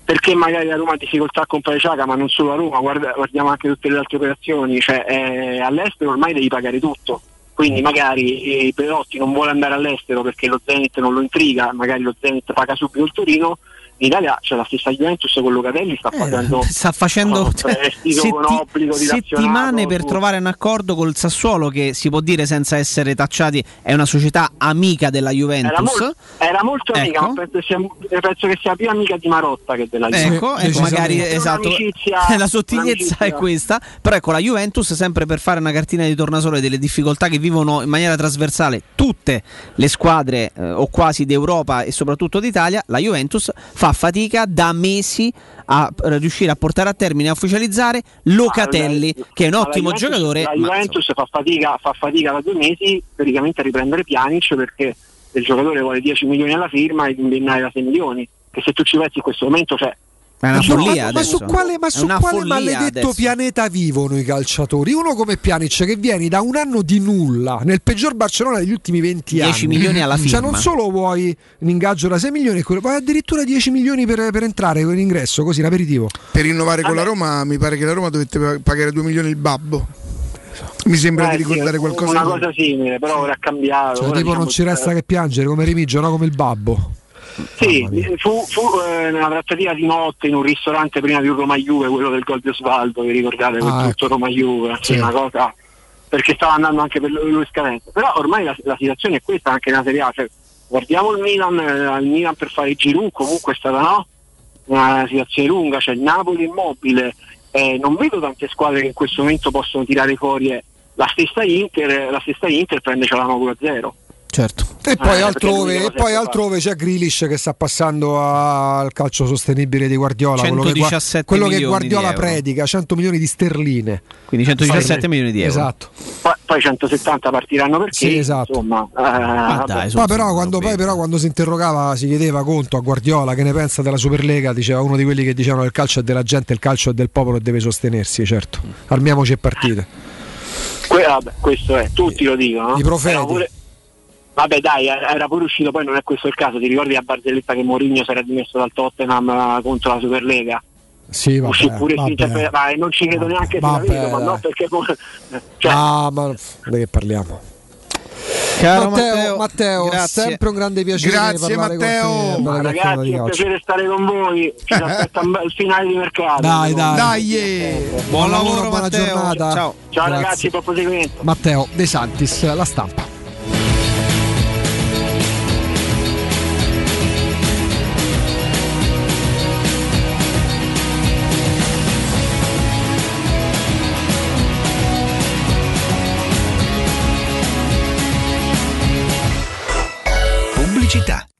perché magari la Roma ha difficoltà a comprare Ciaga, ma non solo a Roma, guarda- guardiamo anche tutte le altre operazioni, cioè eh, all'estero ormai devi pagare tutto. Quindi magari eh, Perotti non vuole andare all'estero perché lo Zenit non lo intriga, magari lo Zenit paga subito il Torino. In Italia c'è la stessa Juventus con Locatelli, sta facendo sta facendo prestito con setti- settimane per trovare un accordo col Sassuolo che si può dire senza essere tacciati è una società amica della Era, Juventus. mol- era molto amica, Ecco. ma penso, sia, penso che sia più amica di Marotta che della Juventus. Ecco, ecco, magari esatto. [laughs] La sottigliezza è questa. Però ecco, la Juventus, sempre per fare una cartina di tornasole delle difficoltà che vivono in maniera trasversale tutte le squadre eh, o quasi d'Europa e soprattutto d'Italia, la Juventus fa fatica da mesi a riuscire a portare a termine e a ufficializzare Locatelli, che è un ottimo Juventus- giocatore. La Juventus fa, fatica, fa fatica da due mesi praticamente a riprendere Pjanic perché il giocatore vuole 10 milioni alla firma e indennare da 6 milioni. Che se tu ci pensi in questo momento, cioè, È una Ma su- follia ma, ma su quale, ma su quale maledetto adesso. pianeta vivono i calciatori? Uno come Pjanic che vieni da un anno di nulla nel peggior Barcellona degli ultimi 20 anni. 10 milioni alla Cioè firma. non solo vuoi un ingaggio da 6 milioni, ma addirittura 10 milioni per, per entrare con l'ingresso, così l'aperitivo. Per rinnovare con la Roma, mi pare che la Roma dovette pa- pagare 2 milioni il babbo. Mi sembra eh, di sì, ricordare qualcosa. una cosa simile, però ora è cambiato. Cioè, ora tipo non diciamo, ci resta eh, che piangere come Remigio, no come il babbo. Sì, fu, fu eh, una trattativa di notte in un ristorante prima di un Roma Juve, quello del gol di Osvaldo, vi ricordate quel Ah, tutto Roma Juve, sì, una cosa perché stava andando anche per lui scadenza. Però ormai la, la situazione è questa anche nella Serie A, cioè, guardiamo il Milan, eh, il Milan per fare il Giroud comunque è stata no? una situazione lunga, c'è il Napoli immobile, eh, non vedo tante squadre che in questo momento possono tirare fuori eh, la stessa Inter, la stessa Inter prende a zero. Certo. E poi, Eh, altrove, e poi altrove c'è Grealish che sta passando al calcio sostenibile di Guardiola, quello che, gua- 117 quello che Guardiola predica, 100 milioni di sterline. Quindi 117 milioni di euro. Esatto. Poi, poi 170 partiranno perché Sì, esatto. insomma eh, vabbè. Poi però quando, poi però quando si interrogava, si chiedeva conto a Guardiola che ne pensa della Superlega, diceva uno di quelli che dicevano che il calcio è della gente, il calcio è del popolo e deve sostenersi, certo. Armiamoci e partite. Que- vabbè, questo è, tutti lo dicono. no? I profeti. Vabbè dai, era era pure uscito, poi non è questo il caso, ti ricordi a Barzelletta che Mourinho si era dimesso dal Tottenham eh, contro la Superlega? Sì, Uscì vabbè, pure vabbè. Finta- ma non ci credo neanche se la vabbè, vedo, ma dai. no perché cioè, [laughs] Ah, ma di che parliamo? Caro Matteo, Matteo, Matteo, sempre un grande piacere Grazie, Matteo. chiacchierata ragazzi è un piacere stare con voi, ci aspetta un bel [laughs] finale di mercato. Dai, dai. Dai, eh. Buon lavoro, buona Matteo. giornata. Ciao. Ciao ragazzi, buon proseguimento. Matteo De Santis, la stampa.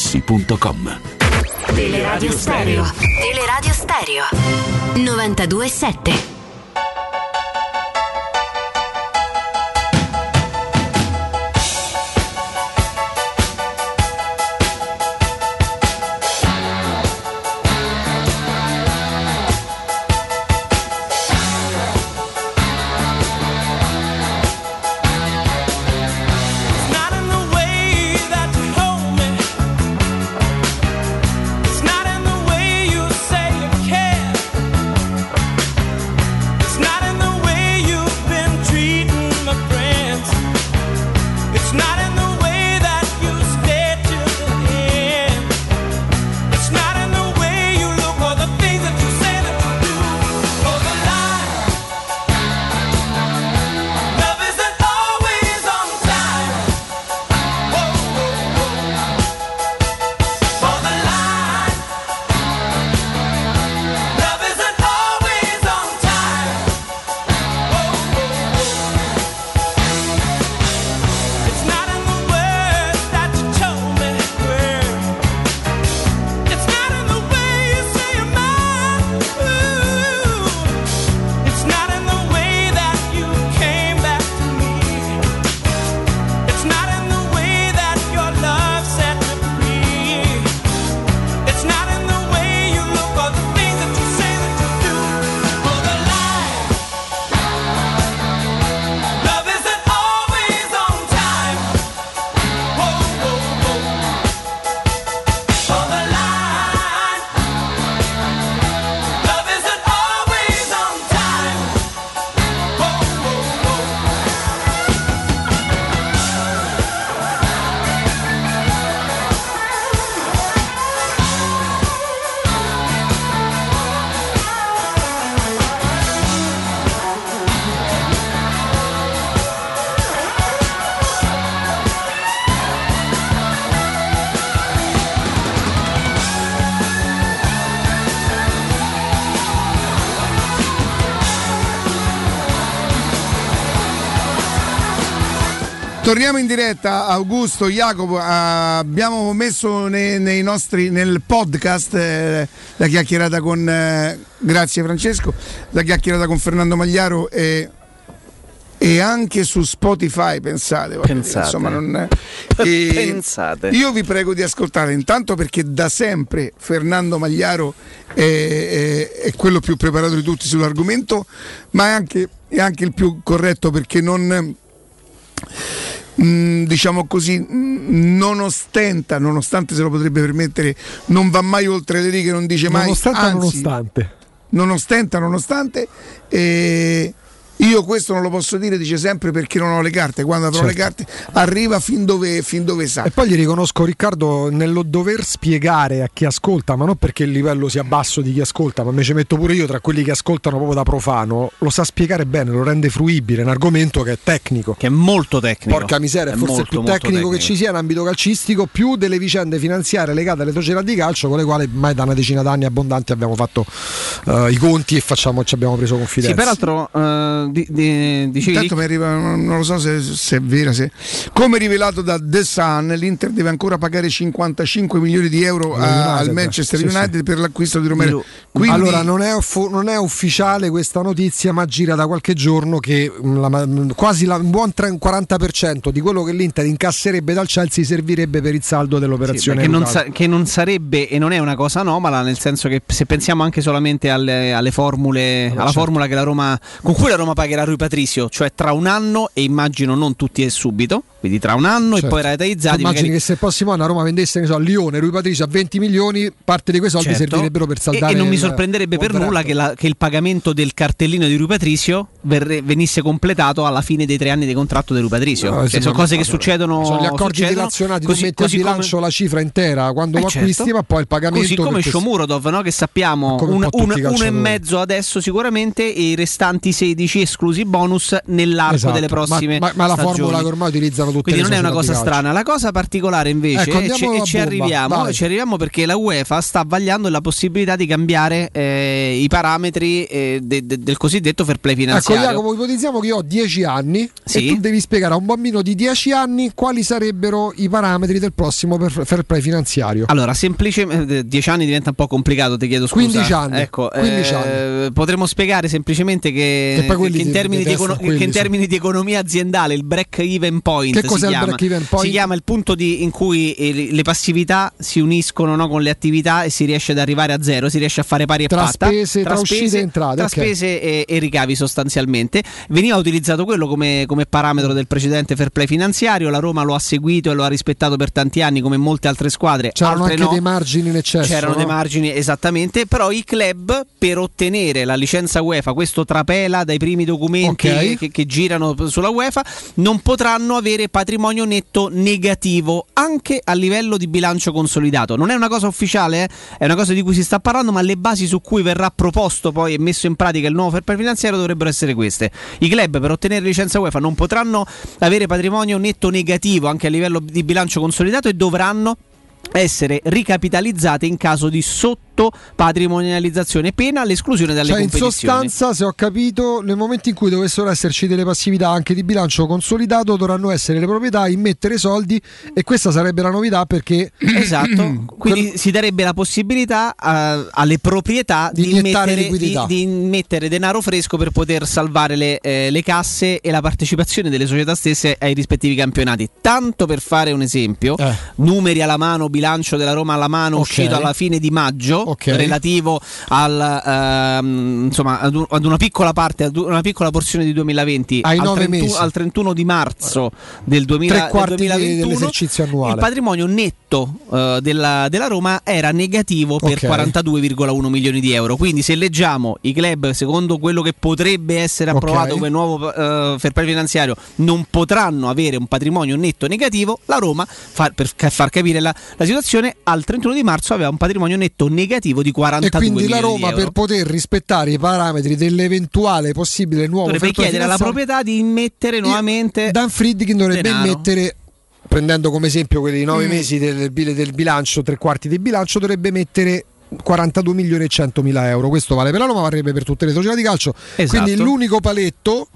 artigianamaterassi.com. Teleradio Stereo. Teleradio Stereo. 92.7. Torniamo in diretta, Augusto, Jacopo, ah, abbiamo messo nei, nei nostri, nel podcast eh, la chiacchierata con, eh, grazie Francesco, la chiacchierata con Fernando Magliaro e, e anche su Spotify, pensate. Pensate. insomma, non- [laughs] e Pensate. Io vi prego di ascoltare intanto perché da sempre Fernando Magliaro è, è- è quello più preparato di tutti sull'argomento, ma è anche, è anche il più corretto perché non mh, diciamo così, mh, non ostenta, nonostante se lo potrebbe permettere, non va mai oltre le righe, non dice mai Nonostante, anzi, nonostante. non ostenta, nonostante. E io questo non lo posso dire, dice sempre perché non ho le carte. Quando avrò le carte, arriva fin dove, fin dove sa. E poi gli riconosco Riccardo nello dover spiegare a chi ascolta, ma non perché il livello sia basso di chi ascolta, ma me ci metto pure io tra quelli che ascoltano proprio da profano, lo sa spiegare bene, lo rende fruibile, è un argomento che è tecnico. Che è molto tecnico. Porca miseria, È forse molto, il più molto tecnico, che tecnico. ci sia in ambito calcistico, più delle vicende finanziarie legate alle società di calcio, con le quali ormai da una decina d'anni abbondanti abbiamo fatto eh, i conti e facciamo, ci abbiamo preso confidenza. Sì, peraltro eh, di- di- dicevi Intanto mi arriva, non lo so se, se è vera. Se... Come rivelato da The Sun, l'Inter deve ancora pagare 55 milioni di euro a- United. al Manchester Sì, sì. United per l'acquisto di Romero. Quindi, Allora, non è, non è ufficiale questa notizia, ma gira da qualche giorno che mm, la mm, quasi la- un buon tre- 40% di quello che l'Inter incasserebbe dal Chelsea servirebbe per il saldo Sì, dell'operazione. che, non sa- che non sarebbe e non è una cosa anomala, nel senso che se pensiamo anche solamente alle, alle formule, alla certo. formula che la Roma, con cui la Roma pagherà Rui Patrizio, cioè tra un anno e immagino non tutti e subito, quindi tra un anno e Certo. poi rateizzati. Immagini magari- che se il prossimo anno a Roma vendesse ne so, Lione, Rui Patricio a 20 milioni, parte di quei soldi Certo. servirebbero per E- saldare E, non mi sorprenderebbe per nulla che, la- che il pagamento del cartellino di Rui Patrizio verre- venisse completato alla fine dei tre anni di contratto di Rui Patrizio. No, Cioè, sono cose che succedono. Sono gli accordi succedono, relazionati, così- tu metti così a come- bilancio la cifra intera quando Eh, lo certo. acquisti, ma poi il pagamento Così come Shomurodov, no? che sappiamo Come un un, uno e mezzo adesso sicuramente e i restanti 16 esclusi bonus nell'arco Esatto. delle prossime Ma, ma- ma la stagioni. formula che ormai utilizzano tutte Quindi non è una cosa strana. La cosa particolare invece, Ecco, ci, andiamo e ci arriviamo, ci arriviamo perché la UEFA sta vagliando la possibilità di cambiare eh, i parametri eh, de- de- del cosiddetto fair play Ecco finanziario. Jacopo, ipotizziamo che io ho 10 anni Sì. e tu devi spiegare a un bambino di 10 anni quali sarebbero i parametri del prossimo fair play finanziario. Allora, semplicemente 10 anni diventa un po' complicato, ti chiedo scusa. 15 anni, Ecco, 15 eh, potremmo spiegare semplicemente che, Che quelli che in, termini di econo- che in termini di economia aziendale il break even point Che si chiama, break-even point? si chiama il punto di- in cui eh, le- passività si uniscono no, con le attività e si riesce ad arrivare a zero, si riesce a fare pari e Tra patta spese, tra uscite e entrate, tra ok. spese e, e ricavi sostanzialmente. Veniva utilizzato quello come, come parametro del precedente fair play finanziario, la Roma lo ha seguito e lo ha rispettato per tanti anni come molte altre squadre. C'erano altre anche no. dei margini in eccesso. C'erano no? dei margini esattamente, però i club per ottenere la licenza UEFA, questo trapela dai primi documenti Ok. che, che girano sulla UEFA, non potranno avere patrimonio netto negativo anche a livello di bilancio consolidato. Non è una cosa ufficiale, eh? è una cosa di cui si sta parlando, ma le basi su cui verrà proposto poi e messo in pratica il nuovo fair play finanziario dovrebbero essere queste. I club per ottenere licenza UEFA non potranno avere patrimonio netto negativo anche a livello di bilancio consolidato e dovranno essere ricapitalizzate in caso di sottopatrimonializzazione, pena l'esclusione dalle Cioè, in competizioni. sostanza, se ho capito, nel momento in cui dovessero esserci delle passività anche di bilancio consolidato, dovranno essere le proprietà a immettere soldi e questa sarebbe la novità perché [clears throat] Esatto, [clears throat] quindi si darebbe la possibilità a- alle proprietà Di di, immettere, di, liquidità. di immettere denaro fresco per poter salvare le, eh, le casse e la partecipazione delle società stesse ai rispettivi campionati. Tanto per fare un esempio, Eh. numeri alla mano, bilancio della Roma alla mano, Ok. uscito alla fine di maggio, Ok. relativo al, ehm, insomma, ad, un- ad una piccola parte, ad una piccola porzione di 2020, Ai al, nove 31, mesi. al 31 di marzo del, 2000, tre del quarti di- 2021. dell'esercizio annuale. Il patrimonio netto eh, della, della Roma era negativo per Ok. 42,1 milioni di euro. Quindi, se leggiamo i club secondo quello che potrebbe essere approvato come nuovo eh, fair play finanziario, non potranno avere un patrimonio netto negativo. La Roma, fa- per far capire la, la situazione, al 31 di marzo aveva un patrimonio netto negativo di 42 e quindi la milioni Roma per poter rispettare i parametri dell'eventuale possibile nuovo dovrebbe chiedere alla proprietà di immettere nuovamente Dan Friedkin dovrebbe denaro. mettere prendendo come esempio quelli nove Mm. mesi del, del bilancio, tre quarti del bilancio, dovrebbe mettere 42 milioni e 100 mila euro. Questo vale per la Roma, varrebbe per tutte le società di calcio. Esatto. Quindi l'unico paletto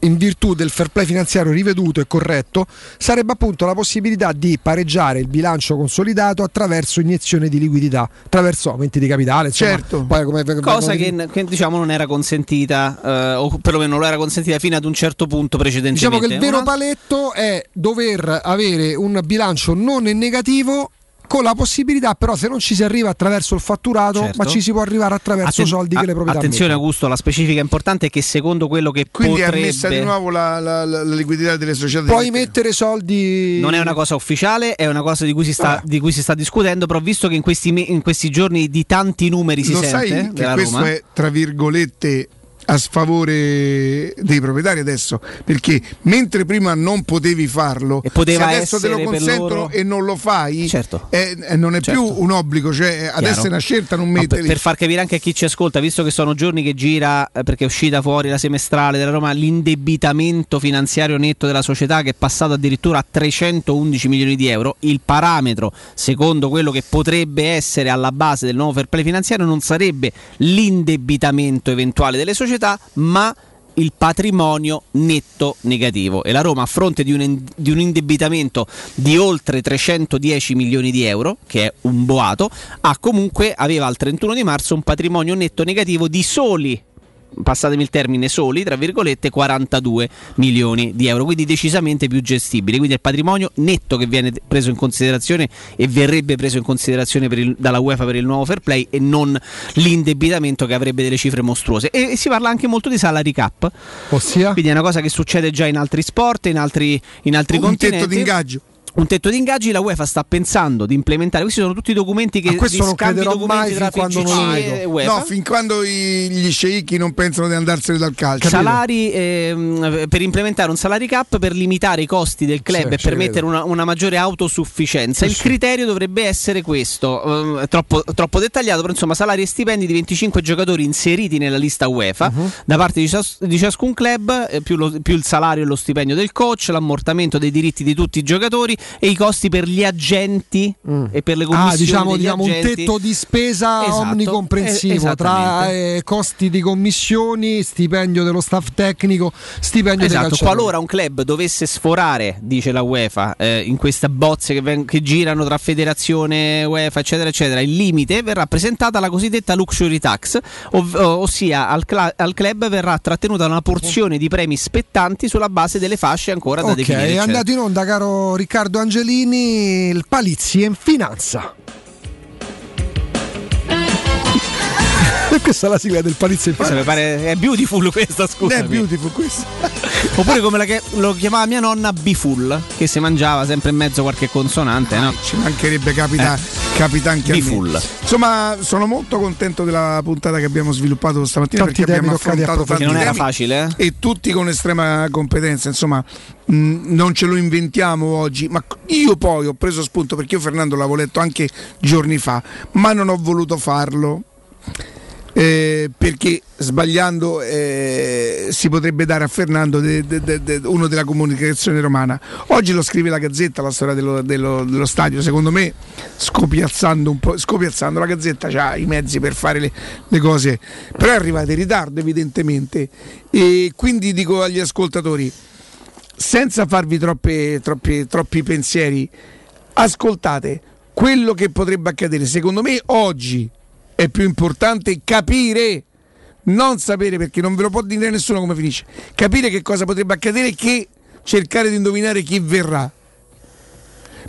in virtù del fair play finanziario riveduto e corretto sarebbe appunto la possibilità di pareggiare il bilancio consolidato attraverso iniezione di liquidità, attraverso aumenti di capitale. Insomma, Certo. poi come- Cosa vengono- che, che, diciamo non era consentita, eh, o perlomeno non era consentita fino ad un certo punto precedentemente. Diciamo che il vero paletto è dover avere un bilancio non negativo con la possibilità però se non ci si arriva attraverso il fatturato, Certo. ma ci si può arrivare attraverso Atten- soldi che a- le proprietà Attenzione mettono. Augusto, la specifica importante è che secondo quello che Quindi è potrebbe ammessa di nuovo la, la- la- la liquidità delle società. Puoi mettere soldi non è una cosa ufficiale, è una cosa di cui si sta, di cui si sta discutendo, però visto che in questi, me- in questi giorni di tanti numeri si Lo sente sai che questo Roma, è tra virgolette a sfavore dei proprietari adesso perché mentre prima non potevi farlo E se adesso te lo consentono loro- e non lo fai Certo. eh, eh, non è Certo. più un obbligo cioè adesso Chiaro. è una scelta non No, per, metterli per far capire anche a chi ci ascolta, visto che sono giorni che gira, eh, perché è uscita fuori la semestrale della Roma, l'indebitamento finanziario netto della società che è passato addirittura a 311 milioni di euro, il parametro, secondo quello che potrebbe essere alla base del nuovo fair play finanziario, non sarebbe l'indebitamento eventuale delle società, ma il patrimonio netto negativo. E la Roma a fronte di un, di un indebitamento di oltre 310 milioni di euro che è un boato ha comunque aveva al 31 di marzo un patrimonio netto negativo di soli passatemi il termine soli, tra virgolette, 42 milioni di euro, quindi decisamente più gestibile. Quindi è il patrimonio netto che viene preso in considerazione e verrebbe preso in considerazione il- dalla UEFA per il nuovo fair play e non l'indebitamento che avrebbe delle cifre mostruose. E, e si parla anche molto di salary cap, ossia? Quindi è una cosa che succede già in altri sport, in altri, in altri Un continenti. tetto di ingaggio. Un tetto di ingaggi la UEFA sta pensando di implementare. Questi sono tutti documenti che A questo di non scambi crederò documenti mai tra fin quando non e vedo. UEFA. no fin quando i- gli sceicchi non pensano di andarsene dal calcio salari ehm, per implementare un salary cap per limitare i costi del club Sì, e permettere una, una maggiore autosufficienza. Il criterio dovrebbe essere questo, ehm, troppo, troppo dettagliato, però insomma salari e stipendi di 25 giocatori inseriti nella lista UEFA Mhm. da parte di, cias- di ciascun club, eh, più, lo- più il salario e lo stipendio del coach, l'ammortamento dei diritti di tutti i giocatori e i costi per gli agenti e per le commissioni Ah, diciamo, diciamo un tetto di spesa Esatto, omnicomprensivo tra eh, costi di commissioni, stipendio dello staff tecnico, stipendio dei Esatto, calciatori. qualora un club dovesse sforare, dice la UEFA, eh, in queste bozze che, ven- che girano tra federazione, UEFA, eccetera, eccetera, il limite verrà presentata la cosiddetta luxury tax, ov- ossia al, cla- al club verrà trattenuta una porzione di premi spettanti sulla base delle fasce ancora da Ok, definire. è eccetera. andato in onda, caro Riccardo Angelini, il Palizzi in finanza. [laughs] questa è la sigla del Palizzi in Questa mi pare è beautiful questa, scusa. è beautiful questa [laughs] Oppure come la che- lo chiamava mia nonna Biful, che si mangiava sempre in mezzo qualche consonante, no? ci mancherebbe capita, Eh. capita anche a me. Biful. insomma sono molto contento della puntata che abbiamo sviluppato stamattina Tanti perché abbiamo affrontato tanti non era facile, eh? e tutti con estrema competenza insomma mh, non ce lo inventiamo oggi ma io poi ho preso spunto perché io Fernando l'avevo letto anche giorni fa ma non ho voluto farlo eh, perché sbagliando eh, si potrebbe dare a Fernando de- de- de- uno della comunicazione romana. Oggi lo scrive la Gazzetta, la storia dello, dello- dello stadio, secondo me scopiazzando un po', scopiazzando la Gazzetta ha i mezzi per fare le, le cose, però è arrivata in ritardo evidentemente e quindi dico agli ascoltatori, senza farvi troppe- troppi- troppi pensieri, ascoltate quello che potrebbe accadere. Secondo me oggi è più importante capire, non sapere perché non ve lo può dire nessuno come finisce, capire che cosa potrebbe accadere che cercare di indovinare chi verrà.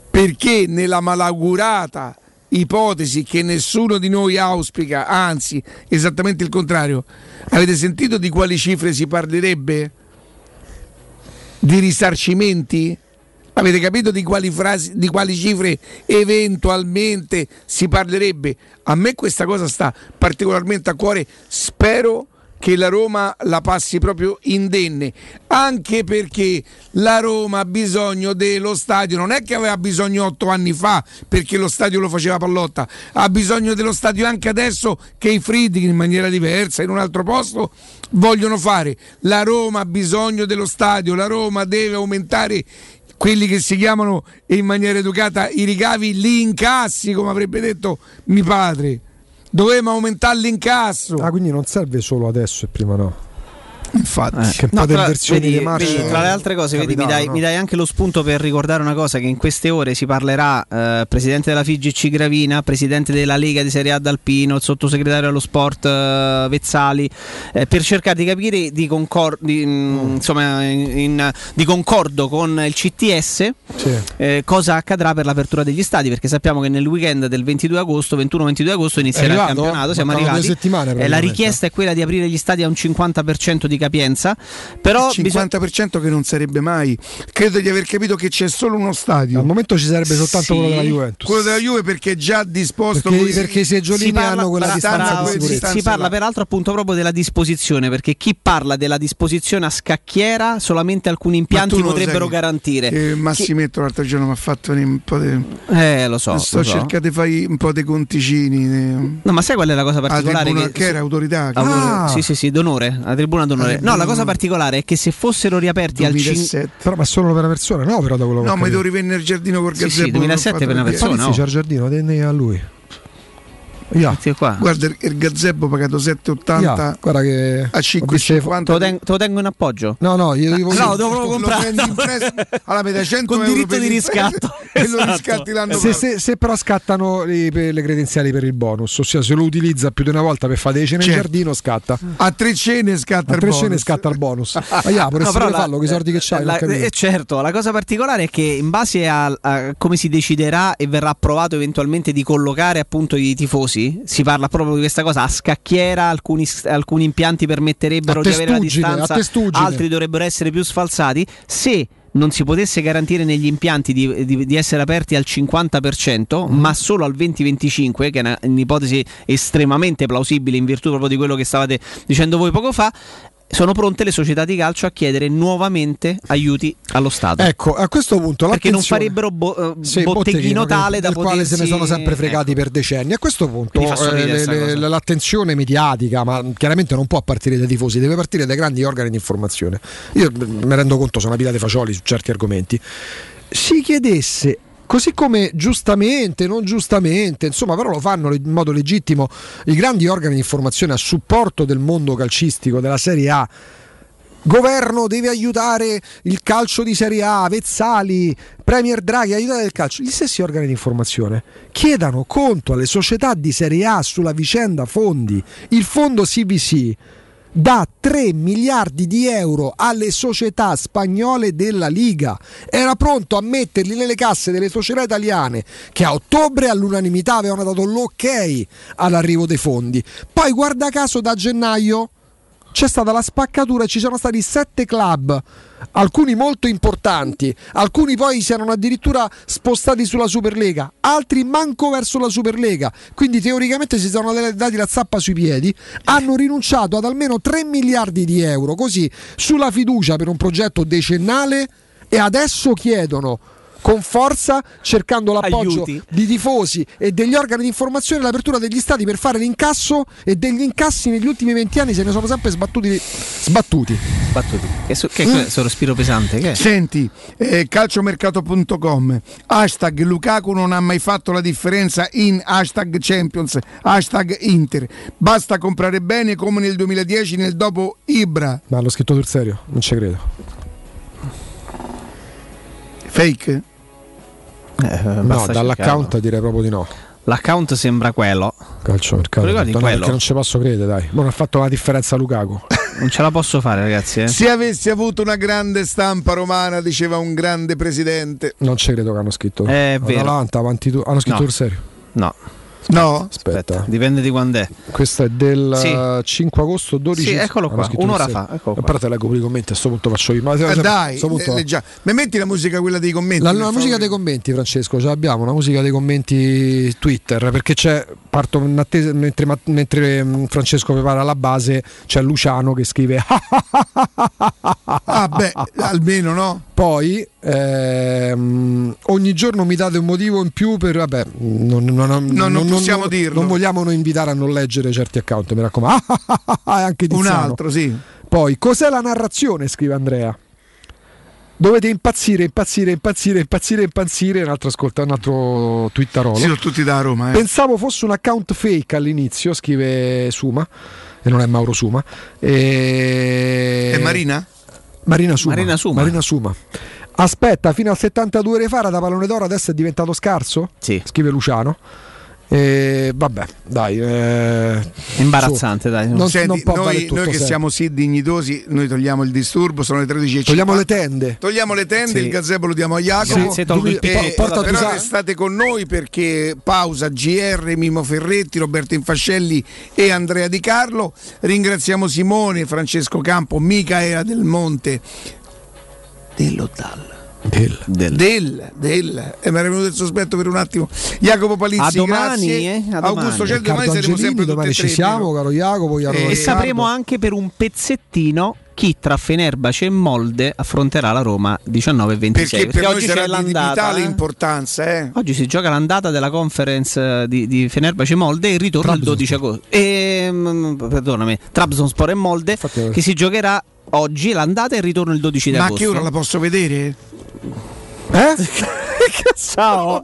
Perché nella malaugurata ipotesi che nessuno di noi auspica, anzi esattamente il contrario, avete sentito di quali cifre si parlerebbe? Di risarcimenti? Avete capito di quali, frasi, di quali cifre eventualmente si parlerebbe? A me questa cosa sta particolarmente a cuore. Spero che la Roma la passi proprio indenne, anche perché la Roma ha bisogno dello stadio, non è che aveva bisogno otto anni fa perché lo stadio lo faceva pallotta, ha bisogno dello stadio anche adesso che i Friedrich in maniera diversa, in un altro posto, vogliono fare. La Roma ha bisogno dello stadio, la Roma deve aumentare quelli che si chiamano in maniera educata i ricavi, gli incassi, come avrebbe detto mio padre. Dovevamo aumentare l'incasso. Ah, quindi non serve solo adesso e prima no. Infatti, che No, tra, vedi- vedi, tra le altre cose, vedi, mi, dai, no? mi dai anche lo spunto per ricordare una cosa: che in queste ore si parlerà eh, presidente della FIGC Gravina, presidente della Lega di Serie A D'Alpino, il sottosegretario allo sport eh, Vezzali, eh, per cercare di capire di, concor- di, mm, insomma, in- in- di concordo con il CTS eh, cosa accadrà per l'apertura degli stadi, perché sappiamo che nel weekend del 22 agosto, 21-22 agosto inizierà il arrivato? campionato. Siamo arrivati. Eh, la richiesta è quella di aprire gli stadi a un 50% di capienza, però Il 50% che non sarebbe mai. Credo di aver capito che c'è solo uno stadio. Al momento ci sarebbe soltanto quello della Juventus. Quello della Juve perché è già disposto Perché- perché i seggiolini Si parla- hanno quella la distanza stanza- di sicurezza. distanza si parla là. peraltro appunto proprio della disposizione, perché chi parla della disposizione a scacchiera solamente alcuni impianti potrebbero garantire. che Massimetto l'altro giorno mi ha fatto un po' di. Eh, lo so. Sto lo so. cercando di fare un po' di conticini. No, ma sai qual è la cosa particolare? tribuna- che, che era autorità? Autor- Ah! Sì, sì, sì, d'onore, la tribuna d'onore. Eh, no, la cosa particolare è che se fossero riaperti al 5 Però ma solo per una persona, no, però da quello che No, ho ma capito. devo rivenne il giardino col Sì, sì, 2007 per una persona, Palizzi no. c'ha il giardino, tenne a lui. Yeah. qua. Guarda, il- il gazebo pagato 7,80 Yeah, guarda che a 5,50. Te lo, ten- te lo tengo in appoggio? No, no, io devo No, devo proprio comprare. prendi in prestito, allora mi dai 100 Con diritto di riscatto. [laughs] e lo Esatto. riscatti l'anno se, se- se però scattano le, per le credenziali per il bonus, ossia se lo utilizza più di una volta per fare dei cene in Certo. giardino, scatta. A tre cene scatta A il tre bonus. cene scatta il bonus. [laughs] Ma yeah, No, vorresti però pure la- farlo i soldi che c'hai. la- eh, certo, la cosa particolare è che in base a, a come si deciderà e verrà approvato eventualmente di collocare appunto i tifosi, si parla proprio di questa cosa a scacchiera, alcuni, alcuni impianti permetterebbero di avere la distanza, altri dovrebbero essere più sfalsati. Se non si potesse garantire negli impianti di, di- di essere aperti al 50%, Mm. ma solo al 20-25, che è una- un'ipotesi estremamente plausibile in virtù proprio di quello che stavate dicendo voi poco fa, sono pronte le società di calcio a chiedere nuovamente aiuti allo Stato. Ecco, a questo punto perché non farebbero bo- eh, Sì, botteghino tale da del quale se ne potersi- sono sempre fregati per decenni. A questo punto eh, le- l'attenzione mediatica, ma chiaramente non può partire dai tifosi, deve partire dai grandi organi di informazione. Io mi rendo conto, sono una pila di fagioli su certi argomenti. Si chiedesse Così come giustamente, non giustamente, insomma, però lo fanno in modo legittimo i grandi organi di informazione a supporto del mondo calcistico, della Serie A, Governo deve aiutare il calcio di Serie A, Vezzali, Premier Draghi, aiutare il calcio. Gli stessi organi di informazione chiedano conto alle società di Serie A sulla vicenda fondi. Il fondo CVC dà 3 miliardi di euro alle società spagnole della Liga. Era pronto a metterli nelle casse delle società italiane che a ottobre all'unanimità avevano dato l'ok all'arrivo dei fondi. Poi guarda caso da gennaio c'è stata la spaccatura ci sono stati sette club, alcuni molto importanti, alcuni poi si erano addirittura spostati sulla Superlega, altri manco verso la Superlega, quindi teoricamente si sono dati la zappa sui piedi, hanno rinunciato ad almeno 3 miliardi di euro, così sulla fiducia per un progetto decennale e adesso chiedono con forza, cercando l'appoggio Aiuti. di tifosi e degli organi di informazione, l'apertura degli stati per fare l'incasso e degli incassi negli ultimi 20 anni se ne sono sempre sbattuti. sbattuti. Battuti. Che, so- che è questo respiro pesante? Che è? Senti, eh, calciomercato.com hashtag Lukaku non ha mai fatto la differenza in hashtag Champions, hashtag Inter. Basta comprare bene come nel 2010 nel dopo Ibra. Ma l'ho scritto sul serio, non ci credo. Fake? Eh, No, dall'account cercarlo. direi proprio di no. L'account sembra quello. Calcio mercato. No, quello? perché non ci posso credere, dai. Ma non ha fatto una differenza Lukaku. [laughs] Non ce la posso fare, ragazzi. Eh? Se avessi avuto una grande stampa romana, diceva un grande presidente. Non ci credo che hanno scritto. È vero. Atalanta, avanti tu. Hanno scritto No. sul serio. No. No? Aspetta. Dipende di quando è. Questo è del Sì. eh, 5 agosto 12. Sì, eccolo Hanno qua, un'ora fa, eccolo qua. Però te leggo i commenti, a questo punto faccio io. Ma Eh, dai, a punto- eh, leggia- mi metti la musica quella dei commenti? La, la musica dei commenti, Francesco, ce l'abbiamo, una musica dei commenti Twitter, perché c'è, parto in attesa, mentre, mentre, mm, Francesco prepara la base, c'è Luciano che scrive [laughs] Ah, beh, almeno no. Poi ehm, ogni giorno mi date un motivo in più per vabbè, non, non- non possiamo dirlo. Non vogliamo noi invitare a non leggere certi account, mi raccomando. [laughs] Ah, anche Un Tiziano. altro, sì. Poi, cos'è la narrazione? scrive Andrea. Dovete impazzire, impazzire, impazzire, impazzire, impazzire. Un altro ascolta, un altro twitterolo. Sì, sono tutti da Roma. Eh. Pensavo fosse un account fake all'inizio, scrive Suma. e non è Mauro Suma. E... È Marina? Marina Suma. Marina Suma. Marina Suma. Aspetta, fino al 72 ore fa era da pallone d'oro, adesso è diventato scarso? Sì. Scrive Luciano. E vabbè, dai. eh, Imbarazzante, su. dai. Non, Senti, non può noi, tutto noi che sempre. siamo sì dignitosi, noi togliamo il disturbo, sono le 13.50. Togliamo le tende. Togliamo le tende, Sì. il gazebo lo diamo a Jacopo. Grazie, tolgo il E-. Porta però restate con noi perché pausa GR, Mimo Ferretti, Roberto Infascelli e Andrea Di Carlo. Ringraziamo Simone, Francesco Campo, Micaela Del Monte. Dello Dalla. Del. Del, del, Eh, mi era venuto il sospetto per un attimo. Jacopo Palizzi, A domani, grazie. eh, a Augusto domani. Cel, domani Riccardo saremo sempre domani e ci tre, siamo, caro Jacopo, caro E Riccardo. sapremo anche per un pezzettino chi tra Fenerbace e Molde affronterà la Roma 19 e 26. Perché per noi oggi c'è di l'andata. vitale eh. importanza. Eh? Oggi si gioca l'andata della conference eh, di, di Fenerbahce Molde e il ritorno il 12 agosto. E, mm, perdonami, Trabzonspor e Molde che si giocherà oggi l'andata e il ritorno il 12 di Ma a agosto. che ora la posso vedere? Eh? [laughs] Ciao.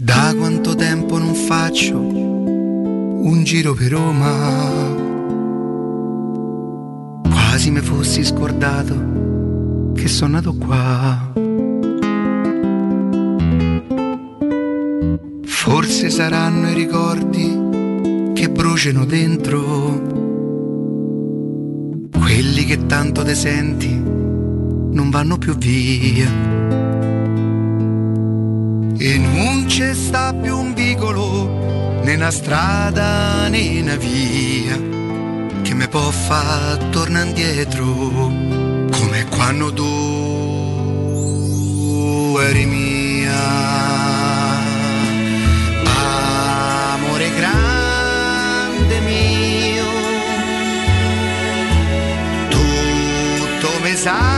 Da quanto tempo non faccio un giro per Roma? Quasi mi fossi scordato che sono nato qua. Forse saranno i ricordi che bruciano dentro, quelli che tanto te senti non vanno più via. E non c'è sta più un vicolo, né una strada né una via, che mi può far tornare indietro, come quando tu eri mia. Amore grande mio, tutto mi sa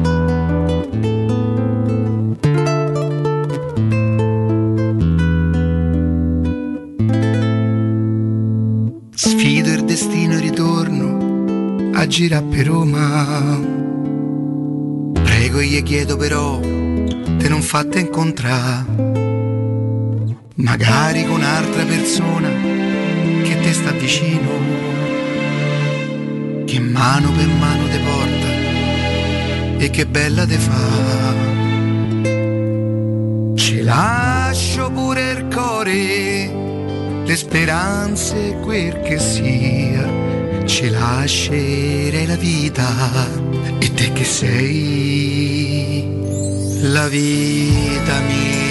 Ritorno a girare per Roma. Prego e gli chiedo però, te non fatte incontrare magari con un'altra persona che te sta vicino, che mano per mano te porta e che bella te fa. Ci lascio pure il cuore, le speranze, quel che sia, ci lascerei la vita e te che sei la vita mia.